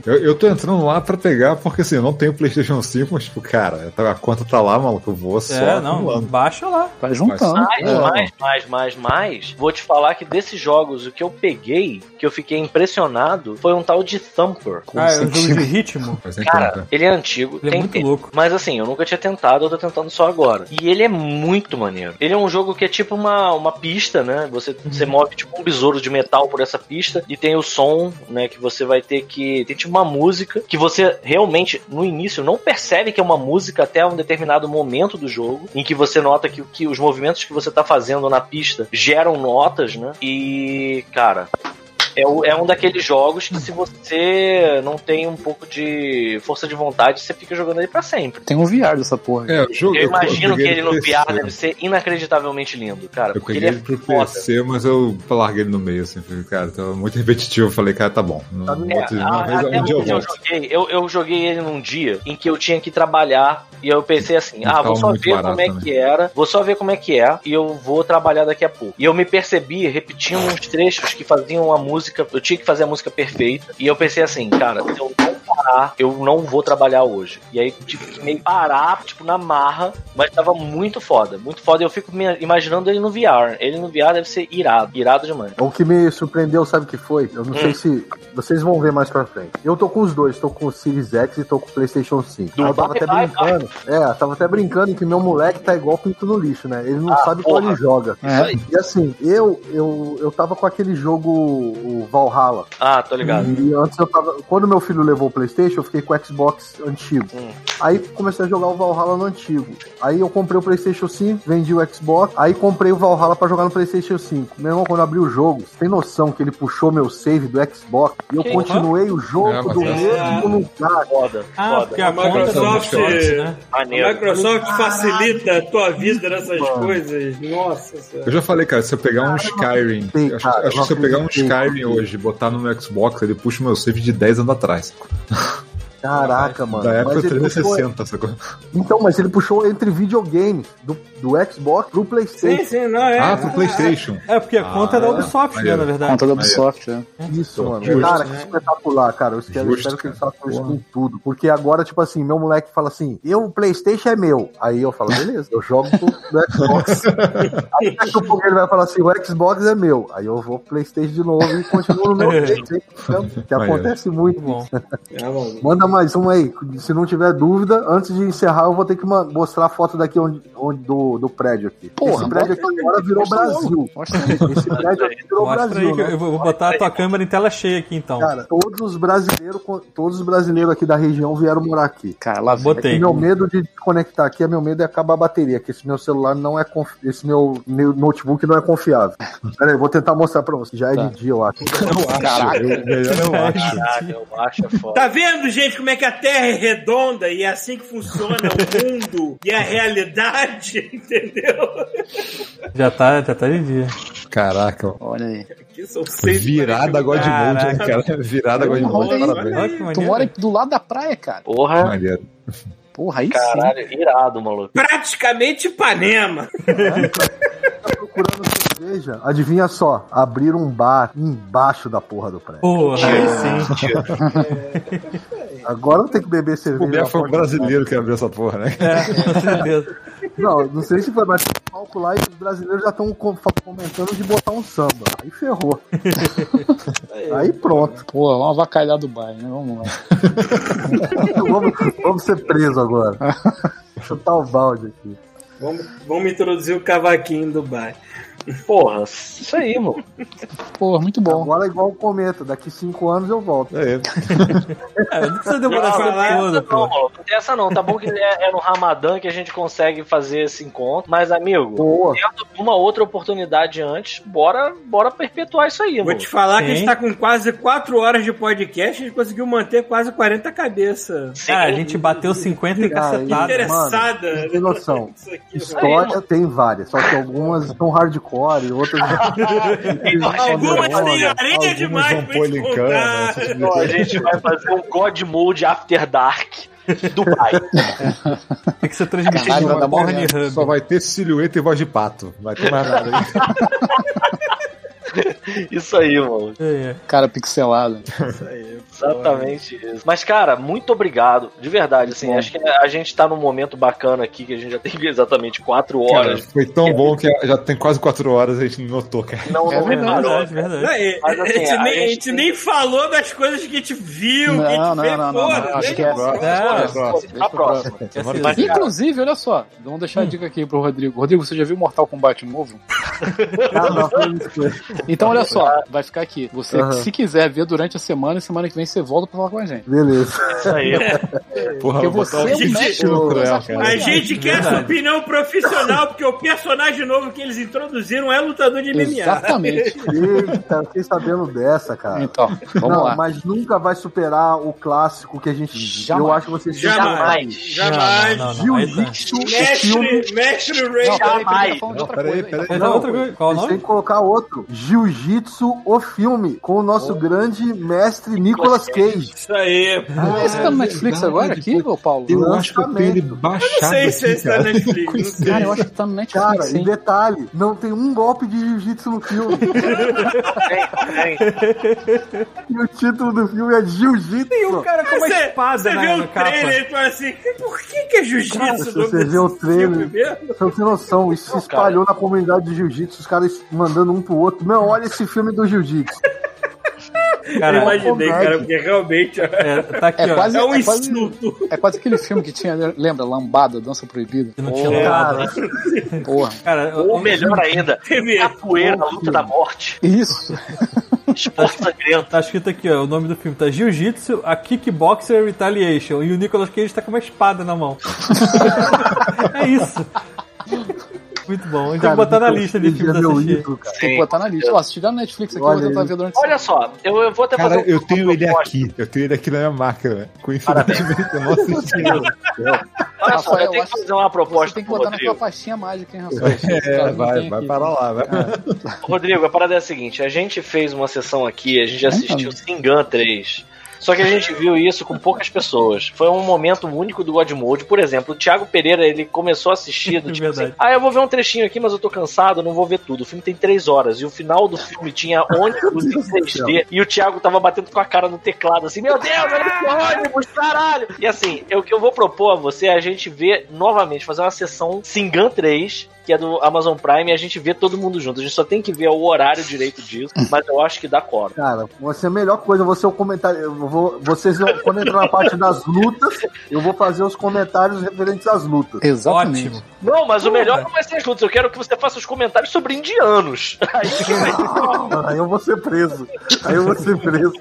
Eu, eu tô entrando lá pra pegar, porque assim, eu não tenho PlayStation 5, mas tipo, cara, a conta tá lá, maluco, eu vou só. É, não, acumulando. baixa lá. Vai juntando. Mais, É. mais, mais, mais, mais. Vou te falar que desses jogos, o que eu peguei, que eu fiquei impressionado, foi um tal de Thumper. Ah, é um jogo de ritmo. Cara, conta. ele é antigo, Ele é tem muito tempo. louco. Mas assim, eu nunca tinha tentado, eu tô tentando só agora. E ele é muito maneiro. Ele é um jogo que é tipo uma, uma pista, né? Você, Uhum. você move tipo um besouro de metal por essa pista e tem o som, né? Que você vai ter que. Tem tipo uma música que você realmente, no início, não percebe que é uma música até um determinado momento do jogo, em que você nota que, que os movimentos que você tá fazendo na pista geram notas, né? E, cara. É, o- é um daqueles jogos que se você não tem um pouco de força de vontade, você fica jogando ele pra sempre. Tem um VR dessa porra. É, o jogo, Eu imagino que peguei ele no. VR deve ser inacreditavelmente lindo, cara. Eu peguei ele ele é pro foda. PC, mas eu larguei ele no meio, assim, falei, cara, tava muito [laughs] repetitivo. Eu falei, cara, tá bom. Não, Tá não. É, a- vez, um dia eu eu joguei, eu, eu joguei ele num dia em que eu tinha que trabalhar e eu pensei assim, ah, vou só ver como é também. que era, vou só ver como é que é e eu vou trabalhar daqui a pouco. E eu me percebi repetindo uns trechos que faziam a música, eu tinha que fazer a música perfeita. E eu pensei assim, cara, se eu parar, eu não vou trabalhar hoje. E aí tive que meio parar, tipo, na marra, mas tava muito foda, muito foda. E eu fico me imaginando ele no VR. Ele no VR deve ser irado, irado demais. O que me surpreendeu, sabe o que foi? Eu não Hum. sei se vocês vão ver mais pra frente. Eu tô com os dois, tô com o Series X e tô com o PlayStation 5. Do Aí eu tava vai, até vai, brincando. É, eu tava até brincando que meu moleque tá igual pinto no lixo, né? Ele não Ah, sabe qual porra. ele joga. Aí. E assim, eu, eu, eu tava com aquele jogo, o Valhalla. Ah, tô ligado. E antes eu tava. Quando meu filho levou o Playstation, eu fiquei com o Xbox antigo. Hum. Aí comecei a jogar o Valhalla no antigo. Aí eu comprei o Playstation 5, vendi o Xbox, aí comprei o Valhalla pra jogar no Playstation 5. Meu irmão, quando eu abri o jogo, você tem noção que ele puxou meu save do Xbox e eu Que continuei o jogo É, do é- mesmo lugar. Foda, Ah, foda. porque a, A conta da Microsoft- Microsoft, né? A. Microsoft facilita a tua vida nessas coisas. Nossa senhora. Eu já falei, cara, se eu pegar um Skyrim, sei, acho, que se eu pegar um. Skyrim hoje e botar no meu Xbox, ele puxa o meu save de 10 anos atrás. Caraca, mano. da época Mas ele puxou- 360, sacou? Então, mas ele puxou entre videogames do, do Xbox pro Playstation. Sim, sim, não é. Ah, pro Playstation. É, porque a conta é da Ubisoft, né, na verdade. Conta da Ubisoft, é. Isso, mano. Justo. Cara, que espetacular, cara. Eu espero, Justo, espero que eles cara. façam isso com tudo. Porque agora, tipo assim, meu moleque fala assim: eu, o PlayStation é meu. Aí eu falo, beleza, eu jogo pro, pro Xbox. [laughs] Aí daqui a pouco ele vai falar assim: o Xbox é meu. Aí eu vou pro PlayStation de novo e continuo no meu [laughs] PlayStation. Que Maneiro. acontece muito. Bom. É, [laughs] mano. Manda mais um aí. Se não tiver dúvida, antes de encerrar, eu vou ter que mostrar a foto daqui onde, onde- do, do prédio aqui. Porra, Esse prédio aqui agora virou. Brasil. Esse prédio aqui virou Mostra Brasil. aí eu né? eu vou botar a tua câmera em tela cheia aqui, então. Cara, todos os brasileiros, todos os brasileiros aqui da região vieram morar aqui. Cara, lá. Botei. É meu medo de conectar aqui é meu medo é acabar a bateria, que esse meu celular não é confi- esse meu, meu notebook não é confiável. [laughs] Pera aí, vou tentar mostrar pra você. Já é Tá. de dia, eu acho. Caraca. Eu, melhor eu acho. Caraca, eu acho é foda. Tá vendo, gente, como é que a Terra é redonda e é assim que funciona o mundo e a realidade, [laughs] entendeu? Já tá, já tá de dia. Caraca, Olha aí. Aqui são seis virada God Mode, hein, cara. Virada parabéns. Olha que Tu mora do lado da praia, cara. Porra, Maneiro. Porra, aí sim. caralho, irado, maluco. Praticamente Ipanema. Tá procurando cerveja. Adivinha só, abriram um bar embaixo da porra do prédio. Porra, aí sim. Agora eu tenho que beber O cerveja. Bé na foi um brasileiro que abriu essa porra, né? É, com certeza. Não, não sei se foi, mas tem um palco lá e os brasileiros já estão comentando de botar um samba. Aí ferrou. [laughs] Aí pronto. Pô, vamos avacalhar do bairro, né? Vamos lá. [laughs] vamos, vamos ser presos agora. Chutar o balde aqui. Vamos, vamos introduzir o cavaquinho do bar. Porra, isso aí, mano. Pô, muito bom. Agora é igual o cometa, daqui cinco anos eu volto. É, É, não precisa demorar esse não, tempo todo, não, pô. não tem essa não. Tá bom que é, é no Ramadã que a gente consegue fazer esse encontro. Mas, amigo, Boa. uma outra oportunidade antes, bora, bora perpetuar isso aí, Vou mano. te falar que a gente Sim. tá com quase 4 horas de podcast e a gente conseguiu manter quase 40 cabeças. Cara, a gente bateu 50 e cacetada. Interessada. Não tem noção. Isso aqui, História tem várias, só que algumas são hardcore e outras. [laughs] Algumas têm areia demais pra de Então, a gente vai fazer um God Mode After Dark Dubai. Tem que ser transmitido Caralho, mó Pornhub. Só vai ter silhueta e voz de pato. Vai ter mais nada aí. [laughs] Isso aí, mano. É, Cara pixelado. Exatamente isso. Mas, cara, muito obrigado. De verdade, assim, acho que a gente tá num momento bacana aqui, que a gente já tem exatamente quatro Cara, horas. foi tão bom que já tem quase quatro horas a gente não notou, cara. Não, É não verdade, reparou. verdade, verdade. Não, e- Mas, assim, a, gente a nem, a gente nem falou das coisas que a gente viu, que a gente Não, não, fez, não, não, não, acho que é-. É. A próxima. Cara, Inclusive, olha só, vamos deixar a dica aqui pro Rodrigo. Rodrigo, você já viu Mortal Kombat novo? Ah, não, foi isso. Então, olha só, [laughs] vai ficar aqui. Você, Aham. se quiser ver durante a semana, e semana que vem você volta pra falar com a gente. Beleza. isso aí. [laughs] Porra, Porque vou você é um o bicho mestre no das cruel, cara. A gente quer essa Verdade. opinião profissional, porque o personagem novo que eles introduziram é lutador de MMA. Exatamente. Eita, fiquei sabendo dessa, cara. Então, vamos não, lá. mas nunca vai superar o clássico que a gente. Jamais. Eu acho que vocês Jamais. Jamais. Não, não, não. Jiu-Jitsu, o filme. Mestre, mestre Ray. Não, peraí, peraí, Jamais. Não, peraí, peraí. Mas é Não, coisa. Qual o nome? que colocar outro. Jiu-Jitsu, o filme, com o nosso grande mestre Nicolas Cage. Isso aí. Ah, Esse tá no Netflix agora aqui, ô Paulo? Eu acho que eu tenho ele baixado Não sei se aqui, esse tá cara. na Netflix. Cara, eu acho que tá no Netflix, Cara, e sim. detalhe, não tem um golpe de jiu-jitsu no filme. Tem, [laughs] tem. e o título do filme é Jiu-Jitsu. Tem um cara com uma Você, espada você na, vê na o trailer e fala assim, por que que é Cara, jiu-jitsu? você vê o trailer-? Você não tem noção, isso se espalhou na comunidade de jiu-jitsu, os caras mandando um pro outro. Não, olha esse filme do jiu-jitsu. Eu Cara, imaginei, comédia. cara, porque realmente ó, é, tá aqui, É ó. quase- é um é quase- insulto. É quase aquele filme que tinha, lembra? Lambada, Dança Proibida. que não tinha Porra. nada. Porra. Cara, Ou melhor ainda, capoeira, a luta da morte. Isso. Esporte sangrento. Tá escrito aqui, ó, o nome do filme tá Jiu-Jitsu, a Kickboxer Retaliation. E o Nicolas Cage tá com uma espada na mão. [laughs] é isso. Muito bom. Tem que botar na lista de filmes assistir. Tem que botar na lista. Ó, se tiver no Netflix aqui, eu Olha vou tentar ver durante Olha só, eu, eu vou até Cara, fazer um- eu tenho ele proposta. aqui. Eu tenho ele aqui na minha máquina. Coincidentemente, eu não assisti. Olha só, eu tenho que fazer uma Você proposta tem que botar na Rodrigo. tua pastinha mágica, hein, Rafael? [laughs] É, vai, vai aqui. para lá. Vai. Rodrigo, a parada é a seguinte: a gente fez uma sessão aqui, a gente assistiu Singan 3. Só que a gente viu isso com poucas pessoas. Foi um momento único do God Mode. Por exemplo, o Thiago Pereira, ele começou a assistir do [laughs] tipo assim, ah, eu vou ver um trechinho aqui, mas eu tô cansado, não vou ver tudo. O filme tem três horas. E o final do filme tinha ônibus em 3D. E o Thiago tava batendo com a cara no teclado, assim, meu Deus, olha esse ônibus, caralho! E assim, o que eu vou propor a você é a gente ver novamente, fazer uma sessão Singan 3, que é do Amazon Prime, e a gente vê todo mundo junto. A gente só tem que ver o horário direito disso, [laughs] mas eu acho que dá coro. Cara, ser a melhor coisa, você o comentário. Eu vou, vocês vão, quando entrar na parte das lutas, eu vou fazer os comentários referentes às lutas. Exatamente. Ótimo. Não, mas o melhor não vai ser as lutas. Eu quero que você faça os comentários sobre indianos. Aí Aí eu vou ser preso. Aí eu vou ser preso.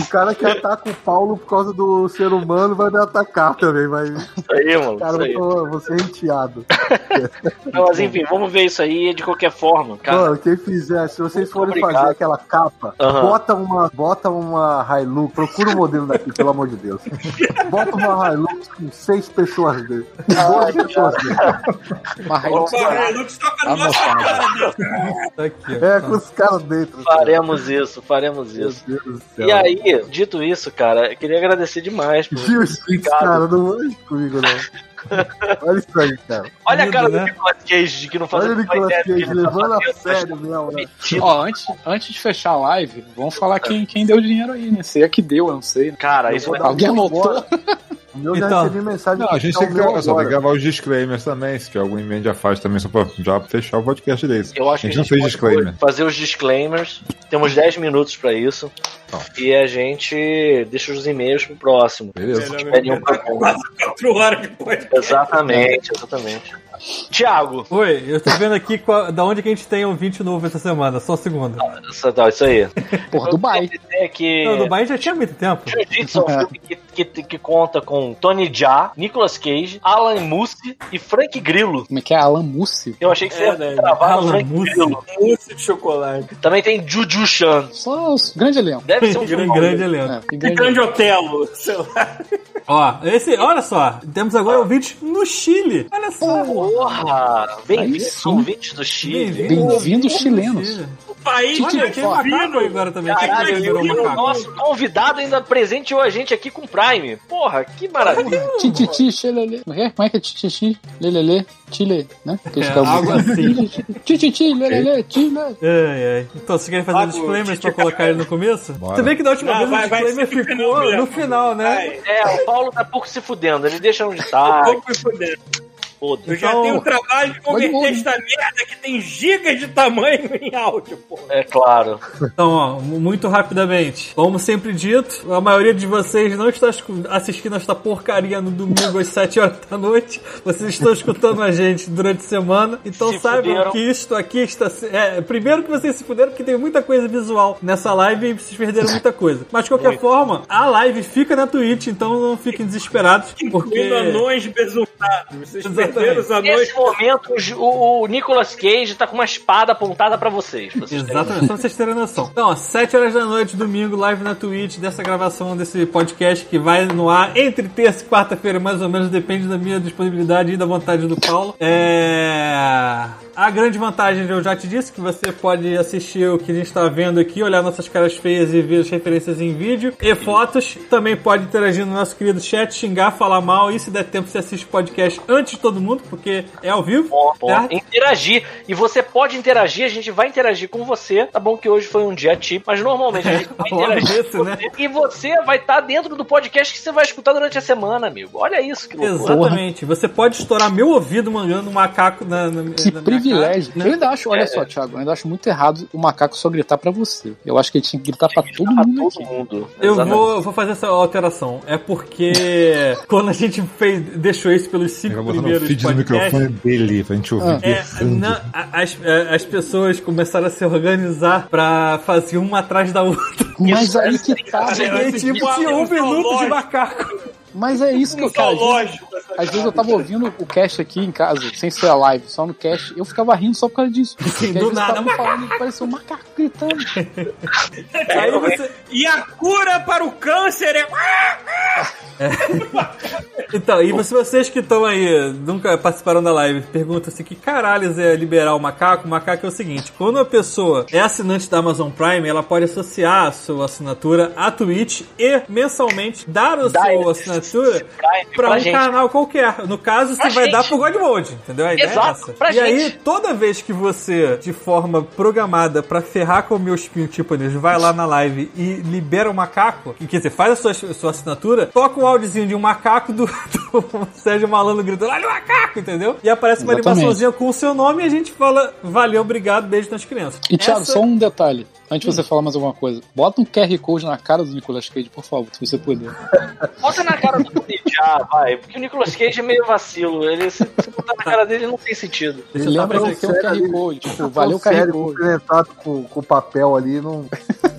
O cara que ataca o Paulo por causa do ser humano vai me atacar também, vai. isso aí, mano. Cara, Isso aí. eu, tô, eu vou ser renteado. [laughs] Não, mas enfim, vamos ver isso aí de qualquer forma. Cara, Mano, quem fizer, se vocês forem Obrigado. fazer aquela capa, Aham. bota uma, bota uma Hilux, procura o modelo daqui, pelo amor de Deus. Bota uma Hilux com seis pessoas dentro. 12 pessoas dentro. Uma Hilux Pô, o Lux toca Tá no nosso cara ó. É, com os caras dentro. faremos isso, faremos Meu isso. Deus do céu. E dito isso, cara, eu queria agradecer demais. Por... Gil Spitz, cara, não vai comigo, não. Olha isso aí, cara. Olha a cara do né? Nicolas Cage de que não fazia Olha o Nicolas Cage tá levando a sério mesmo, né? Ó, antes, antes de fechar a live, vamos falar quem, quem deu dinheiro aí, né? Se é que deu, eu não sei. né? Cara, Eu isso vou vai dar Alguém anotou? Embora. O meu já Então. recebi mensagem. Não, a gente que tem tá que, só tem que gravar os disclaimers também. Se tiver algum emenda já faz também, só pra já fechar o podcast deles. Eu acho a que gente não fez disclaimer. fazer os disclaimers. Temos 10 minutos pra isso. Tá. E a gente deixa os e-mails pro próximo. Beleza. Um tá problema. quase quatro horas de podcast. Exatamente, exatamente. Tiago, Oi, eu tô vendo aqui qual- da onde que a gente tem ouvinte novo essa semana, só um segundo. isso, tá, isso aí. Porra, Dubai. Dizer que Não, Dubai já tinha muito tempo. Jiu-Jitsu é um filme que, que, que conta com Tony Jaa, Nicolas Cage, Alan Mussi e Frank Grillo. Como é que é? Alan Mussi? Eu achei que você É, ia né? gravar no Alan Frank Mussi. Grillo. Mousse de chocolate. Também tem Juju Chan. Só os grande elenco. Deve ser [laughs] um grande, filme grande elenco. É, E grande grande. Otelo, sei lá. [laughs] Ó, esse, olha só, temos agora ouvintes no Chile. Olha só. Porra! Ouvintes do Chile. Bem-vindo. Bem-vindos, chilenos. Chile. O país Olha, tem que macaco aí agora também. Caralho, que o macaco? nosso convidado ainda presenteou a gente aqui com Prime. Porra, que maravilha. [laughs] Tititi, xelele. Como é que é? Como é é tititi, lelele, chile, né? É, algo assim. Tititi, lelele, chile. Ai, ai. Então, você quer fazer disclaimers pra colocar ele no começo? Você vê que da última vez o disclaimer ficou no final, né? É, o Paulo tá pouco se fudendo. Ele deixa onde tá. pouco me fudendo. Eu Foda-se. já Então, tenho o trabalho de converter esta merda que tem gigas de tamanho em áudio, porra. É claro. Então, ó, muito rapidamente. Como sempre dito, a maioria de vocês não está assistindo esta porcaria no domingo às 7 horas da noite. Vocês estão escutando a gente durante a semana. Então Se saibam fuderam. que isto aqui está. É, primeiro que vocês se fuderam porque tem muita coisa visual nessa live e vocês perderam muita coisa. Mas de qualquer Muito. forma, a live fica na Twitch, então não fiquem desesperados. Porque. Incluindo anões besuntados. Vocês. Perderam os anões. Nesse momento, o, o Nicolas Cage tá com uma espada apontada pra vocês. pra vocês terem Exatamente, só pra vocês terem noção. Então, ó, 7 horas da noite, domingo, live na Twitch dessa gravação desse podcast que vai no ar entre terça e quarta-feira, mais ou menos, depende da minha disponibilidade e da vontade do Paulo. É. A grande vantagem, eu já te disse, que você pode assistir o que a gente está vendo aqui, olhar nossas caras feias e ver as referências em vídeo e fotos. Também pode interagir no nosso querido chat, xingar, falar mal. E se der tempo, você assiste o podcast antes de todo mundo, porque é ao vivo. Bom, bom, interagir. E você pode interagir, a gente vai interagir com você. Tá bom que hoje foi um dia tipo, mas normalmente a gente vai [laughs] interagir esse, com né? você. E você vai estar dentro do podcast que você vai escutar durante a semana, amigo. Olha isso, que loucura. Exatamente. Você pode estourar meu ouvido mandando um macaco na, na, Que na minha privilégio. Eu ainda acho, olha É. só, Thiago, eu ainda acho muito errado o macaco só gritar pra você. Eu acho que ele tinha que gritar pra todo mundo todo mundo. Eu Exatamente. vou, vou fazer essa alteração. É porque [laughs] quando a gente fez, deixou isso pelos cinco primeiros feed do microfone dele pra gente ouvir. É, na- as, é, as pessoas começaram a se organizar pra fazer uma atrás da outra. Mas aí é que tá. aí, tipo, tinha um minuto de macaco. Mas é isso que eu, cara, às vezes, Zoológico, essa às vezes eu tava ouvindo o cast aqui em casa, sem ser a live, só no cast, eu ficava rindo só por causa disso. [laughs] Porque às do nada, tava falando e parecia um macaco gritando. [laughs] Aí você, E a cura para o câncer é. [laughs] Então, e se vocês que estão aí, nunca participaram da live, perguntam assim, que caralhos é liberar o macaco? O macaco é o seguinte, quando a pessoa é assinante da Amazon Prime, ela pode associar a sua assinatura à Twitch e mensalmente dar a Dá sua esse assinatura pra um gente. canal qualquer. No caso, você Pra vai gente. dar pro God Mode, entendeu? A ideia Exato, é essa. pra e aí, gente. toda vez que você, de forma programada pra ferrar com o meu espinho tipo vai lá na live e libera o macaco, e quer dizer, faz a sua, sua assinatura, toca um áudiozinho de um macaco do, [laughs] do Sérgio Malandro gritando, olha o macaco, entendeu? E aparece uma Exatamente. animaçãozinha com o seu nome e a gente fala, valeu, obrigado, beijo nas crianças. E Thiago, Essa- só um detalhe. Antes de você falar mais alguma coisa, bota um QR Code na cara do Nicolas Cage, por favor, se você puder. [laughs] Bota na cara do já, vai. Porque o Nicolas Cage é meio vacilo. Ele, se você botar na cara dele, não tem sentido. Deixa eu Lembra que tem um QR. Code, tipo, valeu o QR Code. com, com o papel ali, não. [laughs]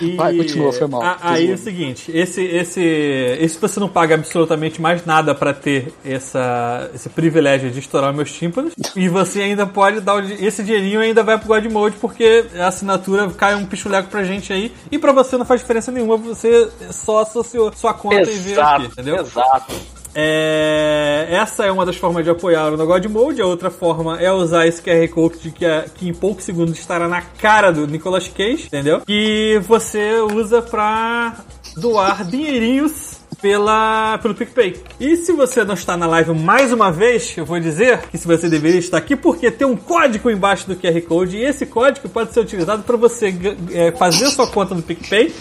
E- Vai, continua, foi mal. A- aí é o seguinte, esse, esse, esse você não paga absolutamente mais nada pra ter essa, esse privilégio de estourar meus tímpanos. [laughs] e você ainda pode dar o esse dinheirinho ainda vai pro God Mode porque a assinatura cai um pichuleco pra gente aí. E pra você não faz diferença nenhuma, você só associou sua conta e vê Exato, aqui, entendeu? exato. É, essa é uma das formas de apoiar o God Mode. A outra forma é usar esse QR Code que, é- que em poucos segundos estará na cara do Nicolas Cage, entendeu? E você usa pra doar dinheirinhos pela, pelo PicPay. E se você não está na live mais uma vez, eu vou dizer que se você deveria estar aqui, porque tem um código embaixo do QR Code, e esse código pode ser utilizado para você é, fazer sua conta no PicPay,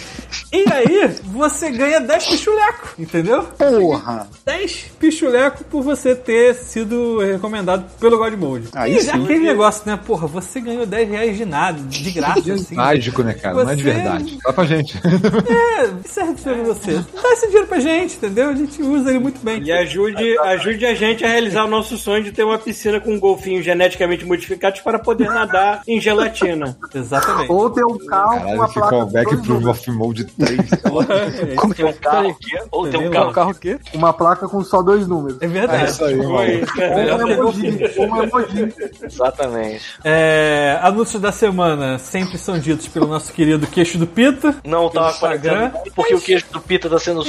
e aí você ganha 10 pichuleco, entendeu? Porra! 10 pichuleco por você ter sido recomendado pelo God Mode. Aí e sim. aquele negócio, né? Porra, você ganhou 10 reais de nada, de graça, assim. Mágico, né, cara? Não é de Você- verdade. Dá pra gente. É, serve pra você. Dá esse dinheiro pra gente, entendeu? A gente usa ele muito bem. E ajude, ajude a gente a realizar o nosso sonho de ter uma piscina com golfinhos geneticamente modificados para poder nadar em gelatina. Exatamente. Ou [laughs] tem um carro com uma Caralho, placa. callback pro. Off Mode 3. Como Tem um carro ou tem um carro. o quê? Uma placa com só dois números. É verdade. É isso aí, Ou um ter emoji. Um. Exatamente. É, anúncios da semana sempre são ditos pelo nosso querido queixo do Pita. Não tava Instagram. aparecendo porque o queijo do Pita tá sendo.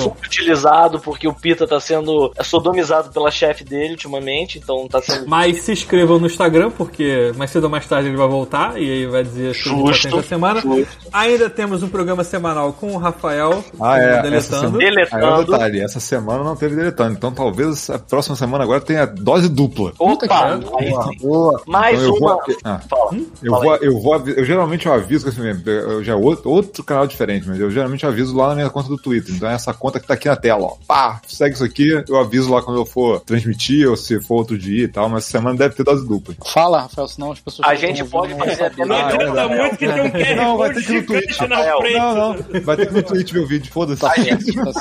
Subutilizado, porque o Pita tá sendo sodomizado pela chefe dele ultimamente, então tá sendo. Mas se inscrevam no Instagram, porque mais cedo ou mais tarde ele vai voltar e aí vai dizer Justo, da semana. justo. Ainda temos um programa semanal com o Rafael, Ah, é. deletando. Essa semana, Deletando. Aí é um detalhe, essa semana não teve deletando. Então talvez a próxima semana agora tenha dose dupla. Opa! Aí, Boa, boa. mais Então eu uma. vou- ah. Fala. Eu vou, eu vou, eu geralmente eu aviso assim mesmo, eu já é outro, outro canal diferente, mas eu geralmente aviso lá na minha conta do Twitter. Então é essa conta que tá aqui na tela, ó. Pá, segue isso aqui, eu aviso lá quando eu for transmitir ou se for outro dia e tal, mas essa semana deve ter dose dupla. Fala, Rafael, senão as pessoas A gente pode fazer até Não Ah, adianta muito que tem um QR Não, vai ter que no Twitch. na Rafael. frente. Não, não, vai ter que no Twitch meu vídeo, foda-se. [laughs] Tá.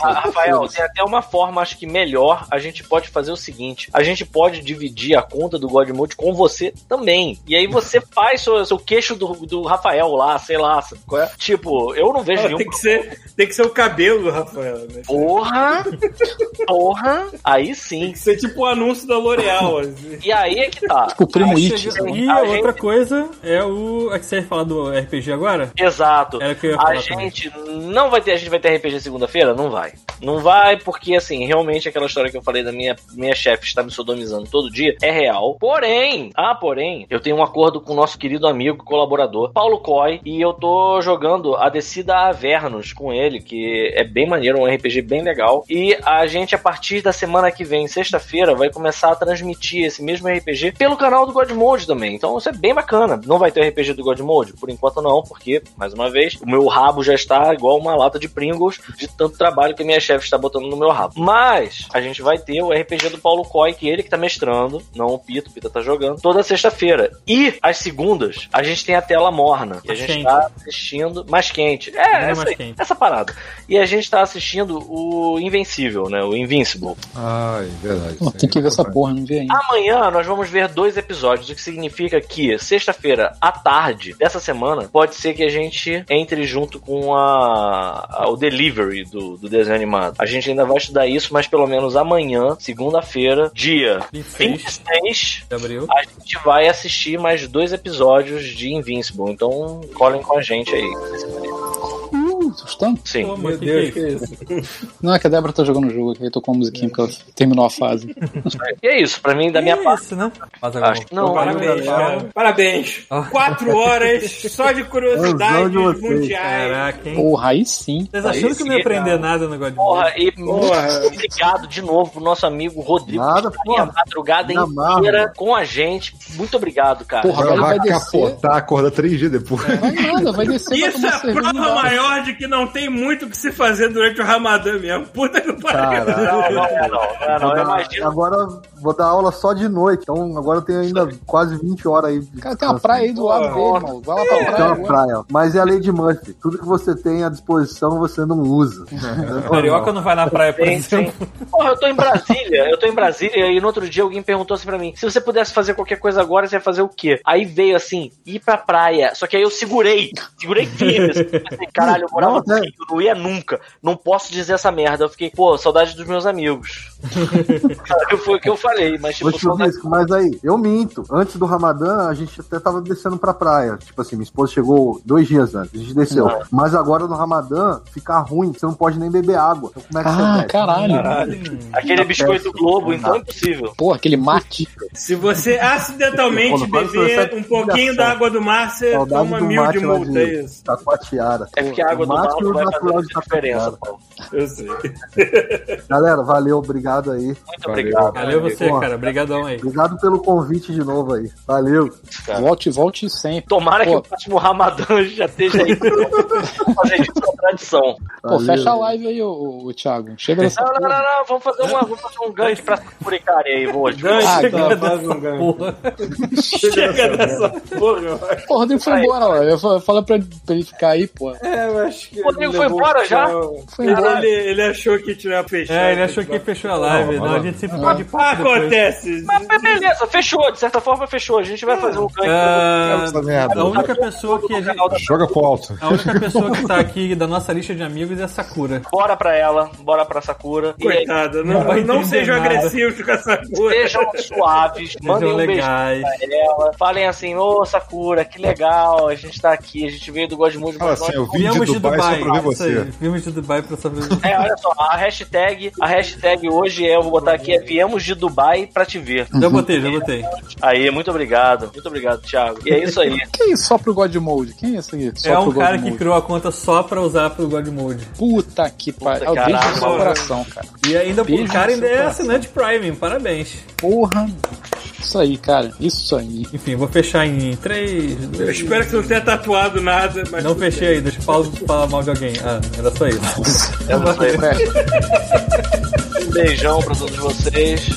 Ah, Rafael, tem até uma forma, acho que melhor. A gente pode fazer o seguinte: a gente pode dividir a conta do Godmode com você também. E aí você [laughs] faz seu, seu queixo do, do Rafael lá, sei lá. sabe qual é? Tipo, eu não vejo nenhum. Tem que, ser, tem que ser o cabelo, Rafael. Né? Porra! Porra! Aí sim. Tem que ser tipo o anúncio da L'Oreal. [laughs] assim. E aí é que tá. Tipo, o primo It. E A a gente- outra coisa é o. É que você ia falar do RPG agora? Exato. Era o que eu ia A falar também. gente não vai ter, a gente vai ter RPG segunda-feira? Não vai. Não vai porque, assim, realmente aquela história que eu falei da minha, minha chefe estar me sodomizando todo dia é real. Porém, ah, porém, eu tenho um acordo com o nosso querido amigo, colaborador, Paulo Coy, e eu tô jogando a Descida a Avernus com ele, que é bem maneiro, um RPG bem legal. E a gente, a partir da semana que vem, sexta-feira, vai começar a transmitir esse mesmo RPG pelo canal do Godmode também. Então isso é bem bacana. Não vai ter RPG do Godmode? Por enquanto não, porque, mais uma vez, o meu rabo já está igual uma lata de Pringles de tanto trabalho que a minha chefe está botando no meu rabo. Mas a gente vai ter o RPG do Paulo Coy, que ele que tá mestrando, não o Pito, o Pito tá jogando, toda sexta-feira. E às segundas, a gente tem a tela morna. E a Mais gente quente. tá assistindo. Mais quente. É, é essa, mais quente. essa parada. E a gente tá assistindo o Invencível, né? O Invincible. Ai, verdade. Pô, tem que ver essa porra, não vi ainda. Amanhã nós vamos ver dois episódios, o que significa que sexta-feira à tarde dessa semana pode ser que a gente entre junto com a, a- o delivery do, do desenho animado. A gente ainda vai estudar isso, mas pelo menos amanhã, segunda-feira, dia 26 26, de abril. a gente vai assistir mais dois episódios de Invincible. Então colhem com a gente aí. Uh, assustando. Sim. Pô, mas Meu Deus, que é isso? [laughs] Não, é que a Débora tá jogando o jogo aqui, aí tocou uma musiquinha porque ela terminou a fase. [laughs] E é isso, pra mim, da minha é parte. isso, né? Mas agora Acho que não. Parabéns, cara. Parabéns. Ah. [laughs] Quatro horas só de curiosidades vocês. mundiais. Caraca, hein? Porra, aí sim. Vocês achando que eu não ia aprender nada no God Porra, e Porra. muito obrigado de novo pro nosso amigo Rodrigo. Nada, porra. a madrugada inteira com a gente. Muito obrigado, cara. Porra, vai vai descer. capotar, acordar três dias depois. Vai nada, vai descer Isso é cerveja. prova maior de que não tem muito o que se fazer durante o Ramadã mesmo. Puta que pariu. Não, não é não. não, é não. Agora vou dar aula só de noite, então agora eu tenho ainda quase 20 horas aí. Cara, tem uma praia aí do lado dele, mano. Vai lá pra Tem praia. uma agora. praia, mas é a lei de Murphy. Tudo que você tem à disposição você não usa. [laughs] Carioca não vai na praia, por exemplo. Porra, eu tô em Brasília, eu tô em Brasília e no outro dia alguém perguntou assim pra mim: se você pudesse fazer qualquer coisa agora, você ia fazer o quê? Aí veio assim, ir pra praia. Só que aí eu segurei, segurei firme. Assim, pensei, caralho, eu morava Não, é. Rio, não ia nunca. Não posso dizer essa merda. Eu fiquei, pô, saudade dos meus amigos. [laughs] Foi o que eu falei, mas tipo, Ô, saudade. Mas aí, eu minto. Antes do Ramadã, a gente até tava descendo pra praia. Tipo assim, minha esposa chegou dois dias antes, a gente desceu. Ah. Mas agora no Ramadã, fica ruim, você não pode nem beber água. Então como é que Ah, você desce? caralho. Aquele biscoito Globo, então é impossível. Porra, aquele mate. Se você acidentalmente Pô, não beber um pouquinho da água do mar, você Saudade toma mil de multa, é isso. Taquatiara. É porque a água do vai natural fazer de muita diferença. Paulo. Eu sei. [laughs] Galera, valeu, obrigado aí. Muito Valeu. obrigado. Valeu você, Porra. cara. Obrigadão aí. Obrigado pelo convite de novo aí. Valeu. cara. Volte, volte sempre. Tomara que Pô. o próximo Ramadã [laughs] já esteja aí. fazer isso com tradição. Pô, Valeu. fecha a live aí, ô, ô, Thiago. Chega nessa Não, não, não, porra. não, vamos fazer, uma, vamos fazer um gancho pra Furicari aí, hoje. Gancho, Ah, chega tá, faz um gancho. Porra. Chega dessa porra. Pô, o Rodrigo foi embora, ó. Eu fa- fala pra, pra ele ficar aí, pô. É, eu acho que. O Rodrigo ele foi embora já? Foi Ele, embora. ele, ele achou que tinha fechado. É, ele achou que fechou a live. Não, a gente sempre pode Ah, acontece. Mas mas beleza, fechou, de certa forma fechou. A gente vai fazer um gancho. Ah, a única pessoa que a gente. Joga pro alto. A única pessoa que tá aqui da nossa lista de amigos é a Sakura. Bora pra ela, bora pra Sakura. Coitada, não, Não não, sejam nada. agressivos com essa coisa. Sejam suaves, mandem um beijo legais. pra ela. Falem assim, ô Sakura, que legal, a gente tá aqui, a gente veio do Godmood, Fala assim, nós eu vim de Dubai, Dubai. só pra ver isso aí. você. Viemos de Dubai pra saber. É, olha só, a hashtag, a hashtag hoje é, eu vou botar aqui, é viemos de Dubai pra te ver. Já botei, já botei. Aí, muito obrigado, muito obrigado, Thiago. E é isso aí. [laughs] Quem é isso? Só pro God Mode? Quem é esse aqui? Só É um God cara que Mode. criou a conta só pra usar pro God Mode. Puta que pariu. Puta, Beijo no caralho. seu coração, cara. E ainda Beijo o cara ainda é assinante Prime, parabéns. Porra. Isso aí, cara. Isso aí. Enfim, vou fechar em 3, Eu 2. espero que não tenha tatuado nada, mas. Não fechei aí, deixa o Paulo falar mal de alguém. Ah, era só isso. É isso aí. Fecha. Um beijão pra todos vocês.